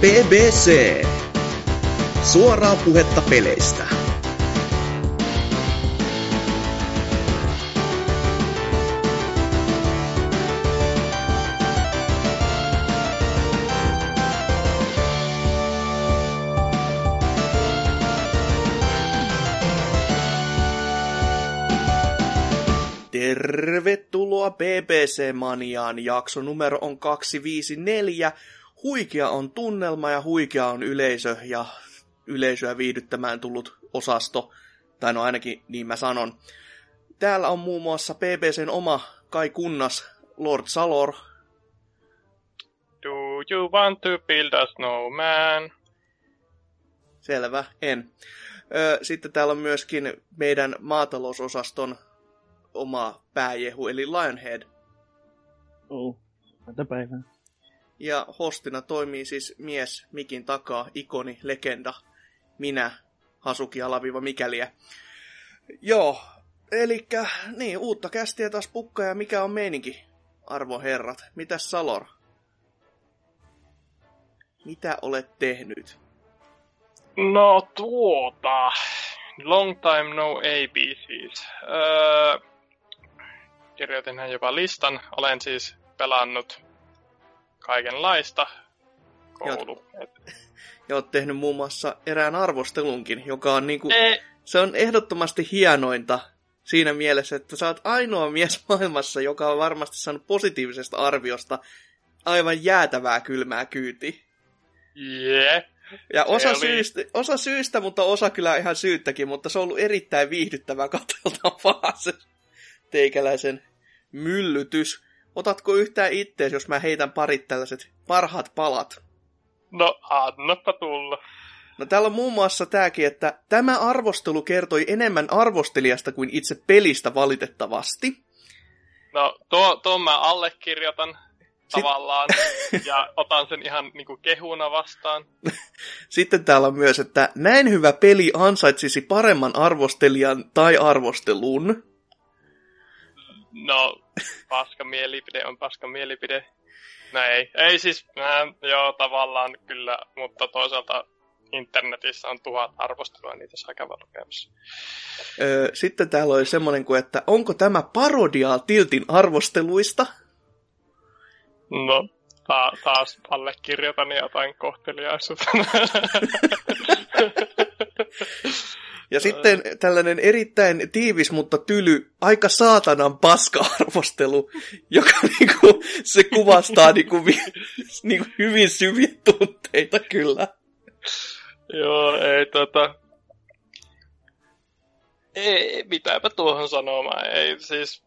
BBC. Suoraa puhetta peleistä. Tervetuloa BBC-maniaan. Jakso numero on 254. Huikea on tunnelma ja huikea on yleisö ja yleisöä viihdyttämään tullut osasto. Tai no ainakin niin mä sanon. Täällä on muun muassa BBCn oma Kai Kunnas, Lord Salor. Do you want to build a snowman? Selvä, en. Sitten täällä on myöskin meidän maatalousosaston oma pääjehu, eli Lionhead. Oh, tätä päivää. Ja hostina toimii siis mies mikin takaa, ikoni, legenda, minä, Hasuki alaviiva mikäliä. Joo, eli niin, uutta kästiä taas pukka ja mikä on meininki, arvon herrat. Mitäs Salor? Mitä olet tehnyt? No tuota, long time no ABCs. Öö, kirjoitinhan jopa listan. Olen siis pelannut kaikenlaista. Koulu. Ja oot tehnyt muun muassa erään arvostelunkin, joka on niinku, e, se on ehdottomasti hienointa siinä mielessä, että sä oot ainoa mies maailmassa, joka on varmasti saanut positiivisesta arviosta aivan jäätävää kylmää kyytiä. yeah. Ja osa, oli- syystä, osa syystä, mutta osa kyllä ihan syyttäkin, mutta se on ollut erittäin viihdyttävää katseltavaa se teikäläisen myllytys. Otatko yhtään ittees, jos mä heitän parit tällaiset parhaat palat? No, annappa tulla. No täällä on muun muassa tääkin, että tämä arvostelu kertoi enemmän arvostelijasta kuin itse pelistä valitettavasti. No, tuo, tuon mä allekirjoitan tavallaan. ja otan sen ihan niinku kehuna vastaan. Sitten täällä on myös, että näin hyvä peli ansaitsisi paremman arvostelijan tai arvostelun. No, paska mielipide on paska mielipide. No ei, ei siis, äh, joo tavallaan kyllä, mutta toisaalta internetissä on tuhat arvostelua, niitä saa käydä lukemassa. Öö, sitten täällä oli semmoinen kuin, että onko tämä parodiaa Tiltin arvosteluista? No, ta- taas allekirjoitan jotain kohteliaisuutta. Ja sitten tällainen erittäin tiivis, mutta tyly, aika saatanan paska-arvostelu, joka niinku, se kuvastaa niinku, niinku hyvin syviä tunteita kyllä. Joo, ei tota... Ei, mitäpä tuohon sanomaan. Ei siis...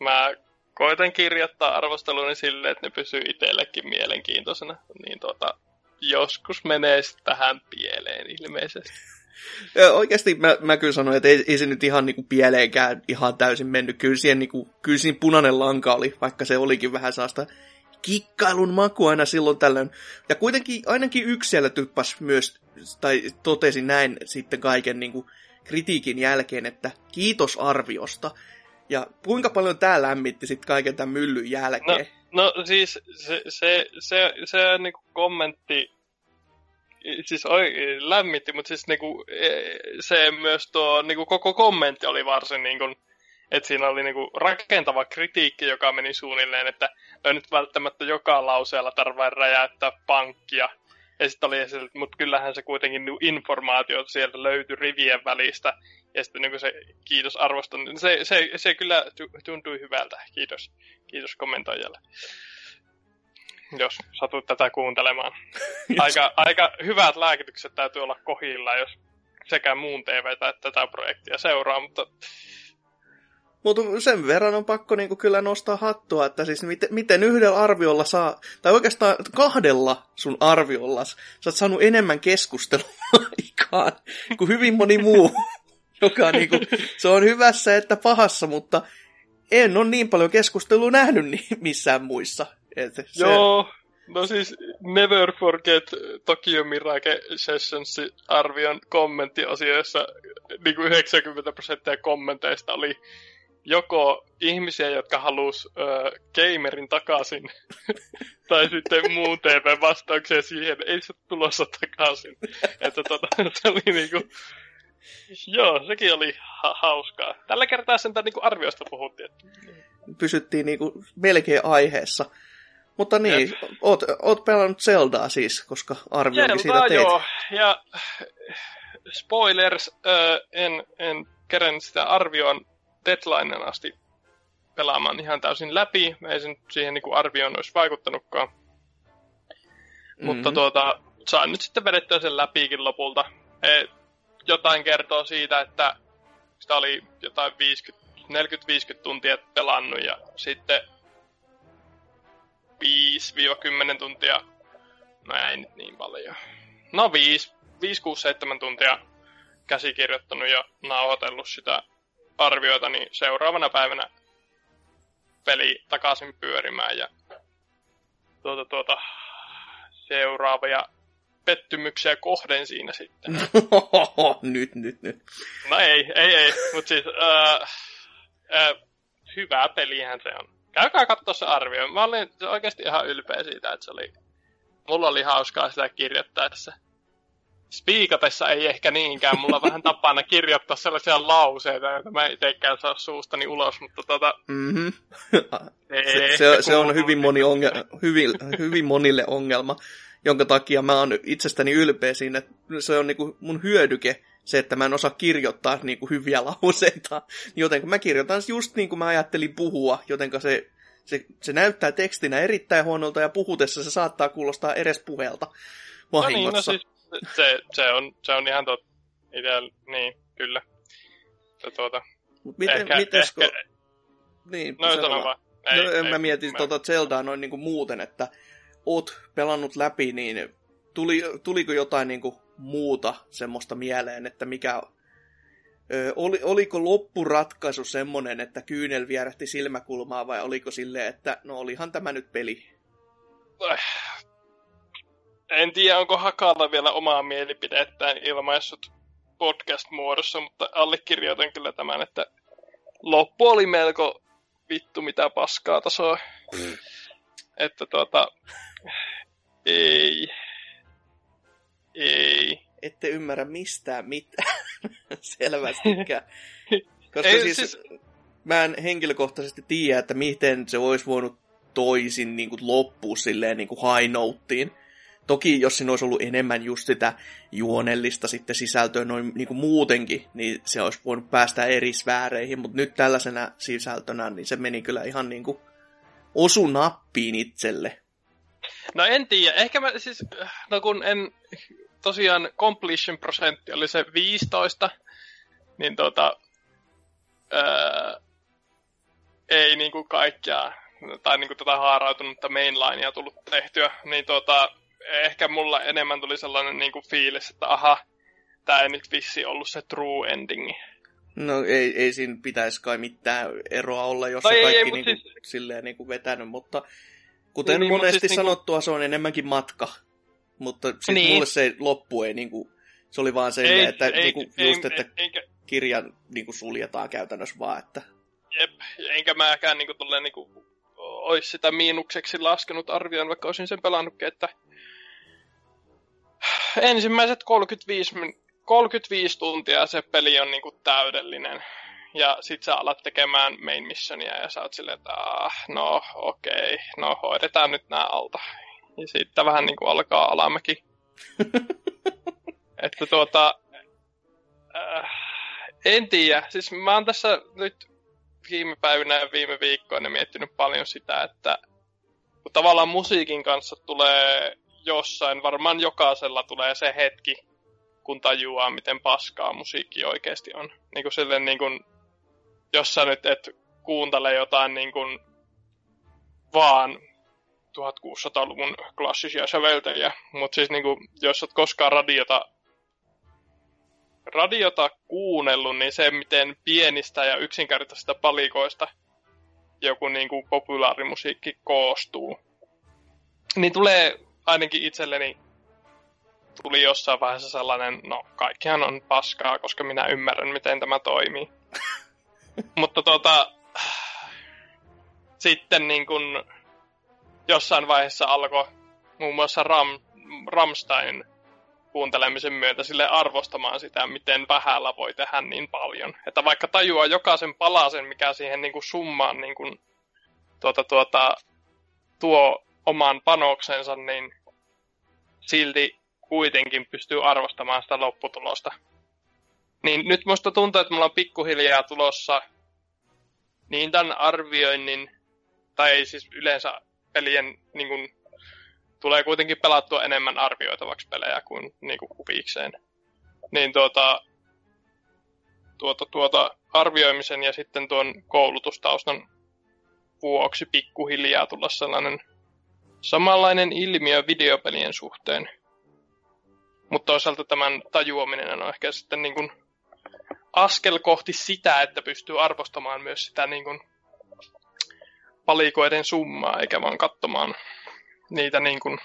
Mä koitan kirjoittaa arvosteluni silleen, että ne pysyy itsellekin mielenkiintoisena. Niin tota, joskus menee tähän pieleen ilmeisesti. Oikeasti mä, mä kyllä sanoin, että ei, ei se nyt ihan niinku pieleenkään ihan täysin mennyt. Kyllä, siihen, niinku, kyllä siinä punainen lanka oli, vaikka se olikin vähän saasta kikkailun maku aina silloin tällöin. Ja kuitenkin ainakin yksi siellä typpas myös, tai totesi näin sitten kaiken niinku kritiikin jälkeen, että kiitos arviosta. Ja kuinka paljon tää lämmitti sitten kaiken tämän myllyn jälkeen? No siis se, se, se, se niinku kommentti siis oi, lämmitti, mutta siis niinku, eh, se myös tuo niinku, koko kommentti oli varsin niinku, että siinä oli niinku rakentava kritiikki, joka meni suunnilleen, että ei nyt välttämättä joka lauseella tarvitse räjäyttää pankkia. Ja sitten oli esille, mutta kyllähän se kuitenkin niinku informaatio sieltä löytyi rivien välistä. Ja sitten niinku se kiitos arvostan. Se, se, se kyllä tu- tuntui hyvältä. Kiitos. Kiitos kommentoijalle. Jos satut tätä kuuntelemaan. Aika, aika hyvät lääkitykset täytyy olla kohilla, jos sekä muun TVtä että tätä projektia seuraa, mutta Mutta sen verran on pakko niinku kyllä nostaa hattua, että siis miten, miten yhdellä arviolla saa, tai oikeastaan kahdella sun arviolla, sä oot saanut enemmän keskustelua aikaan kuin hyvin moni muu, joka niinku, se on hyvässä että pahassa, mutta en ole niin paljon keskustelua nähnyt missään muissa. Et se, Joo, no siis Never Forget Tokyo Mirage Sessions arvion kommenttiosioissa niin kuin 90 prosenttia kommenteista oli joko ihmisiä, jotka halus ö, gamerin takaisin, tai sitten muun TV-vastauksia siihen, ei se tulossa takaisin. Että tota, se oli niinku, joo, sekin oli ha- hauskaa. Tällä kertaa sen niinku arviosta puhuttiin. Että... Pysyttiin niinku melkein aiheessa. Mutta niin, oot, oot pelannut Zeldaa siis, koska arvioinkin siitä teet. joo, ja spoilers, ö, en, en kerran sitä arvioon deadlineen asti pelaamaan ihan täysin läpi. Ei sen siihen niin kuin arvioon olisi vaikuttanutkaan. Mm-hmm. Mutta tuota, saan nyt sitten vedettyä sen läpikin lopulta. E, jotain kertoo siitä, että sitä oli jotain 40-50 tuntia pelannut ja sitten 5-10 tuntia, no ei nyt niin paljon. No 5, 5-6-7 tuntia käsikirjoittanut ja nauhoitellut sitä arvioita, niin seuraavana päivänä peli takaisin pyörimään ja tuota, tuota, seuraavia pettymyksiä kohden siinä sitten. nyt, nyt, nyt. No ei, ei, ei, mutta siis äh, äh, hyvä pelihän se on. Käykää katsoa se arvio. Mä olin oikeasti ihan ylpeä siitä, että se oli, mulla oli hauskaa sitä kirjoittaessa spiikatessa ei ehkä niinkään. Mulla on vähän tapana kirjoittaa sellaisia lauseita, joita mä itsekään saa suustani ulos, mutta tota... Mm-hmm. se, se, se, on hyvin, moni onge- hyvin, hyvin monille ongelma, jonka takia mä oon itsestäni ylpeä siinä, että se on niinku mun hyödyke, se, että mä en osaa kirjoittaa niinku hyviä lauseita. Joten mä kirjoitan just niin kuin mä ajattelin puhua, joten se, se, se näyttää tekstinä erittäin huonolta ja puhutessa se saattaa kuulostaa edes puhelta vahingossa. No niin, no siis se, se, on, se on ihan totta. Niin, kyllä. Ja tuota, Mut miten, ehkä, mites, ehkä... Niin, no, sano vaan. Ei, no, ei, mä mietin mä... tuota Zeldaa noin niin kuin muuten, että oot pelannut läpi, niin tuli, tuliko jotain niin kuin muuta semmoista mieleen, että mikä Ö, oli, oliko loppuratkaisu semmonen, että kyynel vierähti silmäkulmaa vai oliko silleen, että no olihan tämä nyt peli? en tiedä, onko Hakalla vielä omaa mielipidettään ilmaissut podcast-muodossa, mutta allekirjoitan kyllä tämän, että loppu oli melko vittu mitä paskaa tasoa. Mm. Että tuota, ei. Ei. Ette ymmärrä mistään mitään. Selvästikään. Koska ei, siis, siis, mä en henkilökohtaisesti tiedä, että miten se olisi voinut toisin niin kuin loppua silleen niin kuin high noteen. Toki jos siinä olisi ollut enemmän just sitä juonellista sitten sisältöä noin niin kuin muutenkin, niin se olisi voinut päästä eri sfääreihin, mutta nyt tällaisena sisältönä, niin se meni kyllä ihan niin kuin osu nappiin itselle. No en tiedä, ehkä mä siis, no kun en, tosiaan completion prosentti oli se 15, niin tota, ää, ei niinku kaikkea, tai niinku tätä haarautunutta mainlinea tullut tehtyä, niin tota, ehkä mulla enemmän tuli sellainen niin kuin fiilis, että aha, tämä ei nyt vissi ollut se true ending. No ei, ei siinä pitäisi kai mitään eroa olla, jos no se ei, kaikki ei, niinku, siis... silleen niinku vetänyt, mutta kuten niin, monesti siis sanottua, niinku... se on enemmänkin matka. Mutta sitten niin. mulle se loppu ei niinku, se oli vaan se, ei, että, ei, niinku, ei, just, että ei, eikä... kirja niinku suljetaan käytännössä vaan, että... Jep, enkä mäkään niinku, tolleen, niinku, olisi sitä miinukseksi laskenut arvioon, vaikka olisin sen pelannutkin, että ensimmäiset 35, 35 tuntia se peli on niinku täydellinen. Ja sit sä alat tekemään main missionia ja sä oot silleen, että ah, no okei, okay, no hoidetaan nyt nää alta. Ja sitten vähän niinku alkaa alamäki. että tuota, äh, en tiedä. Siis mä oon tässä nyt viime päivinä ja viime viikkoina miettinyt paljon sitä, että kun tavallaan musiikin kanssa tulee jossain, varmaan jokaisella tulee se hetki, kun tajuaa, miten paskaa musiikki oikeasti on. Niin kuin silleen niin kuin, jos sä nyt et kuuntele jotain niin kuin vaan 1600-luvun klassisia säveltäjiä, mutta siis niin kuin, jos et koskaan radiota radiota kuunnellut, niin se, miten pienistä ja yksinkertaisista palikoista joku niin kuin populaarimusiikki koostuu, niin tulee ainakin itselleni tuli jossain vaiheessa sellainen, no kaikkihan on paskaa, koska minä ymmärrän, miten tämä toimii. Mutta tota, sitten niin kun jossain vaiheessa alkoi muun muassa Ram, Ramstein kuuntelemisen myötä sille arvostamaan sitä, miten vähällä voi tehdä niin paljon. Että vaikka tajuaa jokaisen palasen, mikä siihen niin kuin summaan niin kuin, tuota, tuota, tuo oman panoksensa, niin silti kuitenkin pystyy arvostamaan sitä lopputulosta. Niin nyt musta tuntuu, että mulla on pikkuhiljaa tulossa niin tämän arvioinnin, tai siis yleensä pelien niin kuin, tulee kuitenkin pelattua enemmän arvioitavaksi pelejä kuin, niin kuin kuvikseen. Niin tuota, tuota, tuota, arvioimisen ja sitten tuon koulutustaustan vuoksi pikkuhiljaa tulla sellainen samanlainen ilmiö videopelien suhteen. Mutta toisaalta tämän tajuaminen on ehkä sitten niin kuin askel kohti sitä, että pystyy arvostamaan myös sitä niin kuin palikoiden summaa, eikä vaan katsomaan niitä niin kuin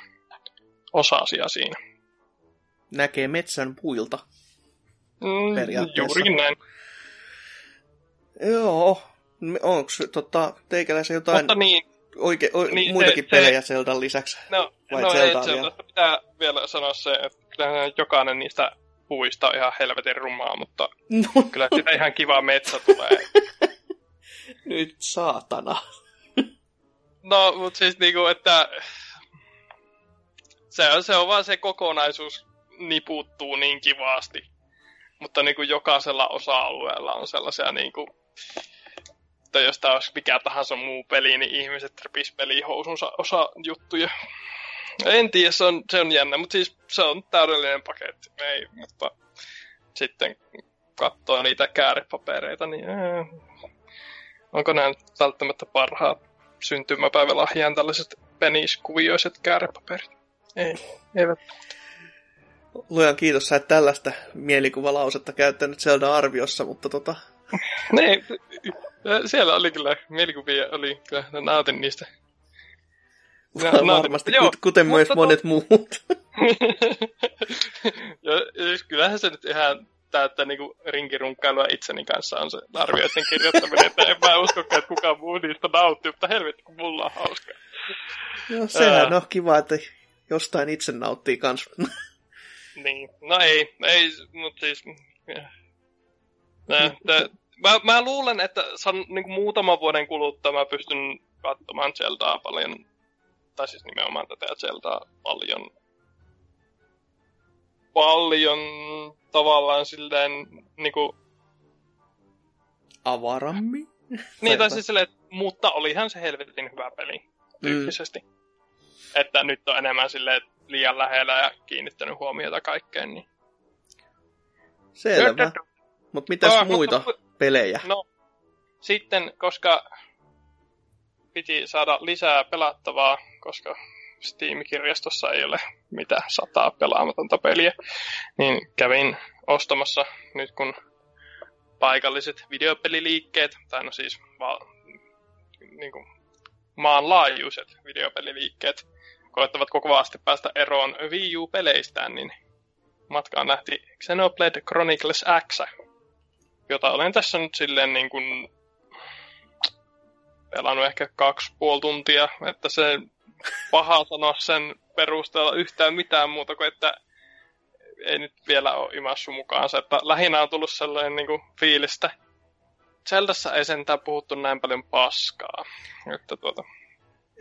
osasia siinä. Näkee metsän puilta. Mm, juurikin näin. Joo. Onko tota, teikäläisen jotain Mutta niin, oike, o, niin, muitakin se- pelejä Zeldan lisäksi? no, Vai no ei pitää vielä sanoa se, että jokainen niistä puista on ihan helvetin rumaa, mutta No kyllä siitä ihan kiva metsä tulee. nyt saatana. No, mutta siis niinku, että se on, se on vaan se kokonaisuus niputtuu niin kivasti. Mutta niinku jokaisella osa-alueella on sellaisia niinku, että jos tämä olisi mikä tahansa muu peli, niin ihmiset repis pelihousunsa osa juttuja. En tiedä, se on, se on jännä, mutta siis se on täydellinen paketti. Ei, mutta sitten katsoo niitä käärepapereita, niin ää, onko nämä nyt välttämättä parhaat syntymäpäivälahjaan tällaiset peniskuvioiset käärepaperit? Ei, eivät. Luojan kiitos, sä et tällaista mielikuvalausetta käyttänyt Zelda-arviossa, mutta tota, Ne, siellä oli kyllä mielikuvia, oli kyllä, nautin niistä. Ja nautin- varmasti, joo, kut- kuten myös mutta monet muut. ja, siis kyllähän se nyt ihan täyttä niinku rinkirunkkailua itseni kanssa on se arvioiden kirjoittaminen, että en mä usko, että kukaan muu niistä nauttii, mutta helvetti, kun mulla on hauska. Joo, sehän Ää. on kiva, että jostain itse nauttii kans. Niin, no ei, ei, mutta siis... Nää, tää, mä, mä luulen, että san, niin muutaman vuoden kuluttua mä pystyn katsomaan Zeldaa paljon, tai siis nimenomaan tätä Zeldaa paljon, paljon tavallaan silleen, niinku, Avarammi? niin tai siis silleen, mutta olihan se helvetin hyvä peli, tyyppisesti. Mm. Että nyt on enemmän silleen, liian lähellä ja kiinnittänyt huomiota kaikkeen, niin Selvä. Mutta mitäs Ah, muita mutta- pelejä? No, sitten, koska piti saada lisää pelattavaa, koska Steam-kirjastossa ei ole mitä sataa pelaamatonta peliä, niin kävin ostamassa nyt kun paikalliset videopeliliikkeet, tai no siis va, niin kuin maanlaajuiset videopeliliikkeet, koettavat kovasti päästä eroon Wii U-peleistään, niin matkaan lähti Xenoblade Chronicles X, jota olen tässä nyt silleen niin kuin pelannut ehkä kaksi puoli tuntia, että se paha sanoa sen perusteella yhtään mitään muuta kuin, että ei nyt vielä ole imassu mukaansa, että lähinnä on tullut sellainen niin kuin fiilistä. Zeldassa ei sentään puhuttu näin paljon paskaa. Että tuota,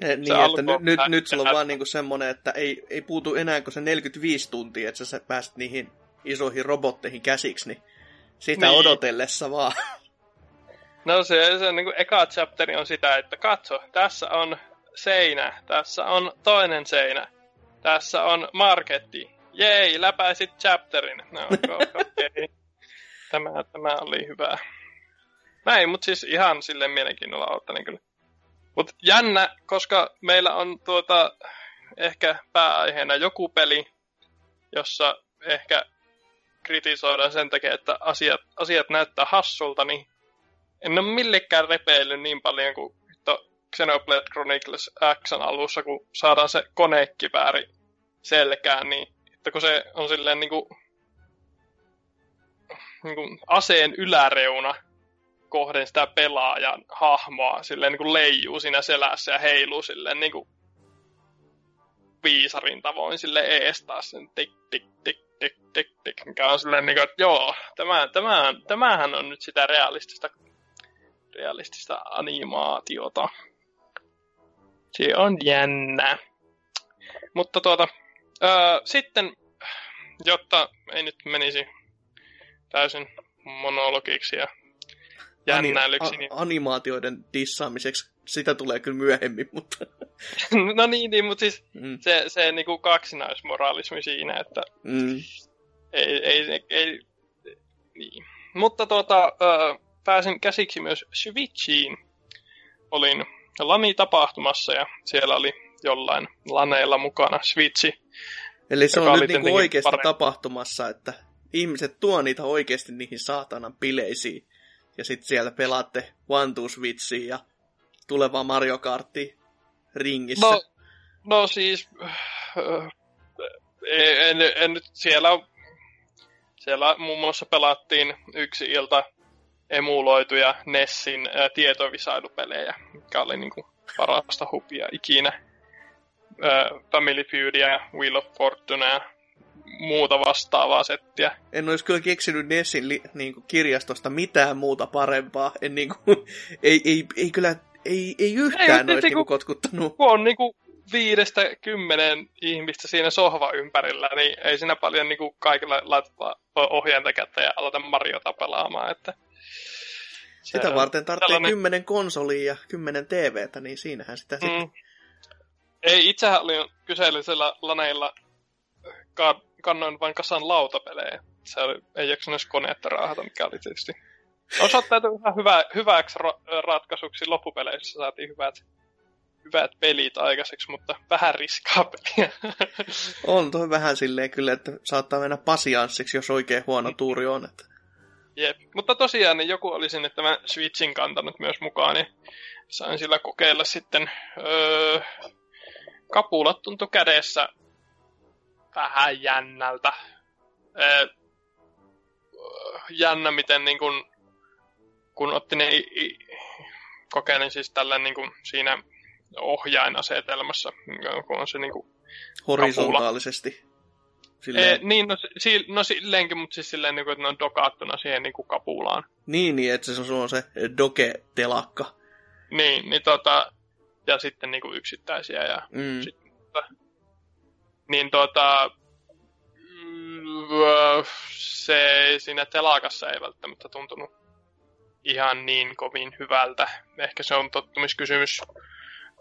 Eh, niin, se että nyt, nyt, nyt sulla on vaan niinku semmonen, että ei, ei puutu enää kuin se 45 tuntia, että sä pääset niihin isoihin robotteihin käsiksi, niin sitä Niin. odotellessa vaan. No se, se niin kuin eka chapteri on sitä, että katso, tässä on seinä, tässä on toinen seinä, tässä on marketti. Jei, läpäisit chapterin. No. Okay. Tämä, tämä oli hyvä. Näin, mutta siis ihan silleen mielenkiinnolla ottanin kyllä. Mutta jännä, koska meillä on tuota ehkä pääaiheena joku peli, jossa ehkä kritisoidaan sen takia, että asiat, asiat näyttää hassulta, niin en ole millekään repeillyt niin paljon kuin Xenoblade Chronicles X alussa, kun saadaan se konekivääri selkään, niin että kun se on silleen niin kuin, niin kuin aseen yläreuna kohden sitä pelaajan hahmoa silleen niin kuin leijuu siinä selässä ja heiluu silleen kuin viisarin tavoin sille eestaa sen tik tik tik tik tik tik, mikä on silleen niin kuin, että joo, tämä, tämä, tämähän on nyt sitä realistista, realistista animaatiota. Se on jännä. Mutta tuota, öö, sitten, jotta ei nyt menisi täysin monologiksi ja jännäilyksi. Niin... A- animaatioiden dissaamiseksi sitä tulee kyllä myöhemmin, mutta... no niin, niin mutta siis mm. se, se niinku kaksinaismoraalismi siinä, että mm. ei, ei, ei, ei niin. Mutta tuota, ö, pääsin käsiksi myös Switchiin. Olin Lani-tapahtumassa ja siellä oli jollain laneilla mukana Switchi. Eli se on nyt niinku oikeasti parempi. tapahtumassa, että ihmiset tuo niitä oikeasti niihin saatanan bileisiin. Ja sitten siellä pelaatte One Two Switchiin ja tulevaa Mario Kartti ringissä. No, no siis, äh, en, en, en nyt siellä, siellä muun muassa pelattiin yksi ilta emuloituja Nessin ää, äh, tietovisailupelejä, mikä oli niinku parasta hupia ikinä. Ää, äh, Family Feudia ja Wheel of Fortune ja muuta vastaavaa settiä. En olisi kyllä keksinyt Nessin li, niin kuin kirjastosta mitään muuta parempaa. En, niin kuin, ei, ei, ei kyllä ei, ei yhtään ei, olisi niinku, kotkuttanut. Kun on niinku viidestä kymmenen ihmistä siinä sohva ympärillä, niin ei siinä paljon niinku kaikilla laittaa ohjainta kättä ja aloita Mariota pelaamaan. Että sitä varten tarvitsee tällainen... kymmenen konsolia ja kymmenen TVtä, niin siinähän sitä mm. sitten... Ei, itsehän olin kyseellisellä laneilla kannoin vain kasan lautapelejä. Se oli, ei jaksanut koneetta raahata, mikä oli tietysti Osoittautui ihan hyvä, hyväksi ra- ratkaisuksi loppupeleissä. Saatiin hyvät, hyvät pelit aikaiseksi, mutta vähän riskaa peliä. on tuo vähän silleen kyllä, että saattaa mennä pasianssiksi, jos oikein huono tuuri on. Että... Jep, mutta tosiaan niin joku oli sinne tämän Switchin kantanut myös mukaan, niin sain sillä kokeilla sitten öö, kapulat tuntui kädessä vähän jännältä. Öö, jännä, miten niin kun kun otti ne kokeilin siis tällä niin kuin siinä ohjainasetelmassa, kun on se niin kuin Horisontaalisesti. Silleen... E, niin, no, si, no silleenkin, mutta siis silleen, niin kuin, että ne on dokaattuna siihen niin kuin kapulaan. Niin, niin, että se on, on se doke-telakka. Niin, niin tota, ja sitten niin kuin yksittäisiä ja mm. tota, niin tota, mm, se siinä telakassa ei välttämättä tuntunut ihan niin kovin hyvältä. Ehkä se on tottumiskysymys.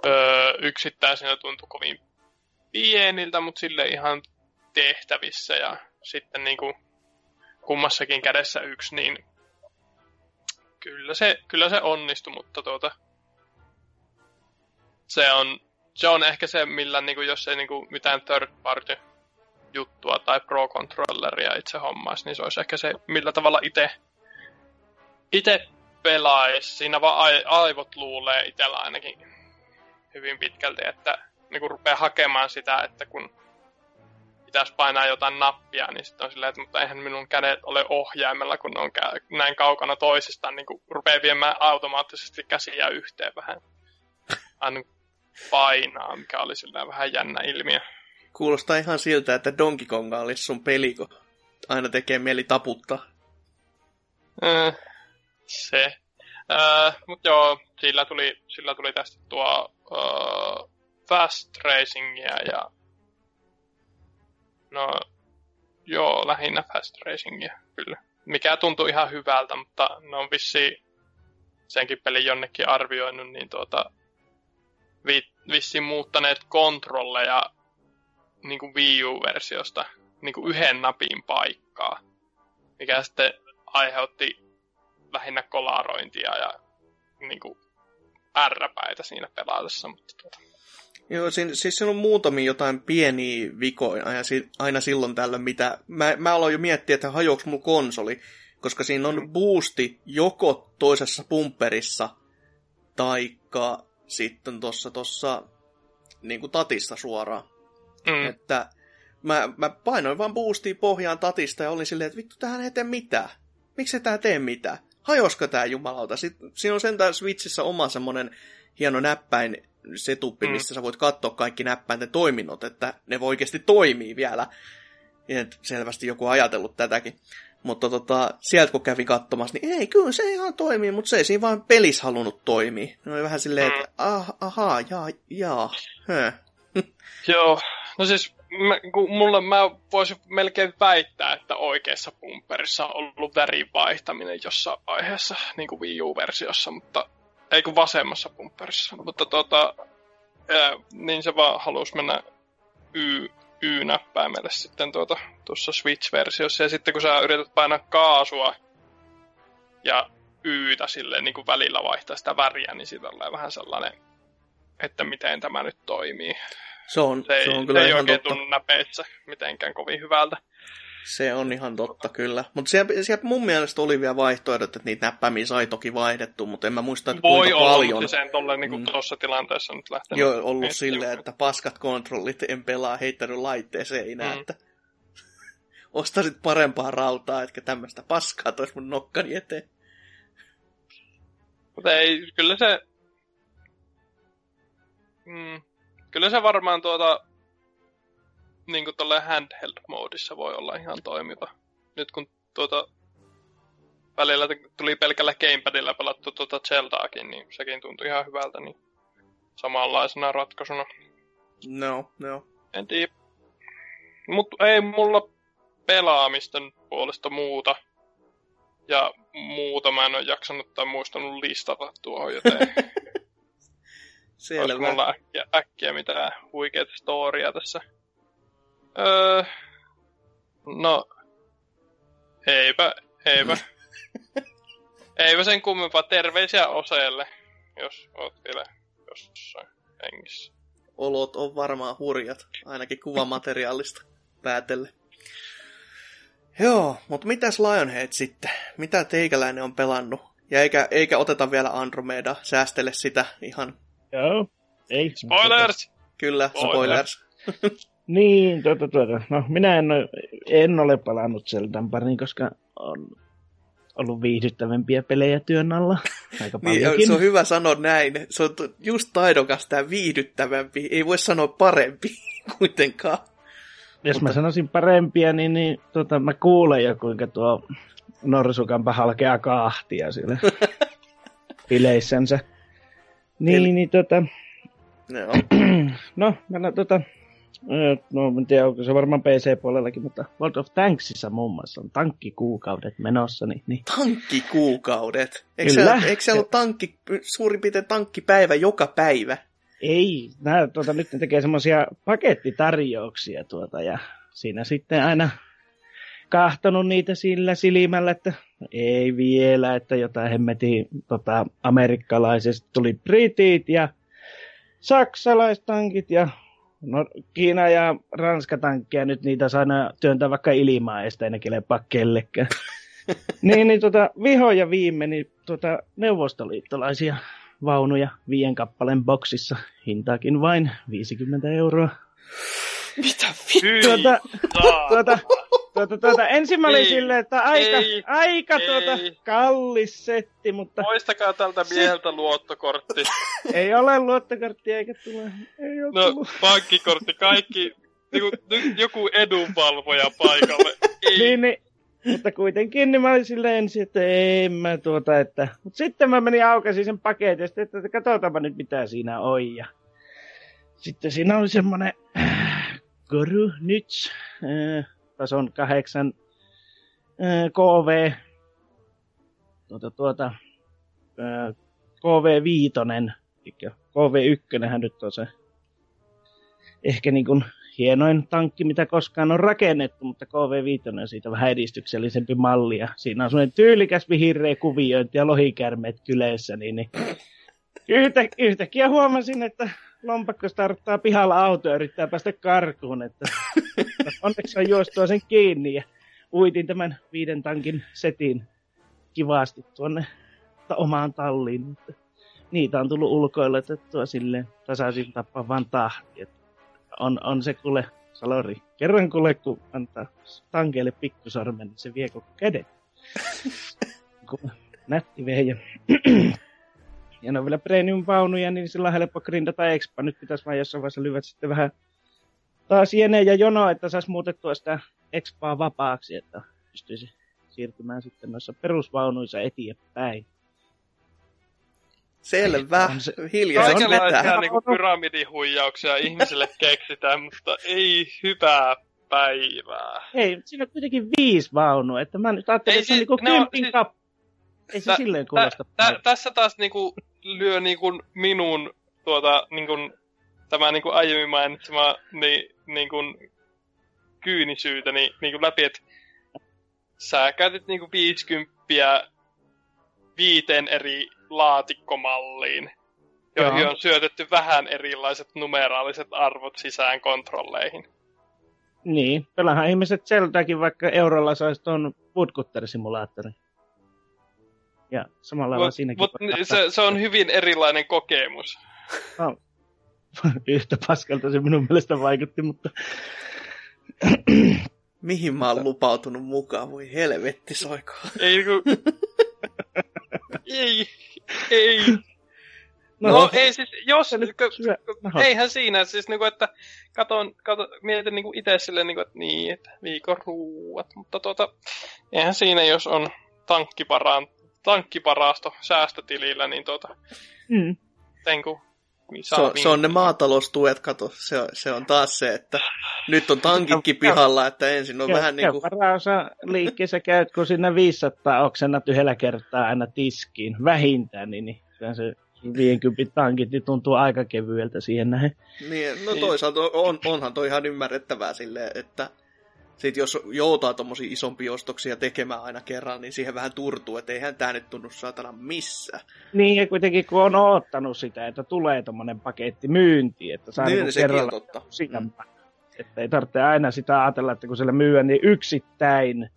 Öö, yksittäisenä tuntui kovin pieniltä, mutta sille ihan tehtävissä. Ja sitten niin kuin kummassakin kädessä yksi, niin kyllä se, kyllä se onnistui, mutta tuota, se on, se on ehkä se, millä niin kuin, jos ei niin kuin, mitään third party juttua tai pro controlleria itse hommaisi, niin se olisi ehkä se, millä tavalla itse itse pelaisi, siinä vaan aivot luulee itsellä ainakin hyvin pitkälti, että niin kun rupeaa hakemaan sitä, että kun pitäisi painaa jotain nappia, niin sitten on silleen, että mutta eihän minun kädet ole ohjaimella, kun ne on näin kaukana toisistaan, niin kun rupeaa viemään automaattisesti käsiä yhteen vähän. Aina painaa, mikä oli sillä vähän jännä ilmiö. Kuulostaa ihan siltä, että Donkey Konga olisi sun peli, kun aina tekee mieli taputtaa. Äh, se. Äh, Mutta joo, sillä tuli, sillä tuli tästä tuo uh, fast racingia ja no joo, lähinnä fast racingia kyllä. Mikä tuntuu ihan hyvältä, mutta ne on vissi senkin pelin jonnekin arvioinut, niin tuota, vi, vissiin muuttaneet kontrolleja niin kuin Wii U-versiosta niin kuin yhden napin paikkaa, mikä sitten aiheutti lähinnä kolarointia ja niin kuin, ärräpäitä siinä pelaatessa. Mutta tuota. Joo, siis, siis siinä on muutamia jotain pieniä vikoja aina, aina silloin tällöin, mitä... Mä, mä aloin jo miettiä, että hajoaks mun konsoli, koska siinä on boosti joko toisessa pumperissa, taikka sitten tuossa tossa, niin kuin tatissa suoraan. Mm. Että mä, mä painoin vaan boostia pohjaan tatista ja olin silleen, että vittu, tähän ei tee mitään. Miksi tää tee mitään? hajosko tää jumalauta. Sitten siinä on sentään Switchissä oma semmonen hieno näppäin setuppi, mm. missä sä voit katsoa kaikki näppäinten toiminnot, että ne voi oikeasti toimii vielä. Ja selvästi joku ajatellut tätäkin. Mutta tota, sieltä kun kävin katsomassa, niin ei, kyllä se ihan toimii, mutta se ei siinä vaan pelissä halunnut toimia. Ne oli vähän silleen, että ah, ahaa, jaa, jaa, hö. Joo, no siis mä, kun mulla mä voisin melkein väittää, että oikeassa pumperissa on ollut värin vaihtaminen jossain vaiheessa, niin kuin Wii U-versiossa, mutta ei kun vasemmassa pumperissa. Mutta tota, ää, niin se vaan halusi mennä Y, Y-näppäimelle sitten tuota, tuossa Switch-versiossa. Ja sitten kun sä yrität painaa kaasua ja Ytä silleen niin kuin välillä vaihtaa sitä väriä, niin siitä on vähän sellainen, että miten tämä nyt toimii. Se on, Se ei, se on kyllä se ei ihan oikein totta. tunnu näpeitsä mitenkään kovin hyvältä. Se on ihan totta, kyllä. Mutta siellä, siellä mun mielestä oli vielä vaihtoehdot, että niitä näppäimiä sai toki vaihdettu, mutta en mä muista, että Voi kuinka olla, paljon. mutta se ei tolleen niin Mm. tuossa tilanteessa nyt lähtenyt. Jo ollut silleen, että paskat kontrollit en pelaa heittänyt laitteen seinään, Mm. että ostasit parempaa rautaa, etkä tämmöistä paskaa tois mun nokkani eteen. Mutta ei, kyllä se... Mm, kyllä se varmaan tuota... Niin kuin handheld-moodissa voi olla ihan toimiva. Nyt kun tuota... Välillä tuli pelkällä gamepadilla pelattu tuota Zeldaakin, niin sekin tuntui ihan hyvältä, niin samanlaisena ratkaisuna. No, no. En tiedä. Mutta ei mulla pelaamisten puolesta muuta. Ja muuta mä en ole jaksanut tai muistanut listata tuohon, joten olisiko Selvä. mulla äkkiä, äkkiä mitään huikeita storia tässä. Öö, no, eipä, eipä. eipä sen kummempaa. Terveisiä Oseelle, jos oot vielä jossain hengissä. Olot on varmaan hurjat, ainakin kuvamateriaalista päätelle. Joo, mutta mitäs Lionhead sitten? Mitä teikäläinen on pelannut? Ja eikä, eikä oteta vielä Andromeda, säästele sitä ihan. Joo. Ei. Spoilers! Kyllä, Spoilers. spoilers. Niin, tuota, tuota. No, minä en, ole- en ole palannut Zeldan pariin, koska on ollut viihdyttävämpiä pelejä työn alla. Aika Niin, paljonkin. se on hyvä sanoa näin. Se on just taidokas tämä viihdyttävämpi. Ei voi sanoa parempi kuitenkaan. Jos mutta- mä sanoisin parempia, niin, niin tota, mä kuulen jo, kuinka tuo Norsukampa halkeaa kahtia siellä bileissänsä. Niin, Eli- niin tota, Joo. no, mä tota, no en tiedä, onko se varmaan PC-puolellakin, mutta World of Tanksissa muun muassa on tankkikuukaudet menossa, niin, niin Tankkikuukaudet. Eikö Kyllä. siellä, eikö siellä ole tankki, suurin piirtein tankkipäivä joka päivä? Ei, nää, tuota, nyt ne tekee semmoisia pakettitarjouksia tuota, ja siinä sitten aina kahtonut niitä sillä silmällä, että ei vielä, että jotain hemmetin tota, amerikkalaisesta tuli britit ja saksalaistankit ja no, Kiina ja Ranska tankkeja, nyt niitä saa työntää vaikka ilmaa, ja sitä ei ne kelepaa kellekään. niin, niin tota, viho ja viime, niin tota, neuvostoliittolaisia vaunuja viien kappaleen boksissa. Hintaakin vain 50 euroa. Mitä Hyi, Tuota, tuota, tuota, tuota, ensin mä olin Ei, silleen, että aika, ei, aika ei. tuota, kallis setti, mutta Poistakaa tältä mieheltä luottokortti. ei ole luottokorttia eikä tule. Ei ole No, tullut. pankkikortti, kaikki. Niinku, nyt joku edunvalvoja paikalle. Ei. Niin, niin, mutta kuitenkin niin mä olin silleen ensin, että en mä tuota, että... Mutta sitten mä menin aukaisin sen paketin ja sitten, että katsotaanpa nyt mitä siinä on. Ja sitten siinä oli semmonen äh, Goru Nyts, äh, tason kahdeksan äh, KV, tuota, tuota, äh, KV5, eli KV1 nyt on se ehkä niin kuin hienoin tankki, mitä koskaan on rakennettu, mutta KV5 on siitä vähän edistyksellisempi malli. Ja siinä on semmoinen tyylikäs vihreä kuviointi ja lohikärmeet kyleissä, niin, niin yhtä, yhtäkkiä huomasin, että lompakko starttaa pihalla auto ja yrittää päästä karkuun. Että onneksi on juostua sen kiinni ja uitin tämän viiden tankin setin kivasti tuonne omaan talliin. Niitä on tullut ulkoilla otettua silleen tasaisin tappavan tahti. On, on se kuule, Salori, kerran kuule, kun antaa tankeille pikkusormen, niin se vie koko käden. Ku- nätti vehje. Ja ne on vielä premium-vaunuja, niin sillä on helppo grindata expa. Nyt pitäisi vaan jossain vaiheessa lyvät sitten vähän taas jene ja jono, että saisi muutettua sitä expaa vapaaksi, että pystyisi siirtymään sitten noissa perusvaunuissa eteenpäin. Selvä. Se- Kaikenlaisia vetää. niinku pyramidihuijauksia ihmisille keksitään, mutta ei hyvää päivää. Ei, siinä on kuitenkin viisi vaunua, että mä nyt ajattelin, Ei että se on siis- niinku kympin siis-. Ei se Tä- silleen Tä, kuulosta. tä, tässä taas niinku lyö niinku minun tuota niinku, tämä niinku aiemmin mainitsema niin, niinku, kyynisyyteni niinku läpi, että sä käytit niinku 50 viiteen eri laatikkomalliin, joihin Joo. on syötetty vähän erilaiset numeraaliset arvot sisään kontrolleihin. Niin, pelahan ihmiset Zeldakin, vaikka eurolla saisi tuon woodcutter-simulaattorin. Ja samalla lailla Mutta siinäkin mut, voi se, se on hyvin erilainen kokemus. No, yhtä paskalta se minun mielestä vaikutti, mutta Mihin mä oon lupautunut mukaan? Voi helvetti soikaa. Ei niinku... ei, ei. No, No, no ei siis, jos... nahoa. eihän siinä, siis niinku, että katon, katon mietin niinku itse silleen, niinku, että niin, että viikon ruuat, mutta tuota, eihän siinä, jos on tankkiparaan, tankkiparasto säästötilillä, niin tuota, mm. tenku, Se on, se on ne maataloustuet, kato. Se on, se on taas se, että nyt on tankitkin pihalla, että ensin on Käy- vähän niin kuin... varaosa liikkeessä käyt, kun sinne 500 oksennat yhdellä kertaa aina tiskiin, vähintään, niin, niin se 50 tankit niin tuntuu aika kevyeltä siihen nähden. Niin, no Niin. toisaalta on, onhan toi ihan ymmärrettävää silleen, että sit jos joutaa tommosia isompia ostoksia tekemään aina kerran, niin siihen vähän turtuu, että eihän tää nyt tunnu saatana missään. Niin, ja kuitenkin kun on odottanut sitä, että tulee tommonen paketti myyntiin, että saa Niin, niin, kerralla totta. Mm. useampaa. Että ei tarvitse aina sitä ajatella, että kun siellä myydään niin yksittäin,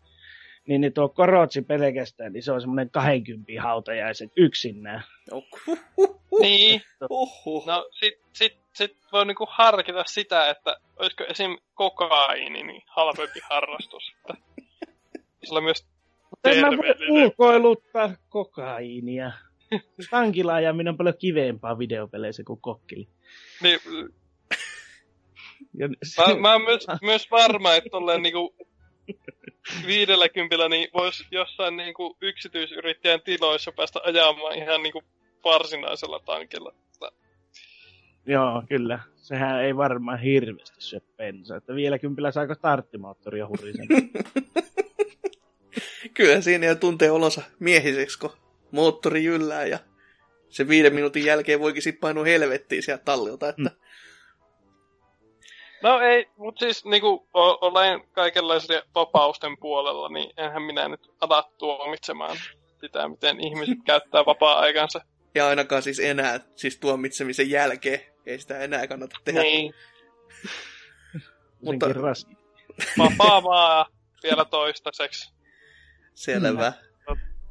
niin, niin tuo korotsi pelkästään, niin se on semmoinen 20 hautajaiset yksinään. Joo, huh, huh, huh, Niin, huh, huh. no sit, sit, sit voi niinku harkita sitä, että olisiko esim. kokaiini niin halvempi harrastus. Että sillä on myös Mutta en mä voi terveellinen. ulkoiluttaa kokaiinia. Tankilla ajaminen on paljon kiveempaa videopeleissä kuin kokkili. Niin, Ja, Mä, mä oon myös, myös varma, että tolleen niinku viidelläkympillä niin vois jossain niinku yksityisyrittäjän tiloissa päästä ajamaan ihan niinku varsinaisella tankilla. Joo, kyllä. Sehän ei varmaan hirveästi syö bensaa. Että vielä kympillä saako starttimoottoria hurisen. Kyllä siinä jo tuntee olonsa miehiseksi, kun moottori jyllää ja se viiden minuutin jälkeen voikin sit painua helvettiin sieltä tallilta, että No ei, mut siis niinku o- olen kaikenlaisten vapausten puolella, niin enhän minä nyt ala tuomitsemaan sitä, miten ihmiset käyttää vapaa-aikansa. Ja ainakaan siis enää, siis tuomitsemisen jälkeen, ei sitä enää kannata tehdä. Niin, Mutta-. Ras... vapaa maa vielä toistaiseksi. Selvä.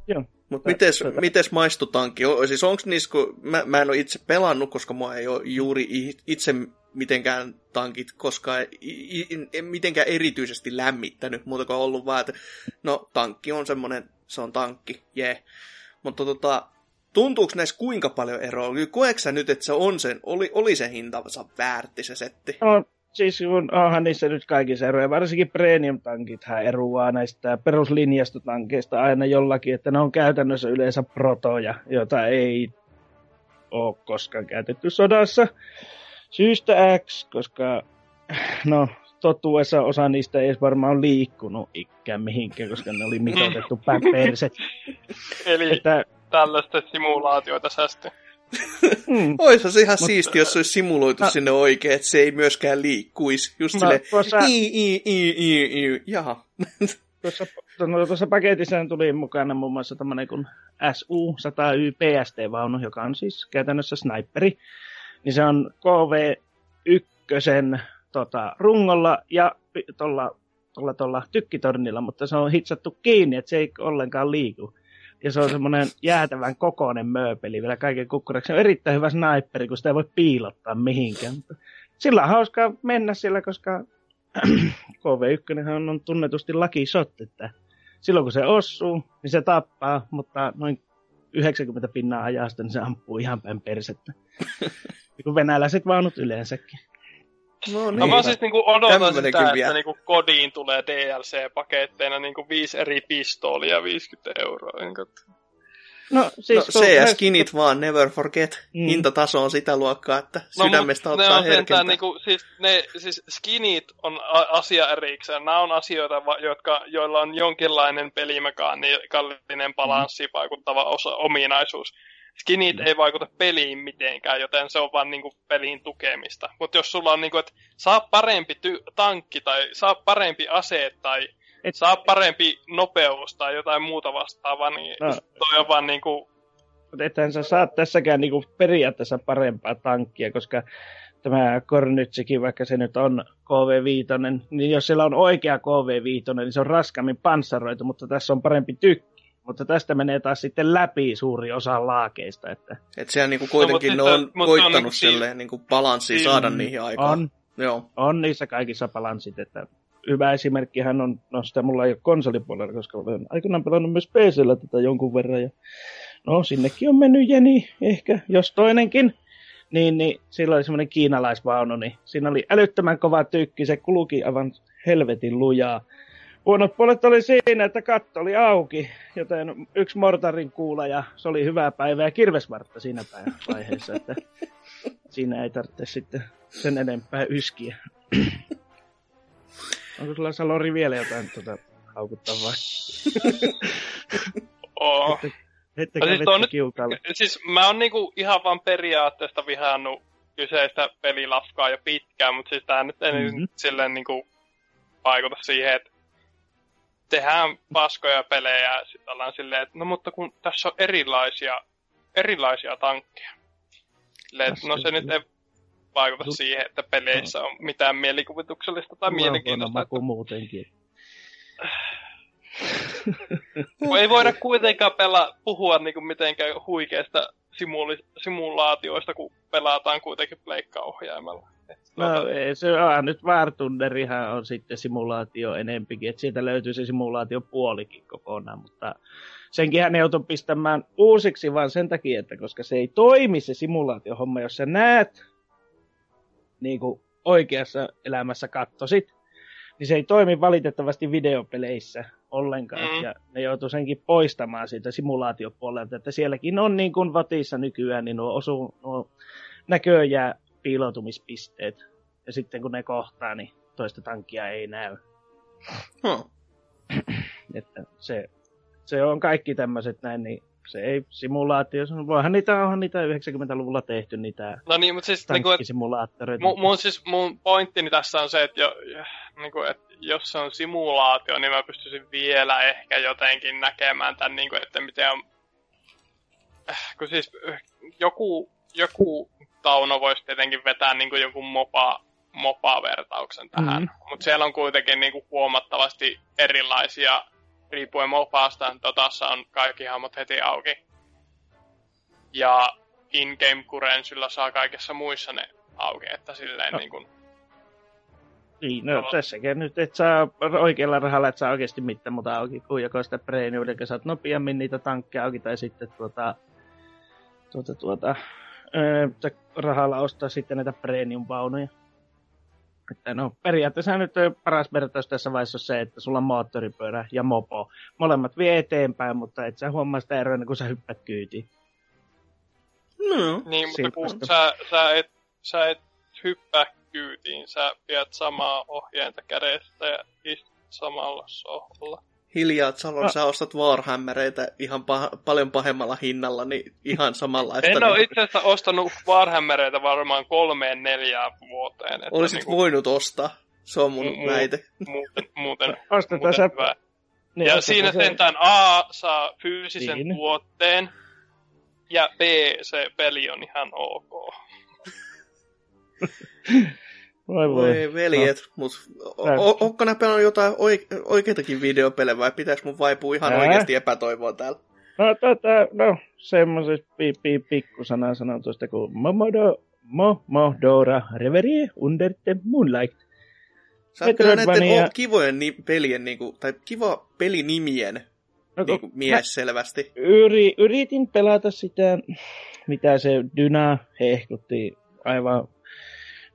Joo. Mutta mites, Tätä- mites maistutanki? O- Siis onks niissä, kun mä, mä en ole itse pelannut, koska mua ei ole juuri itse mitenkään tankit koskaan i- i- en mitenkään erityisesti lämmittänyt, muuta kuin ollut vaan, että no tankki on semmonen, se on tankki, jee. Yeah. Mutta tota, tuntuuko näissä kuinka paljon eroa? Koetko sä nyt, että se on sen, oli, oli se hintansa väärti se setti? No, siis kun onhan niissä nyt kaikissa eroja, varsinkin premium-tankithan eroaa näistä peruslinjastotankeista aina jollakin, että ne on käytännössä yleensä protoja, joita ei ole koskaan käytetty sodassa syystä X, koska no, totuudessa osa niistä ei edes varmaan liikkunut ikään mihinkään, koska ne oli mitoitettu päin. Eli Että, tällaista simulaatioita säästi. mm, Oishan se ihan Mutta- siisti, jos se olisi simuloitu No. sinne oikein, että se ei myöskään liikkuisi. Just no, silleen, tuossa, i, i, i, i, i, jaha. tuossa, no, tuossa paketissa tuli mukana muun muassa tämmöinen kuin SU-100Y PST-vaunu, joka on siis käytännössä sniperi. Niin se on KV-1 tota, rungolla ja tuolla tolla, tolla tykkitornilla, mutta se on hitsattu kiinni, että se ei ollenkaan liiku. Ja se on semmoinen jäätävän kokoinen mööpeli vielä kaiken kukkuraksi. Se on erittäin hyvä sniperi, kun sitä ei voi piilottaa mihinkään. Sillä on hauskaa mennä siellä, koska KV1 on tunnetusti lucky shot, että silloin kun se osuu, niin se tappaa, mutta noin 90 pinnaa ajasta, niin se ampuu ihan päin persettä. niin kuin venäläiset vaunut yleensäkin. No niin. No mä siis niinku odotan Tämmönenkin sitä, vielä. että niinku kodiin tulee DLC-paketteina niinku viisi eri pistoolia 50 euroa. Niinku, että- No No, siis... kun- CS-skinit vaan, never forget. Mm. Hintataso on sitä luokkaa, että No, sydämestä ne ottaa herkiltä. niinku, siis, ne, siis skinit on a- asia erikseen. Nämä on asioita, va- jotka, joilla on jonkinlainen pelimekaaninen balanssi vaikuttava osa, ominaisuus. Skinit ei vaikuta peliin mitenkään, joten se on vaan niinku pelin tukemista. Mutta jos sulla on niinku, että saa parempi ty- tankki tai saa parempi ase tai Et- saa parempi nopeus tai jotain muuta vastaavaa, niin No. toi on vaan niinku, ethän sä saa tässäkään niinku periaatteessa parempaa tankkia, koska tämä Kornytsikin, vaikka se nyt on KV5, niin jos siellä on oikea KV5, niin se on raskaammin panssaroitu, mutta tässä on parempi tykki. Mutta tästä menee taas sitten läpi suuri osa laakeista, että Että siellä niinku kuitenkin No, ne on se- mut se on koittanut si- silleen niinku balanssia si- saada niihin aikaan. on, Joo. on niissä kaikissa balanssit, että hyvä esimerkkihän on, no sitä mulla ei ole konsolipuolella, koska olen aikanaan pelannut myös PCllä tätä jonkun verran, ja no sinnekin on mennyt jeni, ehkä, jos toinenkin, niin, niin sillä oli semmoinen kiinalaisvaunu, niin siinä oli älyttömän kova tykki, se kulki aivan helvetin lujaa. Huonot puolet oli siinä, että katto oli auki, joten yksi mortarin kuula ja se oli hyvää päivää ja kirvesvartta siinä päivän vaiheessa, että siinä ei tarvitse sitten sen enempää yskiä. Onko sulla Salori vielä jotain tuota haukuttavaa? oo. Ettekä No siis nyt-. Siis mä oon niinku ihan vaan periaatteesta vihannut kyseistä pelilafkaa jo pitkään, mutta siis tää nyt ei Mhm. mm-hmm. silleen niinku vaikuta siihen, että tehdään paskoja pelejä ja sit ollaan silleen, että no mutta kun tässä on erilaisia, erilaisia tankkeja. Silleen, että no se nyt ei vaikuta Su- siihen, että peleissä on mitään mielikuvituksellista tai mielenkiintoista. maku muutenkin. Ei voida kuitenkaan pela, puhua niinku mitenkään huikeista simuli, simulaatioista, kun pelataan kuitenkin pleikkaohjaimella. No ei, se on nyt Wartunderihan on sitten simulaatio enempikin, että siitä löytyy se simulaatio puolikin kokonaan, mutta senkin hän joutui pistämään uusiksi vaan sen takia, että koska se ei toimi se simulaatiohomma, jos sä näet niin kuin oikeassa elämässä kattosit, niin se ei toimi valitettavasti videopeleissä ollenkaan. Mm. Ja ne joutuu senkin poistamaan siitä simulaatiopuolelta, että sielläkin on niin kuin Vatissa nykyään, niin nuo, osu, nuo näköjää piiloutumispisteet. Ja sitten kun ne kohtaa, niin toista tankkia ei näy. Huh. Että se, se on kaikki tämmöiset näin, niin se ei simulaatio, voihan niitä, onhan niitä 90-luvulla tehty niitä no niin, mutta siis et, tankkisimulaattoreita. mun, mun, siis, mun pointtini tässä on se, että jo, niinku, et, jos se on simulaatio, niin mä pystyisin vielä ehkä jotenkin näkemään tämän, niinku, että miten on... Äh, kun siis äh, joku, joku Tauno voisi tietenkin vetää niinku jonkun mopa, mopa-vertauksen tähän. Mm-hmm. Mutta siellä on kuitenkin niinku huomattavasti erilaisia, riippuen mopaasta, totassa on kaikki hahmot heti auki. Ja in-game currencyllä saa kaikessa muissa ne auki, että silleen No. niin kuin, Niin, no tässäkin nyt et saa oikealla rahalla, et saa oikeasti mitään muuta auki kuin joko sitä premium, eli saat nopeammin niitä tankkeja auki, tai sitten tuota, tuota, tuota, öö, rahalla ostaa sitten näitä premium-vaunuja. Että no, periaatteessa nyt paras vertaus tässä vaiheessa on se, että sulla on moottoripyörä ja mopo. Molemmat vie eteenpäin, mutta et sä huomaa sitä eroa ennen kuin sä hyppät kyytiin. No, niin, mutta kun sä, sä, et, sä et hyppää kyytiin, sä pidät samaa ohjeinta kädestä ja istut samalla sohvalla. Hiljaa, Salon, No. sä ostat Warhammereita ihan pah- paljon pahemmalla hinnalla, niin ihan samanlaista. En ole niin, itse asiassa ostanut Warhammereita varmaan kolmeen neljään vuoteen. Että Olisit niinku, voinut ostaa. Se on mun Mu- mu- väite. muuten, muuten, muuten sä... hyvä. Niin, Ja siinä se- sentään A saa fyysisen Niin. tuotteen, ja B se peli on ihan ok. Voi voi. Voi veljet, no. mut o- Tää- o- onko nää pelannut jotain oike- oikeitakin videopelejä vai pitäis mun vaipua ihan Ää? oikeasti epätoivoa täällä? No, tota, no semmoisesta pi, pi, pikkusana sanotusta kuin Momodo, Mo, Modora Reverie under the Moonlight. Sä oot kyllä näiden o- kivojen ni- pelien, niinku, tai kiva pelinimien No, niinku, mies selvästi. yri, yritin pelata sitä, mitä se Dyna hehkutti aivan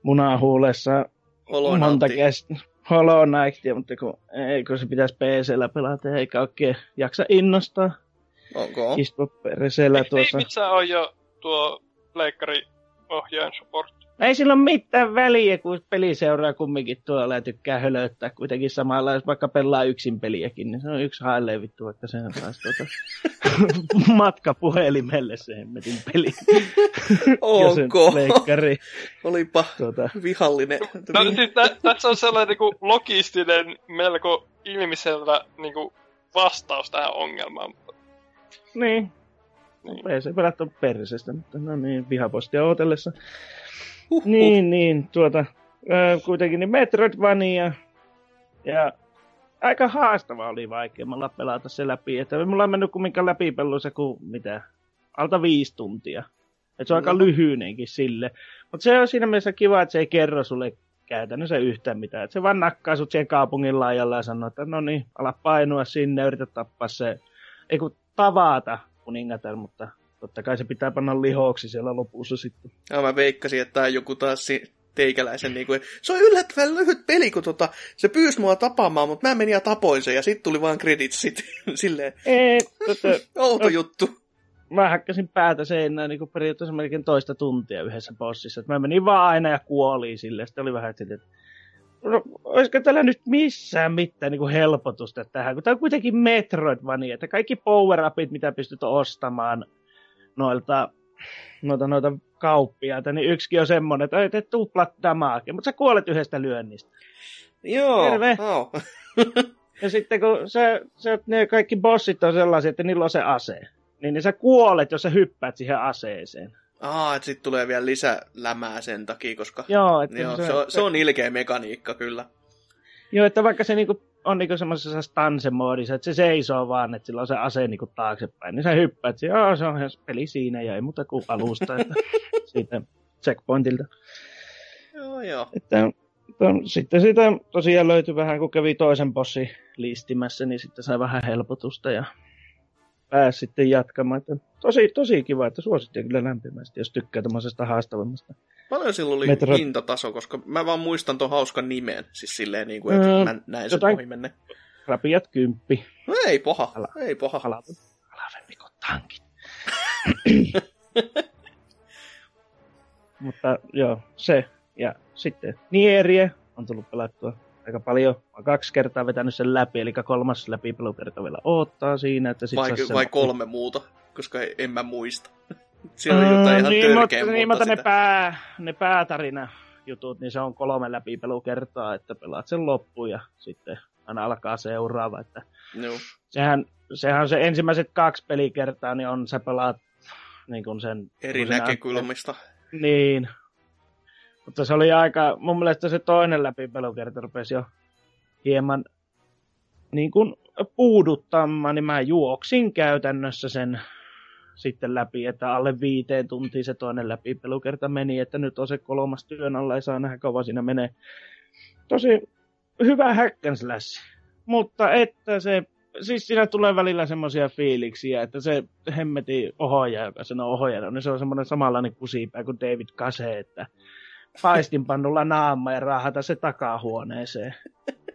munahuulessa monta Olonautti. kestä. Hollow Knightia, mutta kun, ei, kun se pitäisi PCllä pelata, eikä oikein jaksa innostaa. Onko? Istua persellä Eikö tuossa. Davidsa on jo tuo pleikkari ohjaajan support? Ei sillä ole mitään väliä, kun peli seuraa kumminkin tuolla ja tykkää hölöttää kuitenkin samalla, jos vaikka pelaa yksin peliäkin, niin se on yksi hailleen vittu, vaikka sen taas tuota, matkapuhelimelle se hemmetin peli. Onko? pleikkari, Olipa tuota, vihallinen. No siis tä, tässä on sellainen niinku logistinen, melko ilmiselvä niinku vastaus tähän ongelmaan. niin, Niin. PC pelattu persestä, mutta no niin, vihapostia ootellessa. Huhhuh. Niin, niin, tuota, kuitenkin niin Metroidvania. Ja aika haastava oli vaikeammalla pelata se läpi. Että mulla on mennyt kumminkaan läpipeluissa kuin mitä, alta viisi tuntia. Et se on aika No. lyhyinenkin sille. Mutta se on siinä mielessä kiva, että se ei kerro sulle käytännössä yhtään mitään. Et se vaan nakkaa sut siihen kaupungin laajalla ja sanoo, että no niin, ala painua sinne, yritä tappaa se, ei kun tavata kuningatar, mutta totta kai se pitää panna lihoksi siellä lopussa sitten. Ja mä veikkasin, että tää on joku taas si- teikäläisen niinku, se on yllättävän lyhyt peli, kun tota, se pyysi mua tapaamaan, mutta mä menin ja tapoin sen, ja sitten tuli vaan creditsit. Silleen, Ei, tota, outo juttu. mä hakkasin päätä seinään niin periaatteessa melkein toista tuntia yhdessä bossissa. Et mä menin vaan aina ja kuoliin sille. Sitten oli vähän silleen, että no, olisiko tällä nyt missään mitään niin kuin helpotusta tähän, kun tämä on kuitenkin Metroidvania, että kaikki power-upit, mitä pystyt ostamaan noilta, noilta, noilta kauppiaita, niin yksikin on semmoinen, että ei tee tuplat damage, mutta sä kuolet yhdestä lyönnistä. Joo, Terve. Au. Ja sitten kun se, se, ne kaikki bossit on sellaisia, että niillä on se ase, niin, niin sä kuolet, jos sä hyppäät siihen aseeseen. Aa, että sit tulee vielä lisälämää sen takia, koska... Joo, että Joo, se, on, se on ilkeä mekaniikka kyllä. Joo, että vaikka se niinku on niinku semmoisessa stanse-moodissa, että se seisoo vaan, että sillä on se ase niinku taaksepäin, niin sä hyppäät, että joo, se on ihan peli siinä ja ei muuta kuin alusta, että siitä checkpointilta. Joo, joo. Että, että sitten siitä tosiaan löytyi vähän, kun kävi toisen bossin listimässä, niin sitten sai vähän helpotusta ja pääsi sitten jatkamaan. Että tosi, tosi kiva, että suosittelen kyllä lämpimästi, jos tykkää tämmöisestä haastavammasta. Paljon sillä oli Metro- hintataso, koska mä vaan muistan ton hauskan nimen. Siis silleen niin kuin, että Öö, mä näin sen jotain- ohi menne. Rapiat kymppi, No ei paha, Älä. ei paha. halvempi, halvempi kuin tankit. Mutta joo, se. Ja sitten Nierie on tullut pelattua aika paljon. Mä oon kaksi kertaa vetänyt sen läpi, eli kolmas läpipelukerta vielä odottaa siinä. Että sit Vai, vai läpi. kolme muuta, koska en mä muista. Siellä on jotain ihan niin, törkeä niin, mutta ne, pää, ne päätarina jutut, niin se on kolme läpipelukertaa, että pelaat sen loppuun ja sitten aina alkaa seuraava. Että Joo. sehän, sehän se ensimmäiset kaksi pelikertaa, niin on sä pelaat niin kuin sen... Eri kun näkökulmista. Niin. Mutta se oli aika, mun mielestä se toinen läpipelukerta rupesi jo hieman niin kuin puuduttamaan, niin mä juoksin käytännössä sen sitten läpi, että alle viiteen tuntiin se toinen läpipelukerta meni, että nyt on se kolmas työn alla, ei saa nähdä kauan siinä menee. Tosi hyvä hack and slash, mutta että se, siis siinä tulee välillä semmoisia fiiliksiä, että se hemmeti ohoja, joka sanoo ohjana, niin se on semmoinen samanlainen kusipää kuin David Kase, että paistinpannulla naama ja raahata se takahuoneeseen.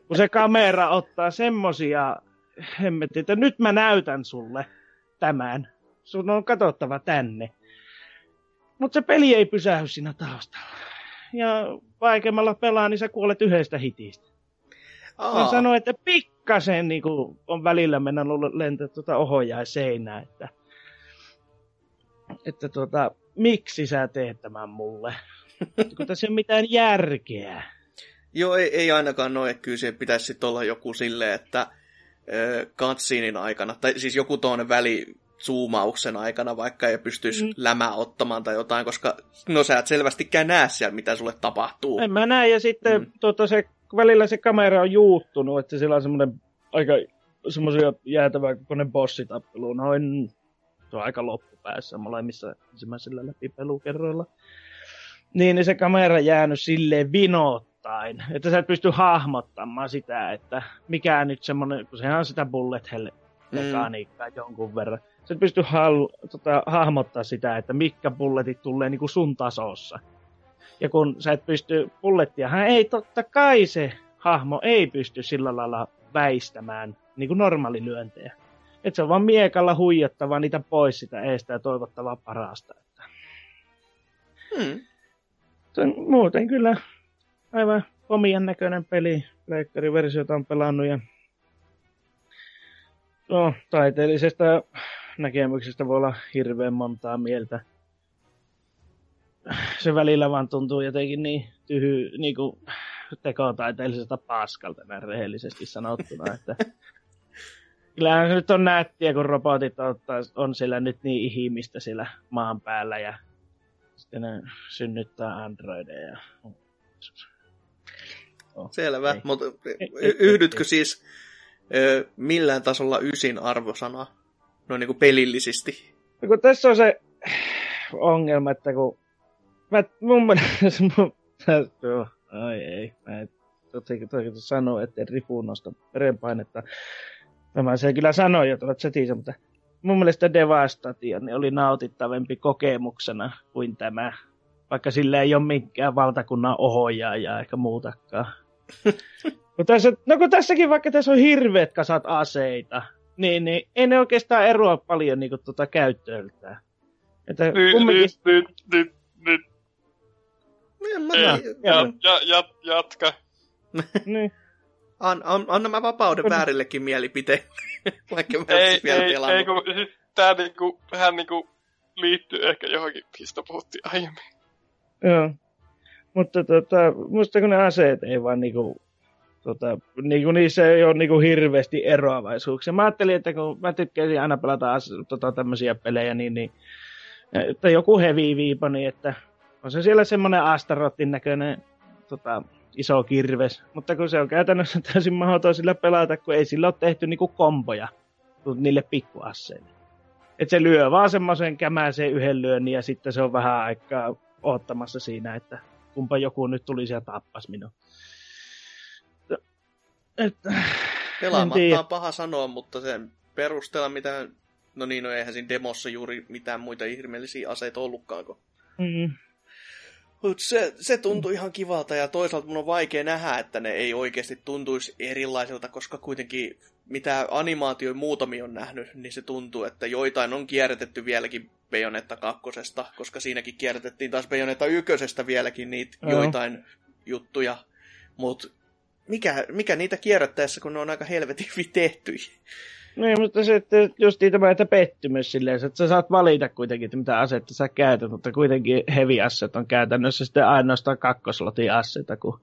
Kun se kamera ottaa semmosia hemmetti, että nyt mä näytän sulle tämän. Sun on katsottava tänne. Mutta se peli ei pysähdy siinä taustalla. Ja vaikeammalla pelaa, niin sä kuolet yhdestä hitistä. Mä Aa, sanoin, että pikkasen niin on välillä mennä lentää tuota ohjaa seinää, että, että tuota, miksi sä teet tämän mulle? Kun tässä ei ole mitään järkeä. Joo, ei, ei ainakaan noin, että kyllä siihen pitäisi olla joku silleen, että cutscenein aikana, tai siis joku tuonne väli zoomauksen aikana vaikka ei pystyisi Mm. lämää ottamaan tai jotain, koska no sä et selvästikään näe siellä, mitä sulle tapahtuu. En mä näe, ja sitten Mm. tuota, se, välillä se kamera on juuttunut, että sillä on semmoinen aika semmoisia jäätävää kokoinen bossitappelu, noin se on aika loppupäässä molemmissa ensimmäisillä läpipelukerroilla. Niin, niin se kamera jäänyt silleen vinottaa jotain. Että sä et pysty hahmottamaan sitä, että mikä nyt semmonen, kun sehän on sitä bullet hell mekaniikkaa mm. jonkun verran. Sä et pysty hal, tota, hahmottaa sitä, että mitkä bulletit tulee niinku sun tasossa. Ja kun sä et pysty bullettia, hän ei totta kai se hahmo ei pysty sillä lailla väistämään niin kuin normaali lyöntejä. Että se on vaan miekalla huijattava niitä pois sitä eestä ja toivottavaa parasta. Että. Hmm. Se on muuten kyllä aivan komien näköinen peli. Pleikkariversiota on pelannut ja no, taiteellisesta näkemyksestä voi olla hirveän montaa mieltä. Se välillä vaan tuntuu jotenkin niin tyhy, niin kuin tekotaiteellisesta paskalta näin rehellisesti sanottuna, että kyllähän se nyt on nättiä, kun robotit ottaa, on siellä nyt niin ihmistä siellä maan päällä ja sitten ne synnyttää androideja. Oh, Selvä, mutta yhdytkö ei, siis ö, millään tasolla ysin arvosana, no niin kuin pelillisesti? No, kun tässä on se ongelma, että kun mä, mun mielestä, mun, ai ei, mä en toki sanoa, että ripuun nosta verenpainetta. Tämä se kyllä sanoi jo tuolla chatissa, mutta mun mielestä Devastation oli nautittavampi kokemuksena kuin tämä. Vaikka sillä ei ole minkään valtakunnan ohojaa ja ehkä muutakaan. kun tässä, no kun tässäkin vaikka tässä on hirveät kasat aseita, niin, niin ei ne oikeastaan eroa paljon niin tuota käyttööltään. Että kumminkin... nyt, nyt, nyt, nyt. Mä, ja, ja, ja, ja, jatka. niin. An, an, anna mä vapauden väärillekin mielipiteen, vaikka mä ei, vielä ei, pelannut. Ei, kun, siis tää niinku, vähän niinku liittyy ehkä johonkin, mistä puhuttiin aiemmin. Joo. Mutta tota, musta kun ne aseet ei vaan niinku, tota, niinku niissä ei ole niinku hirveästi eroavaisuuksia. Mä ajattelin, että kun mä tykkäsin aina pelata as, tota, tämmöisiä pelejä, niin, niin että joku heavy viipani, että on se siellä semmoinen Astarotin näköinen tota, iso kirves, mutta kun se on käytännössä täysin mahdoton sillä pelata, kun ei sillä ole tehty niinku komboja niille pikkuasseille. Et se lyö vaan semmoisen kämäseen yhden lyönnin ja sitten se on vähän aikaa ottamassa siinä, että kumpa joku nyt tulisi ja tappas minua. Että, Pelaamatta on paha sanoa, mutta sen perusteella mitä... No niin, no eihän siinä demossa juuri mitään muita ihmeellisiä aseita ollutkaan. Mm. Mutta se, se tuntui ihan kivalta ja toisaalta mun on vaikea nähdä, että ne ei oikeasti tuntuisi erilaisilta, koska kuitenkin mitä animaatio muutamia on nähnyt, niin se tuntuu, että joitain on kierrätetty vieläkin Bayonetta kakkosesta, koska siinäkin kierrätettiin taas Bayonetta ykkösestä vieläkin niitä Joo. joitain juttuja. Mutta mikä, mikä niitä kierrättäessä, kun ne on aika helvetin tehty. Niin, mutta se, että just tämä, että pettymys silleen, että sä saat valita kuitenkin, että mitä asetta sä käytät, mutta kuitenkin heavy asset on käytännössä sitten ainoastaan kakkoslotin asseta, kun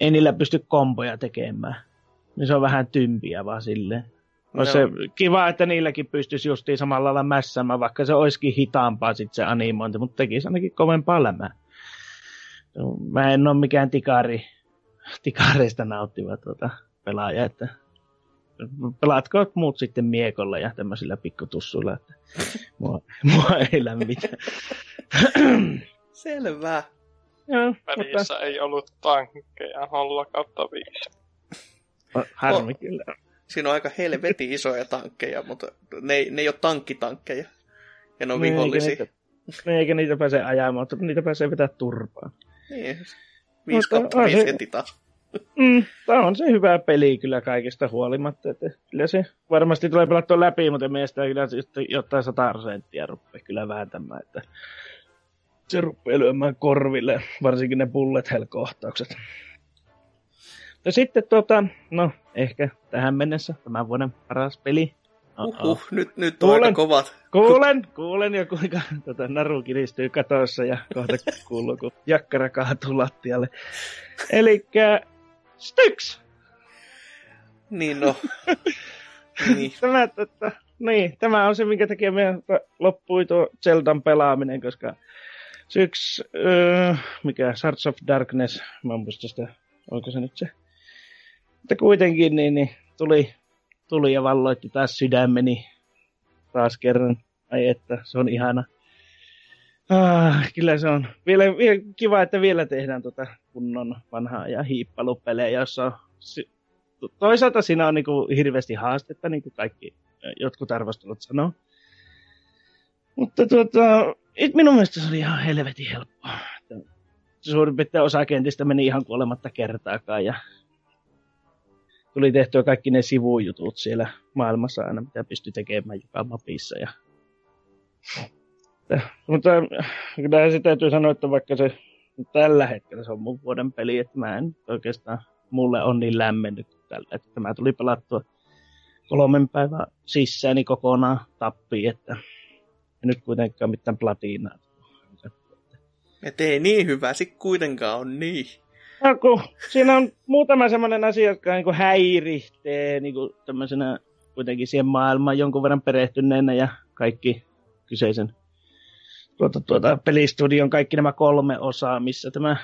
ei niillä pysty komboja tekemään. Niin se on vähän tympiä vaan silleen. No. se kiva, että niilläkin pystyisi justiin samalla lailla mässämään, vaikka se olisikin hitaampaa sitten se animointi, mutta tekisi ainakin kovempaa lämää. Mä en ole mikään tikari, tikareista nauttiva tuota pelaaja, että pelaatko muut sitten miekolla ja tämmöisillä pikkutussuilla, että mua, mua ei lämmitä. Selvä. Joo, mutta... ei ollut tankkeja 0 kautta 5. Harmi oh. kyllä. Siinä on aika helvetin isoja tankkeja, mutta ne, ne ei ole tankkitankkeja. Ja ne on niin, vihollisia. Eikä niitä, eikä niitä pääse ajamaan, mutta niitä pääsee vetää turpaan. Niin. 5 kautta 5 heti taas. Mm, tämä on se hyvä peli kyllä kaikesta huolimatta. Että kyllä se varmasti tulee pelattua läpi, mutta mielestäni kyllä jotain 100 prosenttia rupeaa kyllä vääntämään. Että se rupeaa lyömään korville, varsinkin ne bullet hell-kohtaukset. Ja sitten tota, no ehkä tähän mennessä tämän vuoden paras peli. Uhuh, nyt, nyt on kuulen, aika kovat. Kuulen, kuulen jo kuinka tota, naru kiristyy katossa ja kohta kuuluu, kun jakkara kaatuu lattialle. Eli Styx! Niin no. niin. Tämä, että, niin, tämä on se, minkä takia meidän loppui tuo Zeldan pelaaminen, koska Styx, äh, mikä, Shards of Darkness, mä en muista sitä, onko se nyt se. Mutta kuitenkin niin, niin tuli, tuli ja valloitti taas sydämeni taas kerran. Ai että, se on ihana. Ah, kyllä se on. Vielä, vielä, kiva, että vielä tehdään tota kunnon vanhaa ja hiippalupelejä, jossa on, toisaalta siinä on niinku hirveästi haastetta, niin kuin kaikki jotkut arvostelut sanoo. Mutta tuota, it, minun mielestä se oli ihan helvetin helppoa. Suurin piirtein osa kentistä meni ihan kuolematta kertaakaan ja tuli tehtyä kaikki ne sivujutut siellä maailmassa aina, mitä pystyi tekemään joka mapissa. Ja... Mutta kyllä se täytyy sanoa, että vaikka se tällä hetkellä se on mun vuoden peli, että mä en oikeastaan, mulle on niin lämmennyt tällä, että tämä tuli pelattua kolmen päivän sisääni kokonaan tappiin, että en nyt kuitenkaan mitään platinaa. Et ei niin hyvä, sit kuitenkaan on niin. No, kun siinä on muutama semmoinen asia, joka niin häiritsee niin tämmöisenä kuitenkin siihen maailmaan jonkun verran perehtyneenä ja kaikki kyseisen tuota, tuota, pelistudion kaikki nämä kolme osaa, missä tämä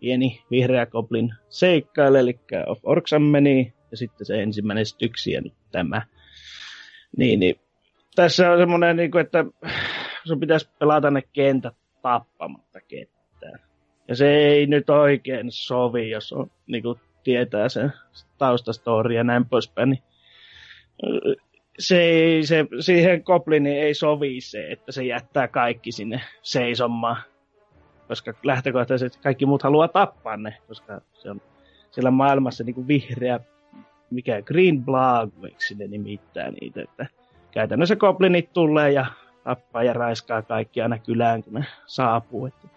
pieni vihreä koplin seikkailee, eli of Orksan meni, ja sitten se ensimmäinen styksi ja nyt tämä. Niin, niin. Tässä on semmoinen, niin kuin, että sun pitäisi pelata ne kentät tappamatta ketään. Ja se ei nyt oikein sovi, jos on, niin kuin, tietää sen taustastori ja näin poispäin. Niin se ei, se, siihen Gobliniin ei sovi se, että se jättää kaikki sinne seisomaan. Koska lähtökohtaisesti kaikki muut haluaa tappaa ne, koska se on siellä maailmassa niin kuin vihreä, mikä Green Blagveksi ne nimittää niitä, että käytännössä Goblinit tulee ja tappaa ja raiskaa kaikki aina kylään, kun ne saapuu. Että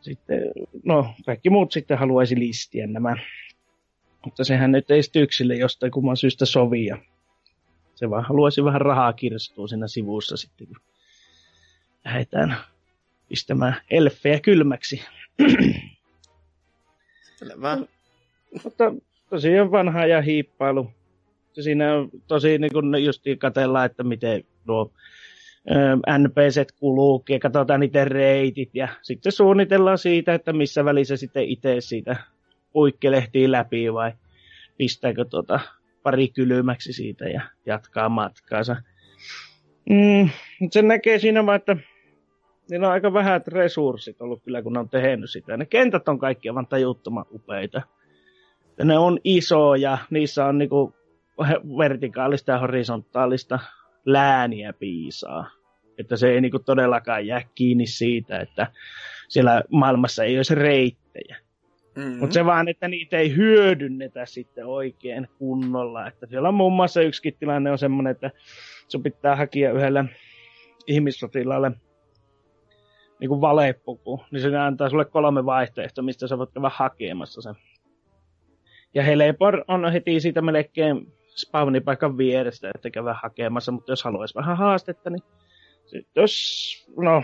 sitten, no, kaikki muut sitten haluaisi listiä nämä. Mutta sehän nyt ei styksille jostain kumman syystä sovia. Se vaan haluaisi vähän rahaa kirstua siinä sivussa sitten, kun lähdetään pistämään elfejä kylmäksi. Selvä. Mutta tosiaan vanha ja hiippailu. Siinä on tosi niin kun just katsellaan, että miten nuo NPCt kuluu, ja katsotaan niiden reitit ja sitten suunnitellaan siitä, että missä välissä sitten itse siitä puikkelehtii läpi vai pistääkö tuota pari kylmäksi siitä ja jatkaa matkaansa. Mm, se näkee siinä vaan, että niillä on aika vähät resurssit ollut kyllä, kun ne on tehnyt sitä. Ne kentät on kaikki aivan tajuttoman upeita. Ja ne on isoja, niissä on niinku vertikaalista ja horisontaalista lääniä piisaa. Että se ei niinku todellakaan jää kiinni siitä, että siellä maailmassa ei olisi reittejä. Mm-hmm. Mutta se vaan, että niitä ei hyödynnetä sitten oikein kunnolla. Että siellä on muun muassa yksikin tilanne on semmoinen, että sun pitää hakea yhdelle ihmissotilaalle niin kuin valepuku, niin se antaa sulle kolme vaihtoehtoa, mistä sä voit käydä hakemassa sen. Ja Helepor on heti siitä melkein spawnipaikan vierestä, että käydä hakemassa, mutta jos haluaisi vähän haastetta, niin jos, no,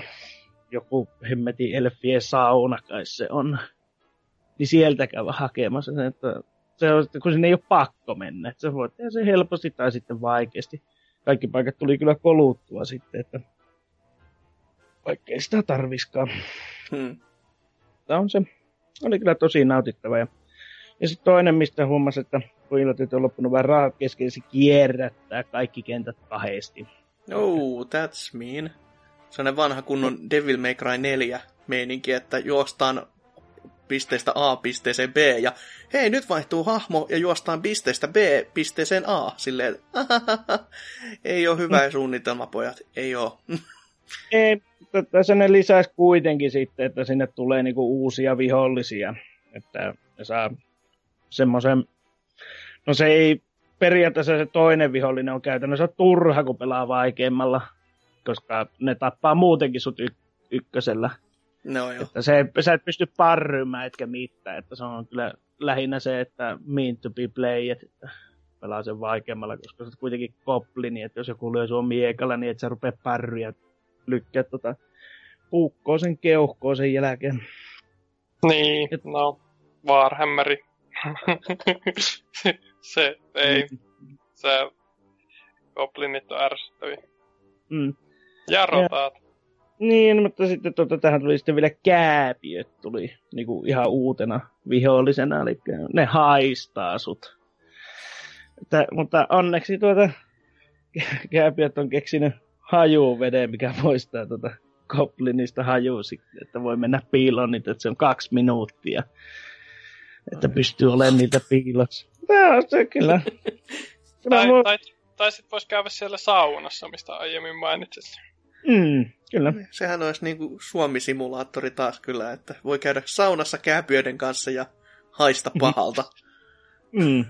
joku hemmetin elfien sauna kai se on, niin sieltä käydä hakemassa sen, että se on, kun sinne ei ole pakko mennä, että se voi tehdä se helposti tai sitten vaikeasti. Kaikki paikat tuli kyllä koluttua sitten, että vaikka ei sitä tarviskaan. Hmm. Tämä on se, oli kyllä tosi nautittava. Ja, ja sitten toinen, mistä huomasi, että pojillat on loppunut vähän rahat kesken, se kierrättää kaikki kentät kahdesti. Oh, that's mean. Se on vanha kunnon Devil May Cry 4 meininki, että juostaan pisteestä A pisteeseen B, ja hei, nyt vaihtuu hahmo ja juostaan pisteestä B pisteeseen A. Silleen, ei ole hyvä mm. suunnitelma, pojat, ei ole. ei, tässä ne lisäisi kuitenkin sitten, että sinne tulee niinku uusia vihollisia, että ne saa semmoisen, no se ei periaatteessa se toinen vihollinen on käytännössä turha, kun pelaa vaikeimmalla, koska ne tappaa muutenkin sut y- ykkösellä. No joo. Että se, sä et pysty parrymään etkä mitään, että se on kyllä lähinnä se, että mean to be played, että pelaa sen vaikeammalla, koska se kuitenkin koplini, että jos joku lyö sua miekalla, niin et sä rupea parryä lykkää tota puukkoa sen keuhkoa sen jälkeen. Niin, Et... no, Warhammeri. se ei, mm. se goblinit on ärsyttäviä. Mm. Ja rotaat. Ja, niin, mutta sitten tuota, tähän tuli sitten vielä kääpiöt tuli niin kuin ihan uutena vihollisena, eli ne haistaa sut. Että, mutta onneksi tuota kääpiöt on keksinyt hajuveden, mikä poistaa tuota Goblinista hajusi, että voi mennä piiloon niitä, että se on kaksi minuuttia. Että pystyy olemaan niitä piilossa. Tämä on se kyllä. kyllä Tai, mua- tai, tai sitten voisi käydä siellä saunassa, mistä aiemmin mainitsit. Mm, kyllä. Sehän olisi niin kuin Suomi-simulaattori taas kyllä, että voi käydä saunassa kääpiöiden kanssa ja haista pahalta. Mm.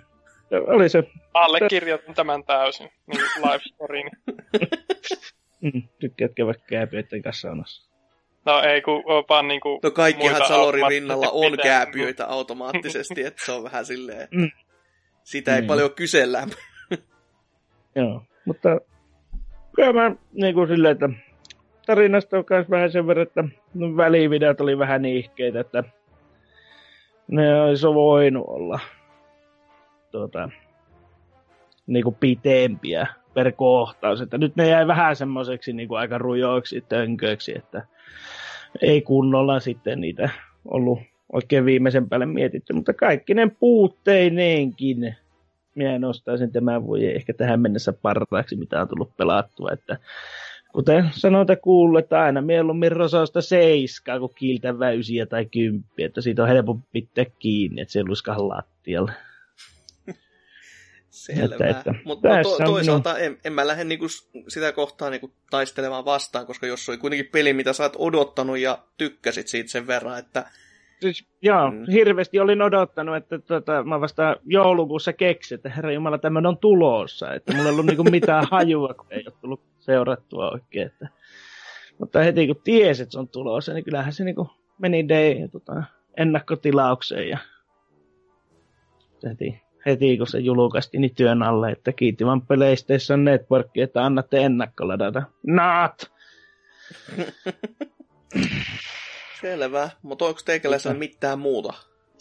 Se Oli se, Allekirjoitan tämän täysin, niin live storyin. mm, tykkäät käydä kääpiöiden kanssa saunassa. No ei, kun vaan niinku... No kaikkihan Salorin rinnalla on kääpiöitä automaattisesti, että se on vähän silleen, että Mm. Sitä ei Mm. paljon kysellä. Joo, mutta kyllä mä niin kuin silleen, että tarinasta on myös vähän sen verran, että välivideot oli vähän niihkeitä, että ne olisi voinut olla tuota, niin kuin pitempiä per kohtaus. Että nyt ne jäi vähän semmoiseksi niin kuin aika rujoiksi tönköiksi, että ei kunnolla sitten niitä ollut oikein viimeisen päälle mietitty, mutta kaikki ne puutteineenkin minä nostaisin tämän vuoden ehkä tähän mennessä parhaaksi, mitä on tullut pelattua. Että kuten sanotaan kuullut, että aina mieluummin rosausta seiskaa kuin kiiltä väysiä tai kymppiä, että siitä on helpompi pitää kiinni, että se ei luiskahan lattialle. Selvä. Että- että Mutta no, to, on toisaalta en, en mä lähde niinku sitä kohtaa niinku taistelemaan vastaan, koska jos oli kuitenkin peli, mitä sä oot odottanut ja tykkäsit siitä sen verran, että Siis, joo, Mm. hirveästi olin odottanut, että tota, mä vasta joulukuussa keksin, että herra Jumala, tämmöinen on tulossa. Että mulla ei ollut niinku mitään hajua, kun ei ole tullut seurattua oikein. Että. Mutta heti kun tiesi, että se on tulossa, niin kyllähän se niinku meni day, tota, ennakkotilaukseen ja heti, heti kun se julkaistiin, niin työn alle, että kiitti vaan PlayStation Network, että annatte ennakkoladata. Not! selvä. Mutta onko teikäläisellä mitään muuta?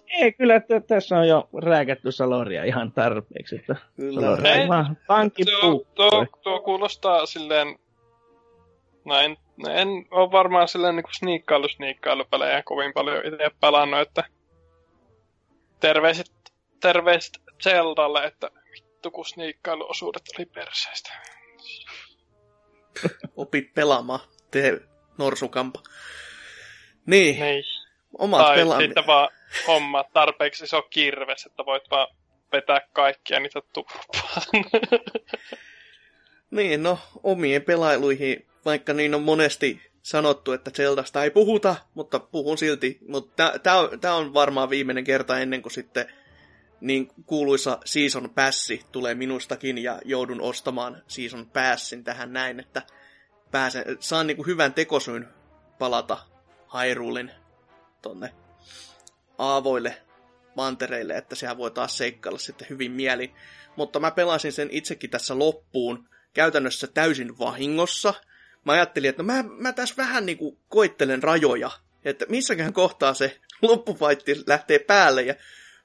Ei, kyllä että tässä on jo rääkätty Saloria ihan tarpeeksi, että Kyllä. Saloria Ei, ei vaan pankin Tuo, tuo, tuo kuulostaa silleen... No en, en ole varmaan silleen niin sniikkailu sniikkailupelejä kovin paljon itse pelannut, että terveiset, terveiset Zeldalle, että vittu kun sniikkailuosuudet oli perseestä. Opit pelaamaan. Tee norsukampa. Niin, Niin. omat Tai pelaaminen. sitten vaan homma tarpeeksi iso kirves, että voit vaan vetää kaikkia niitä turpaan. Niin, no, omien pelailuihin, vaikka niin on monesti sanottu, että Zeldasta ei puhuta, mutta puhun silti. Mutta tämä on varmaan viimeinen kerta ennen kuin sitten niin kuuluisa Season Passi tulee minustakin ja joudun ostamaan Season Passin tähän näin, että pääsen, saan niin kuin hyvän tekosyyn palata Hyrulein tonne aavoille mantereille, että sehän voi taas seikkailla sitten hyvin mieli. Mutta mä pelasin sen itsekin tässä loppuun käytännössä täysin vahingossa. Mä ajattelin, että no mä, mä tässä vähän niinku koittelen rajoja, että missäkään kohtaa se loppufaitti lähtee päälle ja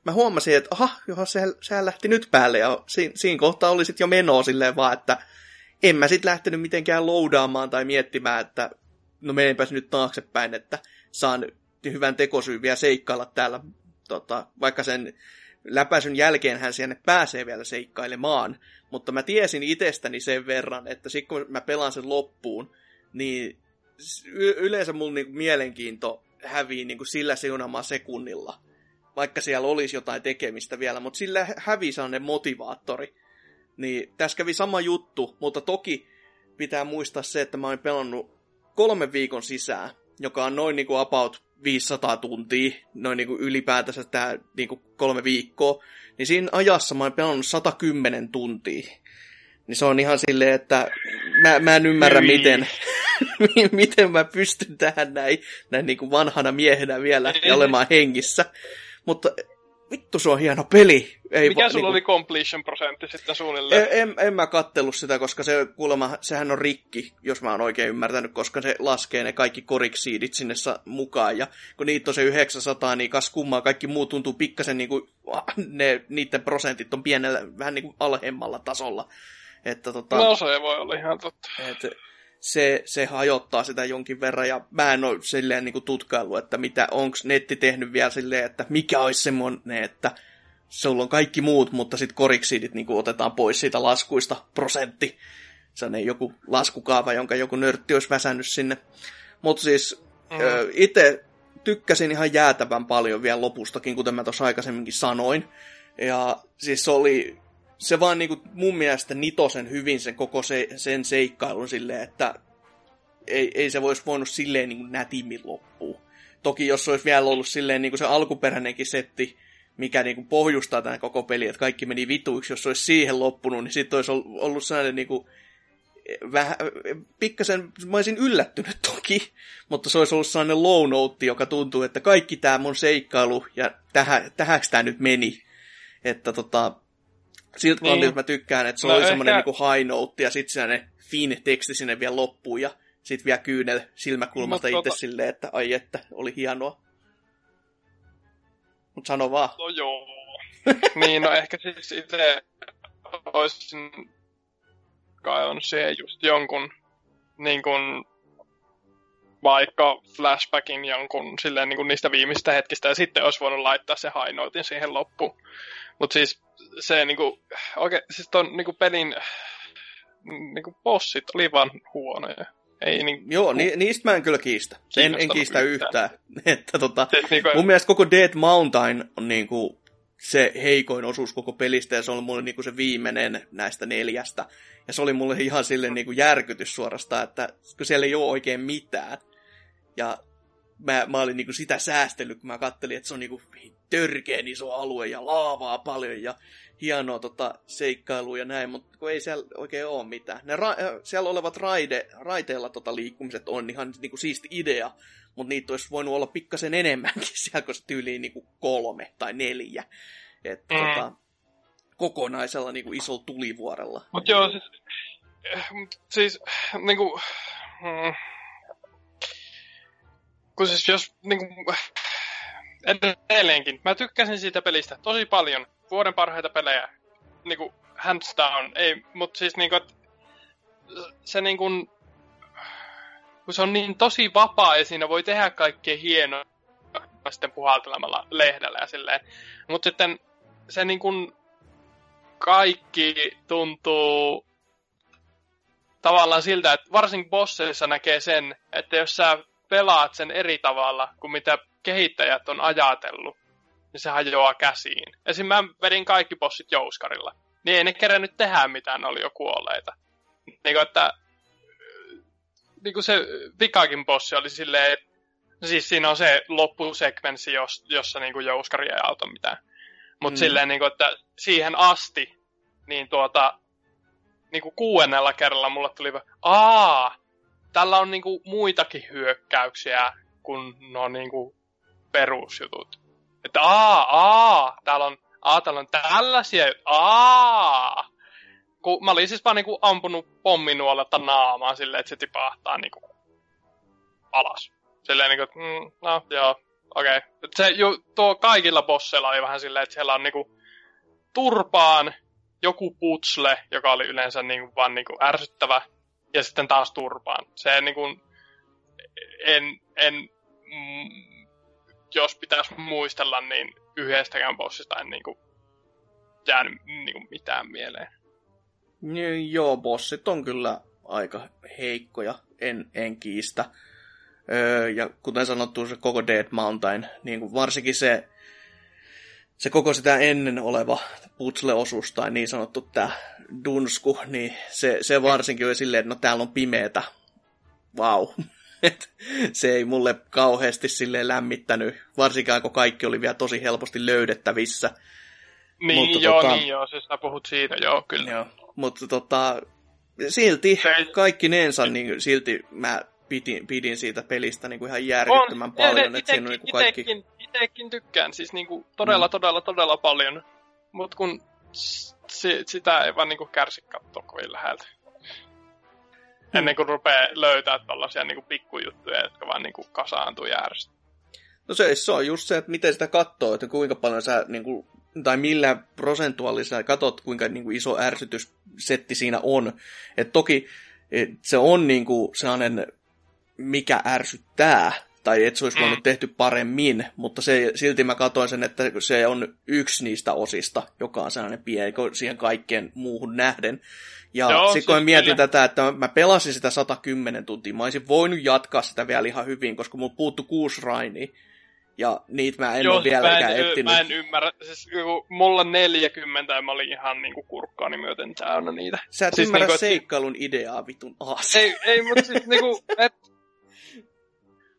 mä huomasin, että aha, johon sehän, sehän lähti nyt päälle ja siinä, siinä kohtaa oli sitten jo menoa silleen vaan, että en mä sitten lähtenyt mitenkään loudaamaan tai miettimään, että no menenpäs nyt taaksepäin, että saan hyvän tekosyyn vielä seikkailla täällä, tota, vaikka sen läpäisyn jälkeen hän sinne pääsee vielä seikkailemaan, mutta mä tiesin itsestäni sen verran, että sitten kun mä pelaan sen loppuun, niin yleensä mun niinku mielenkiinto hävii niinku sillä seuraamalla sekunnilla, vaikka siellä olisi jotain tekemistä vielä, mutta sillä hävii sellainen motivaattori. Niin tässä kävi sama juttu, mutta toki pitää muistaa se, että mä oon pelannut kolmen viikon sisään, joka on noin niinku about 500 tuntia, noin niinku ylipäätänsä tää niinku kolme viikkoa, niin siinä ajassa mä oon pelannut 110 tuntia. Niin se on ihan silleen, että mä, mä en ymmärrä, Hyi. miten, miten mä pystyn tähän näin, näin niinku vanhana miehenä vielä ja olemaan hengissä. Mutta vittu se on hieno peli. Ei Mikä va- sulla niinku- oli completion prosentti sitten suunnilleen? en, en, en mä kattellut sitä, koska se kuulemma, sehän on rikki, jos mä oon oikein ymmärtänyt, koska se laskee ne kaikki koriksiidit sinne mukaan. Ja kun niitä on se 900, niin kas kummaa kaikki muu tuntuu pikkasen niin kuin, ne, niiden prosentit on pienellä, vähän niin kuin alhemmalla tasolla. Että tota, No se voi olla ihan totta. et se, se hajottaa sitä jonkin verran, ja mä en ole silleen niin tutkaillut, että mitä, onks netti tehnyt vielä silleen, että mikä olisi semmoinen, että sulla on kaikki muut, mutta sitten koriksidit niin otetaan pois siitä laskuista prosentti. Se on joku laskukaava, jonka joku nörtti olisi väsännyt sinne. Mutta siis mm. itse tykkäsin ihan jäätävän paljon vielä lopustakin, kuten mä tuossa aikaisemminkin sanoin. Ja siis se oli, se vaan niinku mun mielestä nitosen hyvin sen koko se, sen seikkailun silleen, että ei, ei se voisi voinut silleen niinku nätimmin loppua. Toki jos olisi vielä ollut silleen niinku se alkuperäinenkin setti, mikä niinku pohjustaa tämän koko peli, että kaikki meni vituiksi, jos se olisi siihen loppunut, niin sitten olisi ollut sellainen niinku, vähän, pikkasen, mä olisin yllättynyt toki, mutta se olisi ollut sellainen low note, joka tuntuu, että kaikki tämä mun seikkailu ja tähä, tähäks tämä nyt meni. Että tota, siltä niin. mä tykkään, että se no oli ehkä... semmoinen niinku high note ja sitten sellainen fin teksti sinne vielä loppuun ja sitten vielä kyynel silmäkulmasta itse tota... silleen, että ai että, oli hienoa. Mut sano vaan. No joo. niin, no ehkä siis itse olisin kaivannut siihen just jonkun niin kuin, vaikka flashbackin jonkun silleen niin kuin niistä viimeistä hetkistä, ja sitten olisi voinut laittaa se high notein siihen loppuun. Mutta siis se niin kuin, oikein, siis ton niin kuin pelin niin kuin bossit oli vaan huonoja. Ei, niin, Joo, ni, niistä mä en kyllä kiistä. En, en kiistä yhtään. yhtään. että, tota, siis, niin kuin... Mun mielestä koko Dead Mountain on niin kuin, se heikoin osuus koko pelistä, ja se on mulle niin kuin se viimeinen näistä neljästä. Ja se oli mulle ihan silleen niin kuin järkytys suorastaan, että kun siellä ei ole oikein mitään. Ja mä, mä olin niin kuin sitä säästellyt, kun mä kattelin, että se on niin kuin törkeen iso alue ja laavaa paljon ja hienoa tota, seikkailua ja näin, mutta kun ei siellä oikein ole mitään. Ne ra- siellä olevat raide, raiteilla tota, liikkumiset on ihan niin kuin siisti idea, mutta niitä olisi voinut olla pikkasen enemmänkin siellä, kun se tyyliin niin kuin kolme tai neljä. Et, mm. tota, kokonaisella niin kuin isolla tulivuorella. Mutta joo, siis, eh, siis niin kuin, mm, kun siis jos niin kuin, edelleenkin, mä tykkäsin siitä pelistä tosi paljon. Vuoden parhaita pelejä, niin kuin, hands down, ei, mutta siis niin kuin, se niin kuin, kun se on niin tosi vapaa ja siinä voi tehdä kaikkea hienoa sitten puhaltelemalla lehdellä ja silleen. Mutta sitten se niin kuin kaikki tuntuu tavallaan siltä, että varsinkin bosseissa näkee sen, että jos sä pelaat sen eri tavalla kuin mitä kehittäjät on ajatellut, niin se hajoaa käsiin. Esim. mä vedin kaikki bossit jouskarilla. Niin ei ne kerännyt tehdä mitään, ne oli jo kuolleita. Niin kuin, että niin kuin se vikakin bossi oli silleen, että siis siinä on se loppusekvenssi, jossa niin kuin jouskari ei auta mitään. Mutta mm. silleen, niin kuin, että siihen asti, niin tuota, niin kuin kuuennella kerralla mulle tuli, aa, tällä on niin kuin muitakin hyökkäyksiä kuin no niin kuin perusjutut. Että aa, aa, täällä on, aa, täällä on tällaisia, aa. Kun mä olin siis vaan niinku ampunut pomminuoletta naamaan silleen, että se tipahtaa niinku alas. Silleen niinku, mm, no joo, okei. Okay. Se jo, tuo kaikilla bosseilla oli vähän silleen, että siellä on niinku turpaan joku putsle, joka oli yleensä niinku vaan niinku ärsyttävä, ja sitten taas turpaan. Se niinku, en, en mm, jos pitäisi muistella, niin yhdestäkään bossista en niinku jäänyt niinku mitään mieleen. Joo, bossit on kyllä aika heikkoja, en, en kiistä. Öö, ja kuten sanottu, se koko Dead Mountain, niin kuin varsinkin se, se koko sitä ennen oleva putsle-osuus, tai niin sanottu tämä dunsku, niin se, se varsinkin oli silleen, että no täällä on pimeetä. Wow. Et se ei mulle kauheasti sille lämmittänyt, varsinkaan kun kaikki oli vielä tosi helposti löydettävissä. Niin, Mutta, joo, tota, niin joo, siis sä puhut siitä, joo, kyllä. Joo, mutta tota, silti se... kaikki neensa, niin silti mä pidin, pidin siitä pelistä niin kuin ihan järkyttömän on, paljon. Ite, itekin, niin kuin kaikki... itekin, itekin tykkään siis niin kuin todella, mm. todella, todella paljon. Mutta kun si, sitä ei vaan niin kuin kärsi katsoa kovin läheltä. Mm. Ennen kuin rupeaa löytää tällaisia niin kuin pikkujuttuja, jotka vaan niin kuin kasaantuu järjestä. No se, se on just se, että miten sitä katsoo, että kuinka paljon sä niin kuin, tai millä prosentuaalisella katot, kuinka niin kuin iso ärsytyssetti siinä on. Et toki et se on niin kuin sellainen, mikä ärsyttää, tai että se olisi voinut tehty paremmin, mutta se, silti mä katsoin sen, että se on yksi niistä osista, joka on sellainen pieni siihen kaikkeen muuhun nähden. Ja sitten kun siis mietin kyllä. tätä, että mä pelasin sitä 110 tuntia, mä olisin voinut jatkaa sitä vielä ihan hyvin, koska mulla puuttu kuusi rainia. Ja niitä mä en Joo, ole vieläkään etsinyt. Mä en ymmärrä. Siis mulla 40 ja mä olin ihan niinku kurkkaani myöten täynnä niitä. Sä et siis ymmärrä niinku, seikkailun ideaa vitun aas. Ei, ei mutta siis niinku, et...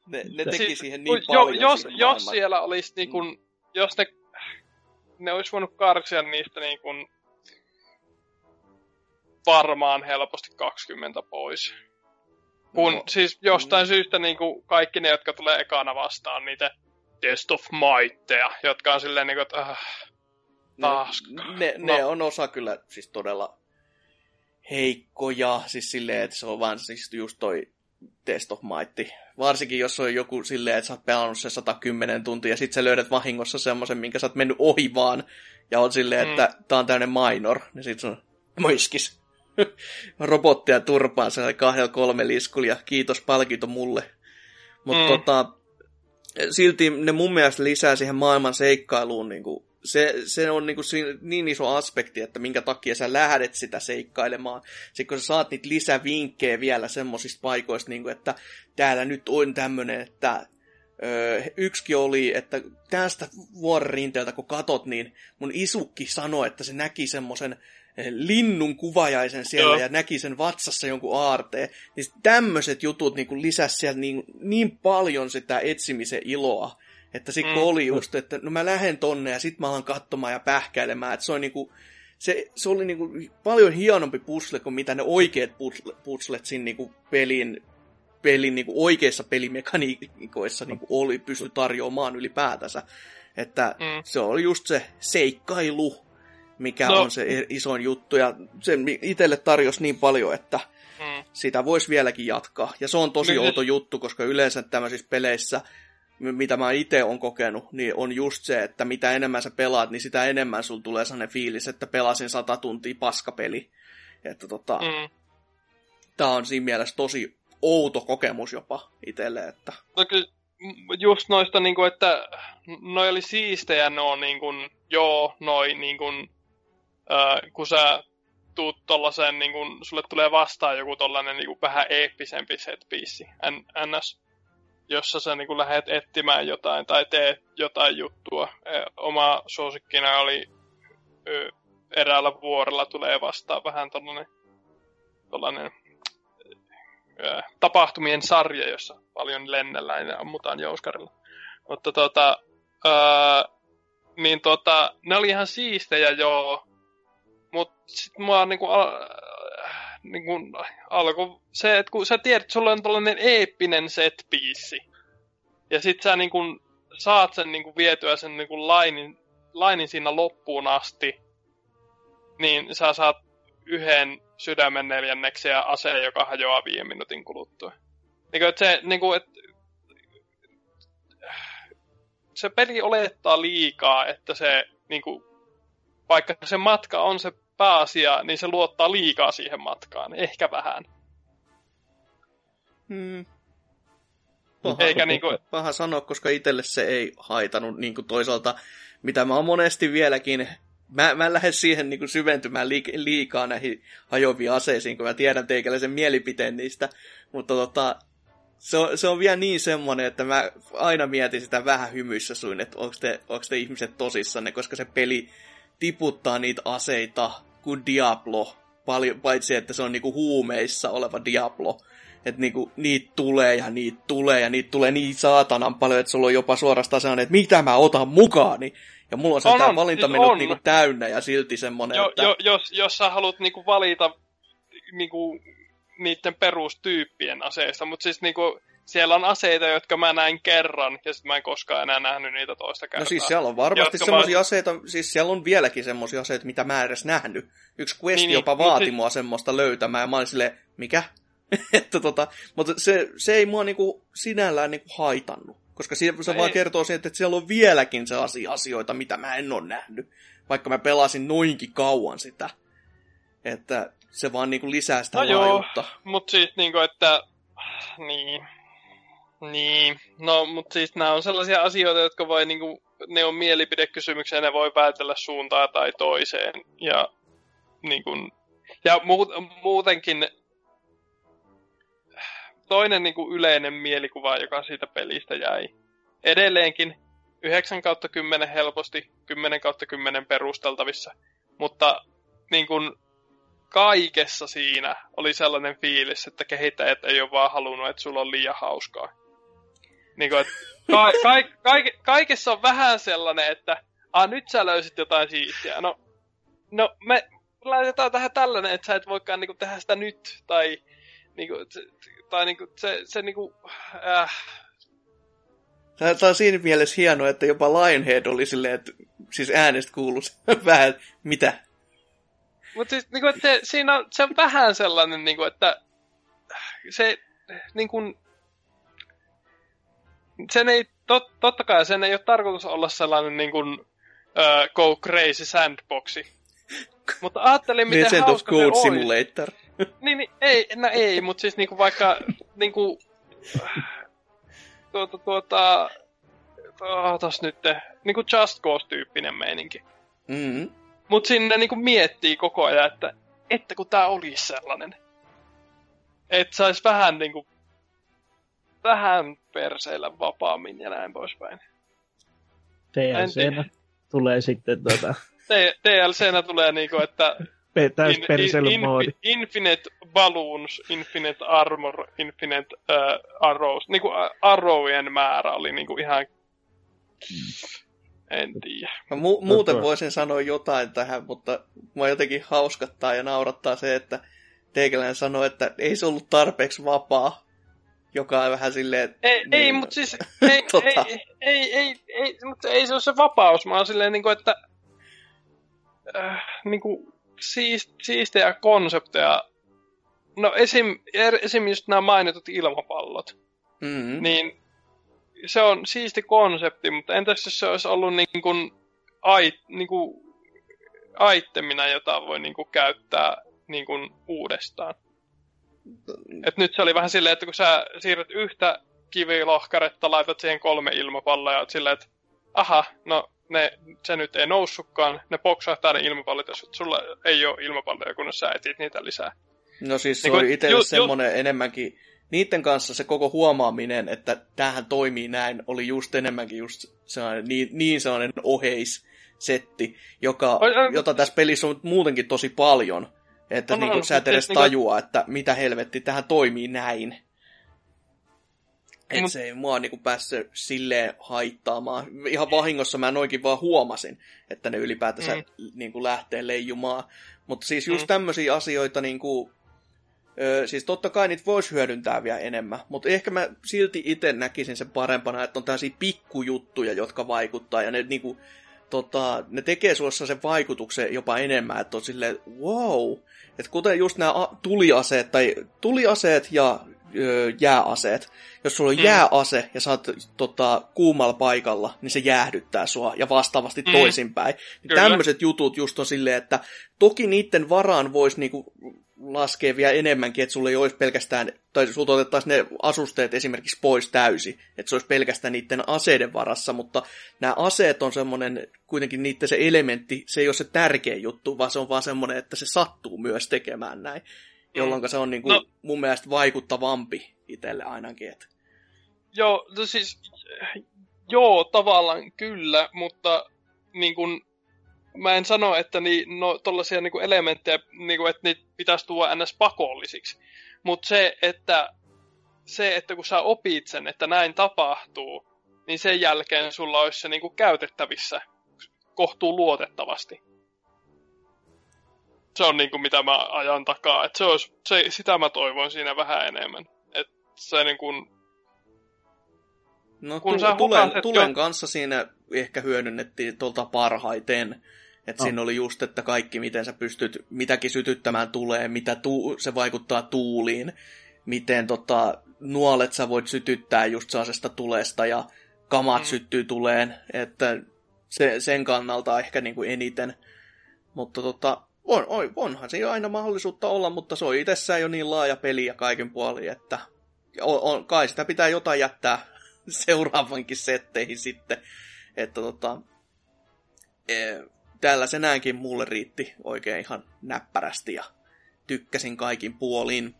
Ne, ne teki siis, siihen niin paljon jo, jos, jos siellä olisi mm. jos ne, ne olisi voinut karsia niistä niinku varmaan helposti 20 pois. Kun no, siis jostain mm. syystä niin kuin kaikki ne, jotka tulee ekana vastaan, niitä Test of Mightteja, jotka on silleen niin että äh, taas. Ne, ne, no. on osa kyllä siis todella heikkoja, siis silleen, että se on vaan siis just toi Test of Might. Varsinkin jos on joku silleen, että sä oot pelannut se 110 tuntia ja sit sä löydät vahingossa semmoisen, minkä sä oot mennyt ohi vaan. Ja on silleen, mm. että tää on tämmönen minor. Niin sit sun moiskis. Robottia turpaan se kahdella kolme liskulia. Kiitos palkinto mulle. Mutta mm. tota, silti ne mun mielestä lisää siihen maailman seikkailuun niin kuin, se, se on niin, kuin, niin iso aspekti, että minkä takia sä lähdet sitä seikkailemaan. Sitten kun sä saat niitä lisävinkkejä vielä semmoisista paikoista, niin kuin, että täällä nyt on tämmöinen, että Öö, yksikin oli, että tästä vuoren rinteeltä kun katot, niin mun isukki sanoi, että se näki semmoisen linnun kuvajaisen siellä Joo. ja näki sen vatsassa jonkun aarteen. Niin tämmöiset jutut niin lisäsi sieltä niin, niin paljon sitä etsimisen iloa, että sitten mm. oli just, että no mä lähden tonne ja sitten mä alan katsomaan ja pähkäilemään, että se on niinku, se, se oli niinku paljon hienompi pusle kuin mitä ne oikeat puzzlet siinä niinku pelin, pelin niinku oikeissa pelimekaniikoissa niinku oli, pysty tarjoamaan ylipäätänsä. Että mm. se oli just se seikkailu, mikä no. on se isoin juttu. Ja se itselle tarjosi niin paljon, että mm. sitä voisi vieläkin jatkaa. Ja se on tosi niin, outo juttu, koska yleensä tämmöisissä peleissä, mitä mä itse on kokenut, niin on just se, että mitä enemmän sä pelaat, niin sitä enemmän sulla tulee sellainen fiilis, että pelasin sata tuntia paskapeli. Että tota, mm. tää on siinä mielessä tosi outo kokemus jopa itselle. Että... No kyllä, just noista, niin kuin, että noi oli siistejä, no niin kuin, joo, noi niin kuin, äh, kun sä tuut tollasen, niin kun sulle tulee vastaan joku tollanen niin vähän eeppisempi setpiece, ns, jossa sä niin lähdet etsimään jotain tai teet jotain juttua. E, oma suosikkina oli eräällä vuorella tulee vastaan vähän tollanen, tollanen ö, tapahtumien sarja, jossa paljon lennellään ja ammutaan jouskarilla. Mutta tota, ö, niin tota, ne oli ihan siistejä joo, Mut sit mua niinku, niinku alkoi se, että kun sä tiedät, että sulla on tällainen eeppinen set piece ja sit sä niinku saat sen niinku vietyä sen niinku lainin, lainin siinä loppuun asti, niin sä saat yhden sydämen neljänneksi ja aseen, joka hajoaa viiden minuutin kuluttua. Niinku, että se, niinku, et, se peli olettaa liikaa, että se niinku, vaikka se matka on se pääasia, niin se luottaa liikaa siihen matkaan. Ehkä vähän. Hmm. Paha, Eikä niinku... paha sanoa, koska itselle se ei haitanut niin kuin toisaalta, mitä mä oon monesti vieläkin Mä, mä en lähde siihen niin kuin syventymään liikaa näihin hajoviin aseisiin, kun mä tiedän teikäläisen mielipiteen niistä. Mutta tota, se, on, se on vielä niin semmoinen, että mä aina mietin sitä vähän hymyissä suin, että onko te, onko te ihmiset tosissanne, koska se peli tiputtaa niitä aseita kuin Diablo, paljon, paitsi että se on niinku huumeissa oleva Diablo. Että niinku, niitä tulee ja niitä tulee ja niitä tulee niin saatanan paljon, että sulla on jopa suorastaan sellainen, että mitä mä otan mukaani. Ja mulla on se on, tämä valinta siis mennyt niinku täynnä ja silti semmoinen, jo, että... Jo, jos, jos sä haluat niinku valita niinku, niiden perustyyppien aseista, mutta siis niinku, siellä on aseita, jotka mä näin kerran, ja sitten mä en koskaan enää nähnyt niitä toista kertaa. No siis siellä on varmasti semmoisia mä... aseita, siis siellä on vieläkin semmoisia aseita, mitä mä en edes nähnyt. Yksi questi niin, niin jopa niin, vaati mua semmoista löytämään, ja mä olin silleen, mikä? että tota, mutta se, se ei mua niinku sinällään niinku haitannut. Koska se, se vaan kertoo siitä, että siellä on vieläkin sellaisia asioita, mitä mä en ole nähnyt. Vaikka mä pelasin noinkin kauan sitä. Että se vaan niinku lisää sitä no laajuutta. joo, mutta siis niinku, että niin, Niin, no mutta siis nämä on sellaisia asioita, jotka voi niinku, ne on mielipidekysymyksiä ne voi päätellä suuntaan tai toiseen. Ja, niinku, ja muut, muutenkin toinen niinku yleinen mielikuva, joka siitä pelistä jäi. Edelleenkin 9 kautta 10 helposti, 10 kautta 10 perusteltavissa. Mutta niin kuin kaikessa siinä oli sellainen fiilis, että kehittäjät ei ole vaan halunnut, että sulla on liian hauskaa. Niin kuin, että ka- ka- ka- kaikessa on vähän sellainen, että ah, nyt sä löysit jotain siistiä. No, no me laitetaan tähän tällainen, että sä et voikaan niinku tehdä sitä nyt. Tai, niinku, tai niinku, se, se niinku, äh, Tämä on siinä mielessä hienoa, että jopa Lionhead oli silleen, että siis äänestä kuuluu vähän, mitä? Mutta siis, niinku, että se, siinä on, se on vähän sellainen, niinku, että se, niinku, sen ei, tot, totta kai sen ei ole tarkoitus olla sellainen niin kuin, uh, go crazy sandboxi. Mutta ajattelin, miten Legend hauska of Code se Simulator. niin, niin, ei, no ei, mutta siis niinku vaikka niinku, tuota, tuota, ootas nyt, niinku Just Cause-tyyppinen meininki. Mm-hmm. Mut sinne niinku miettii koko ajan, että, että kun tää olisi sellainen. Että sais vähän niinku, vähän perseillä vapaammin ja näin poispäin. DLC tulee sitten tota, DLCnä tulee niinku, että täys in, moodi. in, Infinite Balloons, Infinite Armor, Infinite uh, Arrows. Niinku uh, arrowien määrä oli niinku ihan... En tiedä. Mä mu- muuten voisin sanoa jotain tähän, mutta mua jotenkin hauskattaa ja naurattaa se, että Teikäläinen sanoi, että ei se ollut tarpeeksi vapaa, joka on vähän silleen... Ei, niin, ei mutta siis... Ei, tota. ei, ei, ei, ei, mutta ei se ole se vapaus. Oon silleen niinku, että... Äh, niinku, siist, siistejä konsepteja. No esim, er, esim just nämä mainitut ilmapallot. Mm-hmm. Niin se on siisti konsepti, mutta entäs jos se olisi ollut niin kuin, ai, niin kuin aitemina, jota voi niin kuin käyttää niin kuin uudestaan. Et nyt se oli vähän silleen, että kun sä siirrät yhtä kivilohkaretta, laitat siihen kolme ilmapalloa ja silleen, että aha, no ne, se nyt ei noussutkaan, ne boksahtaa ne ilmapallot, jos sulla ei ole ilmapalloja, kun sä etit niitä lisää. No siis se niin oli itselle semmoinen enemmänkin, niiden kanssa se koko huomaaminen, että tähän toimii näin, oli just enemmänkin just sellainen, niin, niin sellainen oheissetti, joka, Oi, oi, jota tässä pelissä on muutenkin tosi paljon. Että On, niin on, sä et edes tajua, että mitä helvetti, tähän toimii näin. Et Mut- se ei mua niinku päässyt silleen haittaamaan. Ihan vahingossa mä noinkin vaan huomasin, että ne ylipäätänsä Mm. niinku lähtee leijumaan. Mutta siis just Mm. tämmöisiä asioita niinku, Öö, siis totta kai niitä voisi hyödyntää vielä enemmän, mutta ehkä mä silti itse näkisin sen parempana, että on tällaisia pikkujuttuja, jotka vaikuttaa, ja ne, niinku, tota, ne tekee sulle sen vaikutuksen jopa enemmän, että on silleen, wow, että kuten just nämä tuliaseet, tai tuliaseet ja öö, jääaseet, jos sulla on Mm. jääase ja sä oot tota, kuumalla paikalla, niin se jäähdyttää sua, ja vastaavasti Mm. toisinpäin. Niin tämmöiset jutut just on silleen, että toki niiden varaan voisi niinku laskee vielä enemmänkin, että sulla ei olisi pelkästään, tai sulta otettaisiin ne asusteet esimerkiksi pois täysin, että se olisi pelkästään niiden aseiden varassa, mutta nämä aseet on semmoinen, kuitenkin niiden se elementti, se ei ole se tärkein juttu, vaan se on vaan semmoinen, että se sattuu myös tekemään näin, jolloin se on niin kuin, No. mun mielestä vaikuttavampi itselle ainakin. Että. Joo, no siis, joo, tavallaan kyllä, mutta niin kun, mä en sano, että ni, no, tollaisia niin elementtejä, niin kun, että niitä pitäisi tuoda ns. pakollisiksi. Mutta se, että se, että kun sä opit sen, että näin tapahtuu, niin sen jälkeen sulla olisi se niin kuin käytettävissä kohtuu luotettavasti. Se on niin kuin mitä mä ajan takaa. Et se olisi, se, sitä mä toivon siinä vähän enemmän. Että se niin kuin, No Kun tulen, tulen jo- kanssa siinä ehkä hyödynnettiin tuolta parhaiten. Että No. siinä oli just, että kaikki, miten sä pystyt mitäkin sytyttämään tulee, mitä tu- se vaikuttaa tuuliin, miten tota, nuolet sä voit sytyttää just sellaisesta tulesta ja kamat Mm. mm. syttyy tuleen, että se, sen kannalta ehkä niin kuin eniten. Mutta tota, on, on, onhan siinä aina mahdollisuutta olla, mutta se on itsessään jo niin laaja peli ja kaiken puolin, että on, on, kai sitä pitää jotain jättää seuraavankin setteihin sitten. Että tota, e, tällaisenäänkin mulle riitti oikein ihan näppärästi ja tykkäsin kaikin puolin.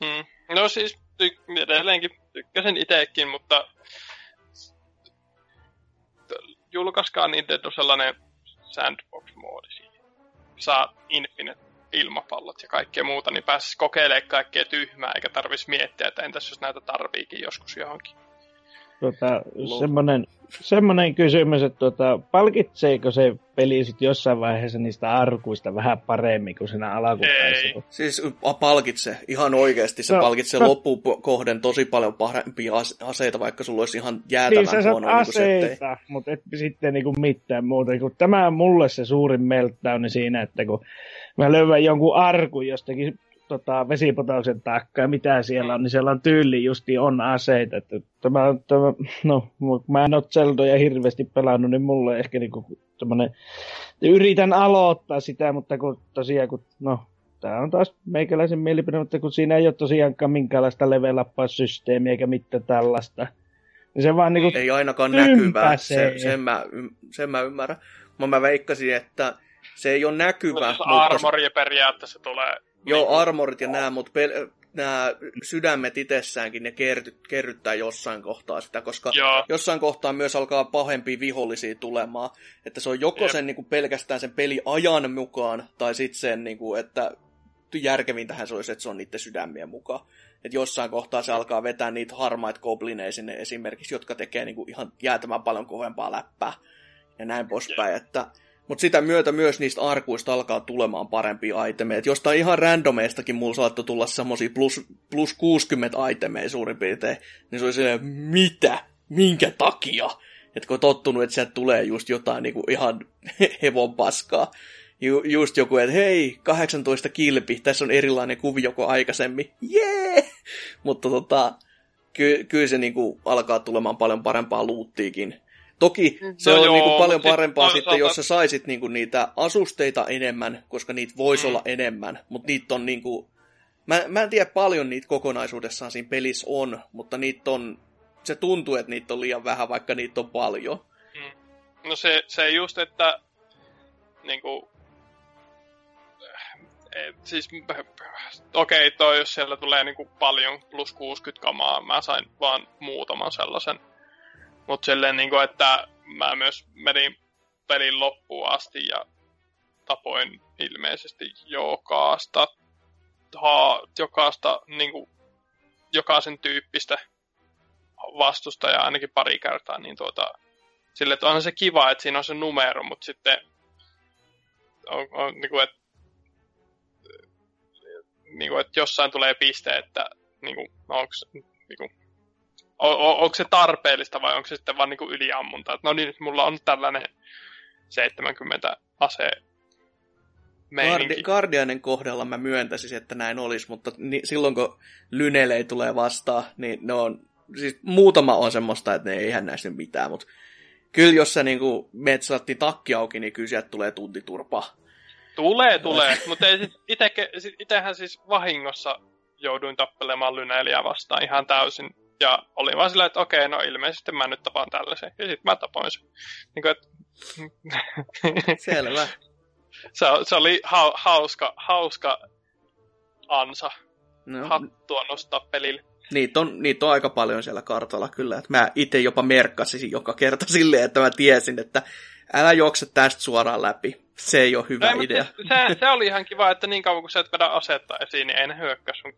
Mm. No siis ty- edelleenkin tykkäsin itsekin, mutta julkaiskaa Nintendo sellainen sandbox-moodi. Saa Infinite ilmapallot ja kaikkea muuta, niin pääsisi kokeilemaan kaikkea tyhmää, eikä tarvitsisi miettiä, että entäs jos näitä tarviikin joskus johonkin. Tota, semmoinen, semmoinen kysymys, että tota, palkitseeko se peli sit jossain vaiheessa niistä arkuista vähän paremmin kuin siinä alkupäässä? Siis palkitsee, ihan oikeasti se no, palkitsee no, loppukohden tosi paljon parempia aseita, vaikka sulla olisi ihan jäätävän niin, huono niin aseita, niin mutta et sitten niinku mitään muuta. Kun tämä on mulle se suurin meltdown siinä, että kun mä löydän jonkun arkun jostakin tota, vesipotauksen taakka ja mitä siellä on, niin siellä on tyyli justi on aseita. Että tämä, tämä, no, mä en ole Zeldoja hirveästi pelannut, niin mulle ehkä niinku tämmönen, yritän aloittaa sitä, mutta kun tosiaan, kun, no, tämä on taas meikäläisen mielipide, mutta kun siinä ei ole tosiaankaan minkäänlaista level systeemiä eikä mitään tällaista. Niin se vaan niinku Ei ainakaan näkyvää, se, sen, mä, sen mä ymmärrän. Mä, mä veikkasin, että se ei ole näkyvä. Mutta armori periaatteessa tulee Joo, niin. armorit ja nämä, mutta pel- nämä sydämet itsessäänkin ne kerry- kerryttää jossain kohtaa sitä, koska Joo. jossain kohtaa myös alkaa pahempia vihollisia tulemaan. Että se on joko Jep. sen niin kuin pelkästään sen peli ajan mukaan, tai sitten sen, niin kuin, että järkevintähän se olisi, että se on niiden sydämien mukaan. Että jossain kohtaa se alkaa vetää niitä harmaita goblineja sinne esimerkiksi, jotka tekee niin kuin ihan jäätämään paljon kovempaa läppää ja näin poispäin. Että mutta sitä myötä myös niistä arkuista alkaa tulemaan parempia itemeja. Jostain ihan randomeistakin mulla saattoi tulla semmosia plus, plus 60 itemeja suurin piirtein. Niin se oli silleen, mitä? Minkä takia? Että kun tottunut, että sieltä tulee just jotain niinku ihan hevon paskaa. Ju, just joku, että hei, 18 kilpi, tässä on erilainen kuvio kuin aikaisemmin. Jee! Mutta tota, ky, kyllä se niinku alkaa tulemaan paljon parempaa luuttiikin. Toki se no on joo, niinku paljon parempaa sit, sitten, jos sä saisit niinku niitä asusteita enemmän, koska niitä voisi mm. olla enemmän, mutta niitä on niinku... Mä, mä en tiedä paljon niitä kokonaisuudessaan siinä pelissä on, mutta niitä on... Se tuntuu, että niitä on liian vähän, vaikka niitä on paljon. Mm. No se, se just, että niinku... Et, siis, okei, okay, toi jos siellä tulee niinku paljon plus 60 kamaa, mä sain vaan muutaman sellaisen mutta silleen, niin kuin, että mä myös menin pelin loppuun asti ja tapoin ilmeisesti jokaista, ha, jokaista niin kuin, jokaisen tyyppistä vastustajaa ainakin pari kertaa, niin tuota, sille, että onhan se kiva, että siinä on se numero, mutta sitten on, on niin kuin, että, niin kuin, että jossain tulee piste, että niin kuin, onko niin kuin, on, on, onko se tarpeellista vai onko se sitten vaan niin yliammunta? no niin, nyt mulla on tällainen 70 ase Guardi- Guardianen kohdalla mä myöntäisin, että näin olisi, mutta ni- silloin kun Lynele tulee vastaan, niin ne on, siis muutama on semmoista, että ne ei ihan näistä mitään, mutta kyllä jos sä niinku meet takki auki, niin kyllä sieltä tulee tuntiturpa. Tulee, tulee, mutta itehän siis vahingossa jouduin tappelemaan Lyneliä vastaan ihan täysin ja oli vaan sillä, että okei, no ilmeisesti mä nyt tapaan tällaisen. Ja sitten mä tapoin sen. Niin kuin, että... Selvä. se, se oli ha, hauska, hauska ansa no. hattua nostaa pelille. Niitä on, niitä on aika paljon siellä kartalla kyllä. Että mä itse jopa merkkasin joka kerta silleen, että mä tiesin, että älä juokse tästä suoraan läpi. Se ei ole hyvä no, idea. Se, se, oli ihan kiva, että niin kauan kun sä et vedä asetta esiin, niin ei ne hyökkää sun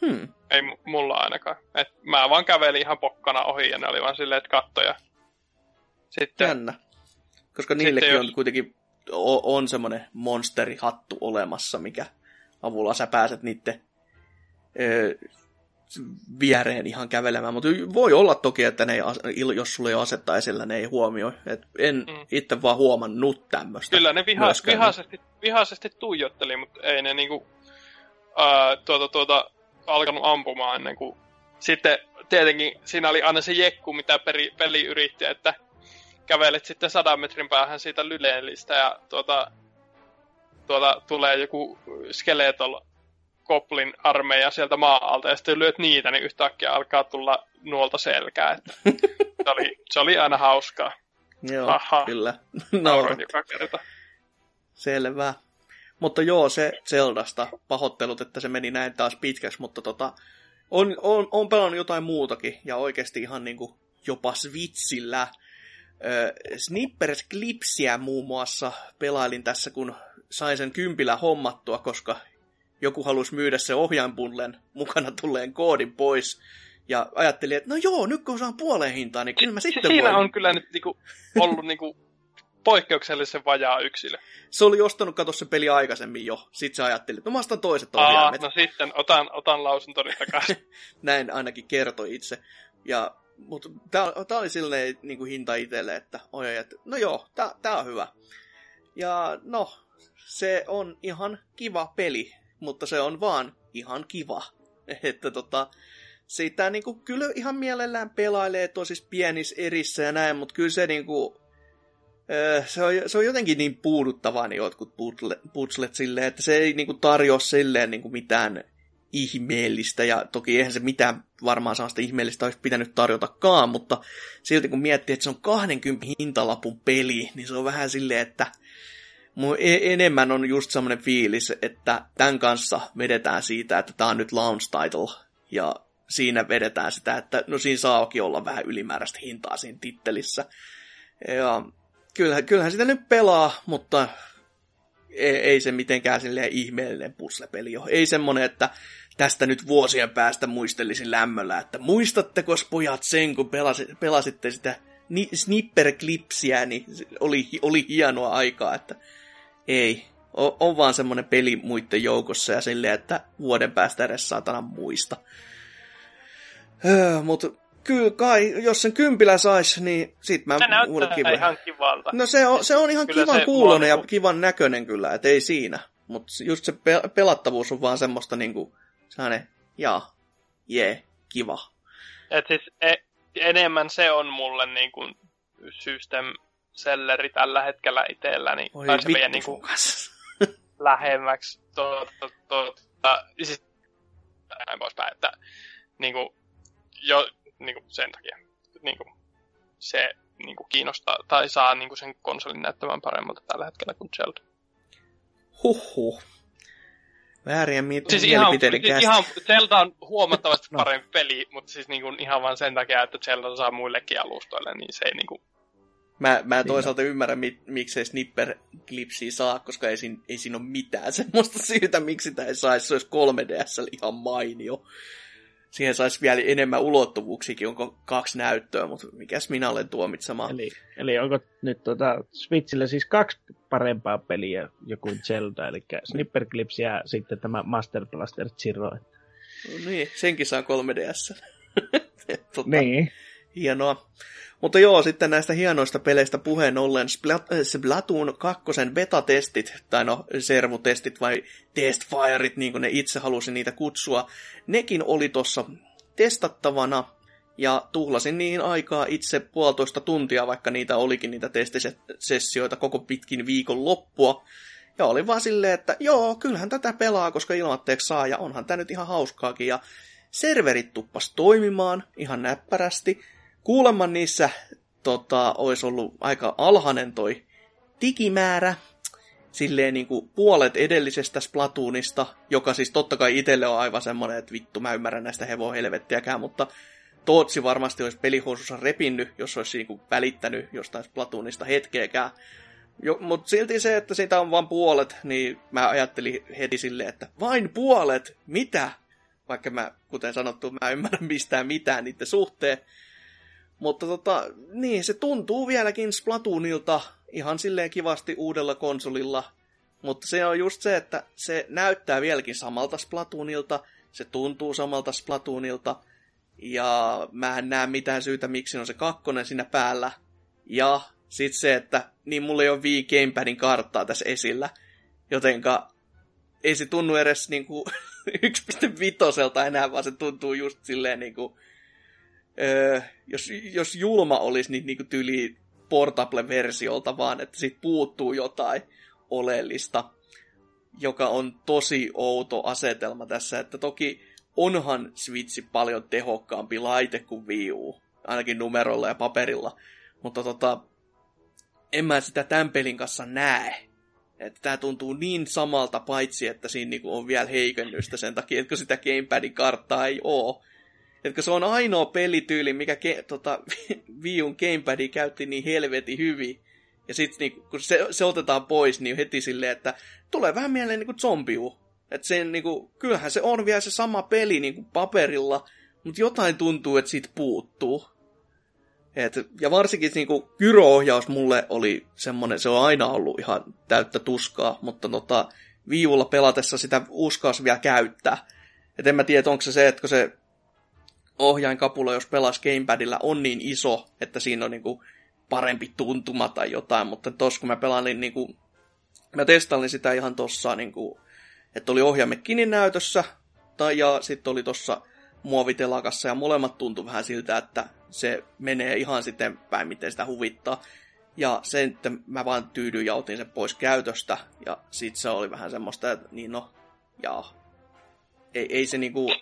Hmm. Ei mulla ainakaan. Et mä vaan kävelin ihan pokkana ohi ja ne oli vaan silleen, että kattoja. Sitten, Jännä. Koska niillekin jos... on kuitenkin on, on semmoinen monsterihattu olemassa, mikä avulla sä pääset niiden ö, viereen ihan kävelemään. Mutta voi olla toki, että ne ei, jos sulle ei asetta esillä, ne ei huomioi. Et en mm. itse vaan huomannut tämmöistä. Kyllä ne viha, vihaisesti, vihaisesti tuijotteli, mutta ei ne niinku, ää, tuota, tuota, alkanut ampumaan ennen kuin... Sitten tietenkin siinä oli aina se jekku, mitä peri, peli yritti, että kävelet sitten sadan metrin päähän siitä lyleellistä ja tuota, tuota, tulee joku skeletol Koplin armeija sieltä maa-alta, ja sitten lyöt niitä, niin yhtäkkiä alkaa tulla nuolta selkää. Että se, oli, se oli aina hauskaa. Joo, Aha. kyllä. Nauroin joka kerta. Selvä. Mutta joo, se Zeldasta. Pahoittelut, että se meni näin taas pitkäksi, mutta tota, on, on, on pelannut jotain muutakin, ja oikeasti ihan niinku jopa Switchillä. Ö, Snippers Clipsiä muun muassa pelailin tässä, kun sain sen kympillä hommattua, koska joku halusi myydä se ohjainpullen mukana tulleen koodin pois. Ja ajattelin, että no joo, nyt kun saan puoleen hintaan, niin kyllä mä sitten Siinä voin. on kyllä nyt niinku ollut niinku poikkeuksellisen vajaa yksilö. Se oli ostanut, kato se peli aikaisemmin jo. Sitten se ajatteli, että no mä ostan toiset Aa, ohjaimet. no sitten otan, otan lausuntoni takaisin. Näin ainakin kertoi itse. Ja, mutta tämä oli silleen niin kuin hinta itselle, että oi, että no joo, tämä on hyvä. Ja no, se on ihan kiva peli, mutta se on vaan ihan kiva. Että tota, sitä niinku, kyllä ihan mielellään pelailee tosis pienissä erissä ja näin, mutta kyllä se niinku, se on, se on jotenkin niin puuduttavaa niin jotkut puzzlet silleen, että se ei niinku tarjoa silleen niinku mitään ihmeellistä, ja toki eihän se mitään varmaan sellaista ihmeellistä olisi pitänyt tarjotakaan, mutta silti kun miettii, että se on 20 hintalapun peli, niin se on vähän silleen, että mun e- enemmän on just semmoinen fiilis, että tämän kanssa vedetään siitä, että tämä on nyt launch title, ja siinä vedetään sitä, että no siinä saakin olla vähän ylimääräistä hintaa siinä tittelissä. Ja kyllähän, kyllähän sitä nyt pelaa, mutta ei, ei se mitenkään silleen ihmeellinen puzzle-peli ole. Ei semmonen, että tästä nyt vuosien päästä muistelisin lämmöllä, että muistatteko pojat sen, kun pelasi, pelasitte sitä ni, snipper-klipsiä, niin oli, oli hienoa aikaa, että ei. On, on vaan semmonen peli muiden joukossa ja silleen, että vuoden päästä edes saatana muista. Öö, mutta kyllä kai, jos sen kympillä sais, niin sit mä Se näyttää ihan kivalta. No se on, se on ihan Kyllä kivan kuulonen ja kivan näköinen kyllä, et ei siinä. Mutta just se pe- pelattavuus on vaan semmoista niinku, sellainen, jaa, jee, kiva. Et siis e, enemmän se on mulle niin kuin system selleri tällä hetkellä itselläni. Oi tai se vie niin kanssa. lähemmäksi tuota, tuota, siis, näin poispäin, että niin kuin, jo niin kuin sen takia niin kuin, se niin kuin kiinnostaa tai saa niin kuin sen konsolin näyttämään paremmalta tällä hetkellä kuin Zelda. Huhhuh. Väärien mi- Siis ihan, siis ihan Zelda on huomattavasti No. parempi peli, mutta siis niin kuin, ihan vain sen takia, että Zelda saa muillekin alustoille, niin se ei niin kuin, Mä, mä toisaalta ymmärrän, mi- miksei Snipper-klipsiä saa, koska ei siinä, ei siinä ole mitään semmoista syytä, miksi sitä ei saisi. Se olisi 3DS ihan mainio. Siihen saisi vielä enemmän ulottuvuuksikin, onko kaksi näyttöä, mutta mikäs minä olen tuomitsemaan. Eli, eli onko nyt tota Switchillä siis kaksi parempaa peliä joku Zelda, eli Snipper Clips ja sitten tämä Master Blaster Zero. No niin, senkin saa 3DS. tota, Niin. Hienoa. Mutta joo, sitten näistä hienoista peleistä puheen ollen äh, Splatoon 2 beta-testit, tai no servutestit vai testfiret, niin kuin ne itse halusi niitä kutsua, nekin oli tuossa testattavana, ja tuhlasin niihin aikaa itse puolitoista tuntia, vaikka niitä olikin niitä testisessioita koko pitkin viikon loppua. Ja oli vaan silleen, että joo, kyllähän tätä pelaa, koska ilmatteeksi saa, ja onhan tämä nyt ihan hauskaakin. Ja serverit tuppas toimimaan ihan näppärästi. Kuulemma niissä tota, olisi ollut aika alhainen toi digimäärä, silleen niin kuin puolet edellisestä Splatoonista, joka siis totta kai itselle on aivan semmoinen, että vittu mä ymmärrän näistä hevohelvettiäkään, mutta Tootsi varmasti olisi pelihousussa repinnyt, jos olisi niin kuin välittänyt jostain Splatoonista hetkeäkään. Mutta silti se, että siitä on vain puolet, niin mä ajattelin heti silleen, että vain puolet? Mitä? Vaikka mä, kuten sanottu, mä en ymmärrä mistään mitään niiden suhteen. Mutta tota, niin, se tuntuu vieläkin Splatoonilta ihan silleen kivasti uudella konsolilla. Mutta se on just se, että se näyttää vieläkin samalta Splatoonilta, se tuntuu samalta Splatoonilta, ja mä en näe mitään syytä, miksi on se kakkonen siinä päällä. Ja sit se, että niin mulla ei ole Wii Gamepadin karttaa tässä esillä, jotenka ei se tunnu edes niinku 1.5 enää, vaan se tuntuu just silleen niinku, öö, jos, jos julma olisi, niin niinku tyli portable-versiolta vaan, että siitä puuttuu jotain oleellista. joka on tosi outo asetelma tässä, että toki onhan Switchi paljon tehokkaampi laite kuin Wii U, ainakin numerolla ja paperilla, mutta tota, en mä sitä tämän pelin kanssa näe. Että tämä tuntuu niin samalta, paitsi että siinä niinku on vielä heikennystä sen takia, että sitä gamepadin karttaa ei oo. Että se on ainoa pelityyli, mikä ke, tota, Wii Un gamepadi käytti niin helvetin hyvin. Ja sitten niinku, kun se, se, otetaan pois, niin heti silleen, että tulee vähän mieleen niinku zombiu. Että sen niinku, kyllähän se on vielä se sama peli niinku paperilla, mutta jotain tuntuu, että siitä puuttuu. Et, ja varsinkin niinku, kyroohjaus mulle oli semmonen, se on aina ollut ihan täyttä tuskaa, mutta tota, viivulla pelatessa sitä uskaus vielä käyttää. Et en mä tiedä, onko se se, että se ohjainkapula, jos pelas gamepadilla, on niin iso, että siinä on niinku parempi tuntuma tai jotain, mutta tos kun mä pelailin niinku, mä testailin sitä ihan tossa niinku, että oli ohjaimet kiinni näytössä, tai ja sitten oli tossa muovitelakassa, ja molemmat tuntui vähän siltä, että se menee ihan sitten päin, miten sitä huvittaa. Ja sen, että mä vaan tyydyin ja otin sen pois käytöstä, ja sit se oli vähän semmoista, että niin no, jaa. Ei, ei se niinku,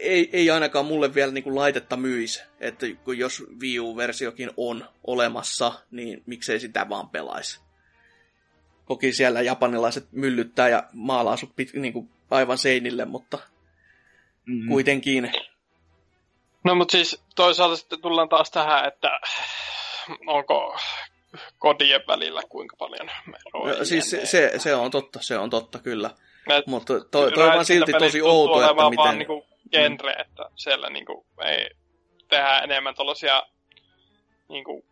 ei, ei ainakaan mulle vielä niinku laitetta myisi, että jos Wii U-versiokin on olemassa, niin miksei sitä vaan pelaisi. Koki siellä japanilaiset myllyttää ja maalaa sut pit, niinku aivan seinille, mutta mm-hmm. kuitenkin. No mutta siis toisaalta sitten tullaan taas tähän, että onko kodien välillä kuinka paljon eroa. No, siis se, se, se, on totta, se on totta kyllä. Mutta toi, toi on silti tosi outo, että miten... Vaan niinku genre, mm. että siellä niinku ei tehdä enemmän tuollaisia niinku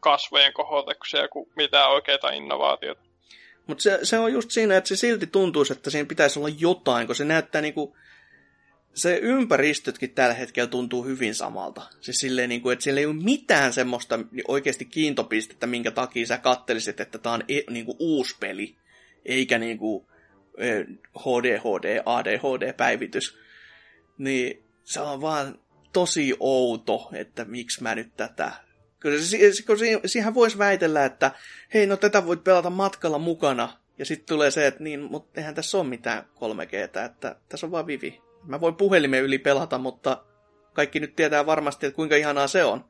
kasvojen kohotuksia kuin mitään oikeita innovaatioita. Mutta se, se on just siinä, että se silti tuntuisi, että siinä pitäisi olla jotain, kun se näyttää niinku... Se ympäristötkin tällä hetkellä tuntuu hyvin samalta. Siis silleen, niinku, että siellä ei ole mitään semmoista oikeasti kiintopistettä, minkä takia sä kattelisit, että tämä on e, niinku uusi peli, eikä niinku HD, HD, ADHD-päivitys niin se on vaan tosi outo, että miksi mä nyt tätä... Kyllä se, kun siihen voisi väitellä, että hei, no tätä voit pelata matkalla mukana, ja sitten tulee se, että niin, mutta eihän tässä ole mitään 3 g että tässä on vaan Vivi. Mä voin puhelimen yli pelata, mutta kaikki nyt tietää varmasti, että kuinka ihanaa se on.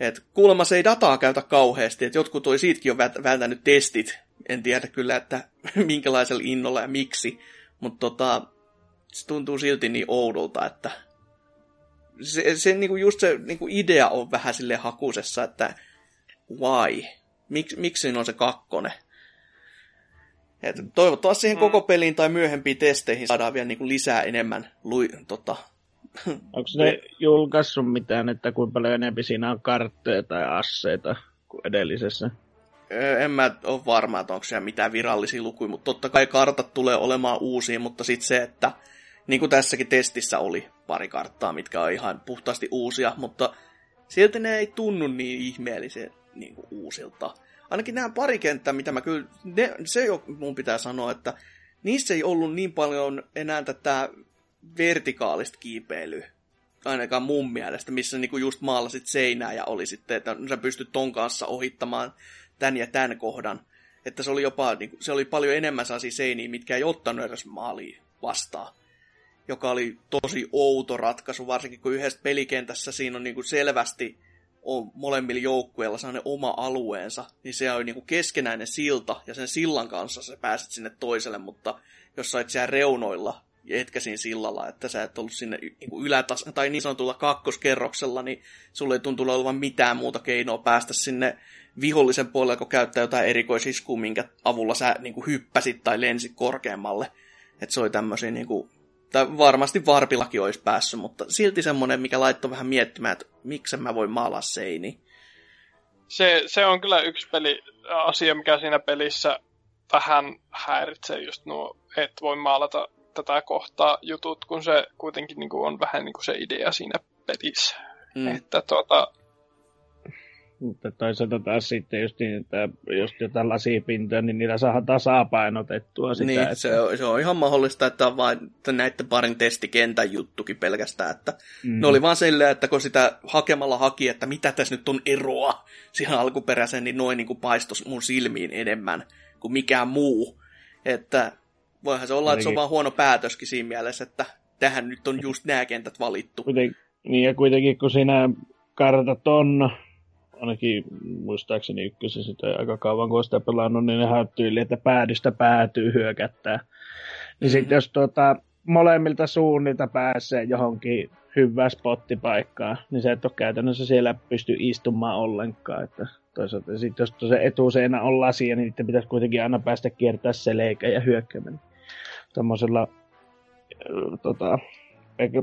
Et kuulemma se ei dataa käytä kauheasti, että jotkut toi siitäkin on vältänyt testit. En tiedä kyllä, että minkälaisella innolla ja miksi. Mutta tota, se tuntuu silti niin oudolta, että se, se niinku just se niinku idea on vähän sille hakusessa, että why? Mik, miksi siinä on se kakkonen? Et toivottavasti siihen mm. koko peliin tai myöhempiin testeihin saadaan vielä niinku lisää enemmän lui, tota, Onko ne julkaissut mitään, että kuinka paljon enemmän siinä on kartteja tai asseita kuin edellisessä? En mä ole varma, että onko siellä mitään virallisia lukuja, mutta totta kai kartat tulee olemaan uusia, mutta sitten se, että niin kuin tässäkin testissä oli pari karttaa, mitkä on ihan puhtaasti uusia, mutta silti ne ei tunnu niin ihmeellisen niin kuin uusilta. Ainakin nämä pari kenttää, mitä mä kyllä, ne, se jo mun pitää sanoa, että niissä ei ollut niin paljon enää tätä vertikaalista kiipeilyä, ainakaan mun mielestä, missä niinku just maalasit seinää ja oli sitten, että sä pystyt ton kanssa ohittamaan tän ja tän kohdan. Että se oli jopa, niinku, se oli paljon enemmän sellaisia seiniä, mitkä ei ottanut edes maaliin vastaan joka oli tosi outo ratkaisu, varsinkin kun yhdessä pelikentässä siinä on niin kuin selvästi on molemmilla joukkueilla sellainen oma alueensa, niin se on niin kuin keskenäinen silta, ja sen sillan kanssa sä pääset sinne toiselle, mutta jos sä siellä reunoilla, etkä siinä sillalla, että sä et ollut sinne niin kuin ylätas- tai niin sanotulla kakkoskerroksella, niin sulle ei tuntunut olevan mitään muuta keinoa päästä sinne vihollisen puolelle, kun käyttää jotain erikoisiskua, minkä avulla sä niin kuin hyppäsit tai lensit korkeammalle. Että se oli tämmöisiä niin kuin tai varmasti varpillakin olisi päässyt, mutta silti semmoinen, mikä laittoi vähän miettimään, että miksi mä voin maalaa seini. Se, se on kyllä yksi peli, asia, mikä siinä pelissä vähän häiritsee just nuo, että voi maalata tätä kohtaa jutut, kun se kuitenkin niin kuin on vähän niin kuin se idea siinä pelissä. Mm. Että tuota, mutta toisaalta taas sitten just niin, että jos jotain lasipintoja, niin niillä saadaan tasapainotettua sitä. Niin, että... se, on, se on ihan mahdollista, että on vain näiden parin testikentän juttukin pelkästään. Että mm. Ne oli vaan silleen, että kun sitä hakemalla haki, että mitä tässä nyt on eroa siihen alkuperäiseen, niin noin niin kuin paistos mun silmiin enemmän kuin mikään muu. Että voihan se olla, että se on vaan huono päätöskin siinä mielessä, että tähän nyt on just nämä kentät valittu. Kuiten, niin ja kuitenkin kun siinä kartat on, ainakin muistaakseni ykkösen sitä aika kauan kun sitä pelannut, niin nehän on tyyli, että päädystä päätyy hyökättää. Niin sitten jos tuota, molemmilta suunnilta pääsee johonkin hyvään spottipaikkaan, niin se et ole käytännössä siellä pysty istumaan ollenkaan. Että toisaalta sitten jos se etuseinä on lasia, niin niiden pitäisi kuitenkin aina päästä kiertää selkä ja hyökkäämään. Tuommoisella tota,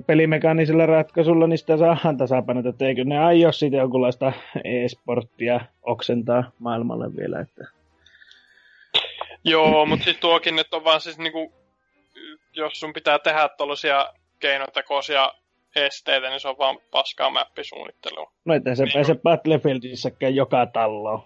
pelimekaanisella ratkaisulla, niin sitä saadaan tasapainota, että eikö ne aio siitä jonkunlaista e-sporttia oksentaa maailmalle vielä. Että... Joo, mutta siis tuokin nyt on vaan siis niinku, jos sun pitää tehdä tollasia keinotekoisia esteitä, niin se on vaan paskaa mäppisuunnittelua. No ettei se Niin. pääse Battlefieldissäkään joka talloon.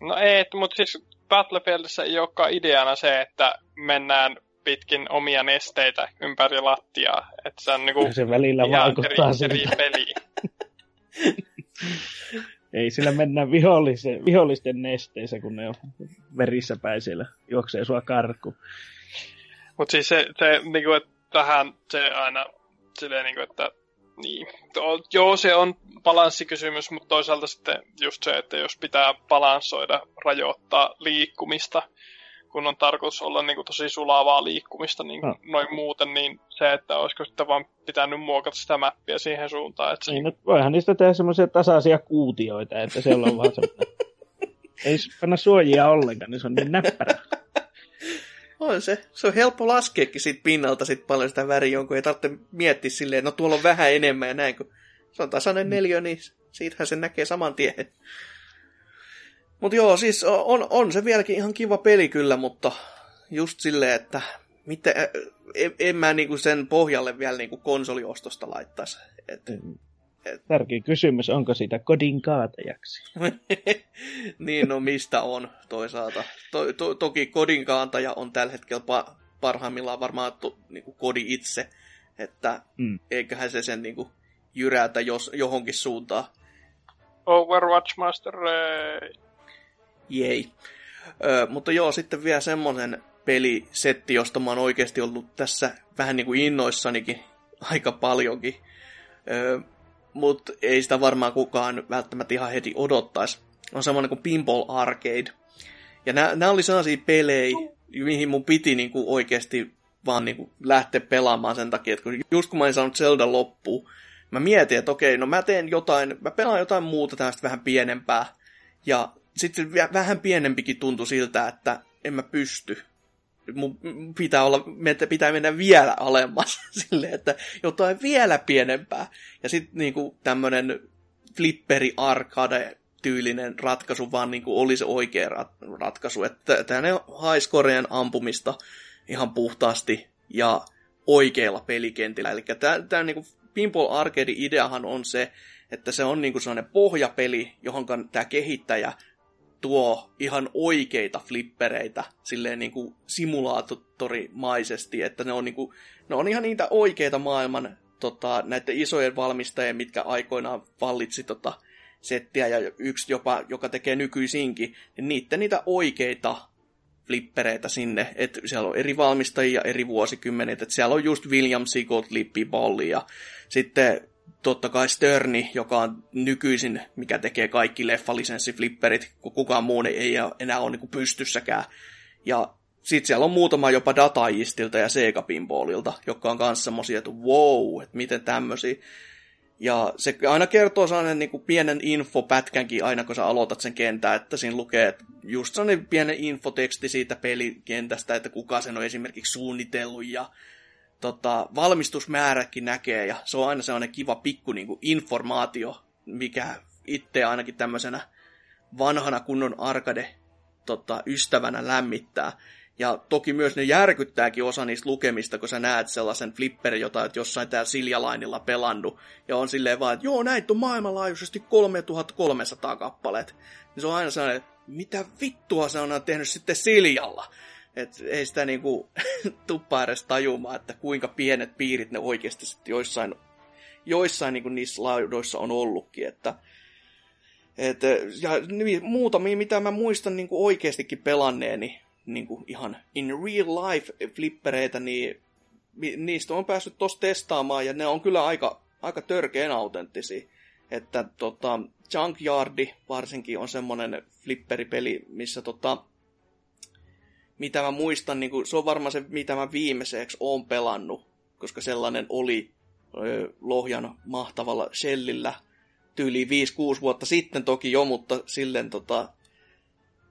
No ei, mutta siis Battlefieldissä ei olekaan ideana se, että mennään pitkin omia nesteitä ympäri lattiaa. Että se on niinku se välillä ihan eri, eri peli. Ei sillä mennä vihollisen, vihollisten nesteissä, kun ne on verissä päin siellä. Juoksee sua karku. Mutta siis se, se niinku, että tähän se aina silleen niinku, että niin. To- Joo, se on balanssikysymys, mutta toisaalta sitten just se, että jos pitää balanssoida, rajoittaa liikkumista, kun on tarkoitus olla niin kuin tosi sulavaa liikkumista niin No. noin muuten, niin se, että olisiko sitten vaan pitänyt muokata sitä mappia siihen suuntaan, että se Niin, no, voihan niistä tehdä semmoisia tasaisia kuutioita, että siellä on vaan semmoinen... Ei panna suojia ollenkaan, niin se on niin näppärä. On se. Se on helppo laskeekin siitä pinnalta sit paljon sitä väriä, jonka ei tarvitse miettiä silleen, no tuolla on vähän enemmän ja näin, kun se on tasainen neljä, niin siitähän se näkee saman tien. Mutta joo, siis on, on se vieläkin ihan kiva peli kyllä, mutta just silleen, että mitä, en, en mä niinku sen pohjalle vielä niinku konsoliostosta laittaisi. Et, Tärkeä kysymys, onko siitä kodin kaatajaksi? niin, no mistä on toisaalta. To, to, toki kodin kaantaja on tällä hetkellä pa, parhaimmillaan varmaan to, niin kodi itse, että Mm. eiköhän se sen niin kuin, jyrätä jos, johonkin suuntaan. Overwatch Master Race. Jei. Ö, mutta joo, sitten vielä semmonen pelisetti, josta mä oon oikeasti ollut tässä vähän niin kuin innoissanikin aika paljonkin. Ö, mutta ei sitä varmaan kukaan välttämättä ihan heti odottaisi. On semmoinen kuin Pinball Arcade. Ja nämä oli sellaisia pelejä, mihin mun piti kuin oikeasti vaan niin kuin lähteä pelaamaan sen takia, että kun just kun mä en saanut Zelda loppuun, mä mietin, että okei, no mä teen jotain, mä pelaan jotain muuta tästä vähän pienempää. Ja sitten vä- vähän pienempikin tuntui siltä, että en mä pysty. Mun pitää, olla, pitää mennä vielä alemmas silleen, että jotain vielä pienempää. Ja sitten niinku tämmönen flipperi arcade tyylinen ratkaisu vaan niinku oli se oikea rat- ratkaisu. Että tämmöinen highscoreen ampumista ihan puhtaasti ja oikeilla pelikentillä. Eli tämä niinku Pinball Arcade ideahan on se, että se on niinku sellainen pohjapeli, johon tämä kehittäjä tuo ihan oikeita flippereitä silleen niin kuin simulaattorimaisesti, että ne on, niin kuin, ne on ihan niitä oikeita maailman tota, näiden isojen valmistajien, mitkä aikoinaan vallitsi tota, settiä ja yksi jopa, joka tekee nykyisinkin, niin niiden niitä oikeita flippereitä sinne, että siellä on eri valmistajia eri vuosikymmenet, että siellä on just William Seagold Lippi Bolli ja sitten totta kai Sterni, joka on nykyisin, mikä tekee kaikki leffalisenssiflipperit, kun kukaan muu ei enää ole niin pystyssäkään. Ja sitten siellä on muutama jopa Datajistilta ja Sega Pinballilta, jotka on kanssa semmosia, että wow, että miten tämmöisiä. Ja se aina kertoo sellainen niin kuin pienen infopätkänkin aina, kun sä aloitat sen kentän, että siinä lukee että just sellainen pienen infoteksti siitä pelikentästä, että kuka sen on esimerkiksi suunnitellut ja tota, valmistusmääräkin näkee, ja se on aina sellainen kiva pikku niin kuin informaatio, mikä itse ainakin tämmöisenä vanhana kunnon arcade tota, ystävänä lämmittää. Ja toki myös ne järkyttääkin osa niistä lukemista, kun sä näet sellaisen flipperin, jota et jossain täällä Siljalainilla pelannu. Ja on silleen vaan, että joo, näitä on maailmanlaajuisesti 3300 kappaleet. Niin se on aina sellainen, että mitä vittua se on tehnyt sitten Siljalla. Et ei sitä niinku tuppaa edes tajumaan, että kuinka pienet piirit ne oikeasti joissain, joissain niinku niissä laudoissa on ollutkin. Että, et, ja muutamia, mitä mä muistan niinku oikeastikin pelanneeni, niin kuin ihan in real life flippereitä, niin niistä on päässyt tuossa testaamaan, ja ne on kyllä aika, aika törkeän autenttisia. Että tota, Junkyardi varsinkin on semmonen flipperipeli, missä tota, mitä mä muistan, niin kuin, se on varmaan se, mitä mä viimeiseksi oon pelannut, koska sellainen oli ö, Lohjan mahtavalla Shellillä tyyli 5-6 vuotta sitten toki jo, mutta silleen tota,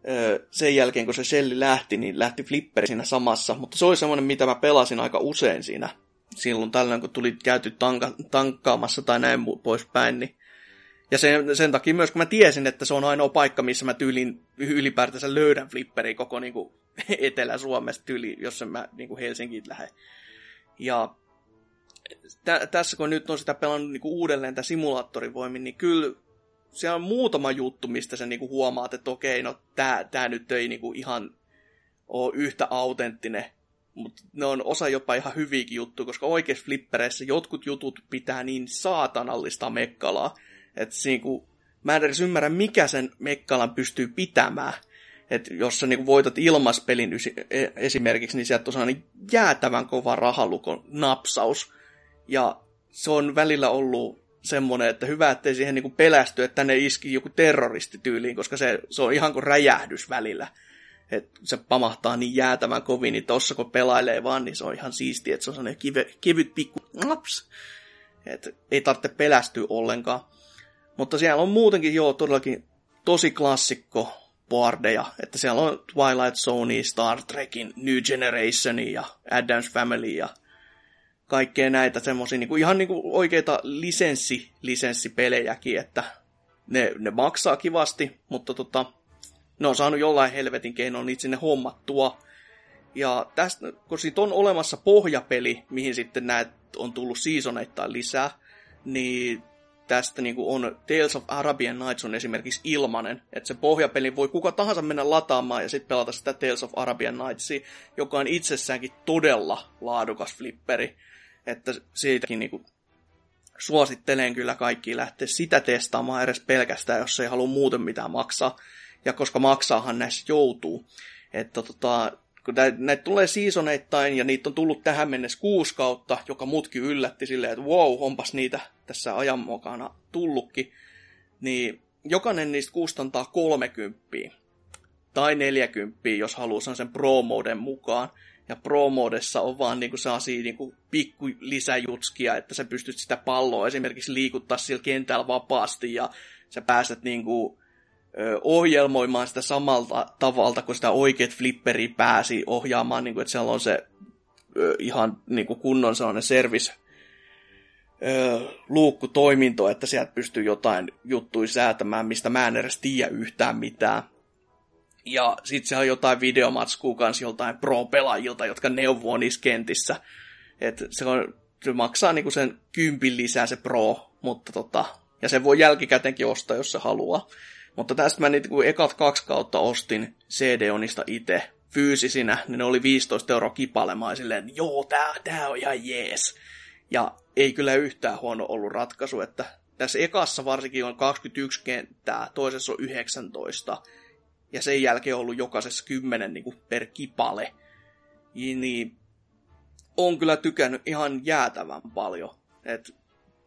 ö, sen jälkeen kun se Shelli lähti, niin lähti Flipperi siinä samassa, mutta se oli semmoinen, mitä mä pelasin aika usein siinä. Silloin tällöin, kun tuli käyty tanka, tankkaamassa tai näin poispäin, niin ja sen, sen takia myös, kun mä tiesin, että se on ainoa paikka, missä mä tyylin ylipäätänsä löydän flipperi koko niin kuin, Etelä-Suomesta tyyli, jos mä niin kuin Helsinkiin lähden. Ja tä, tässä kun nyt on sitä pelannut niin kuin uudelleen tämä simulaattorivoimin, niin kyllä siellä on muutama juttu, mistä sä niinku huomaat, että okei, no tää, tää nyt ei niinku ihan ole yhtä autenttinen. Mutta ne on osa jopa ihan hyviäkin juttuja, koska oikeissa flippereissä jotkut jutut pitää niin saatanallista mekkalaa, että niinku, mä en edes ymmärrä, mikä sen mekkalan pystyy pitämään. Että jos sä niinku voitat ilmaspelin e, esimerkiksi, niin sieltä on niin jäätävän kova rahalukon napsaus. Ja se on välillä ollut semmoinen, että hyvä, ettei siihen niinku pelästy, että tänne iski joku terroristi tyyliin, koska se, se on ihan kuin räjähdys välillä. Että se pamahtaa niin jäätävän kovin, niin tossa kun pelailee vaan, niin se on ihan siistiä, että se on sellainen kive, kevyt pikku naps. Että ei tarvitse pelästyä ollenkaan. Mutta siellä on muutenkin jo todellakin tosi klassikko boardeja, että siellä on Twilight Zone, Star Trekin, New Generation ja Adams Family ja kaikkea näitä semmoisia niin ihan niin kuin oikeita lisenssi, lisenssipelejäkin, että ne, ne maksaa kivasti, mutta tota, ne on saanut jollain helvetin keinoin niitä sinne hommattua. Ja tästä, kun siitä on olemassa pohjapeli, mihin sitten näet on tullut seasoneittain lisää, niin tästä niin kuin on Tales of Arabian Nights on esimerkiksi ilmanen, että se pohjapeli voi kuka tahansa mennä lataamaan ja sitten pelata sitä Tales of Arabian Nightsia, joka on itsessäänkin todella laadukas flipperi, että siitäkin niin kuin suosittelen kyllä kaikki lähteä sitä testaamaan edes pelkästään, jos ei halua muuten mitään maksaa, ja koska maksaahan näissä joutuu, että tota, kun näitä tulee seasoneittain ja niitä on tullut tähän mennessä kuusi kautta, joka mutki yllätti silleen, että wow, onpas niitä tässä ajan mukana tullutkin, niin jokainen niistä kustantaa 30 tai 40, jos haluaa sen pro-moden mukaan. Ja pro-modessa on vaan niinku sellaisia niinku pikku lisäjutskia, että sä pystyt sitä palloa esimerkiksi liikuttaa sillä kentällä vapaasti ja sä pääset niinku ohjelmoimaan sitä samalta tavalta, kun sitä oikeat flipperi pääsi ohjaamaan, niin kuin, että siellä on se ihan niin kuin kunnon sellainen service luukkutoiminto, että sieltä pystyy jotain juttuja säätämään, mistä mä en edes tiedä yhtään mitään. Ja sit se on jotain videomatskua kanssa joltain pro-pelaajilta, jotka neuvoo niissä kentissä. Et se, on, se maksaa niinku sen kympin lisää se pro, mutta tota, ja se voi jälkikäteenkin ostaa, jos se haluaa. Mutta tästä mä niitä kun ekat kaksi kautta ostin CD-onista itse fyysisinä, niin ne oli 15 euroa kipalemaan silleen, joo, tää, tää on ihan jees. Ja ei kyllä yhtään huono ollut ratkaisu, että tässä ekassa varsinkin on 21 kenttää, toisessa on 19, ja sen jälkeen on ollut jokaisessa 10 niin kuin per kipale. Niin on kyllä tykännyt ihan jäätävän paljon. Et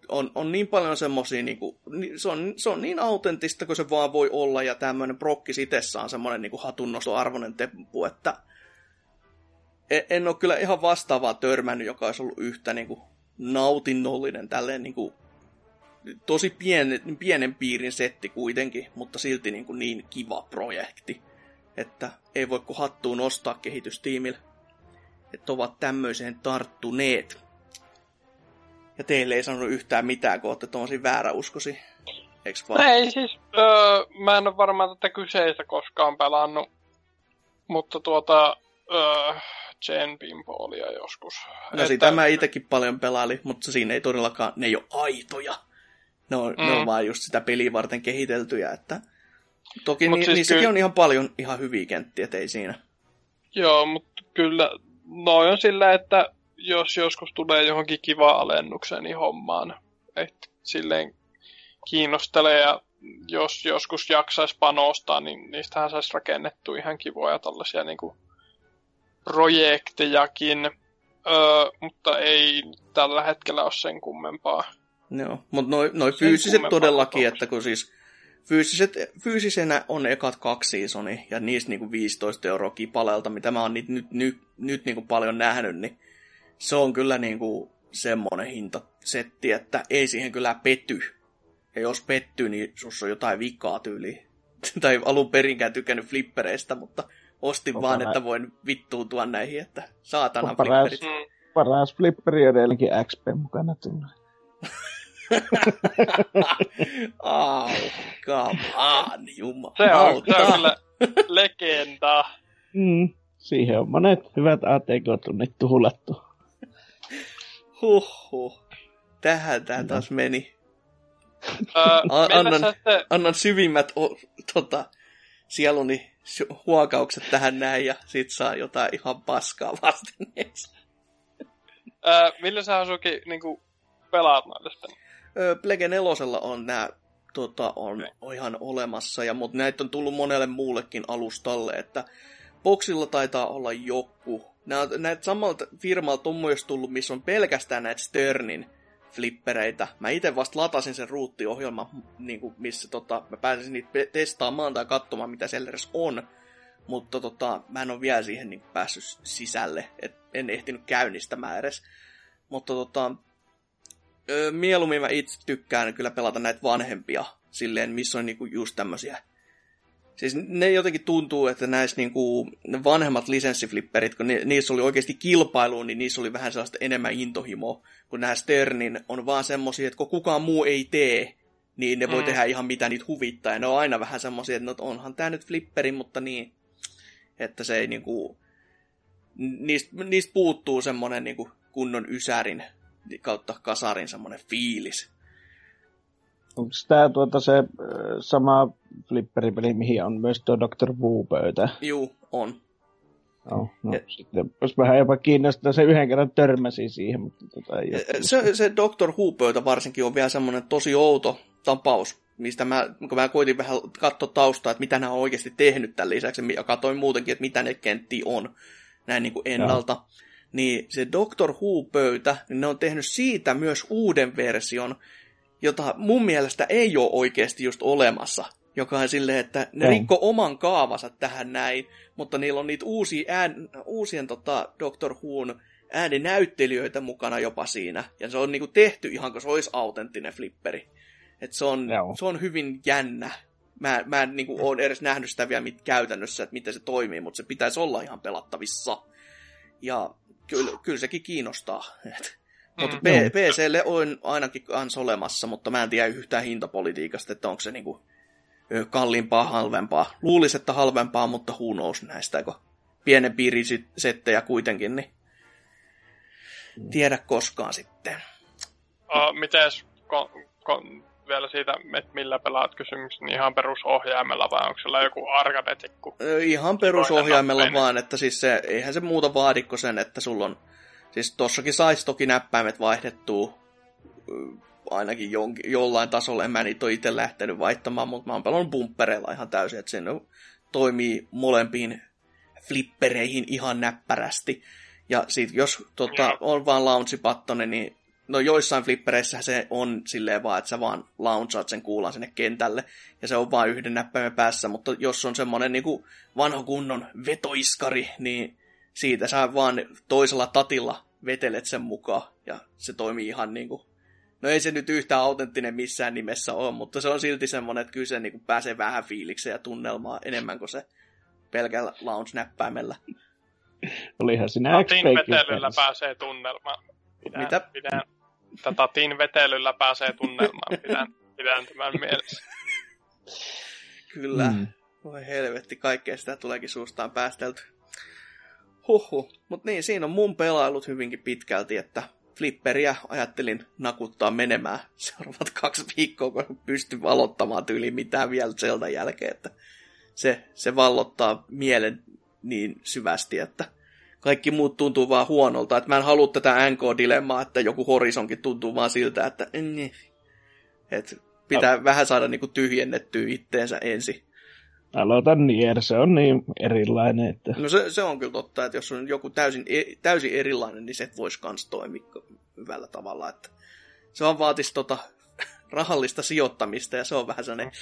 on, on niin paljon semmosia, niinku, se, on, se on niin autenttista kuin se vaan voi olla, ja tämmöinen prokkis itsessään on semmoinen niinku hatunnostoarvoinen temppu, että en, en ole kyllä ihan vastaavaa törmännyt, joka olisi ollut yhtä niinku nautinnollinen, tälleen niinku, tosi pienen, pienen piirin setti kuitenkin, mutta silti niinku niin kiva projekti, että ei voi kuin hattuun nostaa kehitystiimille, että ovat tämmöiseen tarttuneet. Ja teille ei sanonut yhtään mitään, kun olette tuommoisia vääräuskosi. Eiks vaan? Ei siis, öö, mä en ole varmaan tätä kyseistä koskaan pelannut. Mutta tuota, öö, Jen Pinballia joskus. No että... sitä mä itekin paljon pelailin, mutta siinä ei todellakaan, ne ei ole aitoja. Ne on, mm. ne on mm. vaan just sitä peliä varten kehiteltyjä, että toki Mut ni, siis niissäkin ky... on ihan paljon ihan hyviä kenttiä, ei siinä. Joo, mutta kyllä noin on sillä, että jos joskus tulee johonkin kiva alennukseen, niin hommaan. Et silleen kiinnostelee ja jos joskus jaksaisi panostaa, niin niistähän saisi rakennettu ihan kivoja tällaisia niin kuin projektejakin, öö, mutta ei tällä hetkellä ole sen kummempaa. Joo, mutta noin noi fyysiset todellakin, että kun siis fyysiset, fyysisenä on ekat kaksi seasoni ja niistä niinku 15 euroa kipaleelta, mitä mä oon nyt, nyt, nyt, nyt niinku paljon nähnyt, niin se on kyllä niinku semmonen hintasetti, että ei siihen kyllä petty. Ja jos pettyy, niin sus on jotain vikaa tyyliin. tai alun perinkään tykännyt flippereistä, mutta ostin Opa vaan, näin. että voin vittuutua näihin, että saatana paras, flipperit. Paras flipperi edelleenkin XP mukana tulee. Au, come on, jumala. Se on, se on kyllä legenda. Mm, siihen on monet hyvät ATK-tunnit tuhlattu. Huhhuh. Tähän tää taas meni. Öö, annan, sitten... annan syvimmät o, tota, sieluni huokaukset tähän näin ja sit saa jotain ihan paskaa vastineeksi. öö, millä sä Asuki niinku pelaat noita sitten? Öö, Plege 4 on nää tota, on, on ihan olemassa, ja, mutta näitä on tullut monelle muullekin alustalle, että Boxilla taitaa olla joku. näitä samalta firmalta on myös tullut, missä on pelkästään näitä Sternin flippereitä. Mä itse vasta latasin sen ruuttiohjelman, niin kuin, missä tota, mä pääsin niitä testaamaan tai katsomaan, mitä siellä edes on. Mutta tota, mä en ole vielä siihen niin päässyt sisälle, et en ehtinyt käynnistämään edes. Mutta tota, mieluummin mä itse tykkään kyllä pelata näitä vanhempia, silleen, missä on niinku just tämmöisiä Siis ne jotenkin tuntuu, että näissä niinku, vanhemmat lisenssiflipperit, kun ni, niissä oli oikeasti kilpailu, niin niissä oli vähän sellaista enemmän intohimoa, kun nämä Sternin on vaan semmosia, että kun kukaan muu ei tee, niin ne voi mm. tehdä ihan mitä niitä huvittaa. Ja ne on aina vähän semmosia, että no, onhan tää nyt flipperi, mutta niin, että se ei niinku, niistä, niistä puuttuu semmonen niinku kunnon ysärin kautta kasarin semmonen fiilis. Onko tämä tuota se äh, sama flipperipeli, mihin on myös tuo Dr. Who-pöytä? Juu, on. Oh, no, ja, sitten olisi vähän jopa kiinnostaa, se yhden kerran törmäsi siihen, mutta tota ei se, se Dr. Who-pöytä varsinkin on vielä semmoinen tosi outo tapaus, mistä mä, kun mä koitin vähän katsoa taustaa, että mitä nämä on oikeasti tehnyt tämän lisäksi, ja katsoin muutenkin, että mitä ne kentti on näin niin kuin ennalta. Ja. Niin se Dr. Who-pöytä, niin ne on tehnyt siitä myös uuden version, jota mun mielestä ei ole oikeasti just olemassa. Joka on silleen, että ne rikko oman kaavansa tähän näin, mutta niillä on niitä uusia ään, uusien tota, Doctor Who'n ääninäyttelijöitä mukana jopa siinä. Ja se on niinku tehty ihan kuin se olisi autenttinen flipperi. Et se, on, se on hyvin jännä. Mä, mä en niinku ole edes nähnyt sitä vielä mit, käytännössä, että miten se toimii, mutta se pitäisi olla ihan pelattavissa. Ja kyllä, kyllä sekin kiinnostaa. Et mutta mm, PClle on ainakin kans olemassa, mutta mä en tiedä yhtään hintapolitiikasta, että onko se niinku kalliimpaa, halvempaa. Luulisin, että halvempaa, mutta who knows näistä, kun pienen piirisettejä kuitenkin, niin mm. tiedä koskaan sitten. Uh, mites, kon, kon, vielä siitä, että millä pelaat kysymys, niin ihan perusohjaimella vai onko sillä joku arcade-tikku? Ihan perusohjaimella vaan, että siis se, eihän se muuta vaadikko sen, että sulla on Siis tossakin saisi toki näppäimet vaihdettua ainakin jonkin, jollain tasolla. En mä niitä ole itse lähtenyt vaihtamaan, mutta mä oon pelannut bumpereilla ihan täysin, että se toimii molempiin flippereihin ihan näppärästi. Ja sit jos tota, on vaan launchipattone, niin no joissain flippereissä se on silleen vaan, että sä vaan launchaat sen kuulan sinne kentälle, ja se on vain yhden näppäimen päässä, mutta jos on semmonen niinku vanho kunnon vetoiskari, niin siitä sä vaan toisella tatilla vetelet sen mukaan, ja se toimii ihan niin kuin No ei se nyt yhtään autenttinen missään nimessä ole, mutta se on silti semmoinen, että kyllä se niin kuin pääsee vähän fiilikseen ja tunnelmaa enemmän kuin se pelkällä launch-näppäimellä. Olihan sinä no, vetelyllä pääsee tunnelmaan. Pidän, Mitä? Pidän, tätä tin vetelyllä pääsee tunnelmaan. Pidän, pidän tämän mielessä. Kyllä. Mm. Voi helvetti, kaikkea sitä tuleekin suustaan päästelty. Huhu, mutta niin, siinä on mun pelailut hyvinkin pitkälti, että flipperiä ajattelin nakuttaa menemään seuraavat kaksi viikkoa, kun pystyn valottamaan tyyli mitään vielä Zeldan jälkeen, että se, se vallottaa mielen niin syvästi, että kaikki muut tuntuu vaan huonolta, että mä en halua tätä NK-dilemmaa, että joku horisonkin tuntuu vaan siltä, että niin, että pitää no. vähän saada niinku tyhjennettyä itteensä ensin. Aloitan Nier, se on niin erilainen, että... No se, se on kyllä totta, että jos on joku täysin, e- täysin erilainen, niin se voisi kans toimia hyvällä tavalla, että se on vaatisi tota rahallista sijoittamista ja se on vähän sellainen...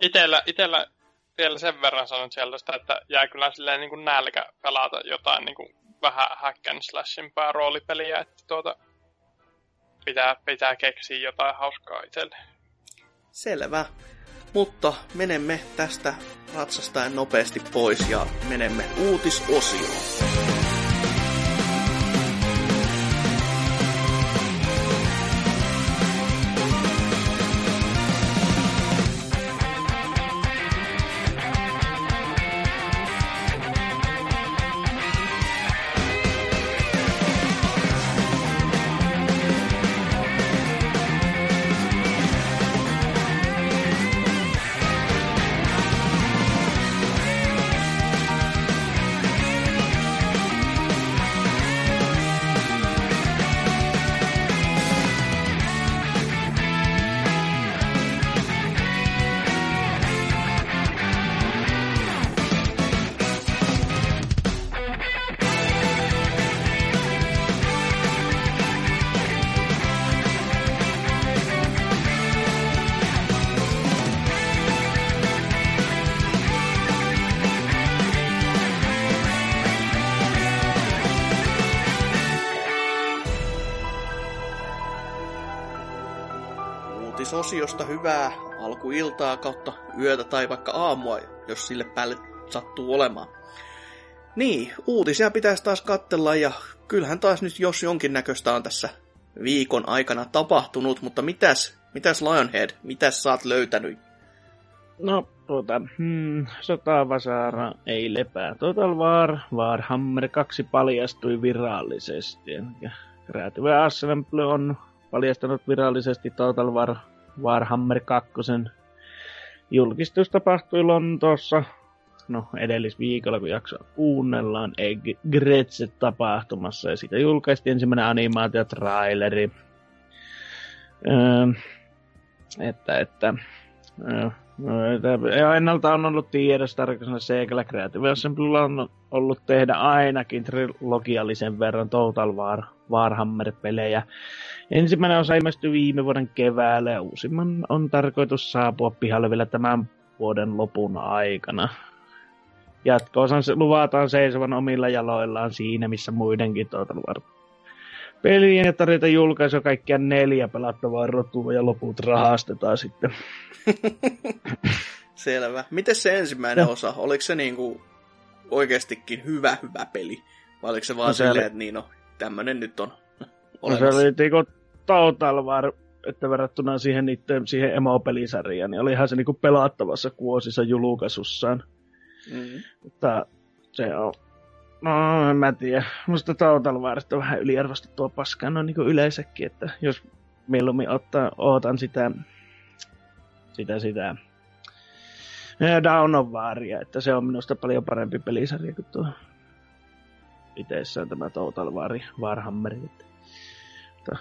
Itellä, itellä vielä sen verran sanon sieltä, että jää kyllä silleen niin kuin nälkä pelata jotain niin kuin vähän hack and slashimpää roolipeliä, että tuota, pitää, pitää keksiä jotain hauskaa itselle. Selvä. Mutta menemme tästä ratsastaen nopeasti pois ja menemme uutisosioon. Hyvää alkuiltaa kautta yötä tai vaikka aamua, jos sille päälle sattuu olemaan. Niin, uutisia pitäisi taas katsella ja kyllähän taas nyt jos jonkinnäköistä on tässä viikon aikana tapahtunut, mutta mitäs, mitäs Lionhead, mitäs sä oot löytänyt? No, tuota, hmm, Sotavasaara ei lepää. Total War, Warhammer 2 paljastui virallisesti. Creative Assembly on paljastanut virallisesti Total War Warhammer 2. Julkistus tapahtui Lontoossa, no edellisviikolla, kun jaksoa kuunnellaan, Gretset-tapahtumassa, ja siitä julkaistiin ensimmäinen animaatiotraileri. Öö, että, että öö, ja ennalta on ollut tiedossa tarkoituksena Sega Creative Assemblylla on ollut tehdä ainakin trilogiallisen verran Total War, Warhammer-pelejä. Ensimmäinen osa ilmestyi viime vuoden keväällä ja uusimman on tarkoitus saapua pihalle vielä tämän vuoden lopun aikana. Jatko-osan luvataan seisovan omilla jaloillaan siinä, missä muidenkin Total War pelien ja tarjota julkaisu kaikkia neljä pelattavaa rotua ja loput rahastetaan sitten. Selvä. Miten se ensimmäinen no. osa? Oliko se niinku oikeastikin hyvä, hyvä peli? Vai oliko se vaan no, silleen, että niin no, tämmönen nyt on olemassa? No se oli niinku Total War, että verrattuna siihen, niiden, siihen emo-pelisarjaan, niin olihan se niinku pelattavassa kuosissa julkaisussaan. Mm-hmm. Mutta se on No, en mä tiedä. Musta Total Warista on vähän yliarvostettua paskaa no niin yleensäkin, että jos mieluummin ottaa, ootan sitä, sitä, sitä Down of Waria, että se on minusta paljon parempi pelisarja kuin tuo itsessään tämä Total War, Warhammer. Että,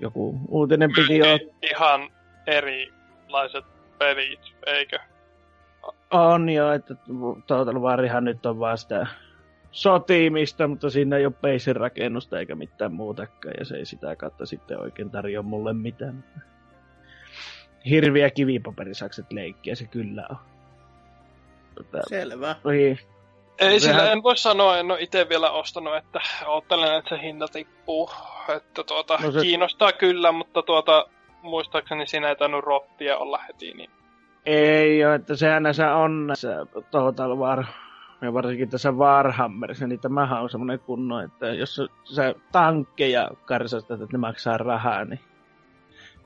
joku uutinen piti olla. Ihan erilaiset pelit, eikö? On jo, että Total Warihan nyt on vaan sitä sotiimista, mutta siinä ei ole peisin rakennusta eikä mitään muutakaan, ja se ei sitä kautta sitten oikein tarjoa mulle mitään. Hirviä kivipaperisakset leikkiä se kyllä on. Tota, Selvä. Niin. Ei Sehän... sillä en voi sanoa, en ole itse vielä ostanut, että ottelen, että se hinta tippuu. Että tuota, no se... kiinnostaa kyllä, mutta tuota, muistaakseni siinä ei tainnut rottia olla heti, niin... Ei ole, että sehän näissä on näissä Total War ja varsinkin tässä Warhammerissa, niin tämähän on semmoinen kunno, että jos sä tankkeja karsastat, että ne maksaa rahaa, niin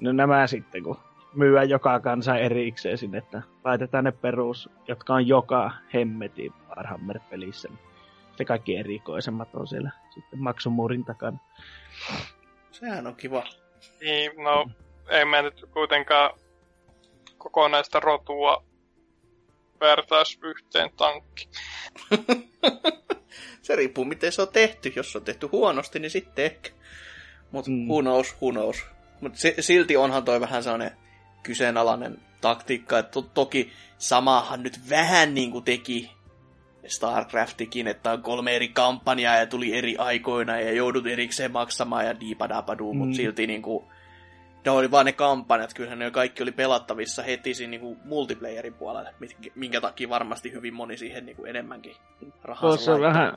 no nämä sitten, kun myyä joka kansa erikseen sinne, että laitetaan ne perus, jotka on joka hemmeti Warhammer-pelissä. Niin sitten kaikki erikoisemmat on siellä sitten maksumuurin takana. Sehän on kiva. Niin, no, ei mä nyt kuitenkaan kokonaista rotua vertaisi yhteen tankki. se riippuu, miten se on tehty. Jos se on tehty huonosti, niin sitten ehkä. Mutta mm. who knows, who knows. Mutta silti onhan toi vähän sellainen kyseenalainen taktiikka. Että to- toki samahan nyt vähän niin kuin teki StarCraftikin, että on kolme eri kampanjaa ja tuli eri aikoina ja joudut erikseen maksamaan ja diipadapadu, mm. mutta silti niin kuin, ne oli vaan ne kampanjat, kyllähän ne kaikki oli pelattavissa heti siinä niin multiplayerin puolelle, minkä takia varmasti hyvin moni siihen niin kuin enemmänkin rahaa tuossa vähän,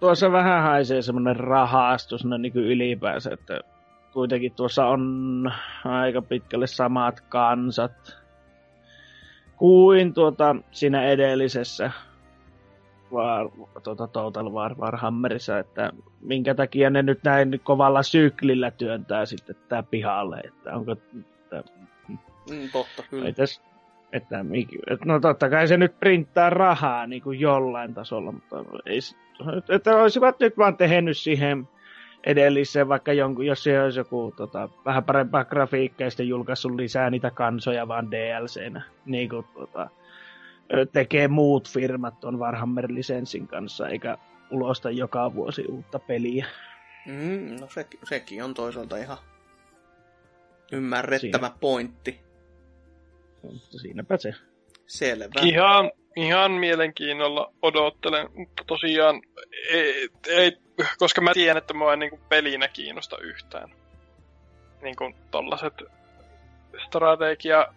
tuossa vähän haisee semmoinen rahastus no niin kuin ylipäänsä, että kuitenkin tuossa on aika pitkälle samat kansat kuin tuota, siinä edellisessä War, tuota, Total War Warhammerissa, että minkä takia ne nyt näin kovalla syklillä työntää sitten tää pihalle, että onko... Että, mm, totta, kyllä. Täs, että, no totta kai se nyt printtaa rahaa niin kuin jollain tasolla, mutta ei, että olisivat nyt vaan tehnyt siihen edelliseen, vaikka jonkun, jos siellä olisi joku tota, vähän parempaa grafiikkaa ja sitten julkaissut lisää niitä kansoja vaan DLCnä, niin kuin tota, tekee muut firmat on Warhammer-lisenssin kanssa, eikä ulosta joka vuosi uutta peliä. Mm, no se, sekin on toisaalta ihan ymmärrettävä Siinä. pointti. Mutta siinäpä se. Selvä. Ihan, ihan mielenkiinnolla odottelen, mutta tosiaan ei, ei koska mä tiedän, että mua ei niin pelinä kiinnosta yhtään. Niin kuin tollaset strategia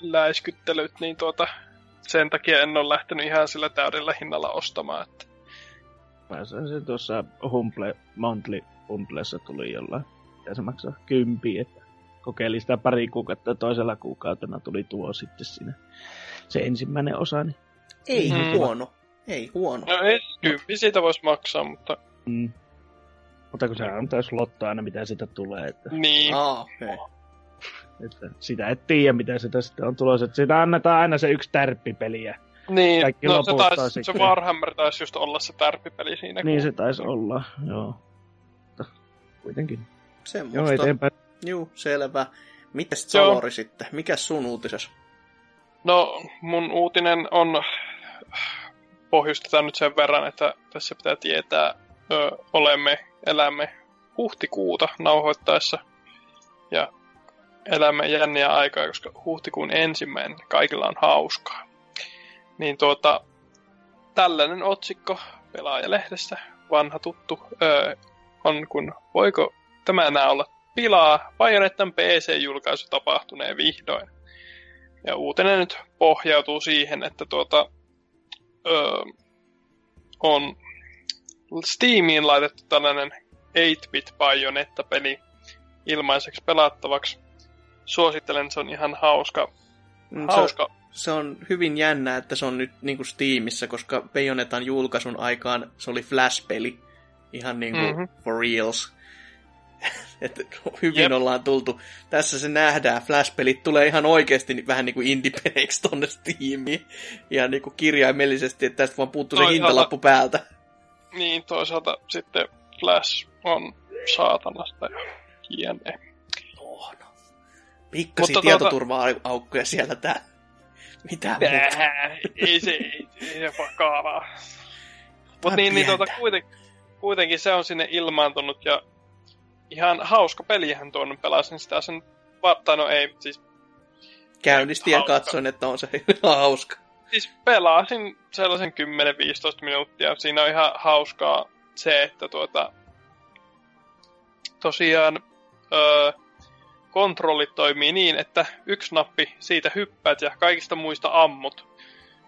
läiskyttelyt, niin tuota, sen takia en ole lähtenyt ihan sillä täydellä hinnalla ostamaan. Että... Mä sain se tuossa Humble Monthly Humblessa tuli jollain, ja se maksaa kympi, että kokeili sitä pari kuukautta toisella kuukautena tuli tuo sitten sinne se ensimmäinen osa. Niin... Ei mm. huono. Ei huono. No ei, kympi siitä voisi maksaa, mutta... Mm. Mutta kun se on täys lotto aina, mitä siitä tulee. Että... Niin. Ah, okay. Että sitä et tiedä, mitä sitä sitten on tulossa. Että siitä annetaan aina se yksi tärppipeliä. Niin, Kaikki no se, taisi, se Warhammer taisi just olla se tärppipeli siinä. Niin kun... se taisi olla, joo. Mutta kuitenkin. Semmosta. Joo, eteenpäin. Juu, selvä. Mitäs Salori sitten? Mikä sun uutisessa? No, mun uutinen on pohjustetaan nyt sen verran, että tässä pitää tietää, ö, olemme, elämme huhtikuuta nauhoittaessa. Ja elämme jänniä aikaa, koska huhtikuun ensimmäinen kaikilla on hauskaa. Niin tuota, tällainen otsikko pelaajalehdessä, vanha tuttu, ö, on kun voiko tämä enää olla pilaa, Bajonettan PC-julkaisu tapahtuneen vihdoin. Ja uutinen nyt pohjautuu siihen, että tuota, öö, on Steamiin laitettu tällainen 8-bit Bayonetta-peli ilmaiseksi pelattavaksi. Suosittelen, se on ihan hauska. Mm, hauska. Se, se on hyvin jännä, että se on nyt niin kuin Steamissa, koska Bayonetan julkaisun aikaan se oli Flash-peli. Ihan niin kuin mm-hmm. for reals. että hyvin Jep. ollaan tultu. Tässä se nähdään. Flash-pelit tulee ihan oikeasti vähän niin kuin indie tonne Steamiin. Ihan niin kuin kirjaimellisesti, että tästä vaan puuttuu se hintalappu päältä. Niin, toisaalta sitten Flash on saatanasta ja jne. No. Pikkasia tuota- tietoturva-aukkoja siellä tää. Mitä ei se, ei, ei se vakavaa. Mutta niin, niin tuota, kuiten, kuitenkin se on sinne ilmaantunut ja ihan hauska pelihän tuon pelasin sitä sen, tai no ei, siis... Käynnistin ja katsoin, että on se ihan hauska. Siis pelasin sellaisen 10-15 minuuttia. Siinä on ihan hauskaa se, että tuota... Tosiaan öö, kontrollit toimii niin, että yksi nappi siitä hyppäät ja kaikista muista ammut.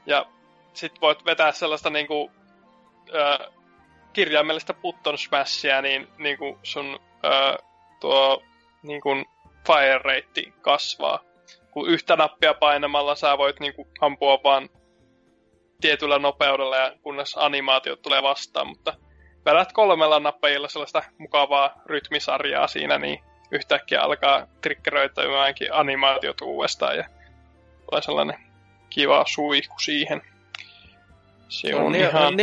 Ja sit voit vetää sellaista niinku, öö, kirjaimellista button smashia, niin niinku sun öö, tuo niin kuin fire rate kasvaa. Kun yhtä nappia painamalla sä voit niin kuin, ampua vaan tietyllä nopeudella ja kunnes animaatiot tulee vastaan, mutta vedät kolmella nappajilla sellaista mukavaa rytmisarjaa siinä, niin yhtäkkiä alkaa triggeröitämäänkin animaatiot uudestaan ja tulee sellainen kiva suihku siihen. Se on, on neo, ihan...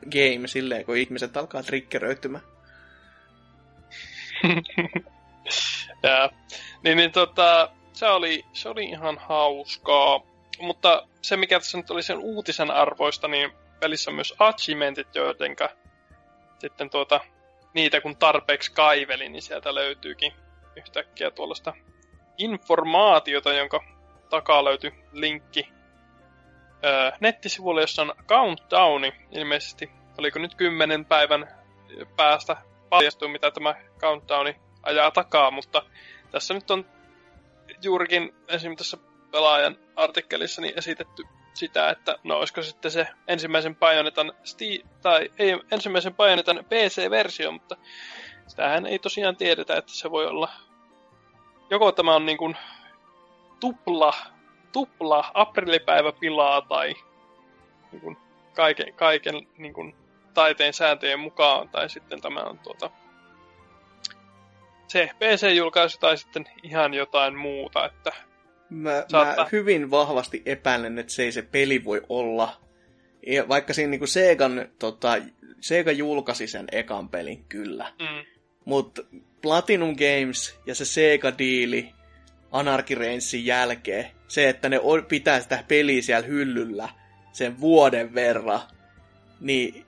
game silleen, kun ihmiset alkaa triggeröitymään. ja, niin, niin tota, se oli, se oli ihan hauskaa. Mutta se, mikä tässä nyt oli sen uutisen arvoista, niin pelissä on myös achievementit, joidenka sitten tuota, niitä kun tarpeeksi kaiveli, niin sieltä löytyykin yhtäkkiä tuollaista informaatiota, jonka takaa löytyi linkki öö, nettisivulle, jossa on countdowni ilmeisesti. Oliko nyt kymmenen päivän päästä paljastuu, mitä tämä countdowni ajaa takaa, mutta tässä nyt on juurikin esimerkiksi tässä pelaajan artikkelissa niin esitetty sitä, että no olisiko sitten se ensimmäisen Bayonetan Sti- tai ei ensimmäisen Bayonetan PC-versio, mutta sitähän ei tosiaan tiedetä, että se voi olla. Joko tämä on niin kuin tupla, tupla aprillipäivä pilaa tai niin kuin kaiken, kaiken niin kuin taiteen sääntöjen mukaan, tai sitten tämä on tuota, se PC-julkaisu tai sitten ihan jotain muuta, että Mä, mä hyvin vahvasti epäilen, että se ei se peli voi olla. Ja vaikka siinä niinku Segan, tota, Sega julkaisi sen ekan pelin, kyllä. Mm. Mutta Platinum Games ja se Sega-diili Anarchy Rainsin jälkeen, se, että ne pitää sitä peliä siellä hyllyllä sen vuoden verran, niin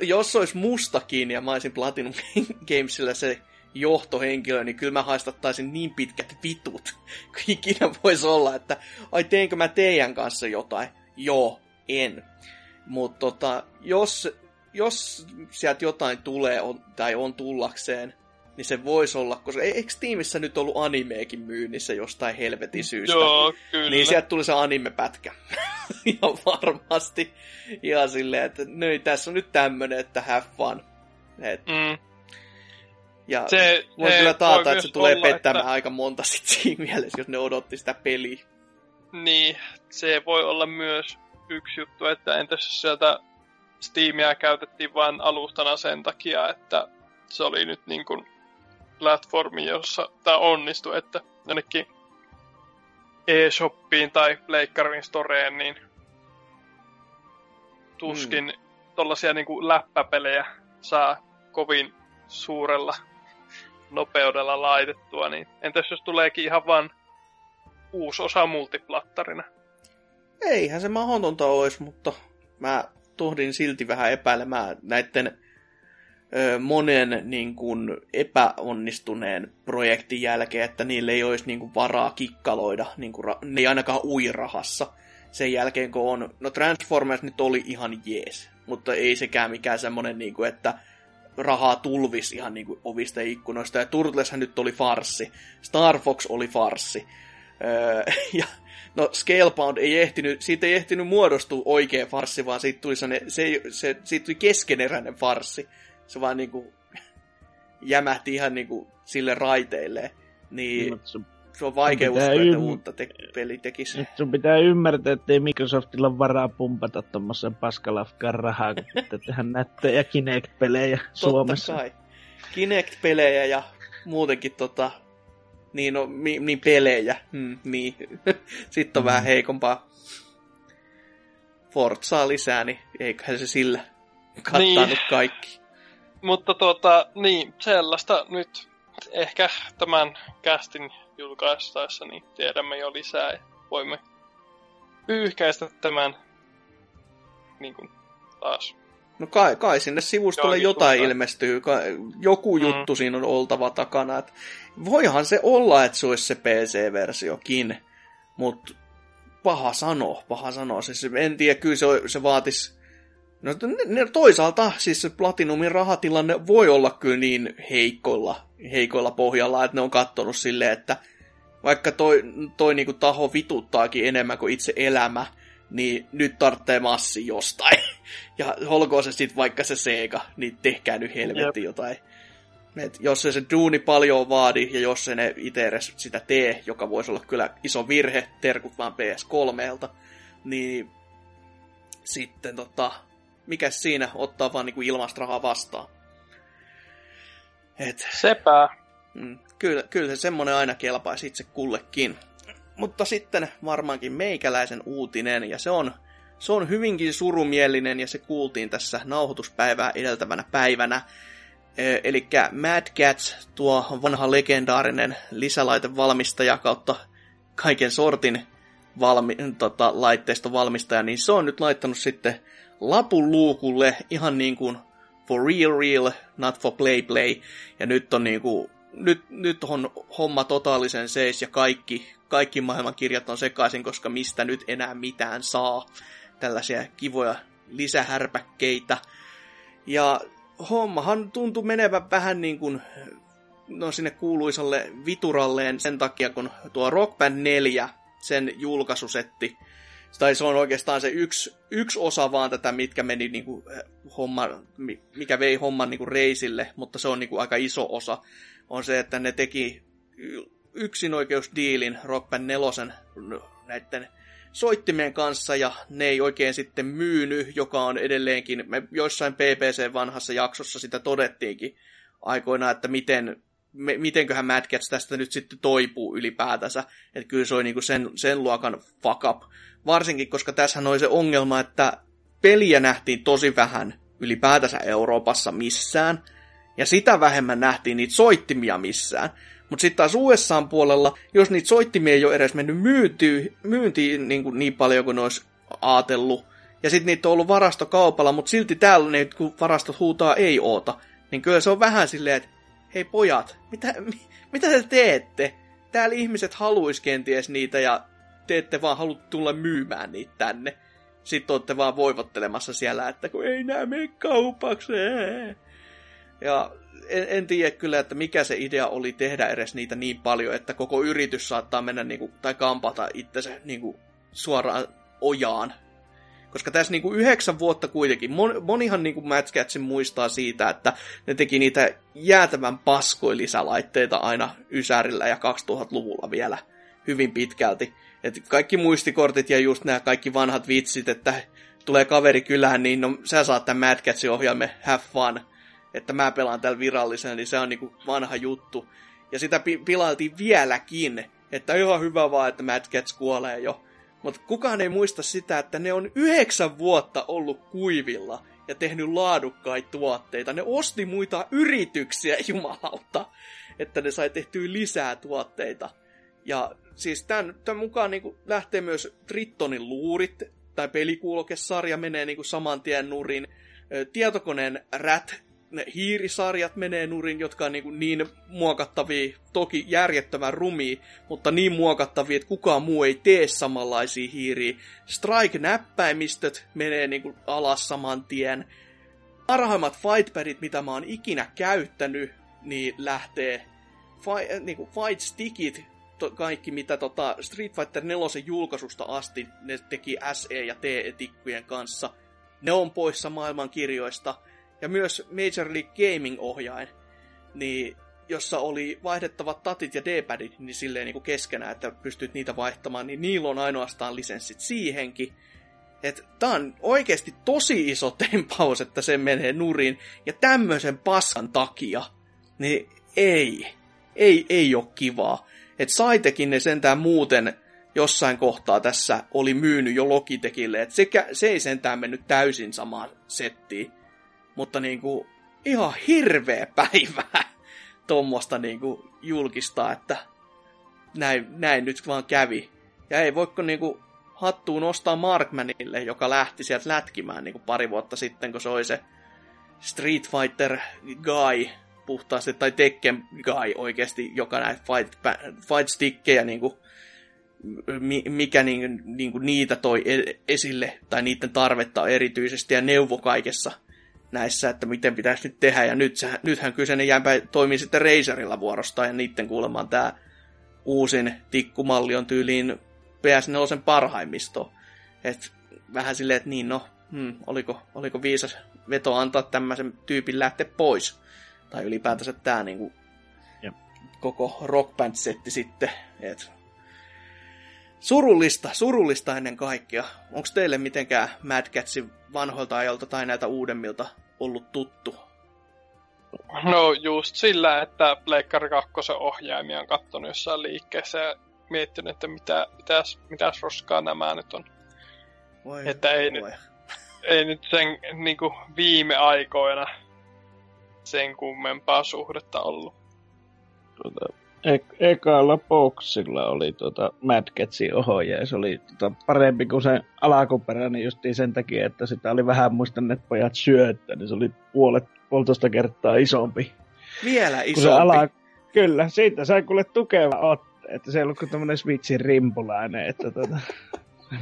jos olisi mustakin ja mä olisin Platinum Gamesilla se johtohenkilö, niin kyllä mä haistattaisin niin pitkät vitut, kuin ikinä voisi olla, että ai teinkö mä teidän kanssa jotain? Joo, en. Mutta tota, jos, jos sieltä jotain tulee on, tai on tullakseen, niin se voisi olla, koska eikö tiimissä nyt ollut animeekin myynnissä jostain helvetin syystä? Joo, kyllä. Niin sieltä tuli se anime-pätkä. Ihan varmasti. Ja silleen, että nyt tässä on nyt tämmönen, että have fun. Et, mm. Ja se, voin kyllä taata, että se tulee olla, pettämään että... aika monta sit siinä mielessä, jos ne odotti sitä peliä. Niin, se voi olla myös yksi juttu, että entäs sieltä Steamia käytettiin vain alustana sen takia, että se oli nyt niin kuin platformi, jossa tämä onnistui, että jonnekin eShoppiin tai Pleikkarin Storeen, niin tuskin mm. tollasia niin kuin läppäpelejä saa kovin suurella nopeudella laitettua, niin entäs jos tuleekin ihan vaan uusi osa multiplattarina? Eihän se mahdotonta olisi, mutta mä tohdin silti vähän epäilemään näiden ö, monen niin kuin, epäonnistuneen projektin jälkeen, että niille ei olisi niin kuin, varaa kikkaloida, niin kuin, ne ei ainakaan uirahassa sen jälkeen, kun on... No Transformers nyt oli ihan jees, mutta ei sekään mikään semmonen, niin kuin, että rahaa tulvis ihan niin kuin ovista ja ikkunoista. Ja Turtleshän nyt oli farssi. Star Fox oli farssi. Öö, ja no Scalebound ei ehtinyt, siitä ei ehtinyt muodostua oikea farssi, vaan siitä tuli, se, se, se, siitä tuli keskeneräinen farssi. Se vaan niin kuin jämähti ihan niin kuin sille raiteille. Niin, se on vaikea uskoa, että ym... uutta te- peli tekisi. Nyt sun pitää ymmärtää, että ei Microsoftilla ole varaa pumpata tuommoisen paskalafkan rahaa, kun pitää tehdä nättejä Kinect-pelejä Suomessa. kai. Kinect-pelejä ja muutenkin tota, niin, no, mi, niin pelejä. Hmm, niin. Sitten on mm. vähän heikompaa. Forzaa lisää, niin eiköhän se sillä kattanut niin. kaikki. Mutta tuota, niin, sellaista nyt ehkä tämän castin julkaistaessa, niin tiedämme jo lisää ja voimme pyyhkäistä tämän niin kuin, taas. No kai, kai sinne sivustolle Joo, jotain tuota. ilmestyy, joku mm. juttu siinä on oltava takana. Et voihan se olla, että se olisi se PC-versiokin, mutta paha sano, paha sano. Siis en tiedä, kyllä se, se vaatisi No ne, toisaalta siis se Platinumin rahatilanne voi olla kyllä niin heikoilla, heikoilla pohjalla, että ne on kattonut silleen, että vaikka toi, toi niinku taho vituttaakin enemmän kuin itse elämä, niin nyt tarvitsee massi jostain. Ja holkoon se sitten vaikka se Sega, niin tehkää nyt helvetti jotain. Et jos se se duuni paljon vaadi, ja jos se ne itse edes sitä tee, joka voisi olla kyllä iso virhe, terkut vaan PS3lta, niin sitten tota, mikä siinä ottaa vaan niinku ilmasta rahaa vastaan. Et, Sepä. Mm, kyllä, kyllä se semmonen aina kelpaisi itse kullekin. Mutta sitten varmaankin meikäläisen uutinen, ja se on, se on hyvinkin surumielinen, ja se kuultiin tässä nauhoituspäivää edeltävänä päivänä. E, Eli Mad Cats, tuo vanha legendaarinen lisälaitevalmistaja kautta kaiken sortin valmi, tota, laitteista niin se on nyt laittanut sitten lapun luukulle ihan niin kuin for real real, not for play play. Ja nyt on niin kuin nyt, nyt on homma totaalisen seis ja kaikki, kaikki maailmankirjat on sekaisin, koska mistä nyt enää mitään saa. Tällaisia kivoja lisähärpäkkeitä. Ja hommahan tuntui menevän vähän niin kuin no sinne kuuluisalle vituralleen sen takia, kun tuo Rock Band 4, sen julkaisusetti, tai se on oikeastaan se yksi, yksi osa vaan tätä, mitkä meni niin kuin, homma, mikä vei homman niin kuin reisille, mutta se on niin kuin aika iso osa, on se, että ne teki yksinoikeusdiilin Rock Band 4 näiden soittimien kanssa ja ne ei oikein sitten myynyt, joka on edelleenkin, me joissain PPC vanhassa jaksossa sitä todettiinkin aikoina, että miten, me, mitenköhän Mad Cats tästä nyt sitten toipuu ylipäätänsä, että kyllä se oli niinku sen, sen luokan fuck up. Varsinkin, koska tässä oli se ongelma, että peliä nähtiin tosi vähän ylipäätänsä Euroopassa missään, ja sitä vähemmän nähtiin niitä soittimia missään. Mutta sitten taas USAn puolella, jos niitä soittimia ei ole edes mennyt myyntiin, myyntiin niin, kuin niin paljon kuin ne olisi ajatellut, ja sitten niitä on ollut varastokaupalla, mutta silti täällä ne, kun varastot huutaa ei oota, niin kyllä se on vähän silleen, että hei pojat, mitä, mi, mitä te teette? Täällä ihmiset haluaisi kenties niitä ja te ette vaan halua tulla myymään niitä tänne. Sitten olette vaan voivottelemassa siellä, että kun ei nää mene kaupaksi. Ja en, en tiedä kyllä, että mikä se idea oli tehdä edes niitä niin paljon, että koko yritys saattaa mennä niinku, tai kampata itsensä niinku, suoraan ojaan. Koska tässä niinku yhdeksän vuotta kuitenkin, mon, monihan niinku Mad Catsin muistaa siitä, että ne teki niitä jäätävän paskoilisälaitteita aina Ysärillä ja 2000-luvulla vielä hyvin pitkälti. Et kaikki muistikortit ja just nämä kaikki vanhat vitsit, että tulee kaveri kylään, niin no, sä saat tämän Mad Catsin have fun että mä pelaan tällä virallisena, niin se on niinku vanha juttu. Ja sitä pi- pilailtiin vieläkin, että ihan hyvä vaan, että Mad Cats kuolee jo. Mutta kukaan ei muista sitä, että ne on yhdeksän vuotta ollut kuivilla ja tehnyt laadukkaita tuotteita. Ne osti muita yrityksiä, jumalauta, että ne sai tehtyä lisää tuotteita. Ja siis tämän, tämän mukaan niin lähtee myös Trittonin luurit, tai pelikuulokesarja menee niin saman tien nurin. Tietokoneen Rat ne hiirisarjat menee nurin, jotka on niin, niin muokattavia, toki järjettömän rumia, mutta niin muokattavia, että kukaan muu ei tee samanlaisia hiiriä. Strike-näppäimistöt menee niin kuin alas saman tien. Parhaimmat fightpadit, mitä mä oon ikinä käyttänyt, niin lähtee fi- niin kuin fight stickit, to, kaikki mitä tota Street Fighter 4 julkaisusta asti ne teki SE ja T-tikkujen kanssa. Ne on poissa maailman kirjoista ja myös Major League Gaming-ohjain, niin jossa oli vaihdettavat tatit ja D-padit niin silleen niin kuin keskenään, että pystyt niitä vaihtamaan, niin niillä on ainoastaan lisenssit siihenkin. Että on oikeasti tosi iso tempaus, että se menee nurin. Ja tämmöisen paskan takia, niin ei, ei, ei ole kivaa. Että Saitekin ne sentään muuten jossain kohtaa tässä oli myynyt jo Logitechille, että sekä, se ei sentään mennyt täysin samaan settiin. Mutta niinku, ihan hirveä päivä tuommoista niinku julkistaa, että näin, näin nyt vaan kävi. Ja ei voiko niinku hattuun nostaa Markmanille, joka lähti sieltä lätkimään niinku pari vuotta sitten, kun se oli se Street Fighter guy puhtaasti, tai Tekken guy oikeasti, joka näitä fight, fight stickkejä niinku, mikä niin, niin kuin niitä toi e-, esille, tai niiden tarvetta erityisesti, ja neuvo kaikessa näissä, että miten pitäisi nyt tehdä, ja nyt, nythän kyseinen jääpä toimii sitten Razerilla vuorostaan, ja niiden kuulemaan tämä uusin tikkumalli on tyyliin PS4 parhaimmisto. Et vähän silleen, että niin no, hmm, oliko, oliko viisas veto antaa tämmöisen tyypin lähteä pois. Tai ylipäätänsä tämä niinku, koko rock band setti sitten. Et, surullista, surullista ennen kaikkea. Onko teille mitenkään Mad Catsin vanhoilta ajalta tai näitä uudemmilta ollut tuttu? No just sillä, että Pleikkari 2 ohjaimia on kattonut jossain liikkeessä ja miettinyt, että mitä, mitäs, mitäs roskaa nämä nyt on. Voi että ei nyt, ei nyt sen niin kuin viime aikoina sen kummempaa suhdetta ollut. Tuota, e- ekalla boxilla oli tuota Mad Catsin ohjaaja ja se oli tuota parempi kuin se alkuperäinen justiin sen takia, että sitä oli vähän muistaneet pojat syöttä, niin se oli puolet, puolitoista kertaa isompi. Vielä isompi? Se ala, Kyllä, siitä sai kuule tukeva otte, että se ei ollut kuin tämmönen Switchin rimpulainen, että tota,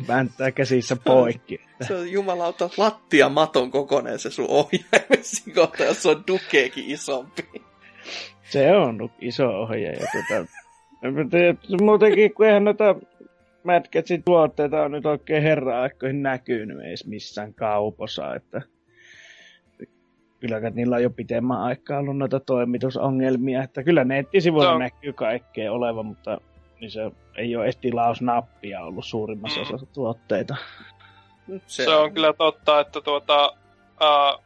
vänttää käsissä poikki. Se on jumalauta lattia maton kokoinen se sun ohjaimen kohta, jos se on dukeekin isompi. Se on iso ohjaaja. Tota, muutenkin, kun eihän noita Madcatsin tuotteita on nyt oikein herra aikoihin näkynyt edes missään kaupossa, että kyllä niillä on jo pitemmän aikaa ollut noita toimitusongelmia, että kyllä nettisivuilla no. näkyy kaikkea oleva, mutta niin se ei ole edes tilausnappia ollut suurimmassa mm. osassa tuotteita. Se, se on kyllä totta, että tuota, uh,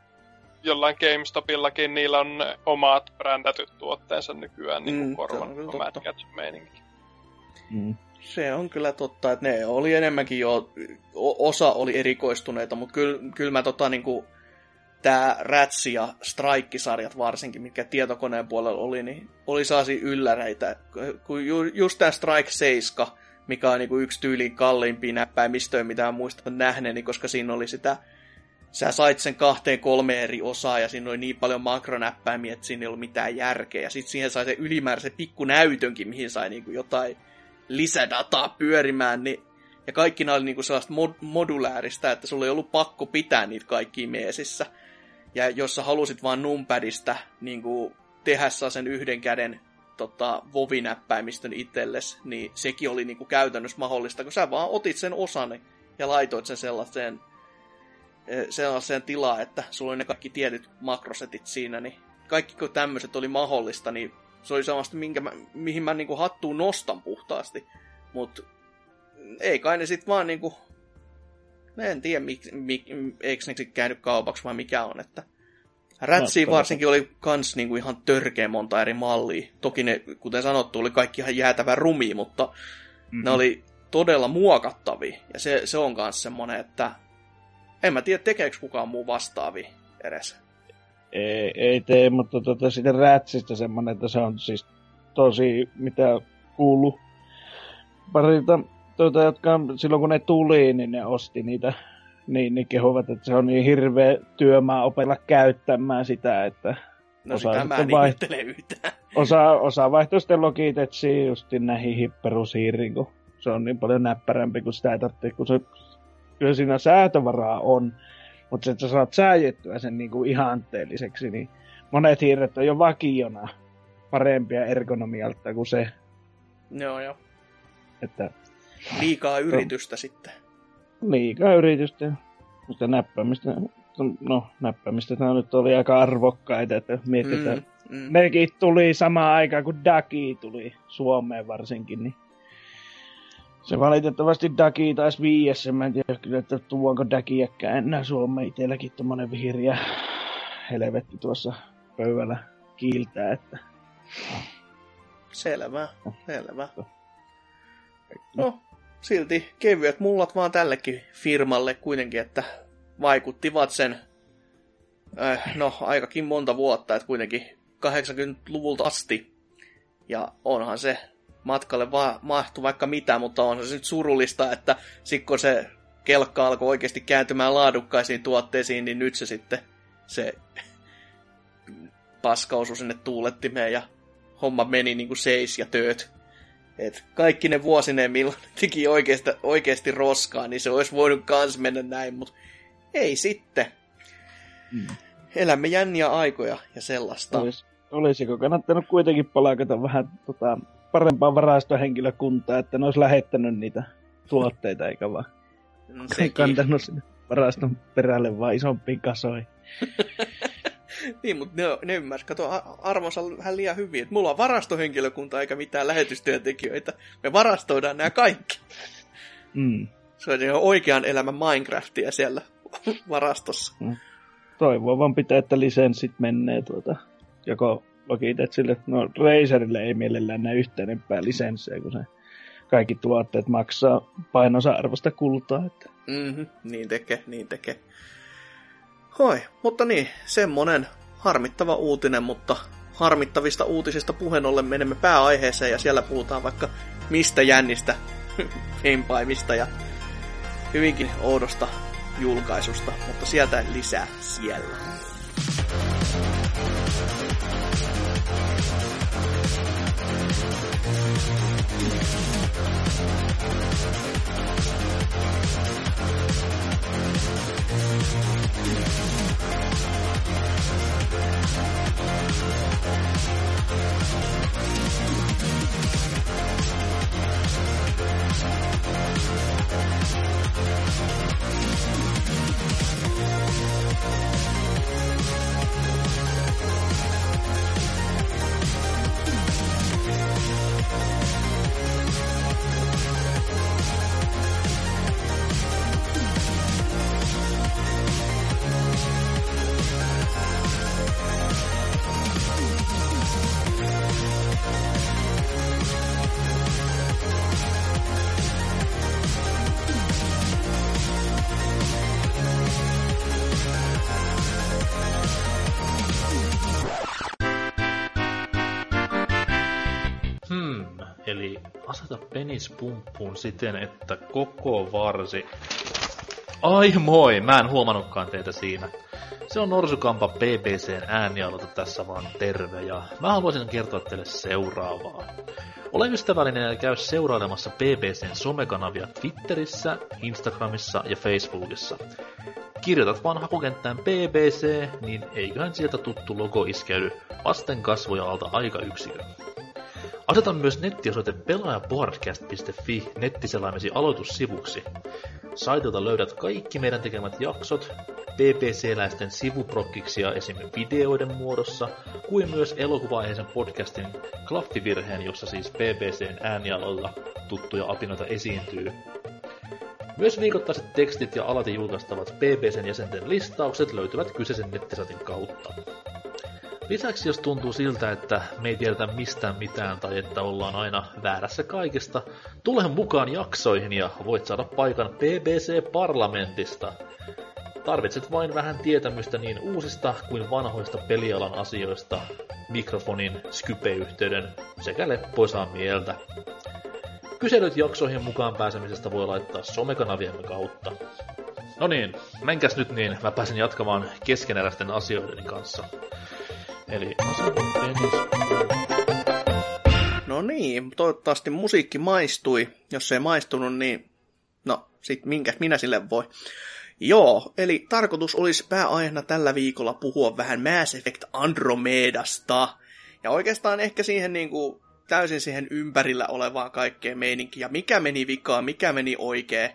jollain GameStopillakin niillä on omat brändätyt tuotteensa nykyään niin mm, korvan meininki. Mm. Se on kyllä totta, että ne oli enemmänkin jo, osa oli erikoistuneita, mutta kyllä, kyllä mä tota niinku, tämä Rats ja Strike-sarjat varsinkin, mikä tietokoneen puolella oli, niin oli saasi ylläreitä. Kun ju, just tämä Strike 7, mikä on niinku yksi tyyliin kalliimpia näppäimistöjä, mitä mä muistan nähneeni, koska siinä oli sitä sä sait sen kahteen kolme eri osaa ja siinä oli niin paljon makronäppäimiä, että siinä ei ollut mitään järkeä. Ja sitten siihen sai se ylimääräisen pikkunäytönkin, mihin sai niinku jotain lisädataa pyörimään, niin ja kaikki nämä oli niinku sellaista mod- modulaarista, että sulla ei ollut pakko pitää niitä kaikkia meesissä. Ja jos sä halusit vaan numpadista niinku tehdä sen yhden käden tota, vovinäppäimistön itselles, niin sekin oli niinku käytännössä mahdollista, kun sä vaan otit sen osan ja laitoit sen sellaiseen Eh, sellaiseen tilaan, että sulla oli ne kaikki tietyt makrosetit siinä, niin kaikki kun tämmöiset oli mahdollista, niin se oli sellaista, minkä mä, mihin mä niinku hattuun nostan puhtaasti. Mutta ei kai ne sit vaan niinku... En tiedä, mik, mik, eikö ne käynyt kaupaksi vai mikä on, että... Rätsiin varsinkin oli kans niinku ihan törkeä monta eri mallia. Toki ne, kuten sanottu, oli kaikki ihan jäätävän rumi, mutta mm-hmm. ne oli todella muokattavia. Ja se, se on kans semmonen, että en mä tiedä, tekeekö kukaan muu vastaavi edes. Ei, ei tee, mutta tota, siitä rätsistä semmonen, että se on siis tosi, mitä kuulu parilta, tuota, jotka silloin kun ne tuli, niin ne osti niitä, niin, niin kehuvat, että se on niin hirveä työmaa opella käyttämään sitä, että No osa sitä mä en vaiht- yhtään. Osa, osa vaihtoi sitten Logitechiin justin näihin perusiiriin, kun se on niin paljon näppärämpi, kun sitä ei tarvitse, kun se kyllä siinä säätövaraa on, mutta että sä saat sääjettyä sen niin kuin ihanteelliseksi, niin monet hiiret on jo vakiona parempia ergonomialta kuin se. Joo, joo. Että, Liikaa yritystä to, sitten. Liikaa yritystä. Mutta näppämistä, no näppämistä tämä nyt oli aika arvokkaita, että mietitään. Mm, mm. Nekin tuli samaan aikaan kuin Daki tuli Suomeen varsinkin, niin se valitettavasti Dagi taisi viiessä. Mä en tiedä kyllä, että tuonko Dagiäkään enää Suomeen. Itelläkin tommonen vihriä helvetti tuossa pöydällä kiiltää, että... Selvä, selvä. No, silti kevyet mullat vaan tällekin firmalle kuitenkin, että vaikuttivat sen, äh, no aikakin monta vuotta, että kuitenkin 80-luvulta asti. Ja onhan se matkalle va- mahtu vaikka mitä, mutta on se nyt surullista, että sitten kun se kelkka alkoi oikeasti kääntymään laadukkaisiin tuotteisiin, niin nyt se sitten se paska osui sinne tuulettimeen ja homma meni niin kuin seis ja tööt. Et kaikki ne vuosineen, milloin teki oikeasti, oikeasti roskaa, niin se olisi voinut kans mennä näin, mutta ei sitten. Mm. Elämme jänniä aikoja ja sellaista. Olis, olisiko kannattanut kuitenkin palakata vähän tota, parempaa varastohenkilökuntaa, että ne olisi lähettänyt niitä tuotteita, eikä vaan no, kantanut sinne varaston perälle vaan isompiin kasoihin. niin, mutta ne, ne ymmärsi. Kato, arvonsa vähän liian hyvin. Että mulla on varastohenkilökunta eikä mitään lähetystyöntekijöitä. Me varastoidaan nämä kaikki. Mm. Se on ihan oikean elämän Minecraftia siellä varastossa. Mm. Toivoo vaan pitää, että lisenssit menee tuota, joko Logitechille, no Razerille ei mielellään näe yhtään enempää lisenssejä, kun se kaikki tuotteet maksaa painonsa arvosta kultaa. Että. Mm-hmm, niin tekee, niin tekee. Hoi, mutta niin, semmonen harmittava uutinen, mutta harmittavista uutisista puheen ollen menemme pääaiheeseen ja siellä puhutaan vaikka mistä jännistä, Gamepaimista ja hyvinkin oudosta julkaisusta, mutta sieltä lisää siellä. Hmm, eli aseta penis pumppuun siten, että koko varsi... Ai moi, mä en huomannutkaan teitä siinä. Se on Norsukampa BBCn äänialoite tässä vaan terve ja mä haluaisin kertoa teille seuraavaa. Ole ystävällinen ja käy seurailemassa BBCn somekanavia Twitterissä, Instagramissa ja Facebookissa. Kirjoitat vaan hakukenttään BBC, niin eiköhän sieltä tuttu logo iskeydy vasten kasvoja alta aika yksikön. Aseta myös nettiosoite pelaajapodcast.fi nettiselaimesi aloitussivuksi. Saitilta löydät kaikki meidän tekemät jaksot, BBC-läisten sivuprokkiksia esim. videoiden muodossa, kuin myös elokuva-aiheisen podcastin Klaffivirheen, jossa siis BBCn äänialoilla tuttuja apinoita esiintyy. Myös viikoittaiset tekstit ja alati julkaistavat BBCn jäsenten listaukset löytyvät kyseisen nettisatin kautta. Lisäksi jos tuntuu siltä, että me ei tiedetä mistään mitään tai että ollaan aina väärässä kaikesta, tule mukaan jaksoihin ja voit saada paikan BBC-parlamentista. Tarvitset vain vähän tietämystä niin uusista kuin vanhoista pelialan asioista, mikrofonin, Skype-yhteyden sekä leppoisaa mieltä. Kyselyt jaksoihin mukaan pääsemisestä voi laittaa somekanaviemme kautta. No niin, menkäs nyt niin, mä pääsen jatkamaan keskeneräisten asioiden kanssa. Eli No niin, toivottavasti musiikki maistui. Jos ei maistunut, niin no, sit minkä minä sille voi. Joo, eli tarkoitus olisi pääaiheena tällä viikolla puhua vähän Mass Effect Andromedasta. Ja oikeastaan ehkä siihen niin kuin, täysin siihen ympärillä olevaan kaikkeen meininkiin. Ja mikä meni vikaan, mikä meni oikein.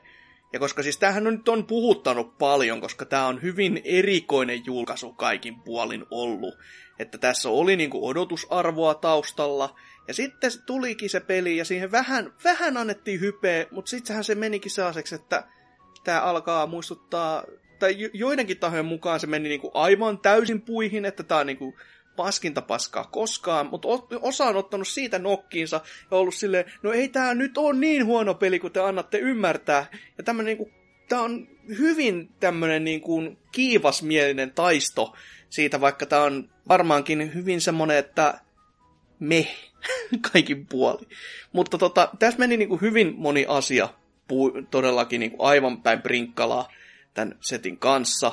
Ja koska siis tämähän on nyt on puhuttanut paljon, koska tämä on hyvin erikoinen julkaisu kaikin puolin ollut. Että tässä oli niinku odotusarvoa taustalla, ja sitten tulikin se peli, ja siihen vähän, vähän annettiin hypeä, mutta sittenhän se menikin sellaiseksi, että tämä alkaa muistuttaa, tai jo- joidenkin tahojen mukaan se meni niinku aivan täysin puihin, että tämä on niinku paskinta paskaa koskaan, mutta osa on ottanut siitä nokkiinsa ja ollut silleen, no ei tämä nyt ole niin huono peli, kuin te annatte ymmärtää. Ja tämmönen niinku, tämä on hyvin tämmöinen niinku kiivasmielinen taisto siitä, vaikka tämä on varmaankin hyvin semmonen, että me kaikin puoli. Mutta tota, tässä meni niinku hyvin moni asia todellakin niinku aivan päin prinkkalaa tämän setin kanssa.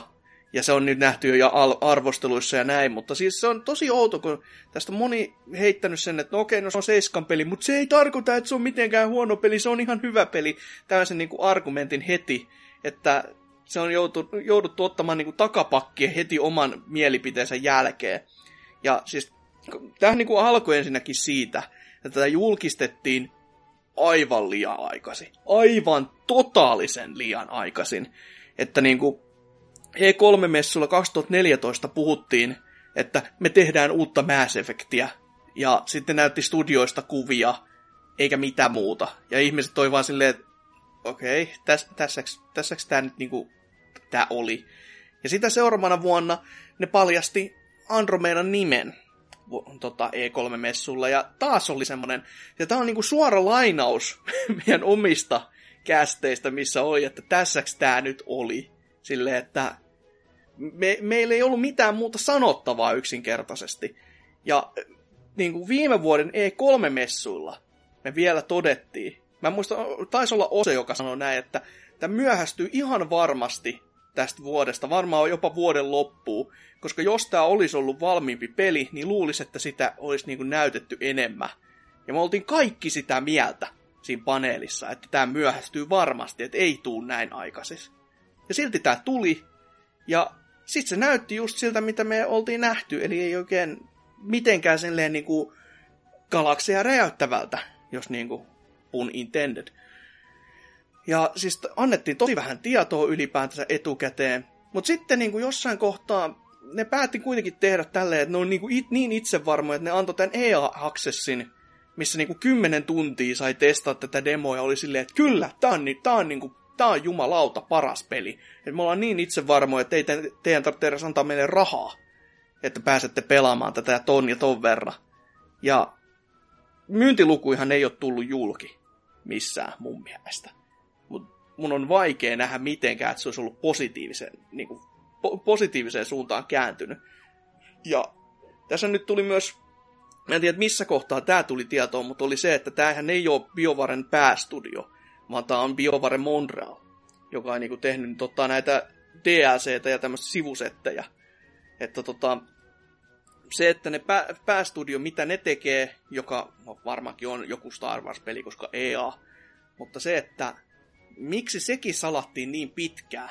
Ja se on nyt nähty jo arvosteluissa ja näin, mutta siis se on tosi outo, kun tästä on moni heittänyt sen, että no okei, no se on seiskan peli, mutta se ei tarkoita, että se on mitenkään huono peli, se on ihan hyvä peli. Tällaisen niinku argumentin heti, että se on joutu, jouduttu ottamaan niinku takapakkia heti oman mielipiteensä jälkeen. Ja siis tämähän niinku alkoi ensinnäkin siitä, että tätä julkistettiin aivan liian aikaisin. Aivan totaalisen liian aikaisin. Että niinku E3-messulla 2014 puhuttiin, että me tehdään uutta Mass. Ja sitten näytti studioista kuvia, eikä mitään muuta. Ja ihmiset toi vaan silleen, että okei, okay, täs, tässäks, tässäks tää nyt niinku, tää oli. Ja sitä seuraavana vuonna ne paljasti Andromedan nimen tota, E3-messulla, ja taas oli semmonen, ja tää on niinku suora lainaus meidän omista kästeistä, missä oli, että tässäks tää nyt oli. Silleen, että me, meillä ei ollut mitään muuta sanottavaa yksinkertaisesti. Ja niin kuin viime vuoden E3-messuilla me vielä todettiin, mä muistan, taisi olla Ose, joka sanoi näin, että tämä myöhästyy ihan varmasti tästä vuodesta, varmaan jopa vuoden loppuun, koska jos tämä olisi ollut valmiimpi peli, niin luulisi, että sitä olisi niin kuin näytetty enemmän. Ja me oltiin kaikki sitä mieltä siinä paneelissa, että tämä myöhästyy varmasti, että ei tuu näin aikaisin. Ja silti tämä tuli, ja sitten se näytti just siltä, mitä me oltiin nähty, eli ei oikein mitenkään silleen niin kuin galakseja räjäyttävältä, jos niin kuin pun intended. Ja siis annettiin tosi vähän tietoa ylipäätänsä etukäteen, mutta sitten niin kuin jossain kohtaa ne päätti kuitenkin tehdä tälleen, että ne on niin, kuin it, niin itsevarmoja, että ne antoi tämän EA-accessin, missä niin kuin kymmenen tuntia sai testata tätä demoa ja oli silleen, että kyllä, tää on, tää on, niin kuin, tää on jumalauta paras peli. Että me ollaan niin itsevarmoja, että ei te, teidän tarvitse edes antaa meille rahaa, että pääsette pelaamaan tätä ton ja ton verran. Ja myyntilukuihan ei ole tullut julki missään mun mielestä. Mun on vaikea nähdä mitenkään, että se olisi ollut positiivisen, niin kuin, po- positiiviseen suuntaan kääntynyt. Ja tässä nyt tuli myös, en tiedä missä kohtaa tämä tuli tietoon, mutta oli se, että tämähän ei ole BioVaren päästudio, vaan tämä on BioVare Montreal, joka on niinku tehnyt tota, näitä DLCtä ja tämmöistä sivusettejä. Että tota, se, että ne pää, päästudio, mitä ne tekee, joka no, varmaankin on joku Star Wars-peli, koska EA, mutta se, että miksi sekin salattiin niin pitkään,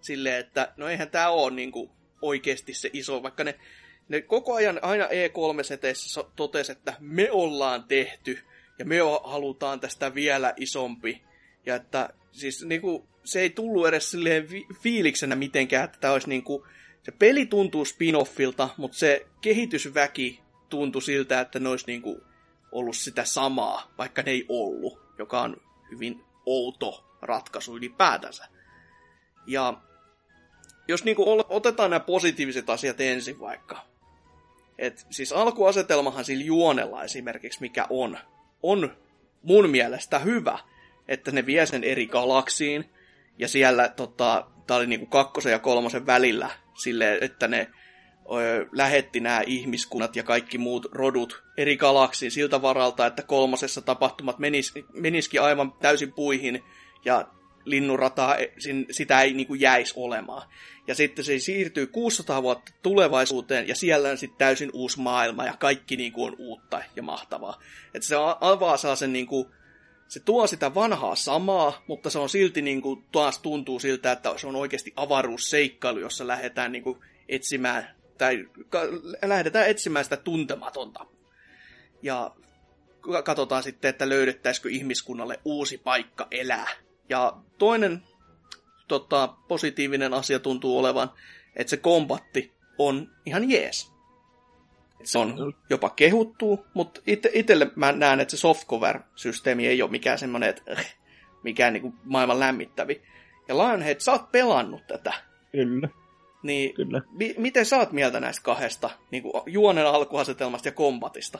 silleen, että no eihän tämä ole niinku oikeasti se iso, vaikka ne, ne koko ajan aina E3-seteissä totesi, että me ollaan tehty ja me halutaan tästä vielä isompi. Ja että siis niinku, se ei tullut edes silleen fi- fiiliksenä mitenkään, että tämä olisi niinku, se peli tuntuu spin-offilta, mutta se kehitysväki tuntui siltä, että ne olisi niinku ollut sitä samaa, vaikka ne ei ollut, joka on hyvin outo ratkaisu ylipäätänsä. Ja jos niinku otetaan nämä positiiviset asiat ensin vaikka. Et siis alkuasetelmahan sillä juonella esimerkiksi, mikä on, on mun mielestä hyvä, että ne vie sen eri galaksiin, ja siellä tota, tää oli niinku kakkosen ja kolmosen välillä, sille että ne ö, lähetti nämä ihmiskunnat ja kaikki muut rodut eri galaksiin siltä varalta, että kolmosessa tapahtumat menis, menisikin aivan täysin puihin, ja linnunrataa, e, sitä ei niin kuin jäisi olemaan. Ja sitten se siirtyy 600 vuotta tulevaisuuteen, ja siellä on sitten täysin uusi maailma, ja kaikki niin kuin on uutta ja mahtavaa. Että se avaa sellaisen niin kuin, se tuo sitä vanhaa samaa, mutta se on silti niin kuin, taas tuntuu siltä, että se on oikeasti avaruusseikkailu, jossa lähdetään niin kuin, etsimään, tai lähdetään etsimään sitä tuntematonta. Ja katsotaan sitten, että löydettäisikö ihmiskunnalle uusi paikka elää. Ja toinen tota, positiivinen asia tuntuu olevan, että se kombatti on ihan jees. Se on jopa kehuttuu, mutta ite, itselle mä näen, että se softcover-systeemi ei ole mikään semmoinen, että äh, mikään niinku maailman lämmittävi. Ja Lionhead, sä oot pelannut tätä. Kyllä. Niin Kyllä. Mi- miten sä oot mieltä näistä kahdesta, niin kuin juonen alkuasetelmasta ja kombatista?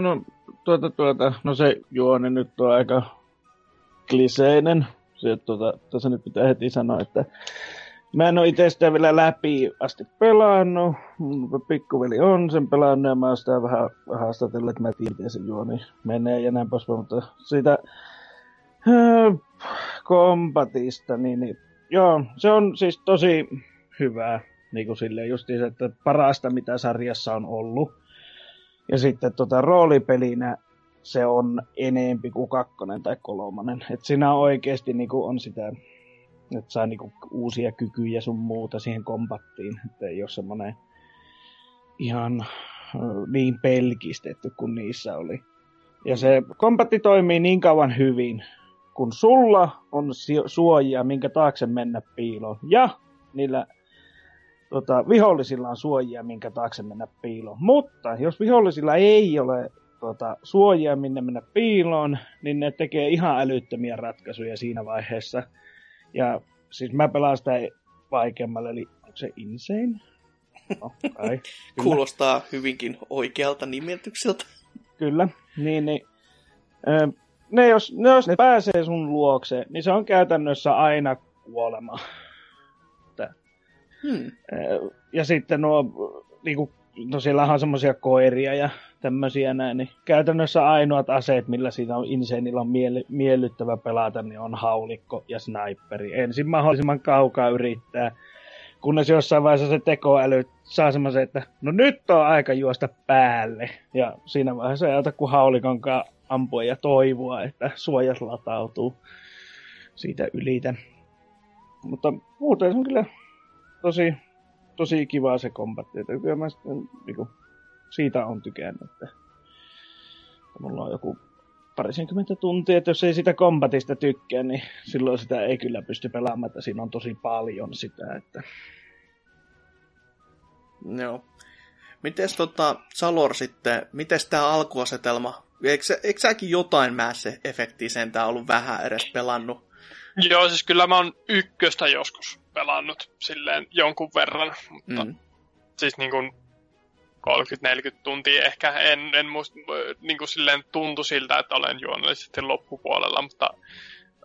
No, tuota, tuota, no se juoni nyt on aika kliseinen. Se, tuota, tässä nyt pitää heti sanoa, että mä en ole itse sitä vielä läpi asti pelannut. Mun pikkuveli on sen pelannut ja mä oon sitä vähän haastatellut, että mä tiedän, se juoni menee ja näin poispäin. Mutta siitä äh, kombatista, niin, niin joo, se on siis tosi hyvää. Niin kuin silleen justiin, että parasta mitä sarjassa on ollut. Ja sitten tota, roolipelinä se on enempi kuin kakkonen tai kolmonen. Et siinä oikeasti niinku, on sitä, että saa niinku, uusia kykyjä sun muuta siihen kombattiin. Että ei ole semmoinen ihan niin pelkistetty kuin niissä oli. Ja se kombatti toimii niin kauan hyvin, kun sulla on suojia, minkä taakse mennä piiloon. Ja niillä tota, vihollisilla on suojia, minkä taakse mennä piiloon. Mutta jos vihollisilla ei ole tuota, suojia, minne mennä piiloon, niin ne tekee ihan älyttömiä ratkaisuja siinä vaiheessa. Ja siis mä pelaan sitä vaikeammalle, eli onko se Insane? Okay, Kuulostaa hyvinkin oikealta nimitykseltä. Kyllä, niin, niin ne jos, ne jos ne pääsee sun luokse, niin se on käytännössä aina kuolema. Hmm. Ja sitten nuo, niinku, no siellähän on semmoisia koiria ja tämmöisiä näin, niin käytännössä ainoat aseet, millä siinä on Insaneilla on miele- miellyttävä pelata, niin on haulikko ja sniperi. Ensin mahdollisimman kaukaa yrittää kunnes jossain vaiheessa se tekoäly saa semmoisen, että no nyt on aika juosta päälle. Ja siinä vaiheessa ei auta kuin haulikonkaan ampua ja toivoa, että suojat latautuu siitä ylitä. Mutta muuten se on kyllä tosi, tosi kivaa se kombatti. Että kyllä mä sitten, niin kuin, siitä on tykännyt, että mulla on joku parisenkymmentä tuntia, että jos ei sitä kombatista tykkää, niin silloin sitä ei kyllä pysty pelaamaan, että siinä on tosi paljon sitä, että... Joo. Mites tota, Salor sitten, mites tää alkuasetelma? Eikö, eikö säkin jotain Mass-efektiä sentään ollut vähän edes pelannut? Joo, siis kyllä mä oon ykköstä joskus pelannut silleen jonkun verran, mutta mm. siis niin kuin 30-40 tuntia ehkä. En, en musta, niin kuin silleen tuntu siltä, että olen juonnollisesti loppupuolella, mutta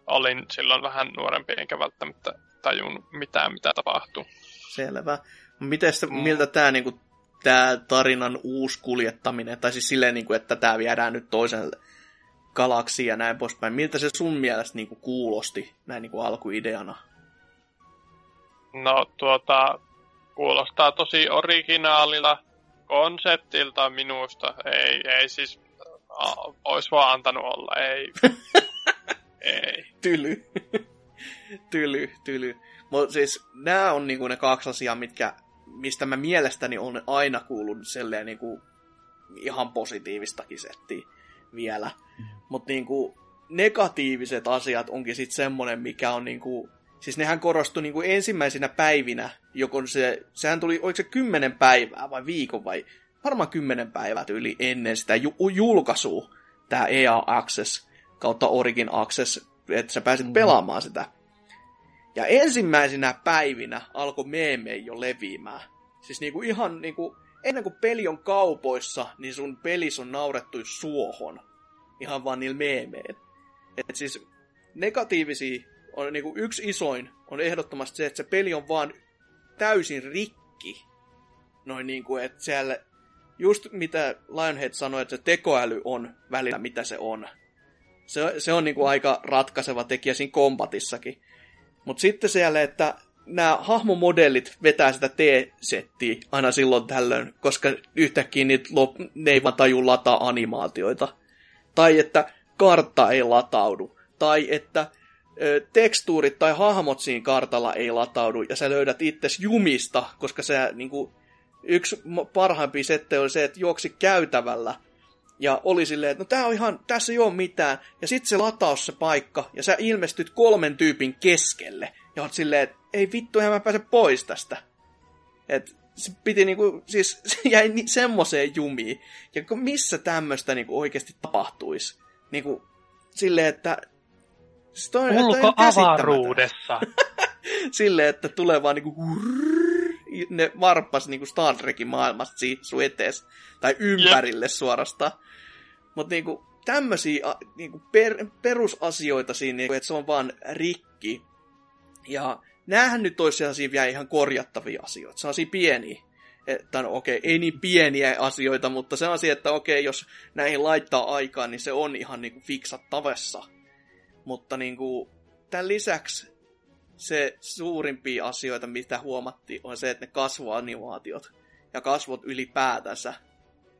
olin silloin vähän nuorempi, enkä välttämättä tajun mitään, mitä tapahtuu. Selvä. Miten mm. miltä tämä niinku, tää tarinan uusi kuljettaminen, tai siis silleen, niinku, että tämä viedään nyt toiselle galaksiin ja näin poispäin. Miltä se sun mielestä niinku, kuulosti näin niinku, alkuideana? No tuota, kuulostaa tosi originaalilla konseptilta minusta. Ei, ei siis, ois vaan antanut olla, ei. ei. Tyly. tyly, tyly. Mutta siis nämä on niinku ne kaksi asiaa, mitkä, mistä mä mielestäni on aina kuullut selleen niinku ihan positiivistakin settiä vielä. Mm. Mutta niinku negatiiviset asiat onkin sitten semmonen, mikä on niinku Siis nehän korostui niin kuin ensimmäisinä päivinä, joko se, sehän tuli, oliko se kymmenen päivää vai viikon vai varmaan kymmenen päivää yli ennen sitä ju- julkaisua, tämä EA Access kautta Origin Access, että sä pääsit mm. pelaamaan sitä. Ja ensimmäisinä päivinä alkoi meeme jo leviämään. Siis niinku ihan niinku, ennen kuin peli on kaupoissa, niin sun pelis on naurettu suohon. Ihan vaan niillä meemeen. Et siis negatiivisia on niin kuin yksi isoin on ehdottomasti se, että se peli on vaan täysin rikki. Noin niin kuin, että siellä just mitä Lionhead sanoi, että se tekoäly on välillä mitä se on. Se, se on niin kuin aika ratkaiseva tekijä siinä kombatissakin. Mutta sitten siellä, että nämä hahmomodellit vetää sitä T-settiä aina silloin tällöin, koska yhtäkkiä niitä lop, ne ei vaan taju lataa animaatioita. Tai että kartta ei lataudu. Tai että tekstuurit tai hahmot siinä kartalla ei lataudu, ja sä löydät itses jumista, koska se niin kuin, yksi parhaimpi sette oli se, että juoksi käytävällä, ja oli silleen, että no tää on ihan, tässä ei ole mitään, ja sitten se lataus se paikka, ja sä ilmestyt kolmen tyypin keskelle, ja oot silleen, että ei vittu, mä pääse pois tästä. Et se piti niinku, siis se jäi ni, semmoiseen jumiin. Ja missä tämmöistä niinku oikeasti tapahtuisi? Niinku, silleen, että Siis toi, Ulkoavaruudessa. Silleen, että tulee vaan niinku ne varppas niinku Star Trekin maailmasta siitä sun etees, tai ympärille Jep. suorastaan. Mutta niinku, tämmöisiä niinku per, perusasioita siinä, niinku, että se on vaan rikki. Ja näähän nyt olisi sellaisia vielä ihan korjattavia asioita, sellaisia pieniä. Että no okei, okay, ei niin pieniä asioita, mutta se asia, että okei, okay, jos näihin laittaa aikaa, niin se on ihan niinku fiksattavessa mutta niin kuin, tämän lisäksi se suurimpia asioita, mitä huomattiin, on se, että ne kasvuanimaatiot ja kasvot ylipäätänsä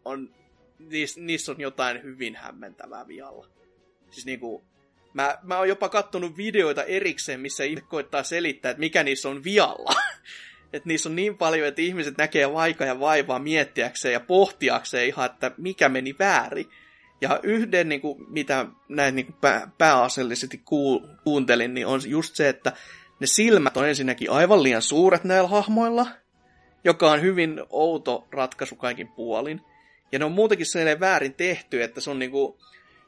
on, niissä, niissä on jotain hyvin hämmentävää vialla. Siis niin kuin, mä, mä oon jopa kattonut videoita erikseen, missä ihmiset koittaa selittää, että mikä niissä on vialla. että niissä on niin paljon, että ihmiset näkee vaikka ja vaivaa miettiäkseen ja pohtiakseen ihan, että mikä meni väärin. Ja yhden, niin kuin, mitä näin niin kuin pää, pääasiallisesti kuuntelin, niin on just se, että ne silmät on ensinnäkin aivan liian suuret näillä hahmoilla, joka on hyvin outo ratkaisu kaikin puolin. Ja ne on muutenkin sellainen väärin tehty, että se on niinku,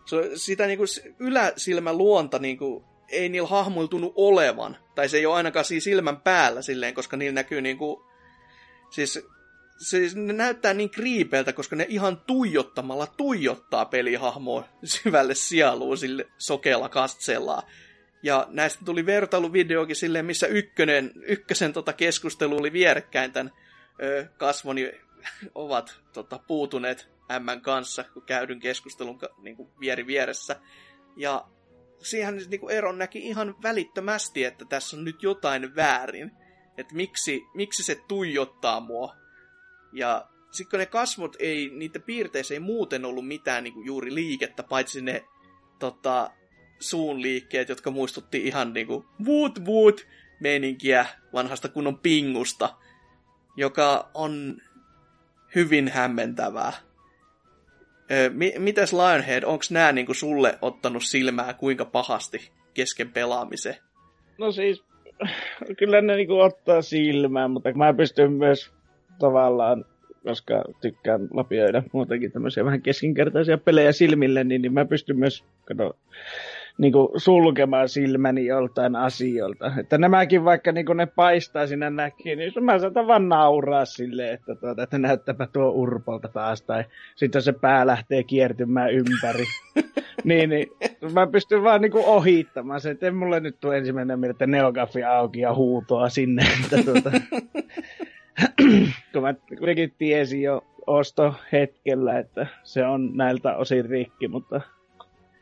se on sitä niinku yläsilmän luonta niinku, ei niillä hahmoilla tunnu olevan. Tai se ei ole ainakaan siinä silmän päällä silleen, koska niillä näkyy niinku, siis se, ne näyttää niin kriipeiltä, koska ne ihan tuijottamalla tuijottaa pelihahmoa syvälle sieluun sille sokealla katsellaan. Ja näistä tuli vertailuvideokin silleen, missä ykkönen, ykkösen tota keskustelu oli vierekkäin tämän ö, kasvoni ovat tota, puutuneet M kanssa, kun käydyn keskustelun niin kuin vieri vieressä. Ja siihen niin kuin Eron näki ihan välittömästi, että tässä on nyt jotain väärin. että miksi, miksi se tuijottaa mua. Ja sitten kun ne kasvot ei, niitä piirteissä ei muuten ollut mitään niin kuin juuri liikettä, paitsi ne tota, suun liikkeet, jotka muistutti ihan niinku woot woot meininkiä vanhasta kunnon pingusta, joka on hyvin hämmentävää. mitäs Lionhead, onko nämä niinku sulle ottanut silmää kuinka pahasti kesken pelaamisen? No siis, kyllä ne niinku ottaa silmää, mutta mä pystyn myös tavallaan, koska tykkään lapioida muutenkin tämmöisiä vähän keskinkertaisia pelejä silmille, niin, niin mä pystyn myös kato, niin kuin sulkemaan silmäni joltain asioilta. Että nämäkin vaikka niin kuin ne paistaa sinä näkyy, niin mä saatan vaan nauraa silleen, että, tuota, että näyttäpä tuo urpolta taas, tai sitten se pää lähtee kiertymään ympäri. niin, niin, mä pystyn vaan niin kuin ohittamaan sen, että mulle nyt tule ensimmäinen mieltä, neogafi auki ja huutoa sinne. Että, tuota, kun mä kuitenkin tiesin jo ostohetkellä, että se on näiltä osin rikki, mutta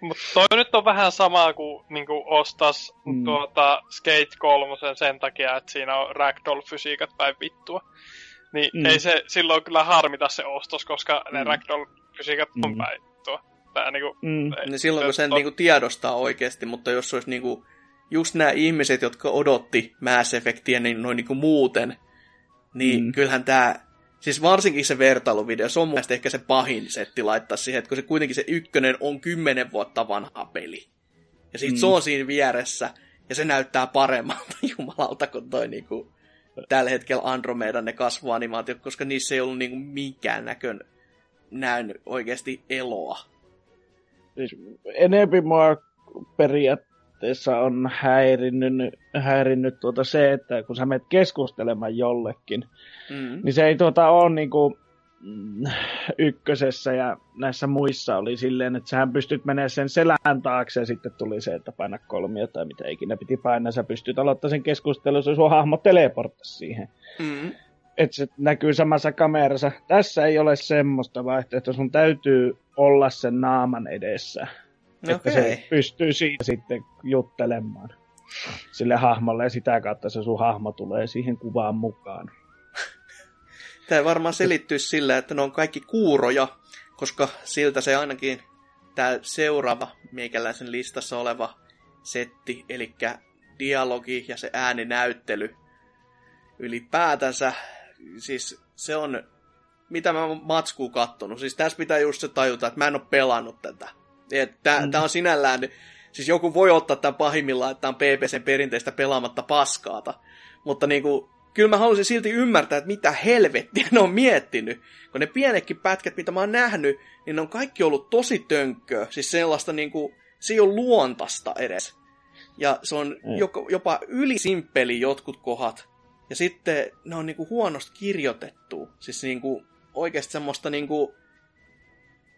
mutta toi nyt on vähän sama kuin niinku ostas mm. tuota Skate 3 sen takia, että siinä on ragdoll-fysiikat päin vittua. Niin mm. ei se silloin kyllä harmita se ostos, koska mm. ne ragdoll-fysiikat on mm. päin vittua. Tää niinku, mm. ei, niin silloin kun sen on... niinku tiedostaa oikeasti, mutta jos olisi niinku just nämä ihmiset, jotka odotti Mass Effectia niin noin niinku muuten, niin mm. kyllähän tämä Siis varsinkin se vertailuvideo, se on mun mielestä ehkä se pahin setti laittaa siihen, että kun se kuitenkin se ykkönen on kymmenen vuotta vanha peli. Ja sit mm. se on siinä vieressä, ja se näyttää paremmalta jumalalta kuin toi niinku, tällä hetkellä Andromedan ne kasvuanimaatiot, koska niissä ei ollut niinku minkään näkön näyn oikeasti eloa. Siis enempi mua periaat, periaatteessa on häirinnyt, häirinnyt tuota se, että kun sä menet keskustelemaan jollekin, mm. niin se ei tuota ole niinku, mm, ykkösessä ja näissä muissa oli silleen, että sähän pystyt menemään sen selän taakse ja sitten tuli se, että paina kolmia tai mitä ikinä piti painaa. Sä pystyt aloittamaan sen keskustelun, se sun hahmo teleporttasi siihen. Mm. Että se näkyy samassa kamerassa. Tässä ei ole semmoista vaihtoehtoa, sun täytyy olla sen naaman edessä. Okay. Että se pystyy siitä sitten juttelemaan sille hahmolle ja sitä kautta se sun hahmo tulee siihen kuvaan mukaan. Tämä varmaan selittyy sillä, että ne on kaikki kuuroja, koska siltä se ainakin tämä seuraava meikäläisen listassa oleva setti, eli dialogi ja se ääninäyttely ylipäätänsä, siis se on, mitä mä oon matskuu kattonut, siis tässä pitää just se tajuta, että mä en ole pelannut tätä. Tämä mm. on sinällään, siis joku voi ottaa tämän pahimmillaan, että tämä on PPCn perinteistä pelaamatta paskaata, mutta niinku, kyllä mä haluaisin silti ymmärtää, että mitä helvettiä ne on miettinyt. Kun ne pienekin pätkät, mitä mä oon nähnyt, niin ne on kaikki ollut tosi tönkköä. Siis sellaista niinku, se ei ole luontasta edes. Ja se on mm. jopa, jopa ylisimppeli jotkut kohdat. Ja sitten ne on niinku huonosti kirjoitettu. Siis niinku, oikeasti semmoista niinku,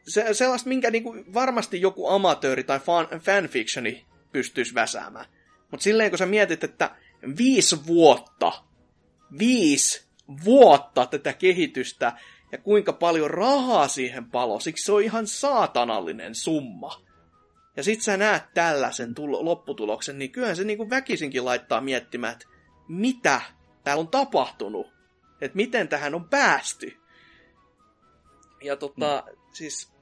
se, sellaista, minkä niinku varmasti joku amatööri tai fan, fanfictioni pystyisi väsäämään. Mutta silleen, kun sä mietit, että viisi vuotta, viisi vuotta tätä kehitystä ja kuinka paljon rahaa siihen palo, siksi se on ihan saatanallinen summa. Ja sit sä näet tällaisen tulo- lopputuloksen, niin kyllähän se niinku väkisinkin laittaa miettimään, että mitä täällä on tapahtunut. Että miten tähän on päästy. Ja tota, mm. Siis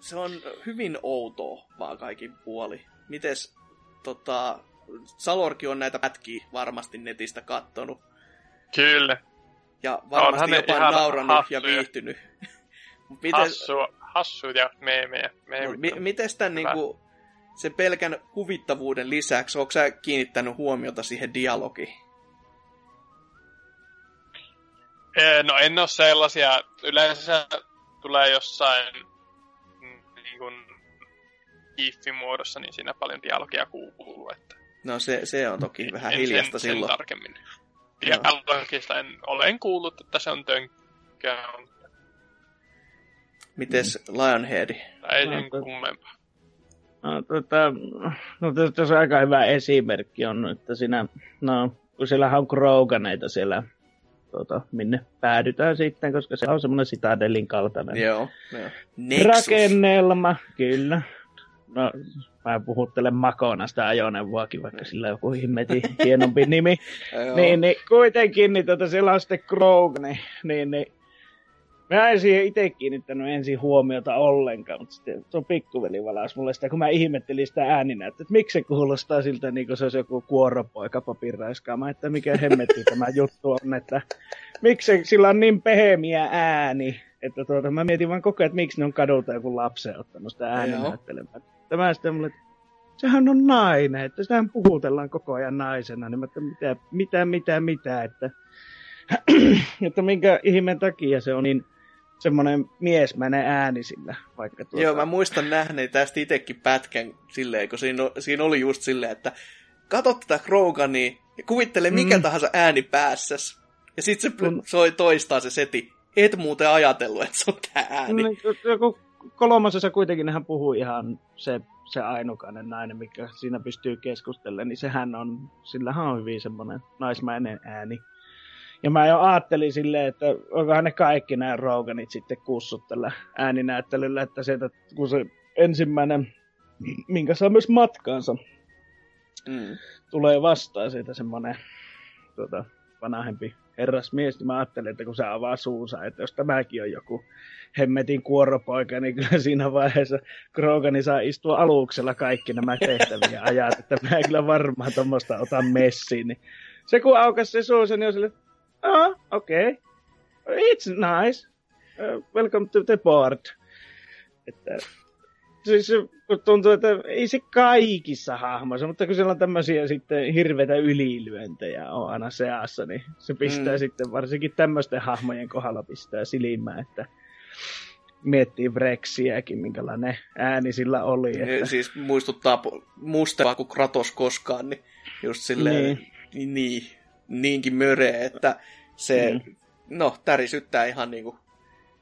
se on hyvin outoa vaan kaikin puoli. Mites tota, Salorki on näitä pätkiä varmasti netistä kattonut. Kyllä. Ja varmasti jopa naurannut hassuja. ja viihtynyt. Mites, Hassu, hassuja meemejä. No, mi- mites tämän niinku, sen pelkän kuvittavuuden lisäksi, onko sä kiinnittänyt huomiota siihen dialogiin? No en ole sellaisia. Yleensä tulee jossain niin kuin GIF-muodossa, niin siinä paljon dialogia kuuluu. Että no se, se on toki vähän en hiljasta sen, silloin. Sen tarkemmin. Dialogista en, olen kuullut, että se on tönkkää. Mites mm. Lionhead? Ei sen kummempaa. No, tota, no tässä on aika hyvä esimerkki on, että siinä, no, kun siellä on Kroganeita siellä tuota, minne päädytään sitten, koska se on semmoinen Citadelin kaltainen joo, joo. rakennelma, kyllä. no, mä puhuttelen Makona sitä ajoneuvoakin, vaikka sillä on joku himmetin hienompi nimi. niin, niin, kuitenkin, niin tota, siellä on sitten Krog, niin, niin, niin Mä en siihen itse kiinnittänyt ensin huomiota ollenkaan, mutta sitten tuo pikkuveli valas mulle sitä, kun mä ihmettelin sitä ääninä, että miksi se kuulostaa siltä niin kuin se olisi joku kuoropoika papiraiskaama, että mikä hemmetti tämä juttu on, että miksi sillä on niin pehemiä ääni, että tuota, mä mietin vaan koko ajan, että miksi ne on kadulta joku lapsen ottanut sitä ääninäyttelemään. Tämä sitten mulle, että sehän on nainen, että sitähän puhutellaan koko ajan naisena, niin mä että mitä, mitä, mitä, mitä, että, että minkä ihmeen takia se on niin semmoinen miesmäinen ääni sillä. Vaikka tuota... Joo, mä muistan nähneen tästä itsekin pätkän silleen, kun siinä, siinä oli just silleen, että kato tätä Krogania ja kuvittele mikä mm. tahansa ääni päässäs. Ja sit se Kun... soi toistaa se seti. Et muuten ajatellut, että se on tää ääni. No, joku kolmosessa kuitenkin hän puhuu ihan se, se ainukainen nainen, mikä siinä pystyy keskustelemaan, niin sehän on, sillähän on hyvin semmoinen naismäinen ääni. Ja mä jo ajattelin silleen, että onkohan ne kaikki nämä Roganit sitten kussut tällä ääninäyttelyllä, että sieltä kun se ensimmäinen, minkä saa myös matkaansa, mm. tulee vastaan siitä semmoinen tuota, vanhempi herrasmies, niin mä ajattelin, että kun se avaa suunsa, että jos tämäkin on joku hemmetin kuoropoika, niin kyllä siinä vaiheessa Krogani saa istua aluksella kaikki nämä tehtäviä ajat, että mä kyllä varmaan tuommoista ota messiin. Niin se kun aukas se suunsa, niin on sille, oh, okei. Okay. It's nice. Uh, welcome to the board. Että, siis tuntuu, että ei se kaikissa hahmoissa, mutta kun siellä on tämmöisiä sitten hirveitä ylilyöntejä on aina seassa, niin se pistää mm. sitten varsinkin tämmöisten hahmojen kohdalla pistää silmään, että miettii Brexiäkin, minkälainen ääni sillä oli. Että... Siis muistuttaa mustelaa kuin Kratos koskaan, niin just silleen, niin, niin niinkin möreä, että se, mm. no, tärisyttää ihan niinku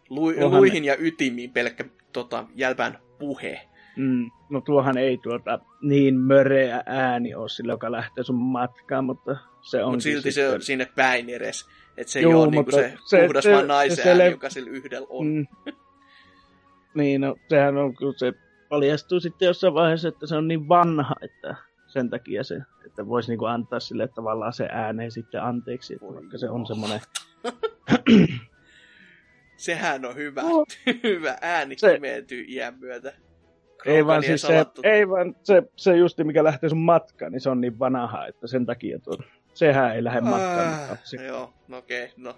lu, luihin ja ytimiin pelkkä tota, jälpään puhe. Mm. No tuohan ei tuota niin möreä ääni ole sillä, joka lähtee sun matkaan, mutta se on Mutta silti sitten... se on sinne päin edes. Että se Juu, ei ole niinku se, se puhdas se, vaan naisen se, se, ääni, joka sillä yhdellä on. Mm. niin, no sehän on, kun se paljastuu sitten jossain vaiheessa, että se on niin vanha, että sen takia se, että voisi niinku antaa sille tavallaan se ääneen sitten anteeksi, että vaikka se on semmoinen... Sehän on hyvä, no. hyvä ääni se... kimeentyy iän myötä. ei vaan, siis se, ei vaan se, se justi, mikä lähtee sun matkaan, niin se on niin vanha, että sen takia tuo, sehän ei lähde matkaan. Ah, joo, no okei, okay, no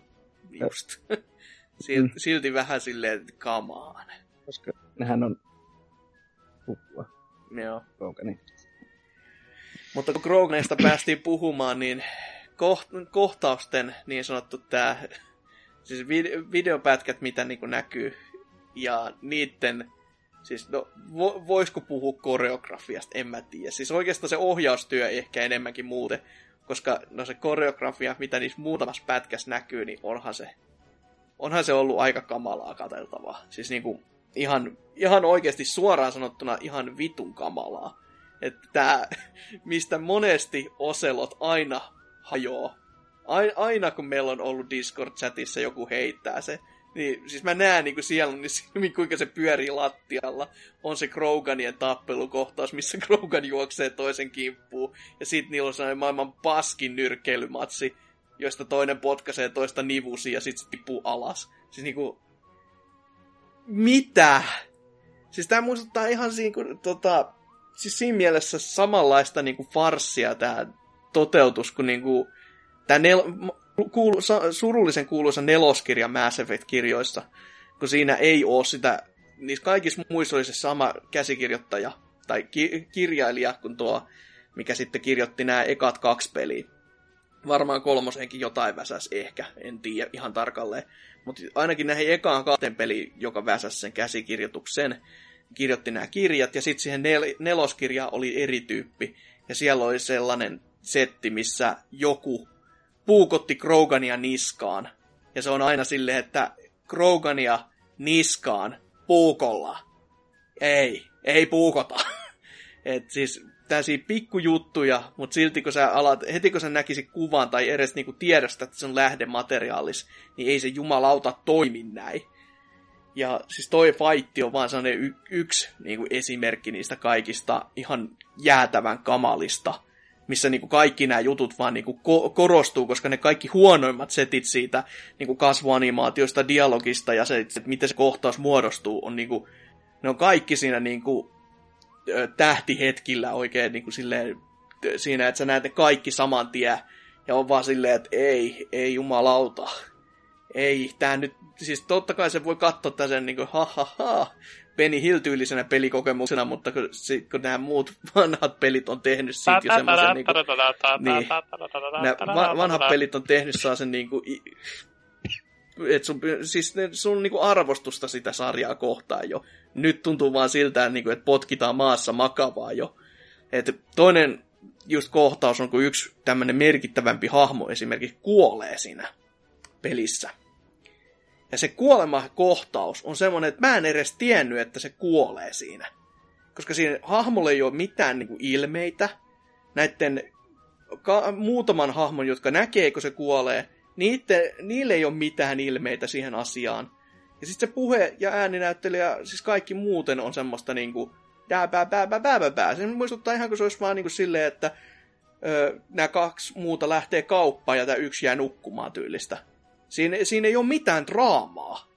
just. silti, mm. silti vähän silleen, että kamaan. Koska nehän on puppua. Joo. Niin. Mutta kun Grognesta päästiin puhumaan, niin koht, kohtausten niin sanottu tämä, siis videopätkät, mitä niin näkyy, ja niiden, siis no, vo, voisiko puhua koreografiasta, en mä tiedä. Siis oikeastaan se ohjaustyö ehkä enemmänkin muuten, koska no se koreografia, mitä niissä muutamassa pätkässä näkyy, niin onhan se, onhan se ollut aika kamalaa katseltavaa. Siis niinku ihan, ihan oikeasti suoraan sanottuna ihan vitun kamalaa että mistä monesti Oselot aina hajoaa, aina kun meillä on ollut Discord-chatissa joku heittää se, niin siis mä näen niin kuin siellä, niin kuinka se pyörii lattialla. On se Kroganien tappelukohtaus, missä Krogan juoksee toisen kimppuun. Ja sit niillä on sellainen maailman paskin nyrkkeilymatsi, josta toinen potkaisee toista nivusi ja sit se tippuu alas. Siis niinku... Mitä? Siis tää muistuttaa ihan siinä, kun tota, siis siinä mielessä samanlaista niin kuin farssia tämä toteutus, kun niin kuin, tämä nel- kuulu, surullisen kuuluisa neloskirja Mass Effect-kirjoissa, kun siinä ei ole sitä, niissä kaikissa muissa oli se sama käsikirjoittaja tai ki- kirjailija kuin tuo, mikä sitten kirjoitti nämä ekat kaksi peliä. Varmaan kolmosenkin jotain väsäs ehkä, en tiedä ihan tarkalleen. Mutta ainakin näihin ekaan kahteen peliin, joka väsäs sen käsikirjoituksen, kirjoitti nämä kirjat, ja sitten siihen nel- neloskirja oli eri tyyppi. Ja siellä oli sellainen setti, missä joku puukotti Krogania niskaan. Ja se on aina silleen, että Krogania niskaan puukolla. Ei, ei puukota. Et siis tällaisia pikkujuttuja, mutta silti kun sä alat, heti kun sä näkisit kuvan tai edes niinku tiedosta, että se on lähdemateriaalis, niin ei se jumalauta toimi näin. Ja siis toi fight on vaan sellainen y- yksi niin kuin esimerkki niistä kaikista ihan jäätävän kamalista, missä niin kuin kaikki nämä jutut vaan niin kuin ko- korostuu, koska ne kaikki huonoimmat setit siitä niin kuin kasvuanimaatiosta, dialogista ja se, että miten se kohtaus muodostuu, on niin kuin, ne on kaikki siinä niin kuin, tähtihetkillä oikein niin kuin silleen, siinä, että sä näet ne kaikki saman tien ja on vaan silleen, että ei, ei jumalauta. Ei, tää nyt, siis totta kai se voi katsoa sen niin kuin, ha ha ha, Penny Hill-tyylisenä pelikokemuksena, mutta kun, kun nämä muut vanhat pelit on tehnyt siitä jo semmoisen... Niin kuin, niin, nämä vanhat pelit on tehnyt saa sen niin kuin, et sun, siis ne, sun niinku arvostusta sitä sarjaa kohtaan jo. Nyt tuntuu vaan siltä, niinku, että potkitaan maassa makavaa jo. Et toinen just kohtaus on, kun yksi tämmöinen merkittävämpi hahmo esimerkiksi kuolee siinä pelissä. Ja se kuolemakohtaus on semmoinen, että mä en edes tiennyt, että se kuolee siinä. Koska siinä hahmolle ei ole mitään niin kuin, ilmeitä. Näiden ka- muutaman hahmon, jotka näkee, kun se kuolee, niitte, niille ei ole mitään ilmeitä siihen asiaan. Ja sitten se puhe ja ääninäyttelijä, siis kaikki muuten on semmoista niinku, bää. Se muistuttaa ihan kuin se olisi vaan niinku silleen, että nämä kaksi muuta lähtee kauppaan ja tämä yksi jää nukkumaan tyylistä. Siinä, siinä ei ole mitään draamaa.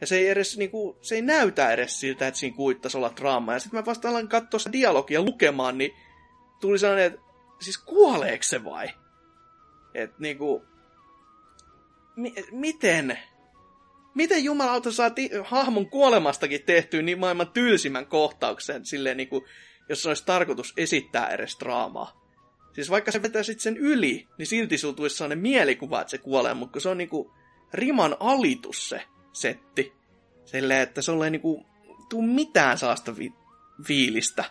Ja se ei, edes, niinku, se ei näytä edes siltä, että siinä kuittaisi olla draamaa. Ja sitten mä vasta alan katsoa sitä dialogia lukemaan, niin tuli sellainen, että siis kuoleeko se vai? Että niinku, mi- miten? Miten jumalauta saa hahmon kuolemastakin tehtyä niin maailman tylsimmän kohtauksen, silleen niin kuin, jos olisi tarkoitus esittää edes draamaa? Siis vaikka se vetäisit sen yli, niin silti sulla tulisi sellainen mielikuva, että se kuolee, mutta se on niinku riman alitus se setti. Silleen, että se ei niinku, tuu mitään saasta vi- fiilistä.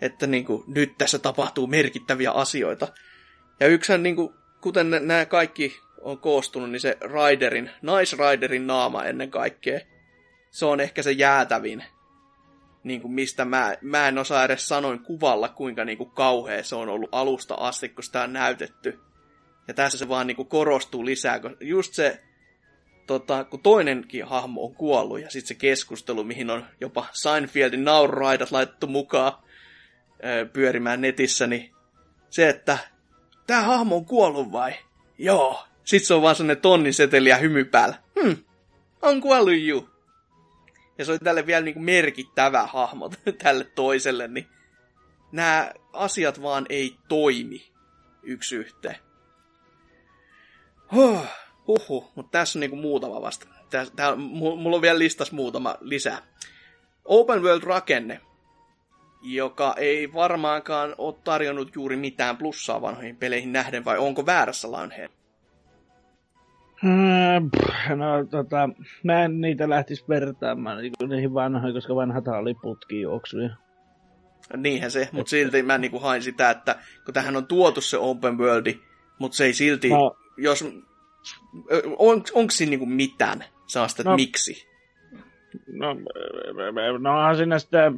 Että niinku, nyt tässä tapahtuu merkittäviä asioita. Ja yksihän niinku, kuten nämä kaikki on koostunut, niin se Riderin, naisriderin naama ennen kaikkea, se on ehkä se jäätävin, niin kuin mistä mä, mä en osaa edes sanoin kuvalla, kuinka niin kuin kauhea se on ollut alusta asti, kun sitä on näytetty. Ja tässä se vaan niin kuin korostuu lisää, kun just se, tota, kun toinenkin hahmo on kuollut, ja sitten se keskustelu, mihin on jopa Seinfeldin naururaidat laitettu mukaan pyörimään netissä, niin se, että tämä hahmo on kuollut vai? Joo, sitten se on vaan sellainen tonnin seteli ja hymy päällä. Hmm, on kuollut juu. Ja se on tälle vielä niin kuin merkittävä hahmo tälle toiselle, niin nämä asiat vaan ei toimi yksi yhteen. Huh, huhu, mutta tässä on niinku muutama vasta. Tää, tää, mulla on vielä listas muutama lisää. Open World rakenne, joka ei varmaankaan ole tarjonnut juuri mitään plussaa vanhoihin peleihin nähden, vai onko väärässä Lionhead? Äh, no tota, mä en niitä lähtis vertaamaan niihin vanhoihin, koska vanhata oli putkijuoksuja. Niinhän se, mutta silti mä niinku hain sitä, että kun tähän on tuotu se open worldi, mutta se ei silti, no. jos, on, onko siinä niinku mitään sellaista, että no, miksi? No, no onhan siinä sitä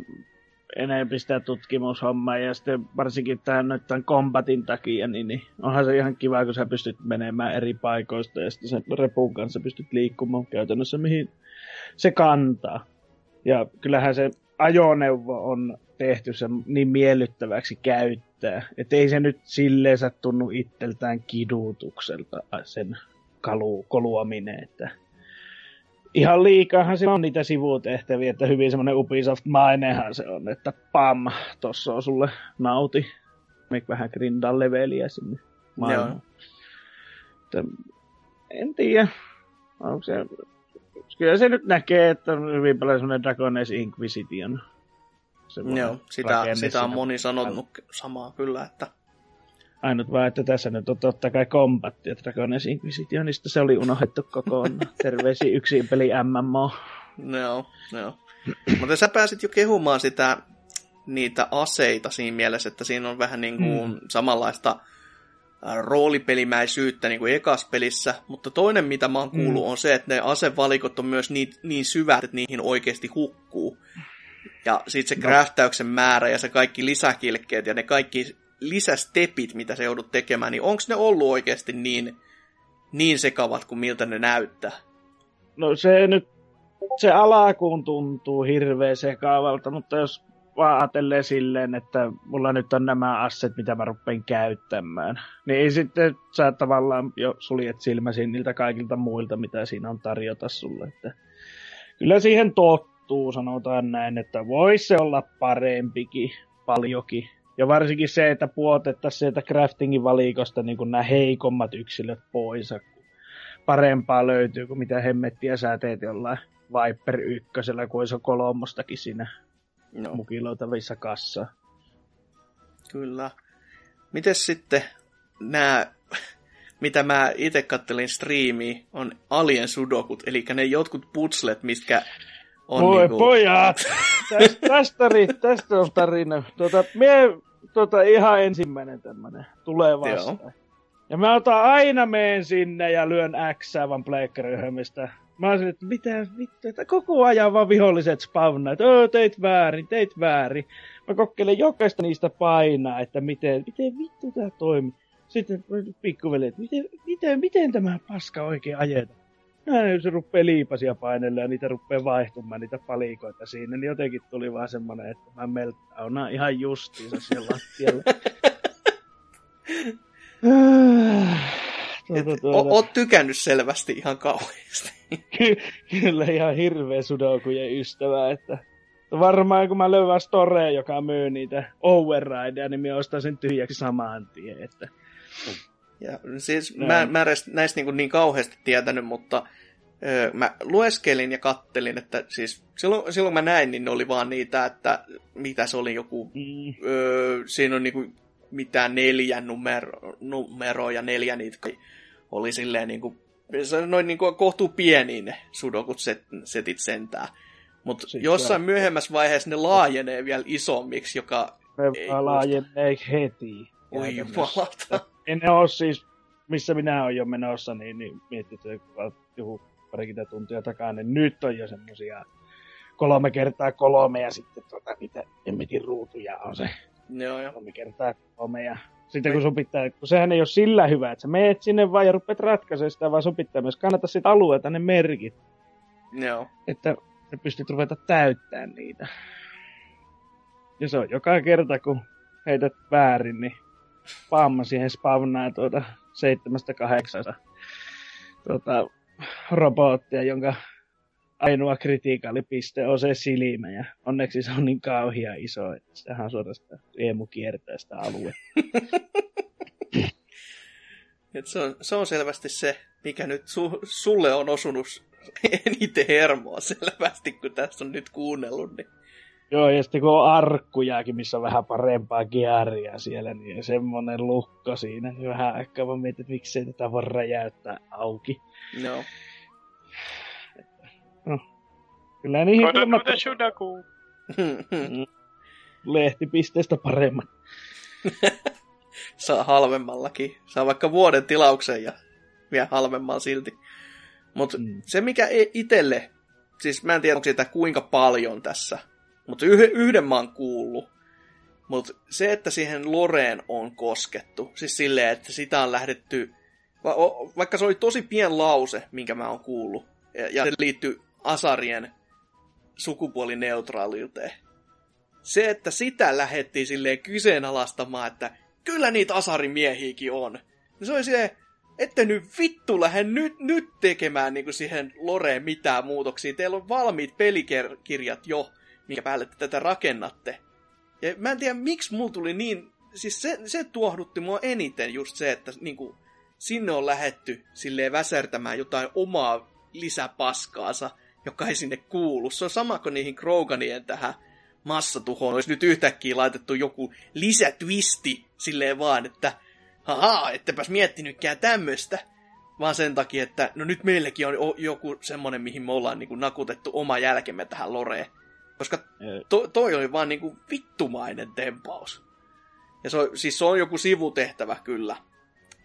enemmän sitä tutkimushommaa ja sitten varsinkin tähän nyt tämän kombatin takia, niin, niin onhan se ihan kiva, kun sä pystyt menemään eri paikoista ja sitten sen repun kanssa pystyt liikkumaan käytännössä mihin se kantaa. Ja kyllähän se ajoneuvo on tehty sen niin miellyttäväksi käyttää, että ei se nyt silleen sattunut itseltään kidutukselta sen kalu, koluaminen, että ihan liikaahan se on niitä sivutehtäviä, että hyvin semmoinen Ubisoft-mainehan se on, että pam, tossa on sulle nauti. Meik vähän grindaa leveliä sinne maailmaan. En tiedä, onko se... Kyllä se nyt näkee, että on hyvin paljon semmoinen Dragon Age Inquisition. Joo, sitä, sitä on moni sanonut samaa kyllä, että Ainut vaan, että tässä nyt on totta kai kombatti, että Dragon Age Inquisitionista se oli unohdettu kokonaan. Terveisiä yksin peli MMO. Joo, joo. Mutta sä pääsit jo kehumaan sitä, niitä aseita siinä mielessä, että siinä on vähän niin kuin hmm. samanlaista roolipelimäisyyttä niin kuin ekas pelissä, mutta toinen mitä mä oon kuullut hmm. on se, että ne asevalikot on myös niin, niin syvät, että niihin oikeasti hukkuu. Ja sitten se no. kräftäyksen määrä ja se kaikki lisäkilkkeet ja ne kaikki lisästepit, mitä se joudut tekemään, niin onko ne ollut oikeasti niin, niin sekavat kuin miltä ne näyttää? No se nyt se alakuun tuntuu hirveän sekaavalta, mutta jos vaan ajattelee silleen, että mulla nyt on nämä asset, mitä mä rupean käyttämään, niin sitten sä tavallaan jo suljet silmäsi niiltä kaikilta muilta, mitä siinä on tarjota sulle. Että kyllä siihen tottuu, sanotaan näin, että voisi se olla parempikin, paljonkin. Ja varsinkin se, että puotettaisiin sieltä craftingin valikosta niin nämä heikommat yksilöt pois, parempaa löytyy kuin mitä hemmettiä sä teet jollain Viper ykkösellä, kun olisi kolmostakin siinä no. mukiloitavissa kassa. Kyllä. Mites sitten nämä, mitä mä itse kattelin striimiä, on Alien Sudokut, eli ne jotkut putslet, mitkä on Voi niinku... pojat! tästä, tästä, tästä on tarina. Tuota, mie, tuota, ihan ensimmäinen tämmönen tulee vastaan. Joo. Ja mä otan aina meen sinne ja lyön X vaan pleikkarihömistä. Mä olisin, että mitä vittu, että koko ajan vaan viholliset spawnaa, että teit väärin, teit väärin. Mä kokkelen jokaista niistä painaa, että miten, miten vittu tää toimii. Sitten pikkuveli, että miten, miten, miten tämä paska oikein ajetaan. Näin se ruppee liipasia painella ja niitä ruppee vaihtumaan niitä palikoita siinä, niin jotenkin tuli vaan semmonen, että mä meltdownaan ihan justiinsa siellä lattialla. tuota, tuota. Oot tykännyt selvästi ihan kauheasti. Kyllä ihan hirveä sudokujen ystävä, että varmaan kun mä löydän Storea, joka myy niitä overrideja, niin mä ostan sen tyhjäksi samaan tien, että... Ja, siis no. mä, mä en näistä niin, niin kauheasti tietänyt, mutta öö, mä lueskelin ja kattelin, että siis silloin, silloin mä näin, niin ne oli vaan niitä, että mitä se oli joku, mm. öö, siinä on niinku mitään neljä numero, numeroa ja neljä niitä oli silleen niinku, se noin niinku kohtuu pieniin ne sudokut set, setit sentään. Mutta jossain se... myöhemmässä vaiheessa ne laajenee vielä isommiksi, joka ne laajenee heti. Oi jumalata. En ole siis, missä minä olen jo menossa, niin, niin miettii, että joku parikymmentä tuntia takaa, niin nyt on jo semmosia kolme kertaa kolme ja sitten tuota, niitä emmetin ruutuja on se Joo, joo. kolme kertaa kolme ja sitten kun sopittaa, kun sehän ei ole sillä hyvä, että sä meet sinne vaan ja rupeat ratkaisemaan sitä, vaan sopittaa myös kannata sitä alueelta ne merkit. Joo. Että sä pystyt ruveta täyttämään niitä. Ja se on joka kerta, kun heität väärin, niin paamma siihen spawnaa tuota seitsemästä kahdeksasta tuota, robottia, jonka ainoa kritiikaalipiste on se silmä ja onneksi se on niin kauhia iso, että sehän suorastaan Eemu kiertää sitä aluetta. Et se, on, se on selvästi se, mikä nyt su, sulle on osunut eniten hermoa selvästi, kun tässä on nyt kuunnellut. Niin. Joo, ja sitten kun on arkkujakin, missä on vähän parempaa gearia siellä, niin semmonen lukko siinä. Niin vähän aikaa vaan mietin, että miksei tätä voi räjäyttää auki. No. No. Kyllä niihin. Shudaku. Lehtipisteestä paremmat. Saa halvemmallakin. Saa vaikka vuoden tilauksen ja vielä halvemmalla silti. Mutta mm. se mikä e- itelle, siis mä en tiedä onko sitä kuinka paljon tässä, mutta yhden mä oon kuullut. Mutta se, että siihen Loreen on koskettu, siis silleen, että sitä on lähdetty, va- vaikka se oli tosi pien lause, minkä mä oon kuullut, ja, ja se liittyy Asarien sukupuolineutraaliuteen. Se, että sitä lähettiin silleen kyseenalaistamaan, että kyllä niitä asarimiehiäkin on. Ja se oli silleen, että nyt vittu lähde nyt, nyt tekemään niin siihen Loreen mitään muutoksia. Teillä on valmiit pelikirjat jo, minkä päälle te tätä rakennatte. Ja mä en tiedä, miksi mulla tuli niin... Siis se, se tuohdutti mua eniten just se, että niin kuin, sinne on lähetty silleen väsertämään jotain omaa lisäpaskaansa, joka ei sinne kuulu. Se on sama kuin niihin Kroganien tähän massatuhoon. Olisi nyt yhtäkkiä laitettu joku lisätwisti silleen vaan, että haha, ettepäs miettinytkään tämmöistä. Vaan sen takia, että no nyt meilläkin on joku semmonen, mihin me ollaan niin nakutettu oma jälkemme tähän Loreen. Koska to, toi oli vaan niinku vittumainen tempaus. Ja se on, siis se on joku sivutehtävä kyllä.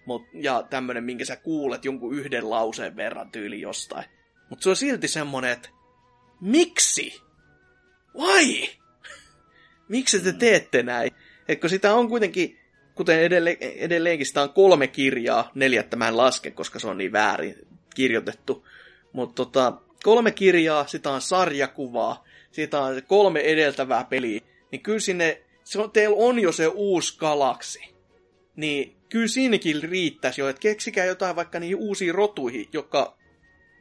Mut, ja tämmönen, minkä sä kuulet jonkun yhden lauseen verran tyyli jostain. Mutta se on silti semmonen, että miksi? Why? miksi te teette näin? Eikö sitä on kuitenkin, kuten edelle, edelleenkin sitä on kolme kirjaa, neljättä mä en laske, koska se on niin väärin kirjoitettu. Mutta tota, kolme kirjaa, sitä on sarjakuvaa, siitä on kolme edeltävää peliä, niin kyllä sinne, se on, teillä on jo se uusi galaksi. Niin kyllä siinäkin riittäisi jo, että keksikää jotain vaikka niihin uusiin rotuihin, joka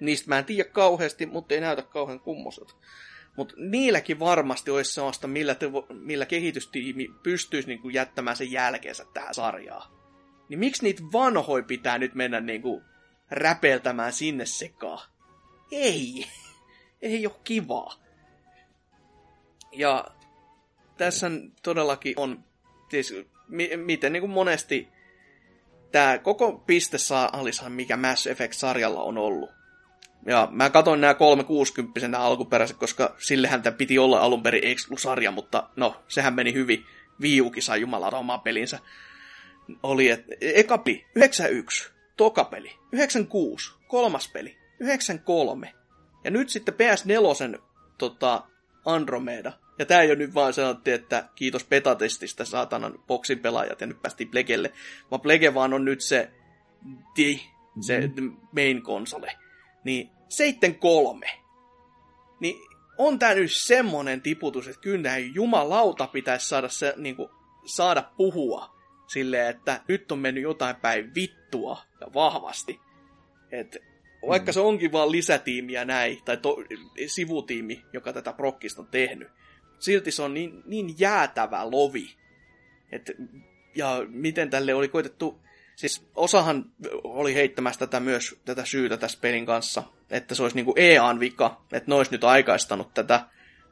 niistä mä en tiedä kauheasti, mutta ei näytä kauhean kummoselta. Mutta niilläkin varmasti olisi sellaista, millä, te, millä kehitystiimi pystyisi niinku jättämään sen jälkeensä tähän sarjaan. Niin miksi niitä vanhoja pitää nyt mennä niinku räpeltämään sinne sekaan? Ei. Ei ole kivaa. Ja tässä todellakin on, siis mi- miten niin kuin monesti tämä koko pistesaalishan, mikä Mass Effect-sarjalla on ollut. Ja mä katsoin nämä 360 alkuperäiset, koska sillehän tämä piti olla alun perin Exclu-sarja, mutta no, sehän meni hyvin. Viiukin sai jumalauta omaa pelinsä. Oli, että eka peli, 91, toka peli, 96, kolmas peli, 93. Ja nyt sitten PS4 tota, Andromeda. Ja tää ei ole nyt vaan sanottu, että kiitos betatestistä saatanan boksin pelaajat ja nyt päästiin Plegelle. Vaan Plege vaan on nyt se, di, se mm-hmm. main konsole. Niin 73. Niin on tää nyt semmonen tiputus, että kyllä jumalauta pitäisi saada, se, niin kuin, saada puhua silleen, että nyt on mennyt jotain päin vittua ja vahvasti. Et vaikka se onkin vaan lisätiimiä näin, tai to, sivutiimi, joka tätä prokkista on tehnyt, silti se on niin, niin jäätävä lovi. Et, ja miten tälle oli koitettu, siis osahan oli heittämässä tätä myös tätä syytä tässä pelin kanssa, että se olisi niinku EAN vika, että ne olisi nyt aikaistanut tätä.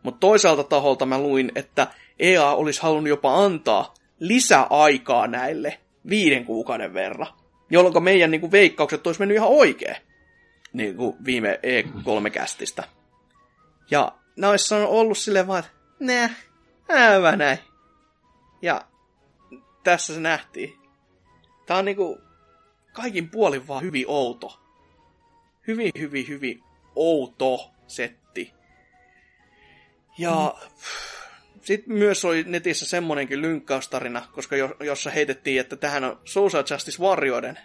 Mutta toisaalta taholta mä luin, että EA olisi halunnut jopa antaa lisäaikaa näille viiden kuukauden verran, jolloin meidän niinku veikkaukset olisi mennyt ihan oikein niin kuin viime E3-kästistä. Ja ne olisi ollut silleen vaan, että nää, aivan näin. Ja tässä se nähtiin. Tää on niinku kaikin puolin vaan hyvin outo. Hyvin, hyvin, hyvin outo setti. Ja mm. sitten myös oli netissä semmonenkin lynkkaustarina, koska jo, jossa heitettiin, että tähän on Social Justice Warrioiden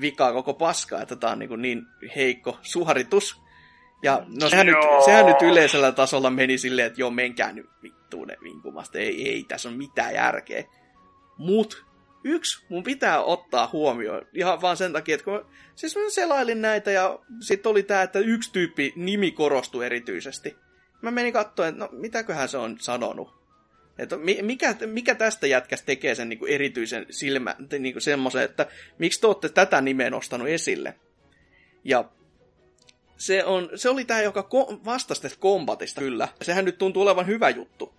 vikaa koko paskaa, että tämä on niin, niin heikko suharitus. Ja no sehän nyt, sehän nyt yleisellä tasolla meni silleen, että joo, menkää nyt vittuun ne vinkumasta. Ei, ei, tässä on mitään järkeä. Mut yksi mun pitää ottaa huomioon, ihan vaan sen takia, että kun mä, siis mä selailin näitä ja sitten oli tää, että yksi tyyppi nimi korostui erityisesti. Mä menin katsoen, että no mitäköhän se on sanonut. Että mikä, mikä tästä jätkästä tekee sen niinku erityisen silmä, niinku semmoisen, että miksi te olette tätä nimeä nostanut esille? Ja se, on, se oli tämä, joka ko- vastasi tästä kombatista kyllä. Sehän nyt tuntuu olevan hyvä juttu.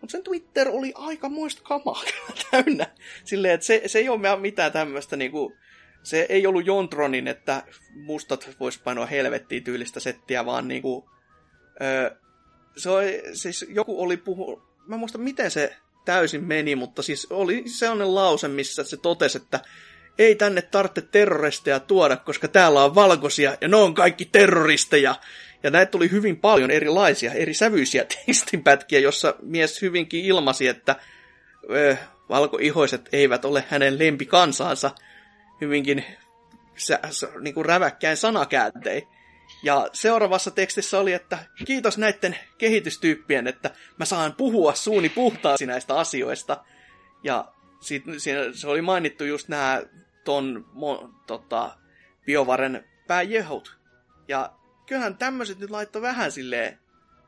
Mutta sen Twitter oli aika muista kamaa täynnä. Silleen, että se, se ei ole mitään tämmöistä niinku, se ei ollut Jontronin, että mustat vois painoa helvettiin tyylistä settiä, vaan niinku, öö, se oli, siis joku oli puhu, mä muista miten se täysin meni, mutta siis oli sellainen lause, missä se totesi, että ei tänne tarvitse terroristeja tuoda, koska täällä on valkoisia ja ne on kaikki terroristeja. Ja näitä tuli hyvin paljon erilaisia, eri sävyisiä tekstinpätkiä, jossa mies hyvinkin ilmasi, että ö, valkoihoiset eivät ole hänen lempikansaansa hyvinkin sä, sä, niin kuin räväkkäin sanakääntein. Ja seuraavassa tekstissä oli, että kiitos näiden kehitystyyppien, että mä saan puhua suuni puhtaasti näistä asioista. Ja sit, siinä, se oli mainittu just nämä ton mo, tota, biovaren pääjehot. Ja kyllähän tämmöiset nyt laittoi vähän silleen,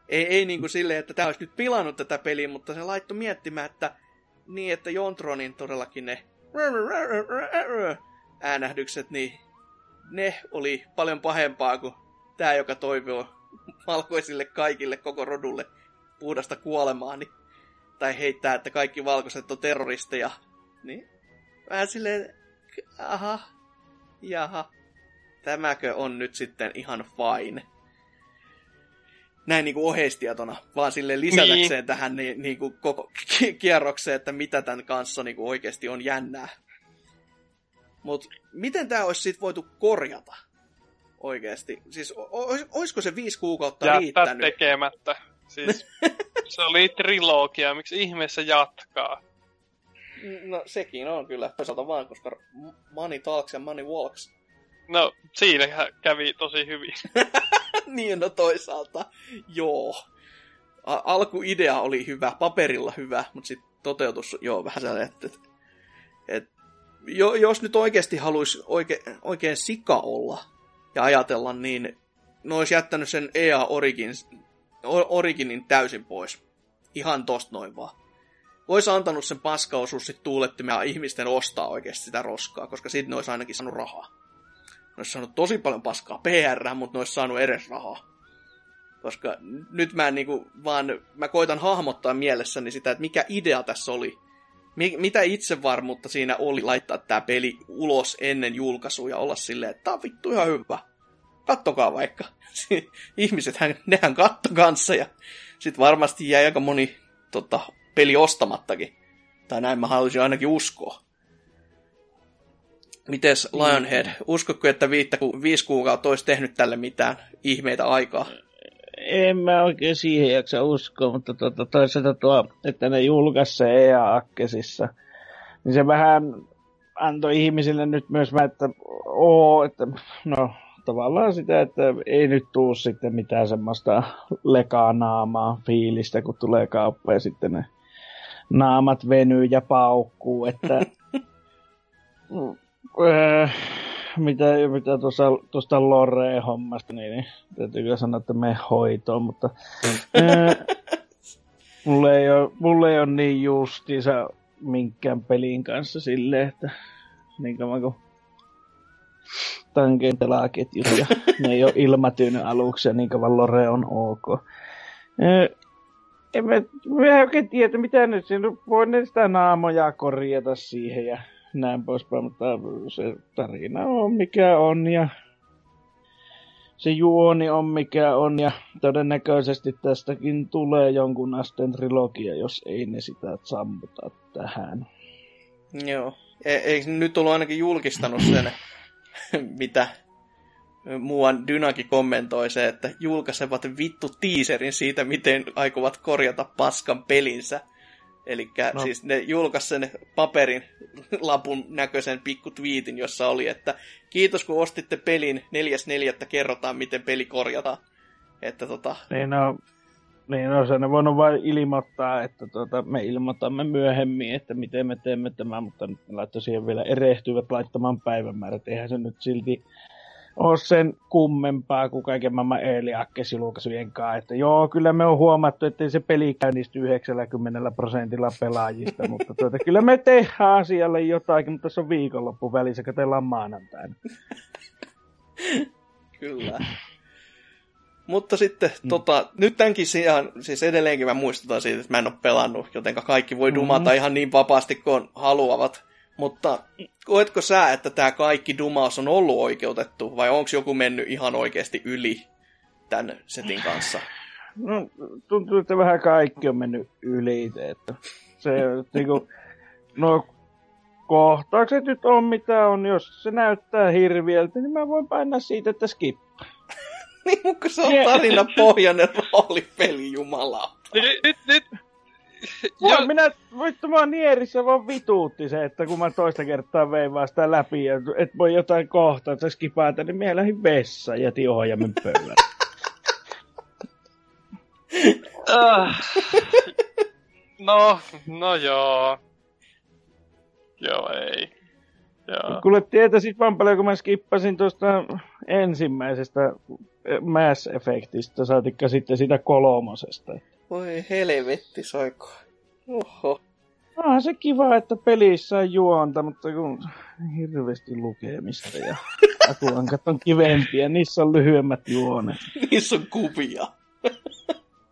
ei, ei niin kuin silleen, että tämä olisi nyt pilannut tätä peliä, mutta se laittoi miettimään, että niin, että Jontronin todellakin ne äänähdykset, niin ne oli paljon pahempaa kuin tämä, joka toivoo valkoisille kaikille koko rodulle puhdasta kuolemaa, niin, tai heittää, että kaikki valkoiset on terroristeja, niin vähän silleen, aha, jaha, tämäkö on nyt sitten ihan fine. Näin niin kuin oheistietona, vaan sille lisätäkseen niin. tähän niin, niin kuin koko kierrokseen, että mitä tämän kanssa niin kuin oikeasti on jännää. Mutta miten tämä olisi sitten voitu korjata? Oikeesti. Siis ois, oisko se viisi kuukautta Jättää riittänyt? tekemättä. Siis se oli trilogia, miksi ihmeessä jatkaa? No sekin on kyllä. Toisaalta vaan, koska money talks ja money walks. No, siinä kävi tosi hyvin. niin, no toisaalta, joo. A- alkuidea oli hyvä, paperilla hyvä, mutta sitten toteutus, joo, vähän sellainen, että, että, että jo, jos nyt oikeasti haluaisi oike, oikein sika olla ja ajatella, niin ne olisi jättänyt sen EA Origin, Originin täysin pois. Ihan tosta noin vaan. Olisi antanut sen paskaosuus sit tuulettimia ihmisten ostaa oikeasti sitä roskaa, koska siitä ne olisi ainakin saanut rahaa. Ne olisi saanut tosi paljon paskaa PR, mutta ne olisi saanut edes rahaa. Koska nyt mä niinku vaan, mä koitan hahmottaa mielessäni sitä, että mikä idea tässä oli. Mi- mitä itsevarmuutta siinä oli laittaa tämä peli ulos ennen julkaisua ja olla silleen, että tää on vittu ihan hyvä. Kattokaa vaikka. Ihmisethän, nehän katto kanssa ja sit varmasti jäi aika moni tota, peli ostamattakin. Tai näin mä haluaisin ainakin uskoa. Mites Lionhead, uskotko, että viittä, viisi kuukautta olisi tehnyt tälle mitään ihmeitä aikaa? En mä oikein siihen jaksa uskoa, mutta tuota, toisaalta tuo, että ne julkaisi se EA-akkesissa, niin se vähän antoi ihmisille nyt myös mä, että oo, että no tavallaan sitä, että ei nyt tuu sitten mitään semmoista lekaa naamaa fiilistä, kun tulee kauppa ja sitten ne naamat venyy ja paukkuu, että äh, mitä, mitä tuossa, tuosta Loreen hommasta, niin, niin täytyy kyllä sanoa, että me hoitoon, mutta äh, mulle, ei ole, mulle ei ole niin justiinsa minkään pelin kanssa silleen, että niin kauan kuin pelaketjut ja ne ei ole ilmatyynyt aluksi ja niin kauan Lore on ok. Äh, en mä, mä oikein tiedä, mitä nyt siinä voi ne sitä naamoja korjata siihen ja näin poispäin, mutta se tarina on mikä on ja se juoni on mikä on ja todennäköisesti tästäkin tulee jonkun asteen trilogia, jos ei ne sitä sammuta tähän. Joo. E- eikö nyt ollut ainakin julkistanut sen, mitä muuan Dynaki kommentoi se, että julkaisevat vittu teaserin siitä, miten aikovat korjata paskan pelinsä. Eli no. siis ne julkaisi sen paperin lapun näköisen pikku twiitin, jossa oli, että kiitos kun ostitte pelin, 4.4. kerrotaan, miten peli korjataan. Että tota... Niin no, niin no, se ne voinut vain ilmoittaa, että tota, me ilmoitamme myöhemmin, että miten me teemme tämän, mutta nyt ne laittoi siihen vielä erehtyvät laittamaan päivämäärät. Eihän se nyt silti ole sen kummempaa kuin kaiken maailman early julkaisujen kanssa. Että joo, kyllä me on huomattu, että se peli käynnisty 90 prosentilla pelaajista, mutta tuota, kyllä me tehdään asialle jotakin, mutta tässä on viikonloppu välissä, katsellaan maanantaina. kyllä. Mutta sitten, mm. tota, nyt tämänkin sijaan, siis edelleenkin mä muistutan siitä, että mä en ole pelannut, joten kaikki voi dumata mm. ihan niin vapaasti kuin haluavat. Mutta koetko sä, että tämä kaikki dumaus on ollut oikeutettu, vai onko joku mennyt ihan oikeasti yli tämän setin kanssa? No, tuntuu, että vähän kaikki on mennyt yli. Että se, niinku, no, kohtaukset nyt on mitä on. Jos se näyttää hirviöltä, niin mä voin painaa siitä, että skip. niin, mutta se on tarina pohjainen roolipeli, jumala. Nyt, nyt, nyt, Mä, minä, vittu mä nierissä vaan vituutti se, että kun mä toista kertaa vein vaan sitä läpi ja et voi jotain kohtaa, että skipata, niin minä lähdin vessaan ja jätin ohjaimen pöydän. no, no joo. Joo, ei. Joo. Kuule, tietäisit vaan paljon, kun mä skippasin tuosta ensimmäisestä Mass Effectistä, saatikka sitten sitä kolmosesta. Voi helvetti, soiko. Oho. Onhan se kiva, että pelissä on juonta, mutta kun hirveästi lukemista ja atulankat on kivempiä, niissä on lyhyemmät juonet. niissä on kuvia.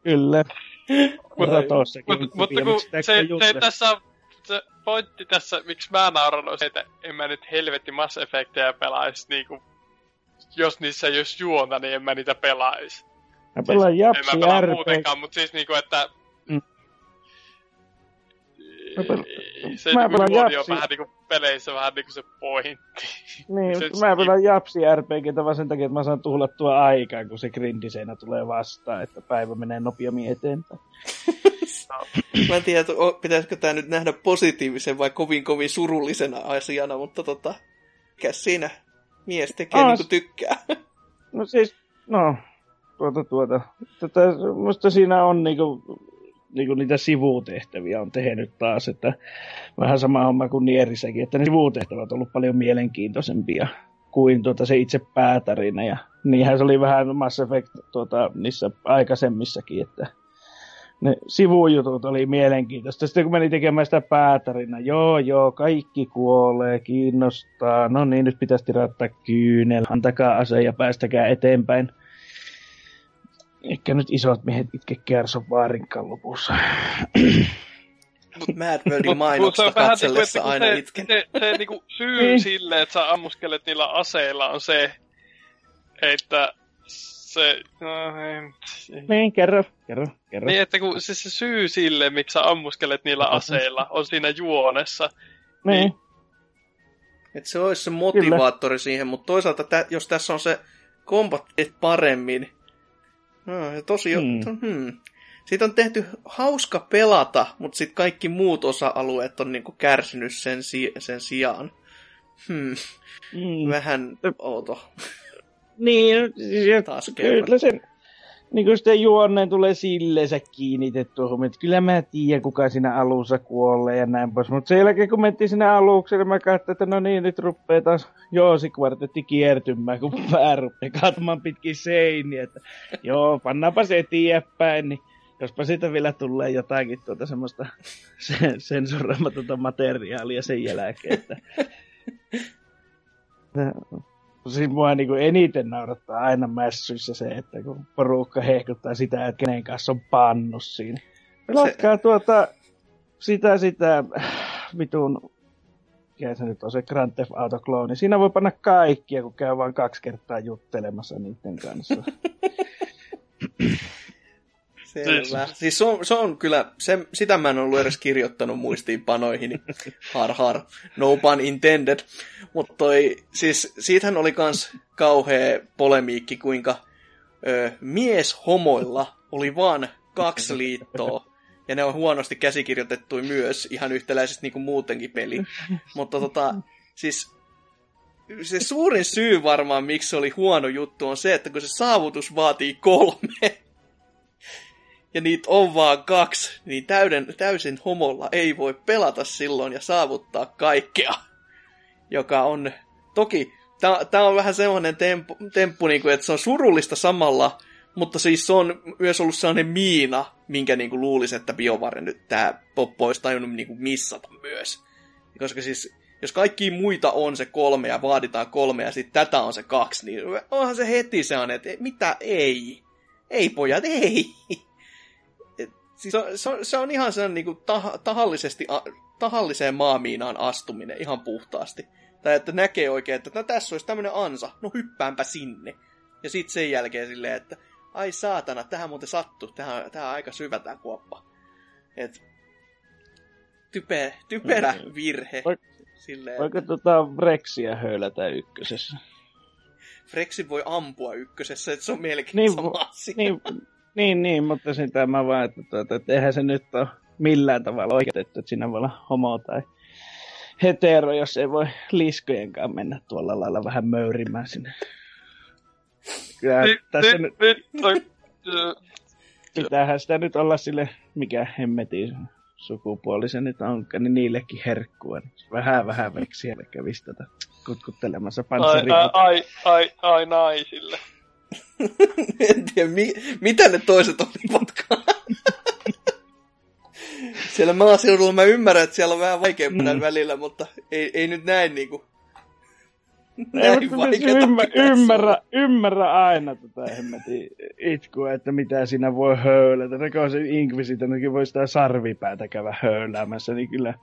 Kyllä. Mutta, mutta, mutta kun se, se, tässä se pointti tässä, miksi mä nauran, on se, että en mä nyt helvetti Mass Effectia pelaisi niinku, jos niissä ei olisi juonta, niin en mä niitä pelaisi. Mä pelaan siis, Japsi En mä pelaa muutenkaan, mutta siis niinku, että... Mm. Mä pel- se mä niinku japsi... on vähän niinku peleissä vähän niinku se pointti. Niin, se mä pelaan Japsi RPGtä vaan sen takia, että mä saan tuhlattua aikaa, kun se grindiseinä tulee vastaan, että päivä menee nopeammin eteenpäin. Mä en tiedä, pitäisikö tämä nyt nähdä positiivisen vai kovin kovin surullisena asiana, mutta tota, mikä siinä mies tekee niin kuin tykkää. No siis, no, tuota, tuota. Tätä, musta siinä on niinku, niinku niitä sivutehtäviä on tehnyt taas, että vähän sama homma kuin Nierissäkin, että ne sivutehtävät on ollut paljon mielenkiintoisempia kuin tuota se itse päätarina. Ja niinhän se oli vähän Mass Effect tuota, niissä aikaisemmissakin, että ne sivujutut oli mielenkiintoista. Sitten kun meni tekemään sitä päätarina, joo joo, kaikki kuolee, kiinnostaa, no niin, nyt pitäisi tirattaa kyynel, antakaa ase ja päästäkää eteenpäin. Ehkä nyt isot miehet itke kärson vaarinkaan lopussa. Mut Mad Worldin mainoksia katsellessa niinku, aina se, itken. Se, se, se niinku syy Niin. sille, että sä ammuskelet niillä aseilla on se, että se... No, ei, niin, kerro, kerro, kerro. niin, että kun se, se syy sille, miksi sä ammuskelet niillä aseilla, on siinä juonessa. niin. Et se olisi se motivaattori siihen, mutta toisaalta tä, jos tässä on se kombatit paremmin, no, ja tosi, Hmm. hmm. Hmm. siitä on tehty hauska pelata, mutta sitten kaikki muut osa-alueet on niinku kärsinyt sen, si- sen sijaan. Hmm. Mm. Vähän outo Niin, siis ja taas kyllä se, niin kuin sitten juonneen tulee silleensä kiinnitettyä huomioon, että kyllä mä tiedän, kuka siinä alussa kuolee ja näin pois. Mutta sen jälkeen, kun mentiin sinne alukselle, mä katsoin, että no niin, nyt rupeaa taas Joosi-kvartetti kiertymään, kun pää rupeaa kaatumaan pitkin seiniä. Että, joo, pannaanpa se eteenpäin, niin jospa siitä vielä tulee jotakin tuota semmoista sen- materiaalia sen jälkeen, että Siis mua niin kuin eniten naurattaa aina mässyissä se, että kun porukka hehkuttaa sitä, että kenen kanssa on pannus siinä. Pelatkaa tuota, sitä, sitä, vitun, mikä se nyt on se Grand Theft Auto klooni. Siinä voi panna kaikkia, kun käy vain kaksi kertaa juttelemassa niiden kanssa. Selvä. Siis se on, se on kyllä, se, sitä mä en ollut edes kirjoittanut muistiinpanoihin. Har har, no pun intended. Mutta siis siitähän oli kans kauhea polemiikki, kuinka ö, mieshomoilla oli vaan kaksi liittoa. Ja ne on huonosti käsikirjoitettu myös, ihan yhtäläisesti niin kuin muutenkin peli. Mutta tota, siis se suurin syy varmaan, miksi se oli huono juttu, on se, että kun se saavutus vaatii kolme, ja niitä on vaan kaksi, niin täyden, täysin homolla ei voi pelata silloin ja saavuttaa kaikkea. Joka on, toki, tämä on vähän sellainen temppu, temppu niin kuin, että se on surullista samalla, mutta siis se on myös ollut sellainen miina, minkä niin kuin luulisi, että BioWare nyt tämä poppo olisi tajunnut niin kuin missata myös. Koska siis, jos kaikki muita on se kolme ja vaaditaan kolme ja sitten tätä on se kaksi, niin onhan se heti sellainen, että mitä ei. Ei pojat, ei. Siis se, on, se, on, se on ihan sellainen niin kuin tah, tahallisesti, a, tahalliseen maamiinaan astuminen ihan puhtaasti. Tai että näkee oikein, että no tässä olisi tämmöinen ansa, no hyppäänpä sinne. Ja sitten sen jälkeen silleen, että ai saatana, tähän muuten sattuu, tähän, tähän on aika syvä tämä kuoppa. Et, type, typerä Mm. virhe. Voik- Silleen, Voiko tota Brexia höylätä ykkösessä? Frexin voi ampua ykkösessä, että se on melkein Niin, sama vo- asia. Niin, niin, niin, mutta sitä mä vaan, että, tuota, että eihän se nyt ole millään tavalla oikeutettu, että siinä voi olla homo tai hetero, jos ei voi liskojenkaan mennä tuolla lailla vähän möyrimään sinne. Kyllä Nyt, tässä nyt, nyt, nyt, toi, pitäähän sitä nyt olla sille, mikä hemmetin sukupuoli se nyt onkaan, niin niillekin herkkua. Vähän vähän veksiä kävisi tätä kutkuttelemassa ai, panssariin. ai, ai, ai, ai naisille. en tiedä, mi- mitä ne toiset olivatkaan. siellä maaseudulla mä ymmärrän, että siellä on vähän vaikeampana Mm. välillä, mutta ei, ei nyt näin niinku... Ei, näin mutta siis ymmär, ymmärrä, ymmärrä aina tätä hemmetin itkua, että mitä siinä voi höylätä. Rikoisen Inquisitorkin voi sitä sarvipäätä käydä höyläämässä, niin kyllä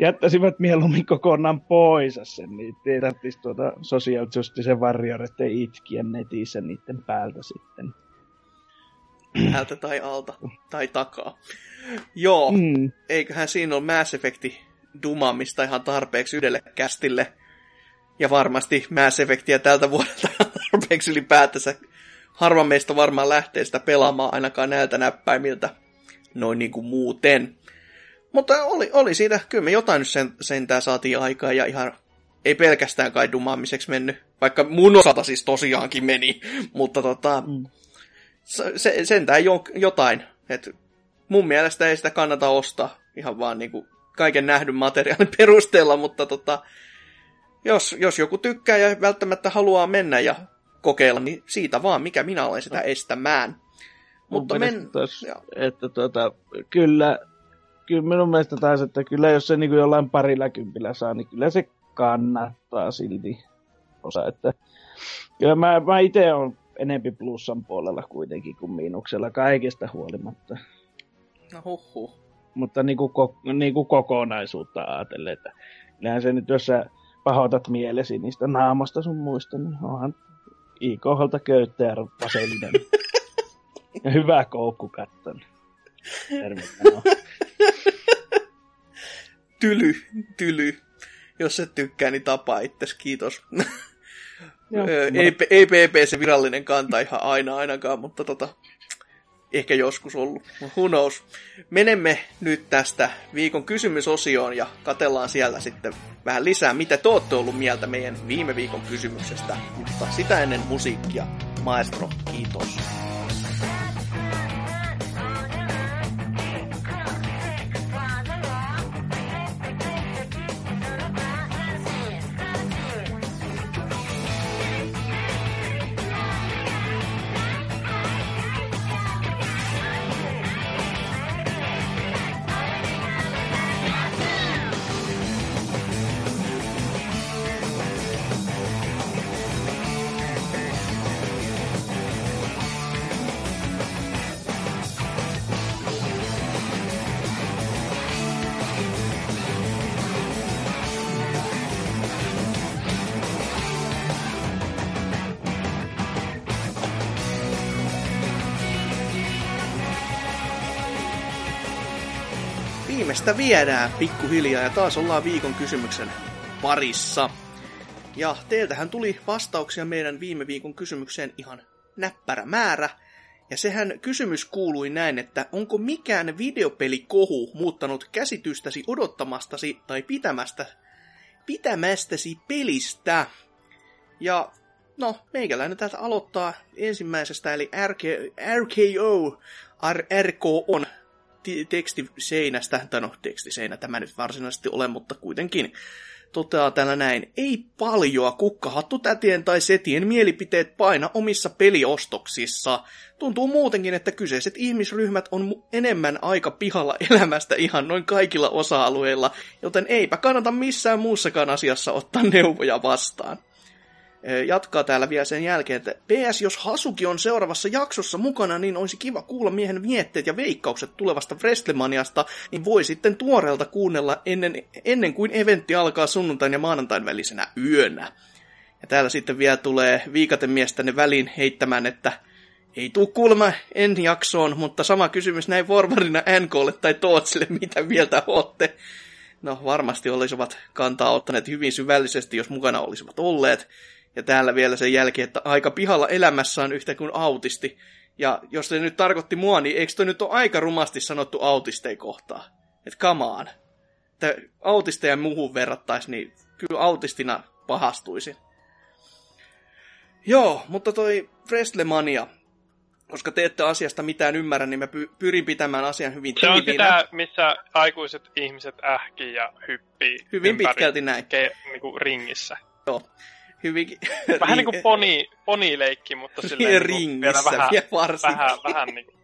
jättäisivät mieluummin kokonaan pois sen, niin ei tarvitsisi tuota Social Justice Warrioreiden itkiä netissä niiden päältä sitten. Läheltä tai alta tai takaa. Joo, Mm. eiköhän siinä ole Mass Effecti dumaamista ihan tarpeeksi yhdelle kästille. Ja varmasti Mass Effectia tältä vuodelta tarpeeksi ylipäätänsä. Harva meistä varmaan lähtee sitä pelaamaan ainakaan näiltä näppäimiltä. Noin niin kuin muuten. Mutta oli, oli siitä, kyllä me jotain nyt sen, sentään saatiin aikaa ja ihan ei pelkästään kai dumaamiseksi mennyt. Vaikka mun osalta siis tosiaankin meni. Mutta tota, Mm. se, sentään jo, jotain. Et mun mielestä ei sitä kannata ostaa ihan vaan niinku kaiken nähdyn materiaalin perusteella, mutta tota, jos, jos joku tykkää ja välttämättä haluaa mennä ja kokeilla, niin siitä vaan, mikä minä olen sitä estämään. Mutta men... Tos, että tuota, kyllä, kyllä minun mielestä taas, että kyllä jos se niin kuin jollain parilla kympillä saa, niin kyllä se kannattaa silti osa. Että, kyllä mä, mä itse olen enempi plussan puolella kuitenkin kuin miinuksella kaikesta huolimatta. No huhhuh. Mutta niin kuin, niin kuin kokonaisuutta ajatellen, että kyllähän se nyt, jos sä pahoitat mielesi niistä naamasta sun muista, niin onhan IKHlta köyttä ja vaselinen. ja hyvä koukku tyly, tyly. Jos et tykkää, niin tapaa itses, kiitos. Joo, ei, ei PP se virallinen kanta ihan aina ainakaan, mutta tota, ehkä joskus ollut. Who knows. Menemme nyt tästä viikon kysymysosioon ja katellaan siellä sitten vähän lisää, mitä te olette ollut mieltä meidän viime viikon kysymyksestä. Mutta sitä ennen musiikkia. Maestro, kiitos. Viimeistä viedään pikkuhiljaa ja taas ollaan viikon kysymyksen parissa. Ja teiltähän tuli vastauksia meidän viime viikon kysymykseen ihan näppärä määrä. Ja sehän kysymys kuului näin, että onko mikään videopelikohu muuttanut käsitystäsi odottamastasi tai pitämästä, pitämästäsi pelistä? Ja no, meikäläinen täältä aloittaa ensimmäisestä, eli RK, RKO on tekstiseinästä, tai no tekstiseinä tämä nyt varsinaisesti ole, mutta kuitenkin toteaa täällä näin, ei paljoa kukkahattu tätien tai setien mielipiteet paina omissa peliostoksissa. Tuntuu muutenkin, että kyseiset ihmisryhmät on enemmän aika pihalla elämästä ihan noin kaikilla osa-alueilla, joten eipä kannata missään muussakaan asiassa ottaa neuvoja vastaan jatkaa täällä vielä sen jälkeen, että PS, jos Hasuki on seuraavassa jaksossa mukana, niin olisi kiva kuulla miehen vietteet ja veikkaukset tulevasta Wrestlemaniasta, niin voi sitten tuoreelta kuunnella ennen, ennen kuin eventti alkaa sunnuntain ja maanantain välisenä yönä. Ja täällä sitten vielä tulee viikatemies tänne väliin heittämään, että ei tuu kuulemma en jaksoon, mutta sama kysymys näin forwarina NKlle tai Tootsille, mitä mieltä ootte. No varmasti olisivat kantaa ottaneet hyvin syvällisesti, jos mukana olisivat olleet. Ja täällä vielä sen jälkeen, että aika pihalla elämässä on yhtä kuin autisti. Ja jos se nyt tarkoitti mua, niin eikö toi nyt ole aika rumasti sanottu autisteja kohtaa? Että kamaan. Että autisteja muuhun verrattaisi, niin kyllä autistina pahastuisin. Joo, mutta toi Wrestlemania, koska te ette asiasta mitään ymmärrä, niin mä pyrin pitämään asian hyvin Se on sitä, missä aikuiset ihmiset ähkii ja hyppii Hyvin pitkälti näin. Ke, niin kuin ringissä. Joo hyvinkin... Vähän niin kuin poni, ponileikki, mutta silleen niin vielä vähän, vielä vähän, vähän niin kuin...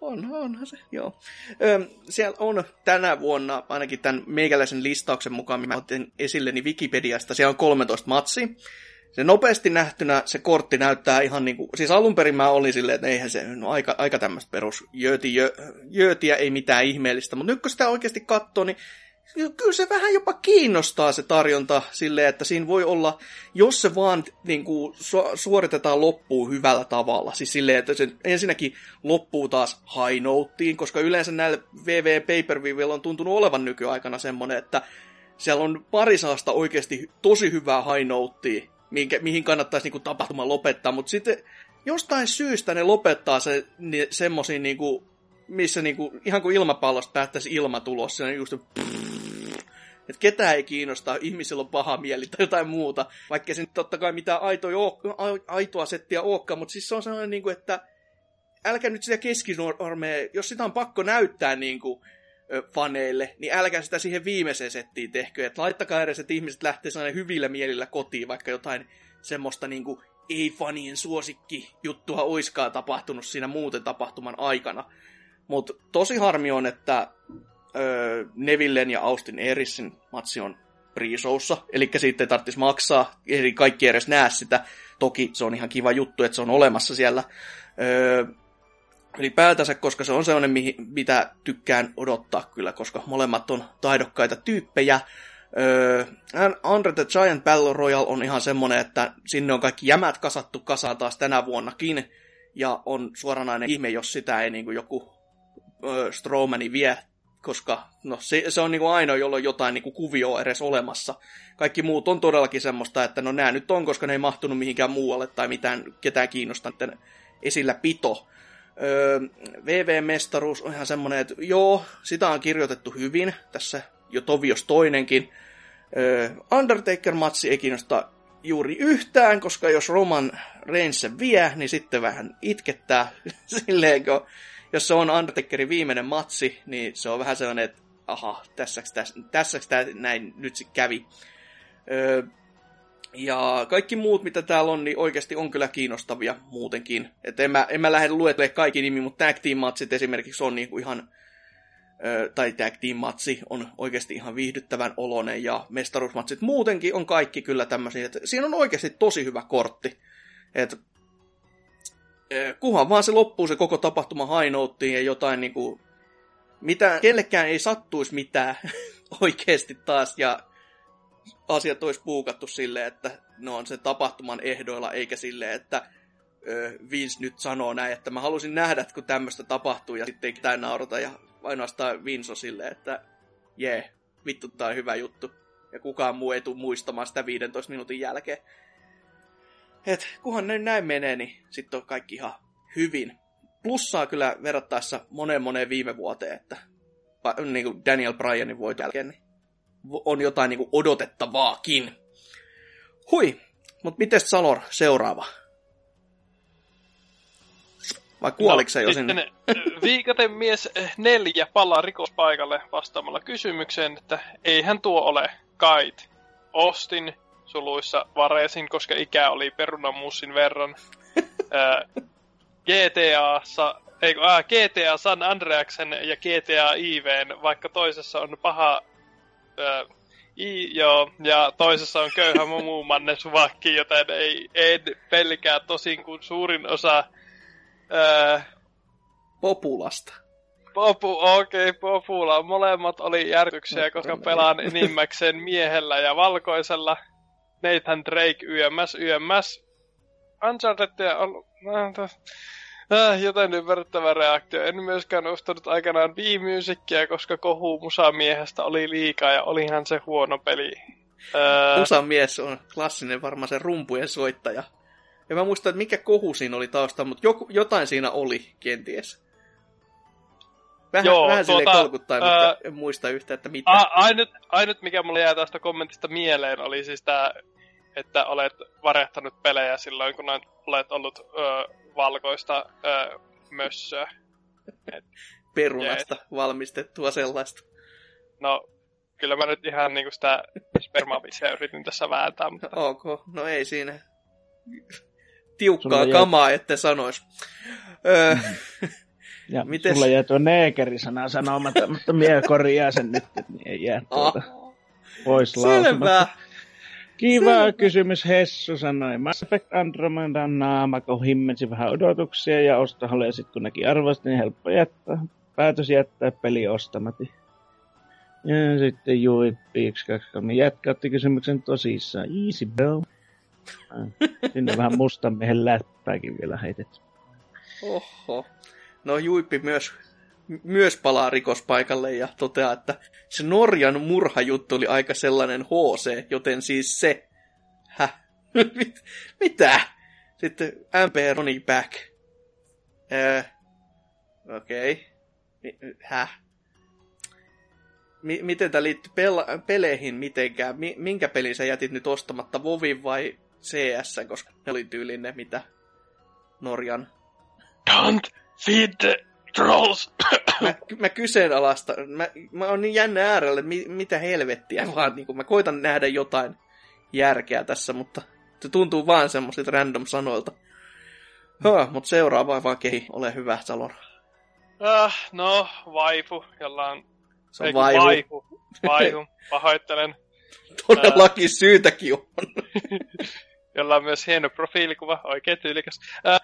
On, onhan se, joo. Ö, siellä on tänä vuonna, ainakin tämän meikäläisen listauksen mukaan, mitä otin esille, niin Wikipediasta, siellä on 13 matsi. Se nopeasti nähtynä se kortti näyttää ihan niin kuin, siis alun perin mä olin silleen, että eihän se, no aika, aika tämmöistä perus jööti, jö, jöötiä, ei mitään ihmeellistä, mutta nyt kun sitä oikeasti katsoo, niin kyllä se vähän jopa kiinnostaa se tarjonta silleen, että siinä voi olla, jos se vaan niin kuin, su- suoritetaan loppuun hyvällä tavalla. Siis silleen, että se ensinnäkin loppuu taas high notein, koska yleensä näillä VV pay per on tuntunut olevan nykyaikana semmoinen, että siellä on pari saasta oikeasti tosi hyvää high notea, minkä, mihin kannattaisi niin kuin, tapahtuma lopettaa, mutta sitten jostain syystä ne lopettaa se, niin, semmoisiin niin missä niinku, ihan kuin ilmapallosta päättäisi ilmatulos, se on just että ketään ei kiinnostaa, ihmisillä on paha mieli tai jotain muuta, vaikka se nyt totta kai mitään aitoa, aitoa settiä olekaan, mutta siis se on sellainen, niin kuin, että älkää nyt sitä keskinormea, jos sitä on pakko näyttää niin kuin, faneille, niin älkää sitä siihen viimeiseen settiin tehkö. Että laittakaa edes, että ihmiset lähtee sellainen hyvillä mielillä kotiin, vaikka jotain semmoista niin kuin, ei-fanien suosikki juttua oiskaan tapahtunut siinä muuten tapahtuman aikana. Mutta tosi harmi on, että öö, Nevillen ja Austin Erissin matsi on pre-showssa, eli siitä ei tarvitsisi maksaa, eli kaikki edes näe sitä. Toki se on ihan kiva juttu, että se on olemassa siellä. Öö, ylipäätänsä, koska se on sellainen, mitä tykkään odottaa kyllä, koska molemmat on taidokkaita tyyppejä. Öö, Andre the Giant Battle Royale on ihan semmonen, että sinne on kaikki jämät kasattu kasaan taas tänä vuonnakin, ja on suoranainen ihme, jos sitä ei niin kuin joku öö, Strowmani vie, koska no, se, se on niin kuin ainoa, jolla on jotain niin kuin kuvioa edes olemassa. Kaikki muut on todellakin semmoista, että no nämä nyt on, koska ne ei mahtunut mihinkään muualle tai mitään ketään kiinnostaa esillä pito. Öö, VV-mestaruus on ihan semmoinen, että joo, sitä on kirjoitettu hyvin, tässä jo Tovios toinenkin. Öö, Undertaker-matsi ei kiinnosta juuri yhtään, koska jos Roman Reigns vie, niin sitten vähän itkettää silleen, kun jos se on Undertakerin viimeinen matsi, niin se on vähän sellainen, että aha, tässäks, tässä, tässäks tämä näin nyt sitten kävi. Öö, ja kaikki muut, mitä täällä on, niin oikeasti on kyllä kiinnostavia muutenkin. Et en mä, en mä lähde luettelemaan kaikki nimi, mutta tag team matsit esimerkiksi on niinku ihan, tai tag team matsi on oikeasti ihan viihdyttävän oloinen, ja mestaruusmatsit muutenkin on kaikki kyllä tämmöisiä, siinä on oikeasti tosi hyvä kortti. Et, kuhan vaan se loppuu se koko tapahtuma hainouttiin ja jotain niinku, mitä, kellekään ei sattuisi mitään oikeasti taas, ja asiat olisi puukattu silleen, että ne on sen tapahtuman ehdoilla, eikä silleen, että Vince nyt sanoo näin, että mä halusin nähdä, kun tämmöistä tapahtuu, ja sitten ei naurata, ja ainoastaan Vince on silleen, että jee, yeah, vittu, tää on hyvä juttu. Ja kukaan muu ei tule muistamaan sitä 15 minuutin jälkeen. Et kunhan ne näin menee, niin sitten on kaikki ihan hyvin. Plussaa kyllä verrattaessa moneen moneen viime vuoteen, että niin kuin Daniel Bryanin voit jälkeen, niin on jotain niin kuin odotettavaakin. Hui, mutta miten Salor seuraava? Vai kuoliko se no, jo sinne? Viikaten mies neljä palaa rikospaikalle vastaamalla kysymykseen, että eihän tuo ole kait. Ostin suluissa varesin, koska ikä oli perunamussin verran. GTAssa, ei, äh, GTA San Andreasen ja GTA IVn, vaikka toisessa on paha Äh, i, joo, ja toisessa on köyhä mumu suvakki, joten ei, en pelkää tosin kuin suurin osa... Ää, Populasta. Popu, okei, okay, Popula. Molemmat oli järkyksiä, koska pelaan enimmäkseen miehellä ja valkoisella. Nathan Drake YMS, YMS. Uncharted on... Äh, joten ymmärrettävä reaktio. En myöskään ostanut aikanaan Wii-musiikkia, koska kohu musamiehestä oli liikaa ja olihan se huono peli. Äh... Musamies on klassinen varmaan se rumpujen soittaja. Ja mä muistan, että mikä kohu siinä oli taustalla, mutta joku, jotain siinä oli kenties. Vähän, Joo, vähän tuota, silleen kolkuttaa, ää, mutta en muista yhtä, että mitä. A, ainut, ainut, mikä mulle jää tästä kommentista mieleen, oli siis tämä, että olet varehtanut pelejä silloin, kun olet ollut ö, valkoista öö, mössöä. Et, Perunasta jeet. valmistettua sellaista. No, kyllä mä nyt ihan niinku sitä spermavisia yritin tässä vääntää, mutta... Ok, no ei siinä. Tiukkaa kamaa, jää... ette sanois. Öö, ja Mites... sulla jää tuo neekeri-sana sanomatta, mutta mie korjaa sen nyt, että niin ei jää tuota ah. pois Selvä. Kiva Selvä. kysymys, Hessu sanoi. Mass Effect Andromedan naamako himmensi vähän odotuksia ja ostohalle ja sitten kun näki arvosta, niin helppo jättää. Päätös jättää peli ostamatta. Ja sitten Jui Piix23 jätkautti kysymyksen tosissaan. Easy bro. Sinne vähän mustan miehen läppääkin vielä heitetty. Oho. No Juippi myös, myös palaa rikospaikalle ja toteaa, että se Norjan murhajuttu oli aika sellainen HC, joten siis se... Häh? Mit, mitä? Sitten MP Ronnie Back. Öö, Okei. Okay. Häh? M- miten tämä liittyy pel- peleihin mitenkään? M- minkä pelin sä jätit nyt ostamatta, Vovin vai CS, koska ne oli tyylinen, mitä Norjan... Don't Feed the trolls! Mä, mä kyseenalaista, mä, mä oon niin jännä äärellä, että mi, mitä helvettiä vaan, niin mä koitan nähdä jotain järkeä tässä, mutta se tuntuu vaan semmoisilta random sanoilta. Huh, mutta seuraava vaan kehi, ole hyvä, Salor. Ah, no, vaifu, jolla on... Se on ei kun vaivu. Vaihu, vaihu, pahoittelen. Todellakin syytäkin on. jolla on myös hieno profiilikuva, oikein tyylikäs. Äh,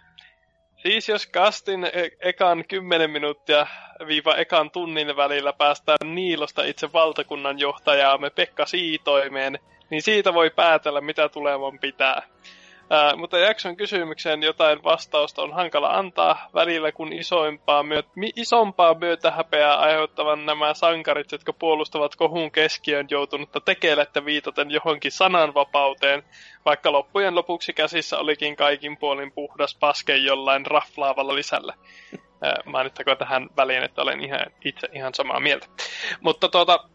siis jos kastin e- ekan 10 minuuttia viiva ekan tunnin välillä päästään Niilosta itse valtakunnan johtajaamme Pekka Siitoimeen, niin siitä voi päätellä, mitä tulevan pitää. Ää, mutta jakson kysymykseen jotain vastausta on hankala antaa välillä, kun isoimpaa myöt, mi, isompaa myötähäpeää aiheuttavan nämä sankarit, jotka puolustavat kohun keskiön joutunutta tekelettä viitaten johonkin sananvapauteen, vaikka loppujen lopuksi käsissä olikin kaikin puolin puhdas paske jollain raflaavalla lisällä. Mainittakoon tähän väliin, että olen ihan, itse ihan samaa mieltä. Mutta tuota,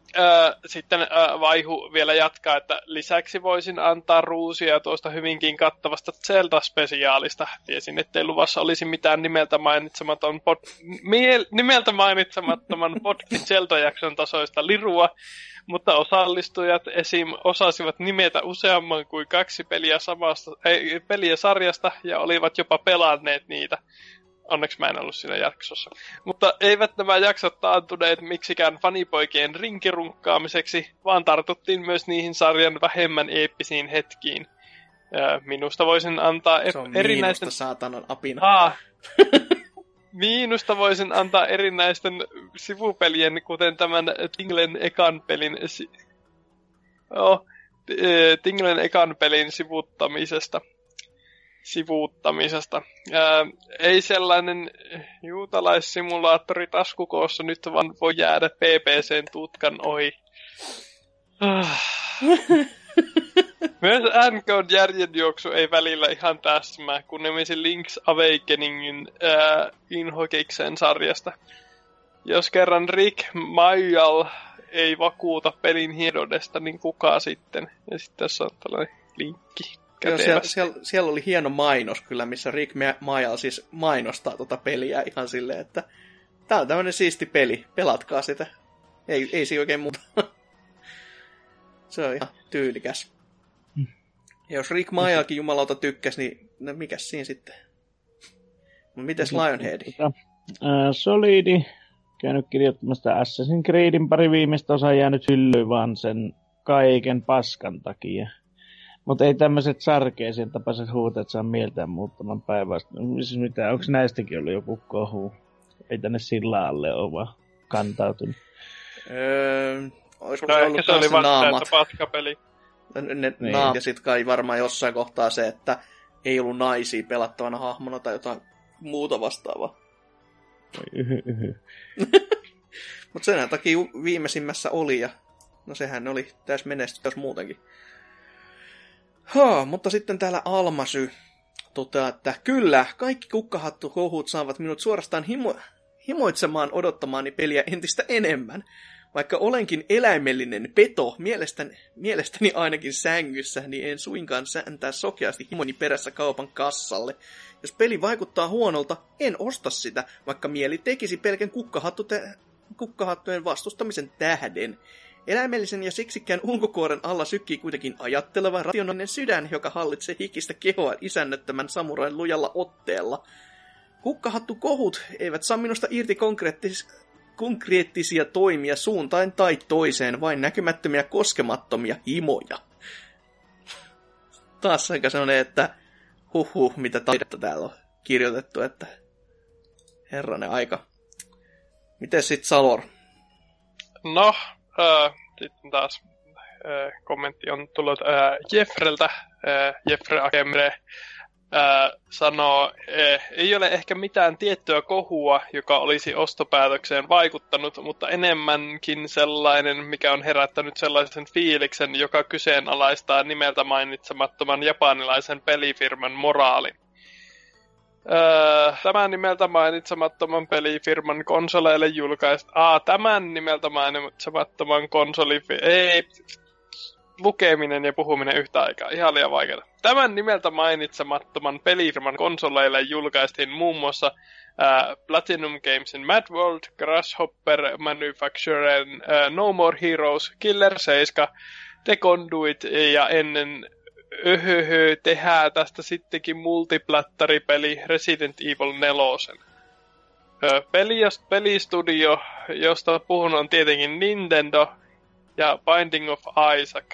sitten ää, Vaihu vielä jatkaa, että lisäksi voisin antaa ruusia tuosta hyvinkin kattavasta Zelda-spesiaalista. Tiesin, ettei luvassa olisi mitään nimeltä mainitsematon pod, miel, nimeltä mainitsemattoman podkin Zelda-jakson tasoista lirua, mutta osallistujat esim. osasivat nimetä useamman kuin kaksi peliä, samasta, ei, peliä sarjasta ja olivat jopa pelanneet niitä. Onneksi mä en ollut siinä jaksossa. Mutta eivät nämä jaksot taantuneet miksikään fanipoikien rinkirunkkaamiseksi, vaan tartuttiin myös niihin sarjan vähemmän eeppisiin hetkiin. Ja minusta voisin antaa Se on e- erinäisten... saatanan apina. Ah. Miinusta voisin antaa erinäisten sivupelien, kuten tämän Tinglen ekan pelin... Si- oh, Tinglen ekan pelin sivuuttamisesta sivuuttamisesta. Ää, ei sellainen juutalaissimulaattori taskukoossa nyt vaan voi jäädä PPCn tutkan ohi. Ah. Myös NKn järjenjuoksu ei välillä ihan täsmää, kun nimisi Link's Awakeningin ää, inhokiksen sarjasta. Jos kerran Rick Mayal ei vakuuta pelin hienodesta, niin kuka sitten? Ja sitten tässä on tällainen linkki. Joo, siellä, siellä, siellä, oli hieno mainos kyllä, missä Rick Mayal siis mainostaa tota peliä ihan silleen, että tää on tämmönen siisti peli, pelatkaa sitä. Ei, ei siinä oikein muuta. Se on ihan tyylikäs. Ja jos Rick Mayalkin jumalauta tykkäsi, niin no mikäs siinä sitten? No mites Lionhead? Tota, Solidi, käynyt kirjoittamasta Assassin's Creedin pari viimeistä osaa jäänyt hyllyyn vaan sen kaiken paskan takia. Mutta ei tämmöiset sarkeisen tapaiset huuteet saa mieltään muuttaman päivästä. Siis mitä, onko näistäkin ollut joku kohu? Ei tänne sillä alle ole vaan kantautunut. Öö, olisiko No se ehkä ollut se oli naamat? että paskapeli. Ne, ne Niin. naam, ja sitten kai varmaan jossain kohtaa se, että ei ollut naisia pelattavana hahmona tai jotain muuta vastaavaa. Mutta sen takia viimeisimmässä oli, ja no sehän oli täys menestys muutenkin. Ha, mutta sitten täällä Almasy toteaa, että kyllä, kaikki kukkahattukohut saavat minut suorastaan himo, himoitsemaan odottamaani peliä entistä enemmän. Vaikka olenkin eläimellinen peto, mielestäni, mielestäni ainakin sängyssä, niin en suinkaan sääntää sokeasti himoni perässä kaupan kassalle. Jos peli vaikuttaa huonolta, en osta sitä, vaikka mieli tekisi pelkän kukkahattu te- kukkahattujen vastustamisen tähden. Eläimellisen ja siksikään ulkokuoren alla sykkii kuitenkin ajatteleva rationaalinen sydän, joka hallitsee hikistä kehoa isännöttömän samurain lujalla otteella. Kukkahattu kohut eivät saa minusta irti konkreettis- konkreettisia toimia suuntaan tai toiseen, vain näkymättömiä koskemattomia himoja. Taas aika sellainen, että huhhuh, mitä taidetta täällä on kirjoitettu, että herranen aika. Miten sit Salor? No, äh, sitten taas äh, kommentti on tullut äh, Jeffreltä. Äh, Jeffre Akemre äh, sanoo, äh, ei ole ehkä mitään tiettyä kohua, joka olisi ostopäätökseen vaikuttanut, mutta enemmänkin sellainen, mikä on herättänyt sellaisen fiiliksen, joka kyseenalaistaa nimeltä mainitsemattoman japanilaisen pelifirman moraalin. Öö, tämän nimeltä mainitsemattoman pelifirman konsoleille julkaist... Aa, tämän nimeltä mainitsemattoman konsoli... Ei... lukeminen ja puhuminen yhtä aikaa. Ihan liian vaikeaa. Tämän nimeltä mainitsemattoman pelifirman konsoleille julkaistiin muun muassa uh, Platinum Gamesin Mad World, Grasshopper Manufacturen uh, No More Heroes, Killer 7, The Conduit ja ennen öhöhö tehdään tästä sittenkin multiplattaripeli Resident Evil 4. Peli, pelistudio, josta puhun, on tietenkin Nintendo ja Binding of Isaac.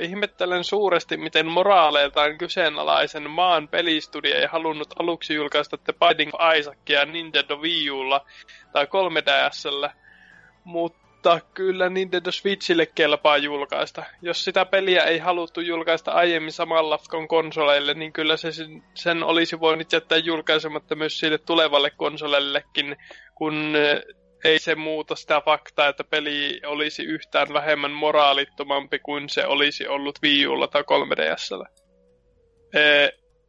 Ihmettelen suuresti, miten moraaleiltaan kyseenalaisen maan pelistudio ei halunnut aluksi julkaista The Binding of Isaacia Nintendo Wii Ulla tai 3DSllä, mutta kyllä Nintendo Switchille kelpaa julkaista. Jos sitä peliä ei haluttu julkaista aiemmin samalla konsoleille, niin kyllä se sen olisi voinut jättää julkaisematta myös sille tulevalle konsoleillekin, kun ei se muuta sitä faktaa, että peli olisi yhtään vähemmän moraalittomampi kuin se olisi ollut Wii Ulla tai 3DSllä.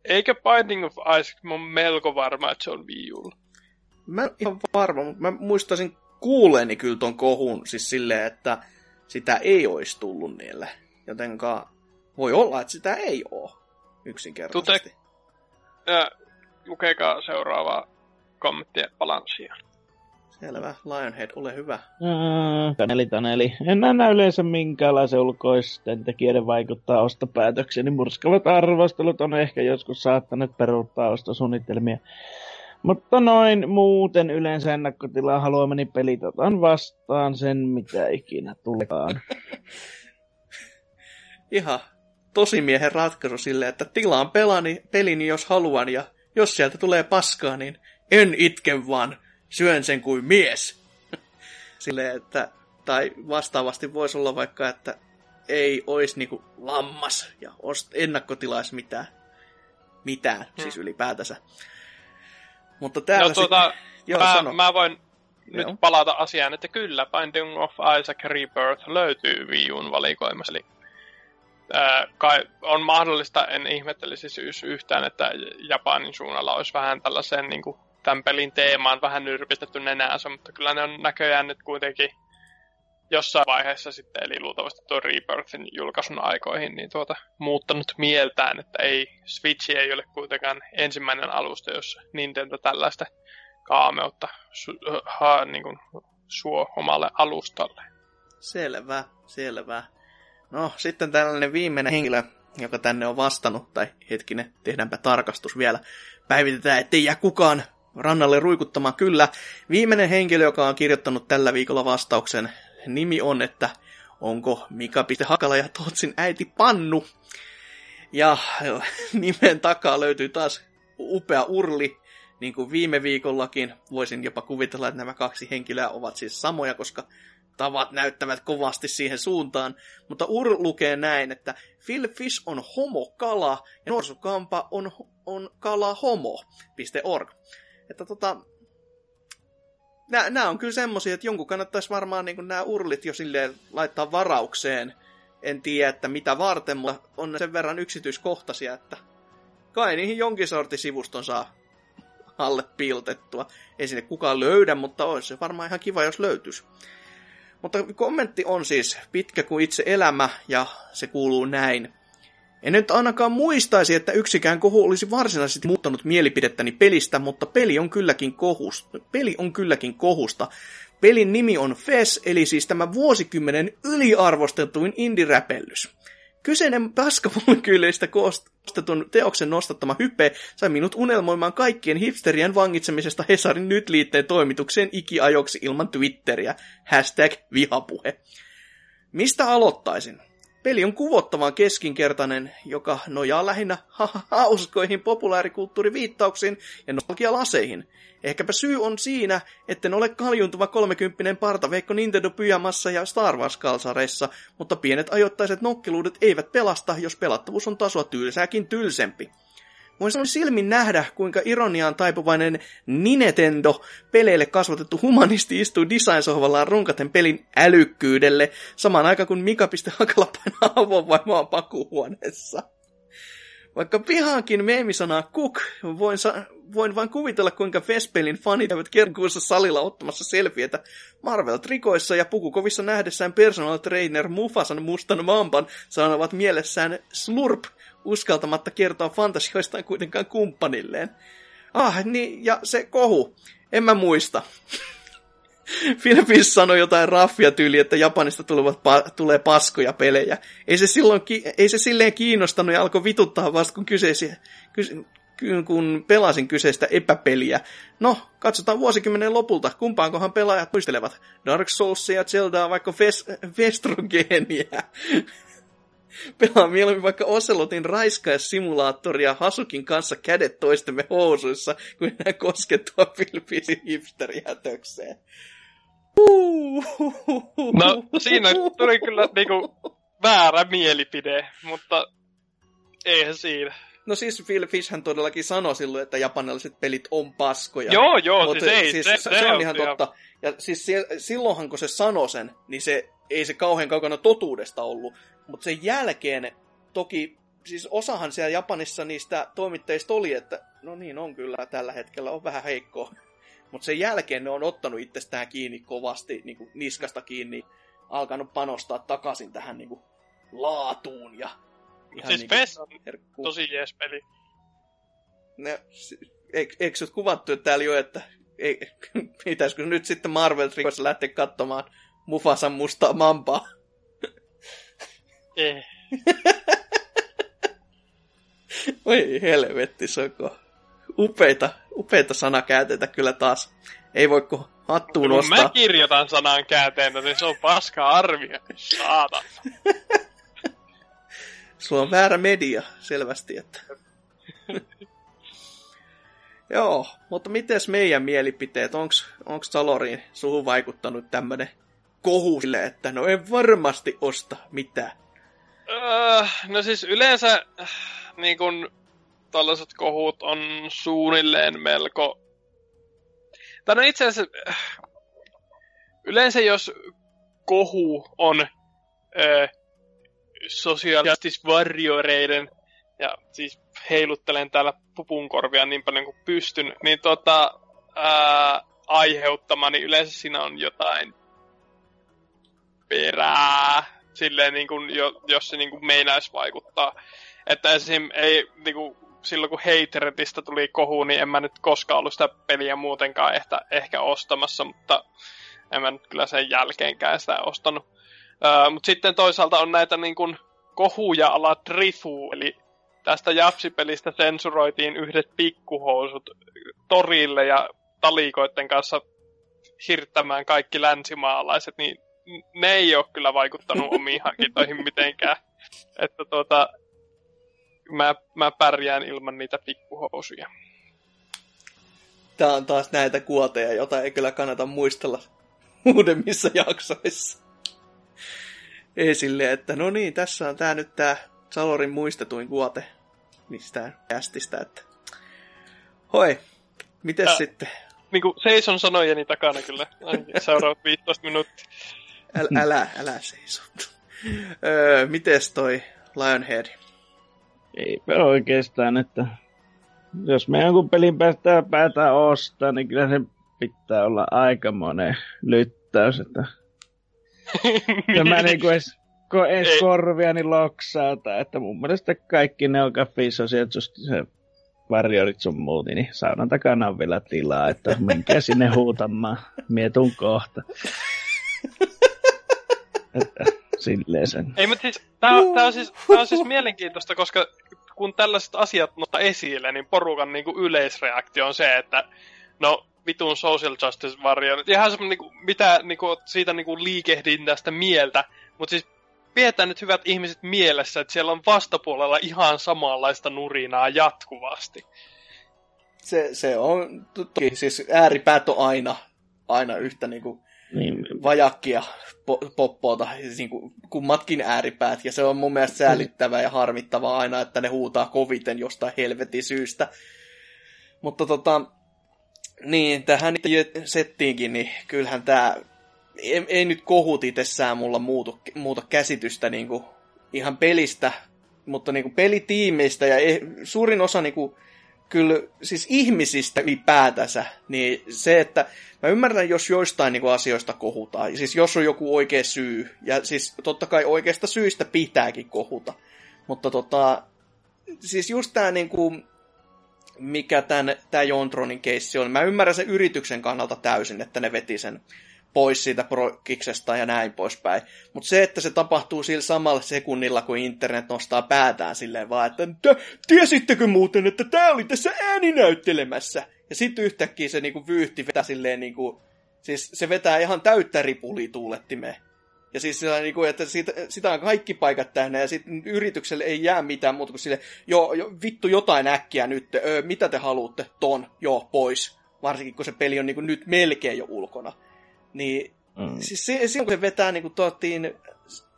Eikö Binding of Isaac, mä melko varma, että se on Wii Ulla. Mä en ihan varma, mutta mä muistaisin kuuleeni kyllä ton kohun siis silleen, että sitä ei olisi tullut niille. Jotenka voi olla, että sitä ei ole yksinkertaisesti. Tute, äh, lukekaa seuraavaa kommenttia balanssia. Selvä. Lionhead, ole hyvä. Mm, taneli, taneli. En näe yleensä minkäänlaisen ulkoisten tekijöiden vaikuttaa ostopäätöksiä, niin murskavat arvostelut on ehkä joskus saattaneet peruuttaa ostosuunnitelmia. Mutta noin muuten yleensä ennakkotilaa haluamani pelit otan vastaan sen, mitä ikinä tulekaan. Ihan tosimiehen ratkaisu sille, että tilaan pelani, pelini jos haluan ja jos sieltä tulee paskaa, niin en itke vaan syön sen kuin mies. Silleen, että, tai vastaavasti voisi olla vaikka, että ei olisi niinku lammas ja ennakkotilaisi mitään. Mitään, hmm. siis ylipäätänsä. Mutta täällä no, tuota, sitten... Joo, mä, sano. mä voin Joo. nyt palata asiaan, että kyllä Binding of Isaac Rebirth löytyy Wii Uun valikoimassa. Eli ää, kai on mahdollista, en ihmettelisi syys yhtään, että Japanin suunnalla olisi vähän tällaisen niin kuin, tämän pelin teemaan vähän nyrpistetty nenäänsä, mutta kyllä ne on näköjään nyt kuitenkin jossain vaiheessa sitten, eli luultavasti tuo Rebirthin julkaisun aikoihin, niin tuota, muuttanut mieltään, että ei, Switch ei ole kuitenkaan ensimmäinen alusta, jos Nintendo tällaista kaameutta su, ha, niin kuin, suo omalle alustalle. Selvä, selvä. No, sitten tällainen viimeinen henkilö, joka tänne on vastannut, tai hetkinen, tehdäänpä tarkastus vielä. Päivitetään, ettei jää kukaan rannalle ruikuttamaan. Kyllä, viimeinen henkilö, joka on kirjoittanut tällä viikolla vastauksen, nimi on, että onko Mika Hakala ja Totsin äiti Pannu. Ja nimen takaa löytyy taas upea urli, niin kuin viime viikollakin. Voisin jopa kuvitella, että nämä kaksi henkilöä ovat siis samoja, koska tavat näyttävät kovasti siihen suuntaan. Mutta Ur lukee näin, että Phil Fish on homokala ja Norsukampa on, on kala homo.org. Että tota, nämä on kyllä semmosia, että jonkun kannattaisi varmaan niin nämä urlit jo silleen laittaa varaukseen. En tiedä, että mitä varten, mutta on sen verran yksityiskohtaisia, että kai niihin jonkin sortin sivuston saa alle piiltettua. Ei sinne kukaan löydä, mutta olisi se varmaan ihan kiva, jos löytyisi. Mutta kommentti on siis pitkä kuin itse elämä, ja se kuuluu näin. En nyt ainakaan muistaisi, että yksikään kohu olisi varsinaisesti muuttanut mielipidettäni pelistä, mutta peli on kylläkin kohusta. Peli on kylläkin kohusta. Pelin nimi on FES, eli siis tämä vuosikymmenen yliarvostetuin indie-räpellys. Kyseinen paskamolekyylistä koostetun teoksen nostattama hype sai minut unelmoimaan kaikkien hipsterien vangitsemisesta Hesarin nyt liitteen toimitukseen ikiajoksi ilman Twitteriä. Hashtag vihapuhe. Mistä aloittaisin? Peli on kuvottavan keskinkertainen, joka nojaa lähinnä ha- hauskoihin populaarikulttuuriviittauksiin ja nostalgialaseihin. Ehkäpä syy on siinä, etten ole kaljuntuva kolmekymppinen partaveikko Nintendo pyjamassa ja Star Wars kalsareissa, mutta pienet ajoittaiset nokkeluudet eivät pelasta, jos pelattavuus on tasoa tylsääkin tylsempi. Voin silmin nähdä, kuinka ironiaan taipuvainen Ninetendo peleille kasvatettu humanisti istuu design-sohvallaan runkaten pelin älykkyydelle, samaan aikaan kun Mika Hakala painaa avovaimoa pakuhuoneessa. Vaikka pihaankin meemisanaa cook, voin, sa- voin vain kuvitella, kuinka Vespelin fanit käyvät kerkuussa salilla ottamassa selfietä Marvel-trikoissa ja pukukovissa nähdessään personal trainer Mufasan mustan mampan sanovat mielessään slurp, uskaltamatta kertoa fantasioistaan kuitenkaan kumppanilleen. Ah, niin, ja se kohu. En mä muista. Philippines sanoi jotain raffia tyyli, että Japanista tulevat pa- tulee paskoja pelejä. Ei se, silloin ki- ei se silleen kiinnostanut ja alkoi vituttaa vasta, kun, kyseisiä, kys- kun pelasin kyseistä epäpeliä. No, katsotaan vuosikymmenen lopulta, kumpaankohan pelaajat muistelevat. Dark Soulsia Zeldaa vaikka Ves- Vestrogeenia. Pelaa mieluummin vaikka Ocelotin raiskaissimulaattoria Hasukin kanssa kädet toistemme housuissa, kun enää koskettua Philippisin hipsterihätökseen. No, siinä tuli kyllä niinku väärä mielipide, mutta eihän siinä. No siis Phil Fishhän todellakin sanoi silloin, että japanilaiset pelit on paskoja. Joo, joo, Mut, siis ei, siis se, se, se, on ihan ihan- totta. Ja siis se, silloinhan, kun se sanoi sen, niin se ei se kauhean kaukana totuudesta ollut. Mutta sen jälkeen toki, siis osahan siellä Japanissa niistä toimittajista oli, että no niin on kyllä tällä hetkellä, on vähän heikkoa. Mutta sen jälkeen ne on ottanut itsestään kiinni kovasti, niin kuin niskasta kiinni, alkanut panostaa takaisin tähän niin kuin laatuun ja ihan Siis niin kuin PES tosi jees peli. Ne, eikö, eikö kuvattu että täällä jo, että ei, pitäisikö nyt sitten Marvel Trikoissa lähteä katsomaan Mufasan mustaa mampaa? Eh. Oi helvetti, soko. Upeita, upeita sanakäänteitä kyllä taas. Ei voi kun hattuun Kun nostaa. mä kirjoitan sanan käänteitä, niin se on paska arvio. Saata. Sulla on väärä media, selvästi, että... Joo, mutta mites meidän mielipiteet? Onks Saloriin suhun vaikuttanut tämmönen kohu sille, että no en varmasti osta mitään? Öö, no siis yleensä äh, niin kun tällaiset kohut on suunnilleen melko... Tai no itse asiassa äh, yleensä jos kohu on öö, sosialistisvarjoreiden ja siis heiluttelen täällä pupunkorvia niin paljon kuin pystyn, niin tota, ää, aiheuttama, niin yleensä siinä on jotain perää, silleen niin kuin, jo, jos se niin kuin meinais vaikuttaa. Että esim. ei, niin kuin, silloin kun Hateretista tuli kohu, niin en mä nyt koskaan ollut sitä peliä muutenkaan ehkä, ehkä ostamassa, mutta en mä nyt kyllä sen jälkeenkään sitä ostanut. Öö, mutta sitten toisaalta on näitä niin kuin, kohuja ala Drifu, eli tästä Japsipelistä sensuroitiin yhdet pikkuhousut torille ja talikoiden kanssa hirttämään kaikki länsimaalaiset, niin ne ei ole kyllä vaikuttanut omiin hankintoihin mitenkään. Että tuota, mä, mä pärjään ilman niitä pikkuhousuja. Tää on taas näitä kuoteja, jota ei kyllä kannata muistella uudemmissa jaksoissa. Ei silleen, että no niin, tässä on tää nyt tää Salorin muistetuin kuote mistään kästistä, että hoi, mites Ää. sitten? Niin kuin seison sanojeni takana kyllä, seuraavat 15 minuuttia. Äl, älä, älä seiso. öö, mites toi Lionhead? Eipä oikeastaan, että jos me jonkun pelin päästään päätä ostaa, niin kyllä se pitää olla aikamoinen lyttäys, että tämä niinku edes, ko, edes Ei. korviani loksauta, että mun mielestä kaikki ne on kaffisosiat, just se varjorit sun muut, niin saunan takana on vielä tilaa, että menkää sinne huutamaan, mietun kohta. että silleen sen. Ei, mutta siis, tää, on, tää, on siis, tää on siis mielenkiintoista, koska kun tällaiset asiat nostaa esille, niin porukan niinku yleisreaktio on se, että no vitun social justice warrior. Ihan semmoinen, niinku, mitä niinku, siitä niinku liikehdintästä mieltä, mutta siis pidetään nyt hyvät ihmiset mielessä, että siellä on vastapuolella ihan samanlaista nurinaa jatkuvasti. Se, se on toki, siis ääripäät on aina, aina yhtä niinku Niin, vajakkia po- poppoota, siis niinku kummatkin ääripäät, ja se on mun mielestä säällittävää ja harmittavaa aina, että ne huutaa koviten jostain helvetin syystä. Mutta tota, niin, tähän settiinkin, niin kyllähän tää, ei, ei nyt kohut itsessään mulla muutu, muuta käsitystä niinku ihan pelistä, mutta niinku pelitiimeistä ja e, suurin osa niinku kyllä siis ihmisistä ylipäätänsä, niin se, että mä ymmärrän, jos joistain niin kuin, asioista kohutaan, siis jos on joku oikea syy, ja siis totta kai oikeasta syistä pitääkin kohuta, mutta tota, siis just tää niin kuin, mikä tämä Jontronin keissi on, mä ymmärrän sen yrityksen kannalta täysin, että ne veti sen pois siitä prokiksesta ja näin poispäin. Mutta se, että se tapahtuu sillä samalla sekunnilla, kun internet nostaa päätään silleen vaan, että tiesittekö muuten, että tämä oli tässä ääninäyttelemässä? Ja sitten yhtäkkiä se niinku vyyhti vetää silleen niinku, siis se vetää ihan täyttä ripulituulettimeen. Ja siis sillä niinku, että siitä, sitä on kaikki paikat täynnä ja sitten yritykselle ei jää mitään muuta kuin sille, joo, jo, vittu jotain äkkiä nyt, öö, mitä te haluatte, ton, joo, pois. Varsinkin kun se peli on niinku nyt melkein jo ulkona. Niin mm. siis se, se, kun se vetää niin kuin tuottiin,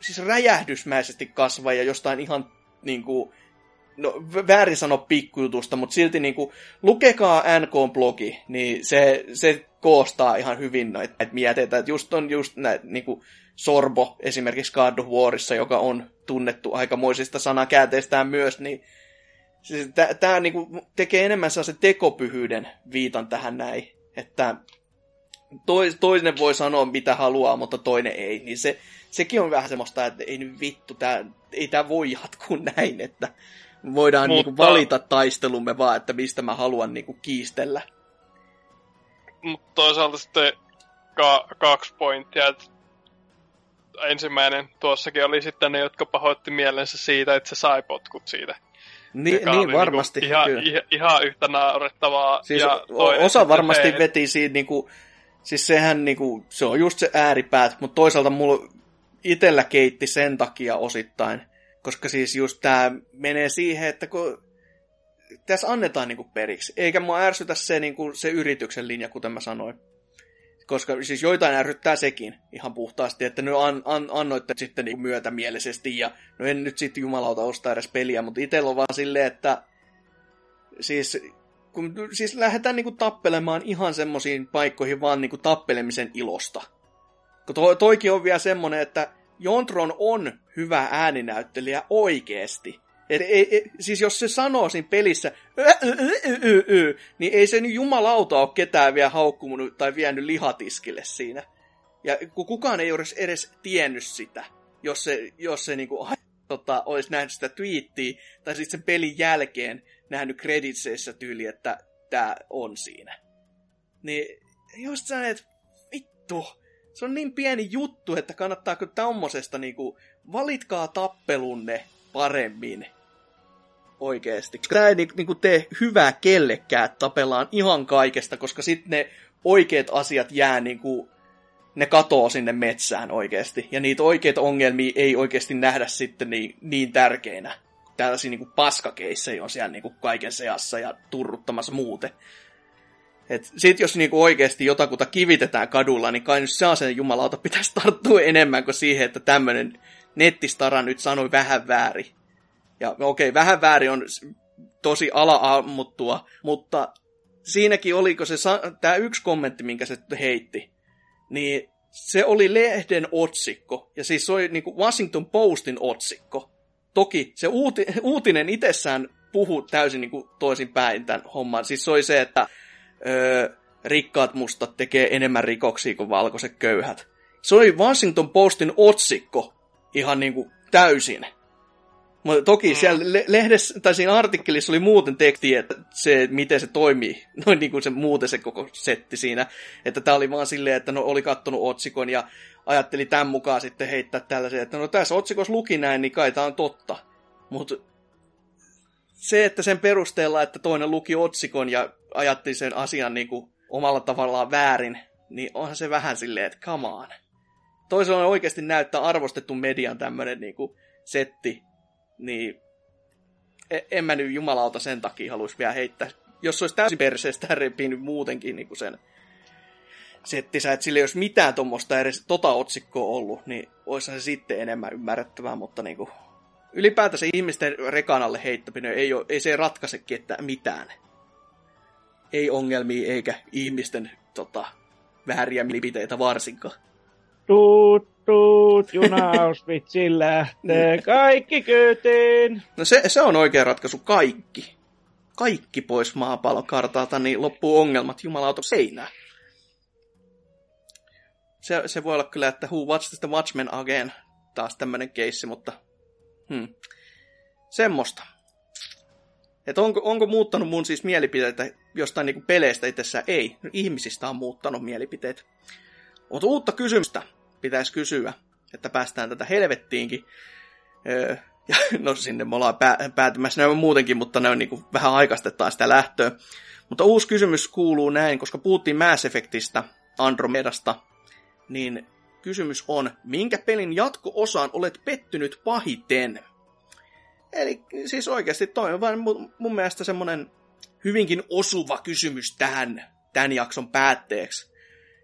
siis räjähdysmäisesti kasvaa ja jostain ihan niin kuin, no väärin sano pikkujutusta, mutta silti niin kuin, lukekaa NK-blogi, niin se, se koostaa ihan hyvin näitä mieteitä. Että just on just näitä niin kuin Sorbo esimerkiksi God of Warissa, joka on tunnettu aikamoisista sanakäänteistään myös, niin siis tämä niinku tekee enemmän sellaisen tekopyhyyden viitan tähän näin, että tois, toinen voi sanoa mitä haluaa, mutta toinen ei, niin se, sekin on vähän semmoista, että ei nyt vittu, tää, ei tämä voi jatkuu näin, että voidaan mutta... niinku valita taistelumme vaan, että mistä mä haluan niinku kiistellä. Mutta toisaalta sitten ka- kaksi pointtia, että ensimmäinen tuossakin oli sitten ne, jotka pahoitti mielensä siitä, että se sai potkut siitä. Ni, niin, niin varmasti. Niinku ihan, ihan, ihan yhtä naurettavaa. Siis ja osa varmasti veti siitä niinku Siis sehän niinku, se on just se ääripäät, mutta toisaalta mulla itellä keitti sen takia osittain. Koska siis just tää menee siihen, että kun tässä annetaan niinku periksi. Eikä mua ärsytä se, niinku, se yrityksen linja, kuten mä sanoin. Koska siis joitain ärsyttää sekin ihan puhtaasti, että ne an, an, annoitte sitten niinku myötämielisesti ja no en nyt sitten jumalauta ostaa edes peliä, mutta itsellä on vaan silleen, että siis kun siis lähdetään niinku tappelemaan ihan semmoisiin paikkoihin vaan niinku tappelemisen ilosta. Kun to, toikin on vielä semmonen, että Jontron on hyvä ääninäyttelijä oikeesti. Et, ei, ei, siis jos se sanoo siinä pelissä, ö, ö, ö, niin ei se nyt jumalauta ole ketään vielä haukkumunut tai vienyt lihatiskille siinä. Ja kun kukaan ei olisi edes tiennyt sitä, jos se, jos se niinku, tota, olisi nähnyt sitä twiittiä, tai sitten sen pelin jälkeen, nähnyt kreditseissä tyyli, että tämä on siinä. Niin just sä että vittu, se on niin pieni juttu, että kannattaako tommosesta niinku, valitkaa tappelunne paremmin oikeesti. Tämä ei niinku tee hyvää kellekään, että tapellaan ihan kaikesta, koska sitten ne oikeat asiat jää niinku, ne katoo sinne metsään oikeasti. Ja niitä oikeita ongelmia ei oikeasti nähdä sitten niin, niin tärkeinä tällaisia niin kuin paskakeissejä on siellä niin kuin kaiken seassa ja turruttamassa muuten. Et sit jos niinku oikeasti jotakuta kivitetään kadulla, niin kai nyt sen jumalauta pitäisi tarttua enemmän kuin siihen, että tämmönen nettistara nyt sanoi vähän väärin. Ja okei, okay, vähän väärin on tosi ala-ammuttua, mutta siinäkin oliko se, tämä yksi kommentti, minkä se heitti, niin se oli lehden otsikko, ja siis se oli niinku Washington Postin otsikko. Toki se uuti, uutinen itsessään puhuu täysin niin kuin toisinpäin tämän homman. Siis se oli se, että öö, rikkaat mustat tekee enemmän rikoksia kuin valkoiset köyhät. Se oli Washington Postin otsikko ihan niin kuin täysin. Mutta toki mm. siellä lehdessä, tai siinä artikkelissa oli muuten teksti, että se, miten se toimii, noin niin kuin se muuten se koko setti siinä. Että tämä oli vaan silleen, että no oli kattonut otsikon ja ajatteli tämän mukaan sitten heittää tällaisia, että no tässä otsikossa luki näin, niin kai tämä on totta. Mutta se, että sen perusteella, että toinen luki otsikon ja ajatteli sen asian niin kuin omalla tavallaan väärin, niin onhan se vähän silleen, että come on. Toisella oikeasti näyttää arvostettu median tämmöinen niin kuin setti, niin e, en mä nyt jumalauta sen takia haluaisi vielä heittää. Jos se olisi täysin perseestä repinyt muutenkin niin kuin sen settisä, että sillä ei olisi mitään tuommoista edes tota otsikkoa ollut, niin olisi se sitten enemmän ymmärrettävää, mutta niin kuin, ylipäätänsä ihmisten rekanalle heittäminen ei, ole, ei se ratkaise ketään mitään. Ei ongelmia eikä ihmisten tota, vääriä mielipiteitä varsinkaan. Tuut, tuut, juna lähtee, kaikki kyytiin. No se, se on oikea ratkaisu, kaikki. kaikki pois maapallokartalta, niin loppuu ongelmat jumalauta seinään. Se, se voi olla kyllä, että Who Watched the Watchmen Again, taas tämmönen keissi, mutta hmm. semmoista. Et onko, onko muuttanut mun siis mielipiteitä jostain niinku peleistä itsessään? Ei. Ihmisistä on muuttanut mielipiteet. Mutta uutta kysymystä pitäisi kysyä, että päästään tätä helvettiinkin. Öö, ja, no sinne me ollaan pää, päätymässä, ne on muutenkin, mutta ne on niinku vähän aikaistetaan sitä lähtöä. Mutta uusi kysymys kuuluu näin, koska puhuttiin Mass Effectista, Andromedasta, niin kysymys on, minkä pelin jatko-osaan olet pettynyt pahiten? Eli siis oikeasti toi on vain mun, mielestä semmonen hyvinkin osuva kysymys tähän tämän jakson päätteeksi.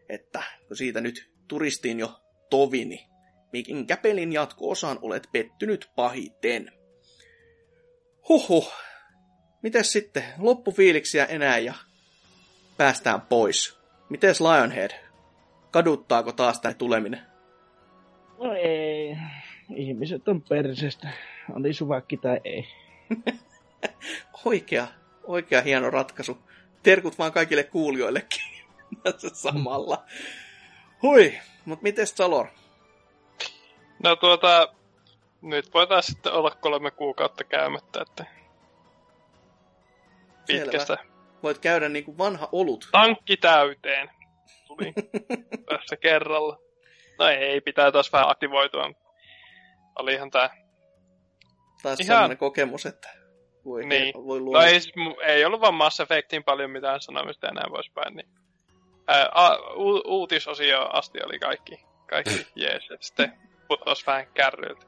Että kun siitä nyt turistiin jo tovini, minkä pelin jatko-osaan olet pettynyt pahiten? Huhhuh. Mites sitten? Loppufiiliksiä enää ja päästään pois. Mites Lionhead? Kaduttaako taas tämä tuleminen? No ei. Ihmiset on persestä. Oli suvakki tai ei. oikea, oikea hieno ratkaisu. Terkut vaan kaikille kuulijoillekin samalla. Hui, mutta miten Salor? No tuota, nyt voidaan sitten olla kolme kuukautta käymättä, että pitkästä. Selvä. Voit käydä niin kuin vanha olut. Tankki täyteen. Tuli tässä kerralla. No ei, pitää taas vähän aktivoitua. Olihan tää... Taas Ihan... sellainen kokemus, että voi, niin. voi luoda. No ei, ei ollut vaan Mass Effectin paljon mitään sanomista enää poispäin, niin... Ää, a, u, uutisosio asti oli kaikki, kaikki jees, että sitten putos vähän kärryiltä.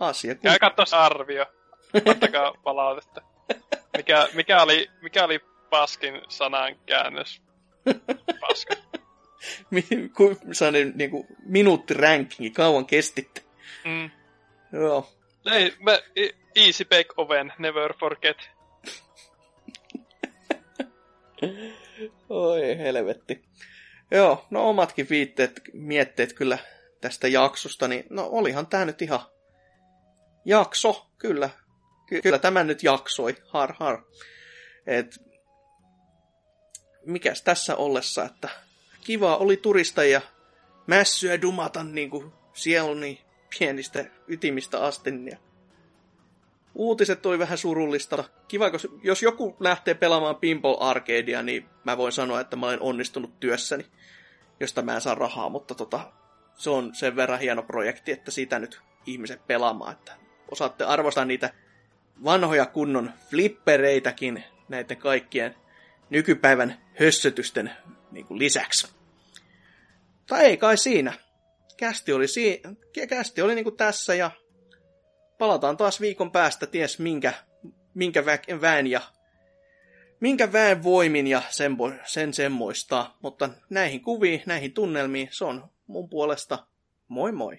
Asia. Käy katsoa arvio. Ottakaa palautetta. Mikä, mikä, oli, mikä oli paskin sanan käännös? Paska. Sellainen niin kuin, minuuttirankingi, kauan kestitte. Mm. Joo. Ei, mä, easy bake oven, never forget. Oi helvetti. Joo, no omatkin viitteet, mietteet kyllä tästä jaksosta, niin no olihan tää nyt ihan jakso, kyllä. Ky- kyllä tämä nyt jaksoi, har har. Et, mikäs tässä ollessa, että kiva oli turistajia mässyä dumata niin kuin sieluni pienistä ytimistä asti. Ja uutiset oli vähän surullista. Kiva, jos joku lähtee pelaamaan Pinball Arcadea, niin mä voin sanoa, että mä olen onnistunut työssäni, josta mä en saa rahaa, mutta tota, se on sen verran hieno projekti, että siitä nyt ihmiset pelaamaan, että osaatte arvostaa niitä vanhoja kunnon flippereitäkin näiden kaikkien nykypäivän hössötysten niin kuin lisäksi. Tai ei kai siinä. Kästi oli, si- kästi oli niin kuin tässä ja palataan taas viikon päästä ties minkä, minkä vä- väen ja minkä väen voimin ja sen, sen semmoista. Mutta näihin kuviin, näihin tunnelmiin, se on mun puolesta moi moi.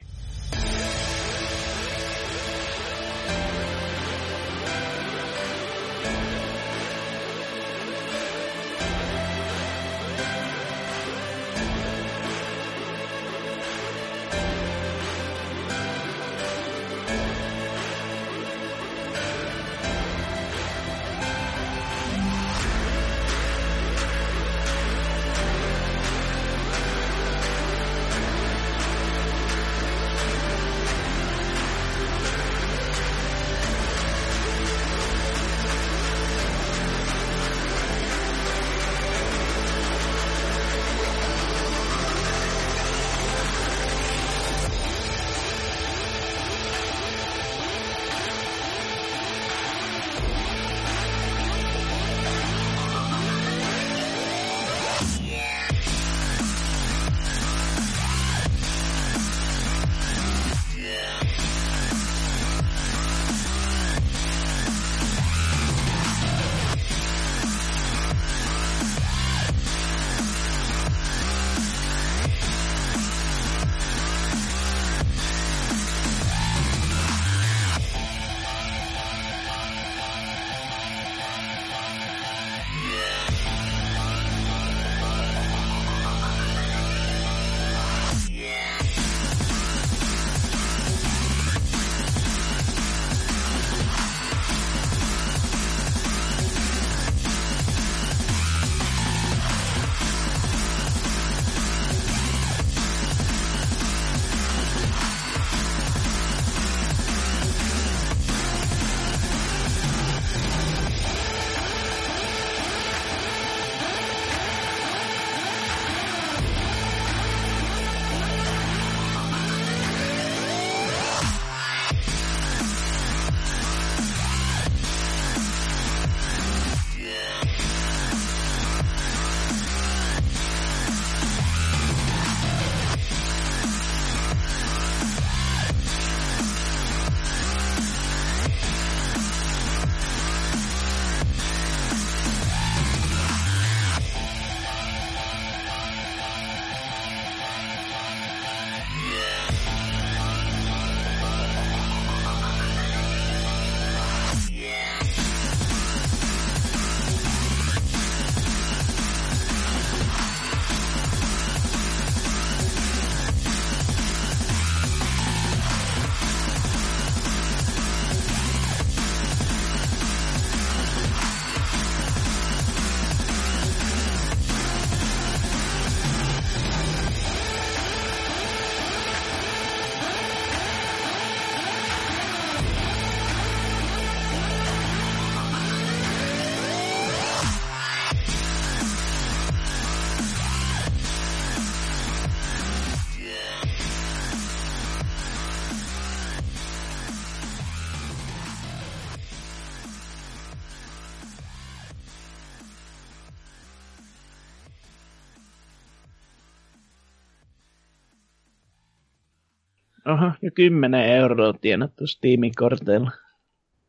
Oho, jo 10 euroa tienattu Steam-korteilla.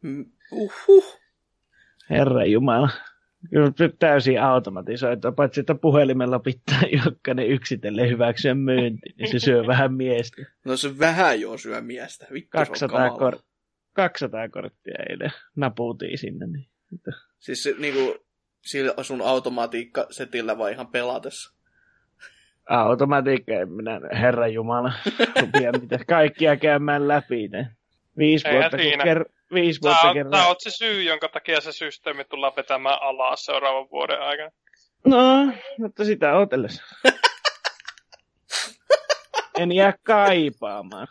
Mm, Uhuh. Herra Jumala. Kyllä täysin automatisoitu, paitsi että puhelimella pitää jokainen yksitellen hyväksyä myynti, niin se syö vähän miestä. No se vähän jo syö miestä. Vittu, se on 200, kamala. kor- 200 korttia eilen napuutiin sinne. Niin. Siis se, niinku, sillä sun automatiikkasetillä vai ihan pelatessa? Automatiikka, en minä, herra Jumala, rupia mitä kaikkia käymään läpi ne. Viisi Eihän vuotta, ker- viisi vuotta kerran. sä oot se syy, jonka takia se systeemi tullaan vetämään alas seuraavan vuoden aikana. No, mutta sitä odotellessa. en jää kaipaamaan.